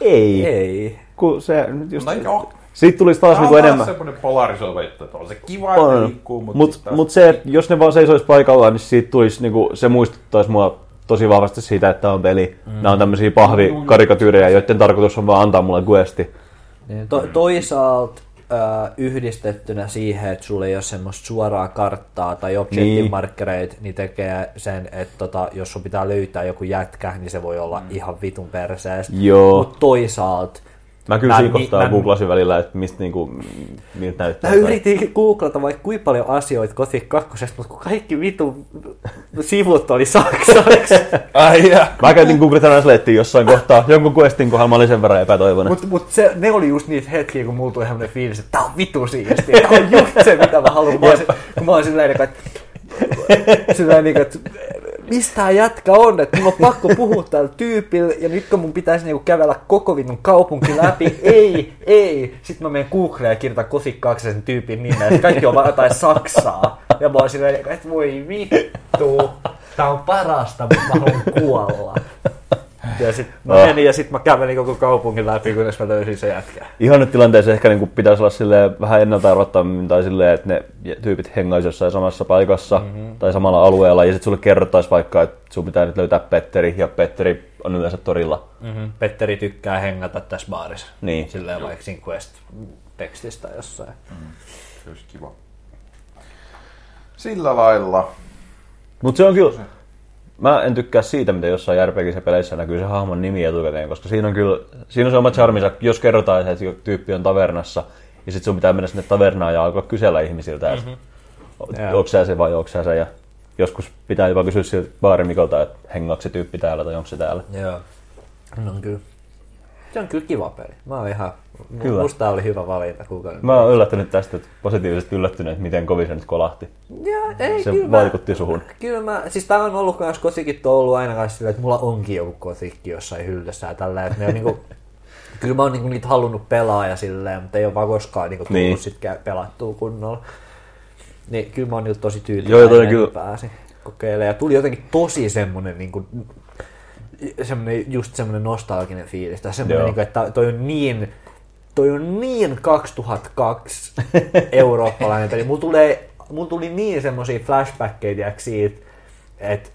ei. Ei. Kun se nyt just... Mutta joo. Siitä tulisi taas niinku on enemmän. taas semmonen polarisoiva, että on se kiva, että On. liikkuu, mutta Mut, taas- mut se, että jos ne vaan seisois paikallaan, niin siitä tulisi, niinku, se muistuttaisi mua tosi vahvasti siitä, että tää on peli. Mm. Nämä on tämmöisiä pahvikarikatyyrejä, joiden tarkoitus on vaan antaa mulle questi. Niin, to, toisaalta äh, yhdistettynä siihen, että sulla ei ole semmoista suoraa karttaa tai objective Niin. niin tekee sen, että tota, jos sun pitää löytää joku jätkä, niin se voi olla ihan vitun perseestä. Mutta toisaalta Mä kyllä Mä- siinä kohtaa mä- googlasin välillä, että mistä niinku, miltä näyttää. Mä yritin googlata vaikka kuinka paljon asioita Gothic 2, mutta kun kaikki vitu sivut oli saksaksi. Ai jää. Mä käytin Google Translatea jossain kohtaa. Jonkun questin kohdalla mä olin sen verran epätoivoinen. Mutta mut se, ne oli just niitä hetkiä, kun mulla tuli semmoinen fiilis, että tää on vitu siistiä. Tää on just se, mitä mä haluan. Mä se- kun mä oon silleen, että, silleen, niin, että mistä tää jätkä on, että mun on pakko puhua tällä tyypillä, ja nyt kun mun pitäisi niinku kävellä koko vitun kaupunki läpi, ei, ei. Sitten mä menen Googleen ja kirjoitan 2 sen tyypin nimen, että kaikki on vaan jotain Saksaa. Ja mä oon silleen, että voi vittu, tää on parasta, mutta mä haluan kuolla. Ja sit mä Ah. menin ja sit mä kävelin koko kaupungin läpi, kunnes mä löysin se jätkä. Ihan nyt tilanteessa ehkä niinku pitäisi olla silleen vähän ennalta arvattavammin tai silleen, että ne tyypit hengaisi jossain samassa paikassa mm-hmm. tai samalla alueella ja sitten sulle kerrottaisi vaikka, että sun pitää nyt löytää Petteri ja Petteri on yleensä torilla. Mm-hmm. Petteri tykkää hengata tässä baarissa. Niin. Silleen vaikka siinä quest-tekstistä jossain. Se olisi kiva. Sillä lailla. Mutta se on kyllä, mä en tykkää siitä, mitä jossain JRPG-peleissä näkyy se hahmon nimi etukäteen, koska siinä on kyllä, siinä on se oma charminsa, jos kerrotaan, että tyyppi on tavernassa, ja sitten sun pitää mennä sinne tavernaan ja alkaa kysellä ihmisiltä, että mm-hmm. Onko sä se vai onko sä se, ja joskus pitää jopa kysyä siltä baarimikolta, että hengaako se tyyppi täällä tai onko se täällä. Joo. No on kyllä. Se on kyllä kiva peli. Mä oon ihan, Kyllä. musta oli hyvä valinta. Kuka... Mä oon yllättynyt tästä, että positiivisesti yllättynyt, että miten kovin se nyt kolahti. Ja, ei, Se kyllä vaikutti suhun. Kyllä mä, siis tää on ollut kans kotikit on ollut aina kanssa silleen, että mulla onkin joku kotikki jossain hyllyssä ja tällä, että ne on niinku, kyllä mä oon niinku niitä halunnut pelaa ja silleen, mutta ei ole vaan koskaan niinku tullut Niin. niin. sit pelattua kunnolla. Niin kyllä mä oon niiltä tosi tyytyväinen, että kyllä- pääsin kokeilemaan. Ja tuli jotenkin tosi semmonen niinku, semmonen, just semmonen nostalginen fiilis. Tai semmonen, Joo. niinku, että toi on niin, toi on niin 2002 eurooppalainen peli. Mulla, tulee, mulla tuli niin semmosia flashbackkejä tiiäks, siitä, että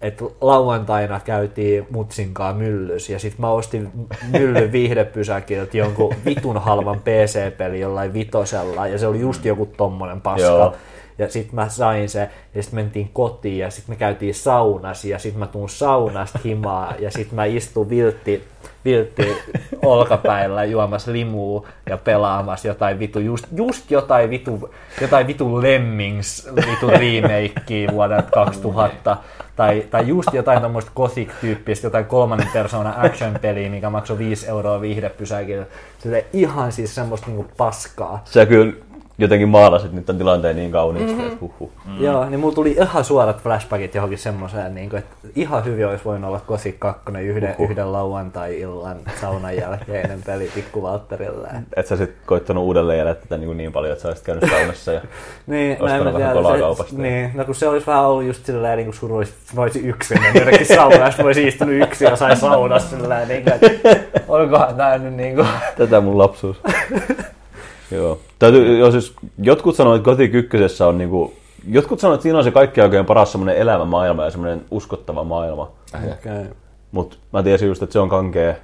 et lauantaina käytiin mutsinkaan myllys ja sit mä ostin myllyn viihdepysäkiltä jonkun vitun halvan PC-peli jollain vitosella ja se oli just joku tommonen paska. Joo. Ja sit mä sain se, ja sit mentiin kotiin, ja sit me käytiin saunassa, ja sit mä tuun saunasta himaa, ja sit mä istun viltti, viltti olkapäillä juomassa limuu ja pelaamassa jotain vitu, just, just jotain vitu, jotain vitu Lemmings vitu remakea vuodelta 2000, tai, tai just jotain tommoista gothic-tyyppistä, jotain kolmannen persoonan action-peliä, mikä maksoi 5 euroa viihdepysäkillä. Se ihan siis semmoista niinku paskaa. Sä kyllä jotenkin maalasit nyt tämän tilanteen niin kauniisti, mm-hmm. että huhhuh. Mm. Joo, niin mulla tuli ihan suorat flashbackit johonkin semmoiseen, niin kuin, että ihan hyvin olisi voinut olla Gothic 2 yhden, Uhuh. yhden lauantai-illan saunan jälkeinen peli pikku Valtterille. Et sä sit koittanut uudelleen jälleen tätä niin, niin paljon, että sä olisit käynyt saunassa ja Niin, en ostanut mä vähän tiedä, kolaa se, kaupasta. niin, no kun se olisi vähän ollut just silleen niin kuin surullista, mä olisin yksin mennyt jonnekin saunaan, sitten mä olisin istunut yksin ja sain saunassa silleen, niin kuin, että olikohan tää nyt niin kuin, Tätä mun lapsuus. Joo. Täytyy, joo, siis jotkut sanoo, että Gothic 1 on niinku, jotkut sanoo, että siinä on se kaikki oikein paras semmoinen elämä maailma ja semmoinen uskottava maailma. okay. Mutta mä tiesin just, että se on kankea.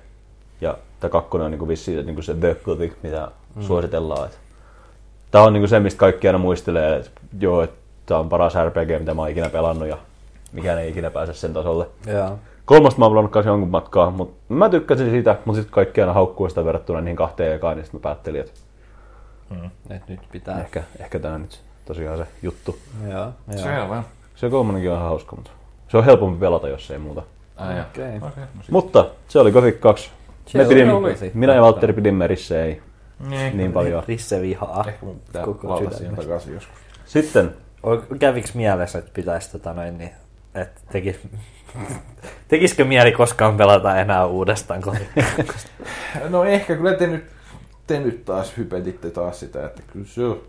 Ja tämä kakkonen on niinku vissiin se, niinku se The Gothic, mitä mm. suositellaan. Et Tämä on niinku se, mistä kaikki aina muistelee, että joo, että tämä on paras RPG, mitä mä oon ikinä pelannut ja mikään ei ikinä pääse sen tasolle. Joo. Kolmasta mä oon pelannut kanssa jonkun matkaa, mutta mä tykkäsin siitä, mutta sitten kaikki aina haukkuu sitä verrattuna niihin kahteen ekaan, niin sitten mä päättelin, että Et nyt pitää. ehkä, ehkä tämä nyt tosiaan se juttu. Joo, joo. Selvä. Se kolmonenkin on ihan hauska, mutta se on helpompi pelata, jos ei muuta. Okei. okay. okay. no Mutta se oli Gothic 2. Se Me pidin, minä ja 2. Valtteri pidimme Risse ei niin, niin paljon. Risse vihaa Ehkä mun pitää koko valata siihen takaisin joskus. Sitten Käviks mielessä, että pitäisi tota noin, niin, että tekis, tekisikö mieli koskaan pelata enää uudestaan? No ehkä kyllä te nyt, te nyt taas hypetitte taas sitä, että kyllä se on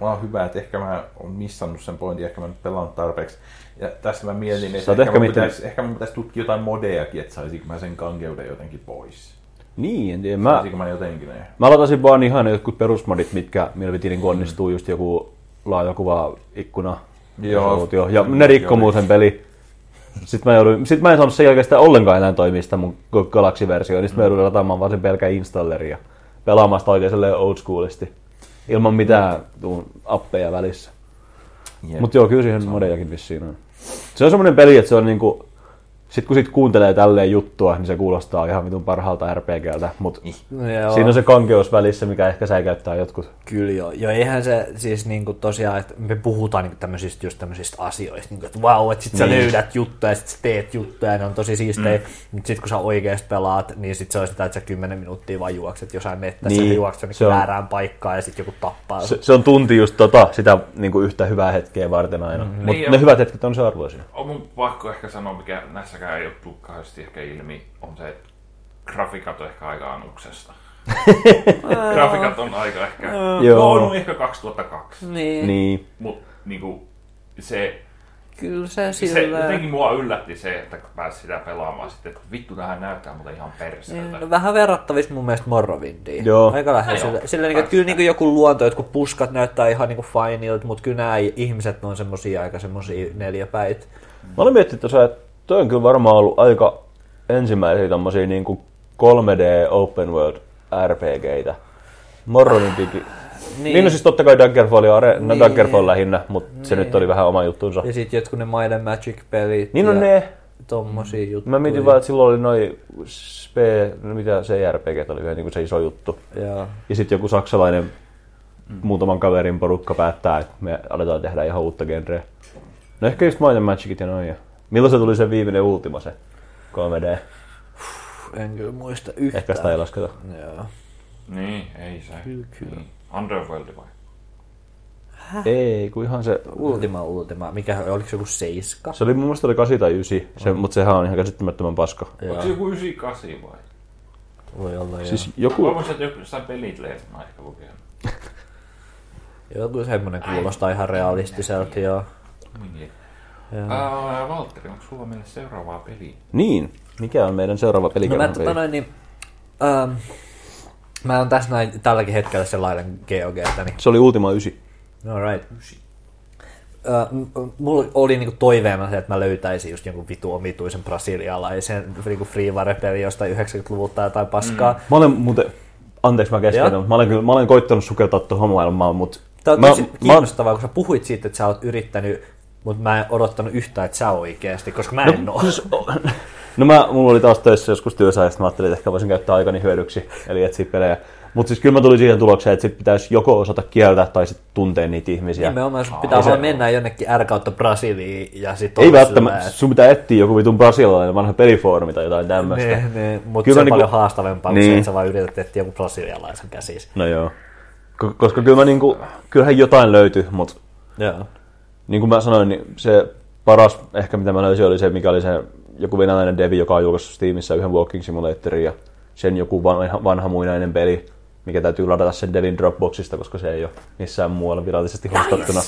vaan hyvä, että ehkä mä oon missannut sen pointin, ehkä mä nyt pelannut tarpeeksi. Ja tässä mä mietin, että ehkä, ehkä miettinyt- pitäisi, ehkä mun pitäisi tutkia jotain modejakin, että saisinko mä sen kankeuden jotenkin pois. Niin, en tiedä. Mä, mä jotenkin ne? mä latasin vaan ihan jotkut perusmodit, mitkä millä piti niin onnistuu just joku laajakuva ikkuna. Joo. resoluutio, Ja ne rikkoo muu sen peli. Sitten mä, jouduin, sit mä en saanut sen jälkeen sitä ollenkaan enää toimia sitä mun Galaxy-versiota, niin sitten mä jouduin lataamaan vaan sen pelkän installerin sitä oikein old schoolisti. Ilman mitään tuun appeja välissä. Jep. Mutta joo, kyllä siihen modejakin vissiin on. Se on semmoinen peli, että se on niinku... Sit kun sit kuuntelee tälleen juttua, niin se kuulostaa ihan vitun parhaalta RPGltä, mutta Joo. siinä on se kankeus välissä, mikä ehkä säikäyttää jotkut. Kyllä joo. joo. eihän se siis niinku tosiaan, että me puhutaan niinku tämmöisistä just tämmöisistä asioista, niinku, että vau, että sit sä Niin. löydät juttuja ja sit sä teet juttuja ja ne on tosi siistejä, mm. mutta sit kun sä oikeasti pelaat, niin sit se on sitä, että sä 10 minuuttia vaan juokset jossain mettässä Niin, niin. ja juokset se jonnekin on- väärään paikkaan ja sit joku tappaa. Se, se on tunti just tota, sitä niinku yhtä hyvää hetkeä varten aina. Mm, Mutta Niin ne on. hyvät hetket on se arvoisia. On mun pakko ehkä sanoa, mikä näissäkään ei ole tullut kauheasti ehkä ilmi, on se, että grafiikat on ehkä aika anuksesta. grafiikat on aika ehkä... Joo. No on ehkä 2002. Niin, niin. Niin. Mut niinku se, kyllä se se sillä... jotenkin mua yllätti se, että kun pääsi sitä pelaamaan sitten, että vittu tähän näyttää muuten ihan perseeltä. No, vähän verrattavissa mun mielestä Morrowindiin. Joo. Aika lähellä. Sillä, sillä niin, että kyllä niin joku luonto, jotkut puskat näyttää ihan niin fineilta, mutta kyllä nämä ihmiset on semmosia aika semmosia neljäpäit. Mä olin miettinyt tuossa, että toi on kyllä varmaan ollut aika ensimmäisiä tommosia niinku 3D open world RPGitä. Morronimpikin. Niin. niin no siis totta kai Daggerfall, ja Are- no Niin. Daggerfall lähinnä, mutta niin. se Niin. nyt oli vähän oma juttunsa. Ja sitten jotkut ne Might and Magic-pelit Niin ja on ne. tommosia juttuja. Mä mietin vaan, että silloin oli noin spe, no mitä CRPG oli vielä niin se iso juttu. Joo. Ja sitten joku saksalainen mm. muutaman kaverin porukka päättää, että me aletaan tehdä ihan uutta genreä. No ehkä just Might and Magicit ja noin. Milloin se tuli se viimeinen Ultima, se 3D? En kyllä muista yhtään. Ehkä sitä ei lasketa. Joo. Niin, ei se. Kyllä, kyllä. Niin. Underworld vai? Ei, kun ihan se... Ultima, Ultima. Mikä, oliko se joku seiska? Se oli mun mielestä oli 8 tai 9, se, mutta sehän on ihan käsittämättömän paska. Joo. Onko se joku 98 vai? Voi olla Siis siis... joku... Toivoisin, että joku jossain pelit mä ehkä lukenut. Joku semmonen kuulostaa ihan realistiselta, joo. Niin. Ää, Valtteri, onko sulla meille seuraavaa peliä? Niin, mikä on meidän seuraava No pelikerran mä, tota noin, niin, ähm, mä oon tässä näin, tälläkin hetkellä sellainen GOG, niin Se oli Ultima 9. No right. Äh, m- mulla oli niinku toiveena se, että mä löytäisin just jonkun vitu omituisen brasilialaisen niinku freeware-peli jostain 90-luvulta tai jotain paskaa. Mm. Mä olen muuten... Anteeksi mä keskeytän, mutta mä olen, mä olen koittanut sukeltaa tuohon maailmaan, mutta... Tämä on mä, tosi mä, kiinnostavaa, kun sä puhuit siitä, että sä oot yrittänyt, mutta mä en odottanut yhtään, että sä oikeasti, koska mä en no, oo. siis, no mä, mulla oli taas töissä joskus työssä, ja sitten mä ajattelin, että ehkä voisin käyttää aikani hyödyksi, eli etsiä pelejä. Mutta siis kyllä mä tulin siihen tulokseen, että sit pitäisi joko osata kieltä tai sitten tuntea niitä ihmisiä. Nimenomaan sun pitää vaan mennä jonnekin R kautta Brasiliin ja sit Ei välttämättä, sillä, sun pitää etsiä joku vitun brasilialainen vanha pelifoorumi tai jotain tämmöistä. Ne, ne, mutta se on niinku- paljon haastavempaa, kuin Niin. se, että sä vaan yrität etsiä joku brasilialaisen käsis. No joo. Ko- Koska kyllä mä niinku, kyllähän jotain löytyi, mutta Joo. Niin kuin mä sanoin, niin se paras ehkä mitä mä löysin oli se, mikä oli se joku venäläinen devi, joka on julkaissut Steamissa yhden Walking Simulatorin ja sen joku vanha, vanha muinainen peli, mikä täytyy ladata sen devin Dropboxista, koska se ei ole missään muualla virallisesti hostattuna.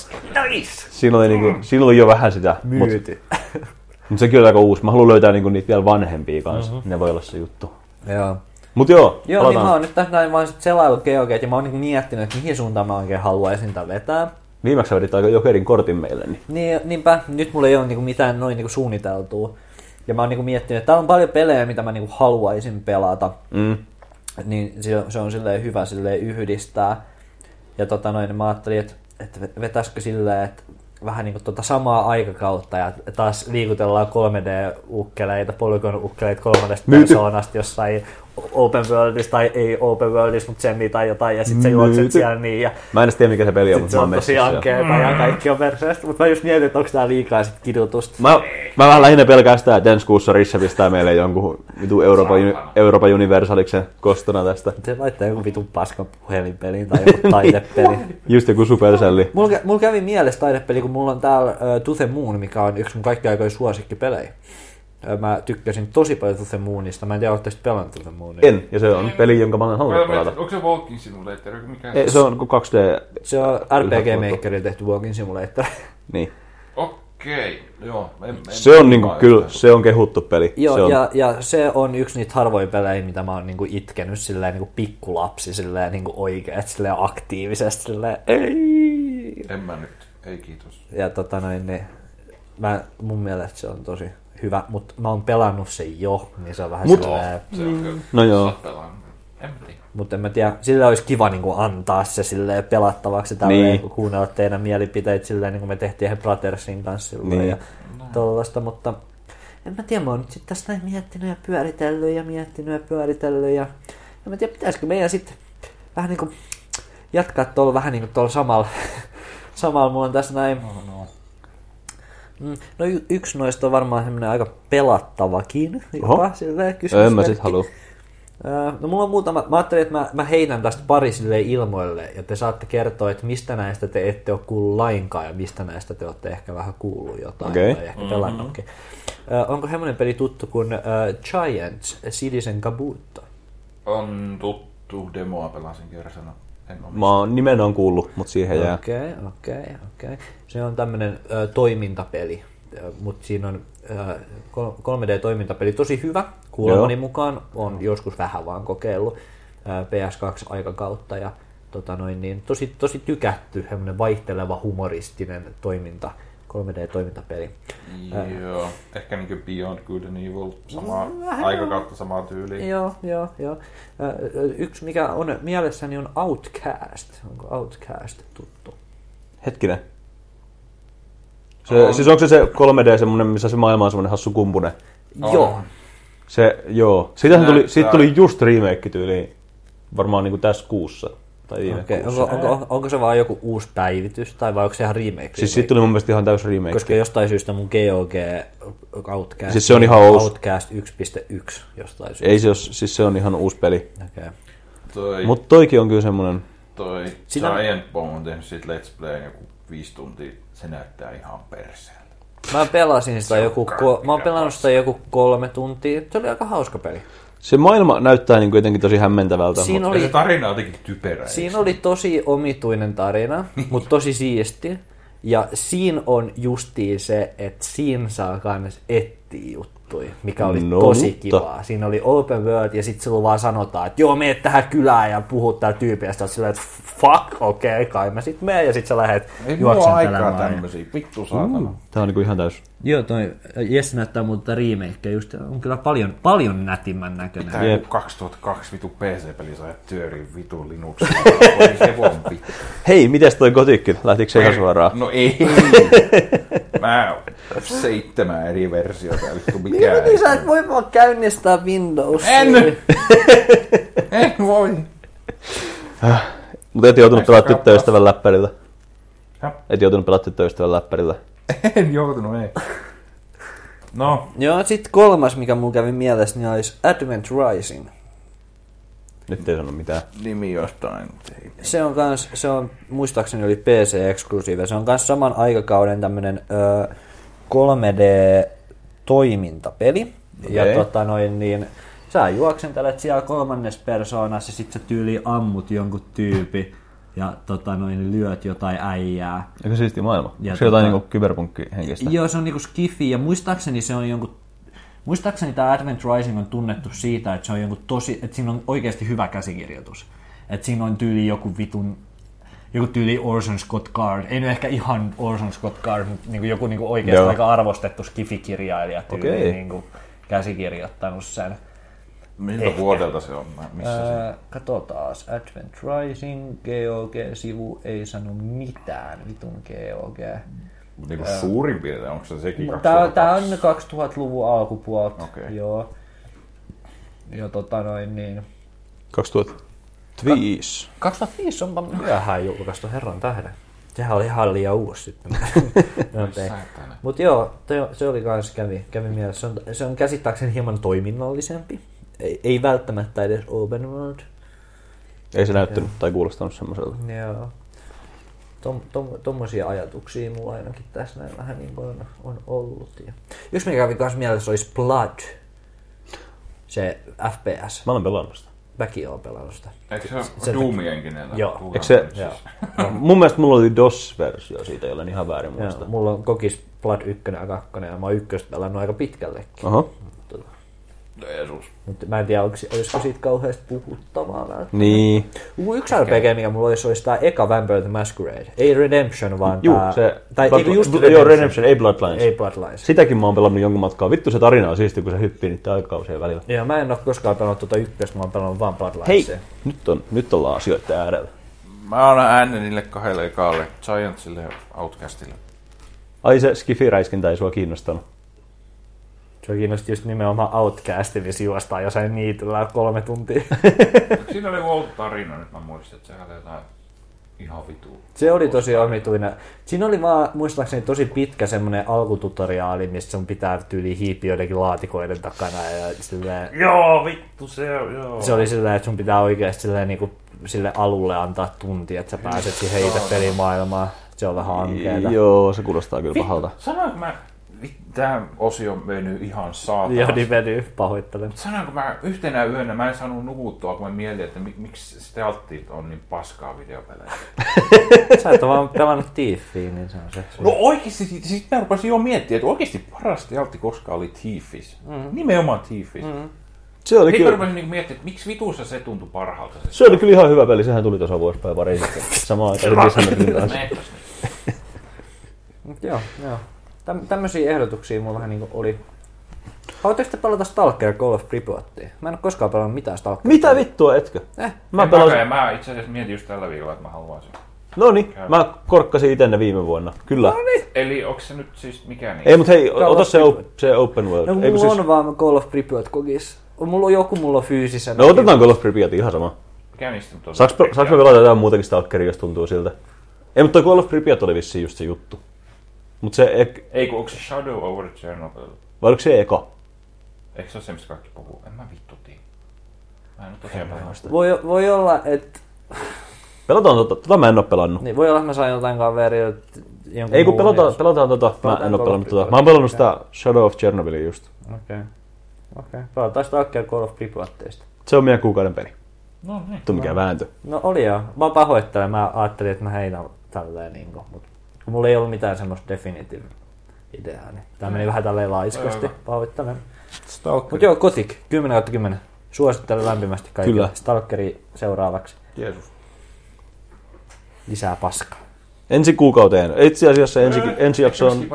Nice! Siinä oli, niinku, siinä oli jo vähän sitä, mutta Myyty. mut sekin oli aika uusi. Mä haluan löytää niinku niitä vielä vanhempia kanssa, mm-hmm. ne voi olla se juttu. Joo. Mut joo, Joo, niin mä oon nyt tässä näin vaan sit selailut GeoGet ja mä oon niinku miettinyt, että mihin suuntaan mä oikein haluaisin tämän vetää. Viimeksi vedit aika jokerin kortin meille, niin Niin, niinpä, nyt mulla ei ole niinku mitään noin niinku suunniteltua. Ja mä oon niinku miettinyt, että täällä on paljon pelejä, mitä mä niinku haluaisin pelata. Mm. Niin se, on silleen hyvä silleen yhdistää. Ja tota noin, mä ajattelin, että, että vetäisikö silleen, että vähän niin kuin tuota samaa aikakautta ja taas liikutellaan 3D-ukkeleita, polygon-ukkeleita kolmannesta persoonasta jossain open worldissa tai ei open worldissa, mutta semmi tai jotain ja sitten sä juokset siellä niin ja Mä en tiedä mikä se peli on, mutta se mä on oon tosi messissä. ankeeta ja kaikki on perseestä, mutta mä just mietin, että onko tää liikaa sit kidutusta. Mä, mä vähän lähinnä pelkästään, että ensi kuussa Risse pistää meille jonkun vitu Euroopan, Euroopan Universaliksen kostona tästä. Se laittaa joku vitun paskan puhelinpeliin tai joku taidepeli. Just joku Supercelli. Mulla, mulla kävi mielessä taidepeli, kun mulla on täällä uh, To The Moon, mikä on yksi mun kaikki aikojen suosikkipelejä. Mä tykkäsin tosi paljon To The Moonista. Mä en tiedä, oletteko pelannut To The Moonia. En, ja se on peli, jonka mä olen halunnut pelata. Onko se Walking Simulator? Mikä Ei, se on kuin 2D. Se on RPG Makerilla tehty Walking Simulator. Niin. Okei, joo. En, en, Se on niinku, kyllä, se on kehuttu peli. Joo, se on, ja, ja, se on yksi niitä harvoja pelejä, mitä mä oon niinku itkenyt silleen niinku pikkulapsi silleen niinku oikeet silleen aktiivisesti silleen ei. En mä nyt. Ei kiitos. Ja tota noin, niin, mä, mun mielestä se on tosi hyvä, mutta mä oon pelannut sen jo, niin se on vähän Mut- silleen, Se on kyllä. No joo. Mutta en mä tiedä, sillä olisi kiva niin kuin, antaa se silleen pelattavaksi tälleen, Niin. niin. kun kuunnella teidän mielipiteitä silleen, niin kuin me tehtiin ihan Brothersin kanssa silloin Niin. ja tollasta, mutta en mä tiedä, mä oon nyt sitten tässä näin miettinyt ja pyöritellyt ja miettinyt ja pyöritellyt ja en mä tiedä, pitäisikö meidän sitten vähän niin kuin jatkaa tuolla vähän niin kuin tuolla samalla, samalla mulla on tässä näin No, no. Mm, No y- yksi noista on varmaan semmoinen aika pelattavakin jopa, Oho. silleen en mä sit halua. No mulla on muutama, mä ajattelin, että mä, mä heitän tästä pari silleen ilmoille, ja te saatte kertoa, että mistä näistä te ette ole kuullut lainkaan, ja mistä näistä te olette ehkä vähän kuullut jotain, Okei. tai ehkä pelannutkin. Öö, onko semmoinen peli tuttu kuin uh, Giants, Citizen Kabuto? On tuttu demoa pelasin kerran. En Mä oon nimen on kuullut, mutta siihen jää. Okei, okei, okei. Se on tämmöinen toimintapeli, mutta siinä on ö, kol- 3D-toimintapeli tosi hyvä. Kuulemani Joo. mukaan on joskus vähän vaan kokeillut ö, PS2-aikakautta ja tota noin, niin tosi, tosi tykätty, semmoinen vaihteleva humoristinen toiminta, 3D-toimintapeli. Joo, ehkä niinku Beyond Good and Evil, samaa Vähän aikakautta, samaa tyyliä. Joo, joo, joo. Ö, Yksi, mikä on mielessäni, on Outcast. Onko Outcast tuttu? Hetkinen. Se, On. siis onko se se 3D semmonen, missä se maailma on semmonen hassu kumpunen? On. Joo. Se, joo. Siitähän tuli, siitä tuli just remake tyyliin. Varmaan niinku tässä kuussa. Tai viime kuussa. onko, onko, onko se vaan joku uusi päivitys, tai vai onko se ihan remake? Siis siitä tuli mun mielestä ihan täys remake. Koska jostain syystä mun GOG Outcast, Siis se on ihan uusi. Outcast 1.1 jostain syystä. Ei se os, siis se on ihan uusi peli. Okay. Toi, Mutta toikin on kyllä semmonen... toi Sitä- Giant Bomb on tehnyt siitä Let's Playin joku viisi tuntia. Se näyttää ihan perseeltä. Mä pelasin sitä joku, ko- mä oon pelannut sitä joku kolme tuntia. Se oli aika hauska peli. Se maailma näyttää niinku jotenkin tosi hämmentävältä. Siinä mut- Oli... oli, se tarina on jotenkin typerä. siinä oli tosi omituinen tarina, mutta tosi siisti. Ja siinä on justiin se, että siinä saa kans etsiä juttuja, mikä oli No, tosi mutta- kivaa. Siinä oli open world ja sitten sulla vaan sanotaan, että joo, meet tähän kylään ja puhut täällä tyypiä. Ja sit oot silleen, että fuck, okei, okay, kai mä sit menen ja sit sä Ei aikaa juoksentelemaan. tämmösiä. Vittu saatana. Tää on niinku ihan täys. Joo, toi Jesse näyttää muuta remakeä, just on kyllä paljon, paljon nätimmän näköinen. Tää Jep. joku 2002 vitu PC-peli saa työriin vitu vittu. Hei, mites toi kotikin? Lähtikö se ihan suoraan? No ei. Mä seitsemän eri versiota. Vittu mikään. Niin sä et voi vaan käynnistää Windows. En! En voi. Mutta et joutunut Näistä pelaa kappaleista. tyttöystävän läppärillä. Häh? Et joutunut pelaa tyttöystävän läppärillä. En joutunut, ei. No, Joo, sit kolmas, mikä mulla kävi mielessä, niin olisi Advent Rising. Nyt ei sano mitään. nimi jostain. Se on kans, se on, muistaakseni oli PC-eksklusiivi. Se on kans saman aikakauden tämmönen ö, 3D-toimintapeli. Ja Okei. tota noin niin, sä juoksentelet siellä kolmannes persoonassa ja sit sä tyyli ammut jonkun tyypi ja tota noin lyöt jotain äijää. Eikö siisti maailma? Ja Onko se jotain tota- niinku kyberpunkki-henkistä? Joo, se on niinku skifi ja muistaakseni se on jonkun Muistaakseni tämä Advent Rising on tunnettu siitä, että se on jonkun tosi, että siinä on oikeasti hyvä käsikirjoitus. Että siinä on tyyli joku vitun joku tyyli Orson Scott Card. Ei nyt ehkä ihan Orson Scott Card, mutta niin kuin joku niin kuin oikeasti Joo. aika arvostettu skifikirjailija tyyli Okei. niin kuin käsikirjoittanut sen. Miltä Ehkä. vuodelta se on? Missä se? Ää, katsotaas. Advent Rising, GOG-sivu ei sano mitään, vitun GOG. Niin kuin suurin piirtein, onko se sekin Tää, tää 2002? on 2000-luvun alkupuolta. Okei. Joo. Ja tota noin niin. 2005. 2005 onpa myöhään julkaistu Herran tähden. Sehän oli ihan liian uusi sitten. Mutta joo, te- se oli kans kävi, kävi mielessä. Se on, se on käsittääkseni hieman toiminnallisempi. Ei, ei välttämättä edes open world. Ei se näyttänyt tai kuulostanut semmoiselta. Joo. Tom, tom, tommosia ajatuksia mulla ainakin tässä näin vähän niin kuin on, on ollut. Ja yksi mikä kävi kans mielessä olisi Blood. Se FPS. Mä olen pelannut sitä. Mäkin oon pelannut sitä. Eikö se ole Doom-jenkinellä? Joo. Eikö se- Joo. No, mun mielestä mulla oli DOS-versio siitä, jolla ihan väärin Joo, muista. mulla on kokis Blood 1 ja 2 ja mä oon ykköstä pelannut aika pitkällekin. Oho. Jeesus. Mutta mä en tiedä, onko, olisiko siitä kauheasti puhuttavaa välttämättä. Niin. Yksi RPG, mikä mulla olisi, olisi tää eka Vampire the Masquerade. Ei Redemption, vaan Juu, tää... se... tai Blood- eikö just Bl- Joo, Redemption, ei Bloodlines. Ei Bloodlines. Sitäkin mä oon pelannut jonkun matkaa. Vittu se tarina on siisti, kun se hyppii niiden aikakausien välillä. Joo, mä en oo koskaan pelannut tuota ykköstä, mä oon pelannut vaan Hei, Bloodlinesia. nyt, on, nyt ollaan asioiden äärellä. Mä annan äänen niille kahdelle ekaalle, Giantsille ja Outcastille. Ai se skifiräiskintä ei sua kiinnostanut. Se kiinnosti just nimenomaan Outcastin, missä juostaan jossain niityllä kolme tuntia. Siinä oli outo tarina, nyt mä muistin, että sehän oli jotain ihan vitu. Se oli tosi omituinen. Siinä oli vaan muistaakseni tosi pitkä semmonen alkututoriaali, missä sun pitää tyyli hiipiä joidenkin laatikoiden takana ja silleen, Joo, vittu se on, joo. se oli silleen, että sun pitää oikeasti silleen niinku sille alulle antaa tunti, että sä pääset siihen itse pelimaailmaan. Se on vähän ankeeta. Joo, se kuulostaa kyllä pahalta. Sanoinko mä, vit- tää osio on mennyt ihan saatana. Joo, niin vedy, pahoittelen. Sanoinko mä yhtenä yönä, mä en saanut nukuttua, kun mä mietin, että mik, miksi stealthit on niin paskaa videopelejä. Sä et ole vaan pelannut Thiefiä, niin se on se. No oikeesti, sit, sit mä rupesin jo miettimään, että oikeesti paras stealthi koskaan oli Thiefis. Mm. Nimenomaan Thiefis. Mm. Se oli Sitten kyllä, rupesin niinku miettimään, että miksi vitussa se tuntui parhaalta. Se, se oli kyllä ihan hyvä peli. Sehän tuli tuossa vuosipäivä pari sitten. Samaan aikaan Dishonoredin kanssa. Joo, joo. Täm, tämmöisiä ehdotuksia mulla vähän niinku oli. Haluatteko te pelata Stalker Call of Pripyattia? Mä en oo koskaan pelannut mitään Stalkeria. Mitä vittua, etkö? Eh, Mä En pelasin, mäkään, Mä itse asiassa mietin just tällä viikolla, että mä haluaisin. no niin, mä korkkasin itse ne viime vuonna. Kyllä. Eli onko se nyt siis mikä niin? Ei, mutta hei, Call ota se, op, se open world. No mulla siis, on vaan Call of Pripyat kokis. Mulla on joku, mulla on fyysisenä. no otetaan Call of Pripyat ihan sama. Mikä niistä on? Saaks me pelata jotain muutakin Stalkeria, jos tuntuu siltä? Ei, mutta toi Call of Pripyat oli vissiin just se juttu. Mut se, ek, Ei kun onko se Shadow over Chernobyl? vai oliko se eka? Eikö se ole se, mistä kaikki puhuu? En mä vittu tiedä. Mä en oo tosiaan pelannut. Voi, voi olla, että Pelataan tota, tota mä en oo pelannut. niin, voi olla, että mä sain jotain kaveria. jonkun Ei kun muun, pelataan, jos- pelataan tota, mä Pelataan en oo pelannut tota. Mä oon pelannut sitä Shadow of Chernobylia just. Okei. Okei. Pelataan Stalker Call of Pripyatteista. Se on meidän kuukauden peli. No niin. Tuo mikä vääntö. No oli joo. Mä pahoittelen. Mä ajattelin, että mä heitän tälleen niinku. Mut kun mulla ei ollut mitään semmoista definitive ideaa, niin tää meni vähän tälleen laiskasti. Pahoittelen. Stalker. Mut joo, Kotik, 10 kautta 10. Suosittelen lämpimästi kaikille. Kyllä. Stalkeri seuraavaksi. Jeesus. Lisää paskaa. Ensi kuukauteen. Itse asiassa ensi, ensi jakso on...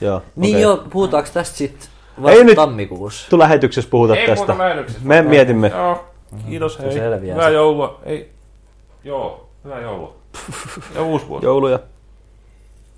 Joo, Niin okei. joo, puhutaanko tästä sit Ei vasta nyt. tammikuussa? Tu lähetyksessä puhuta Ei tästä. puhuta lähetyksestä. Me mietimme. Joo. Kiitos, Se hei. Hyvää joulua. Ei. Joo, hyvää joulua. Ja uusi vuosi. Jouluja.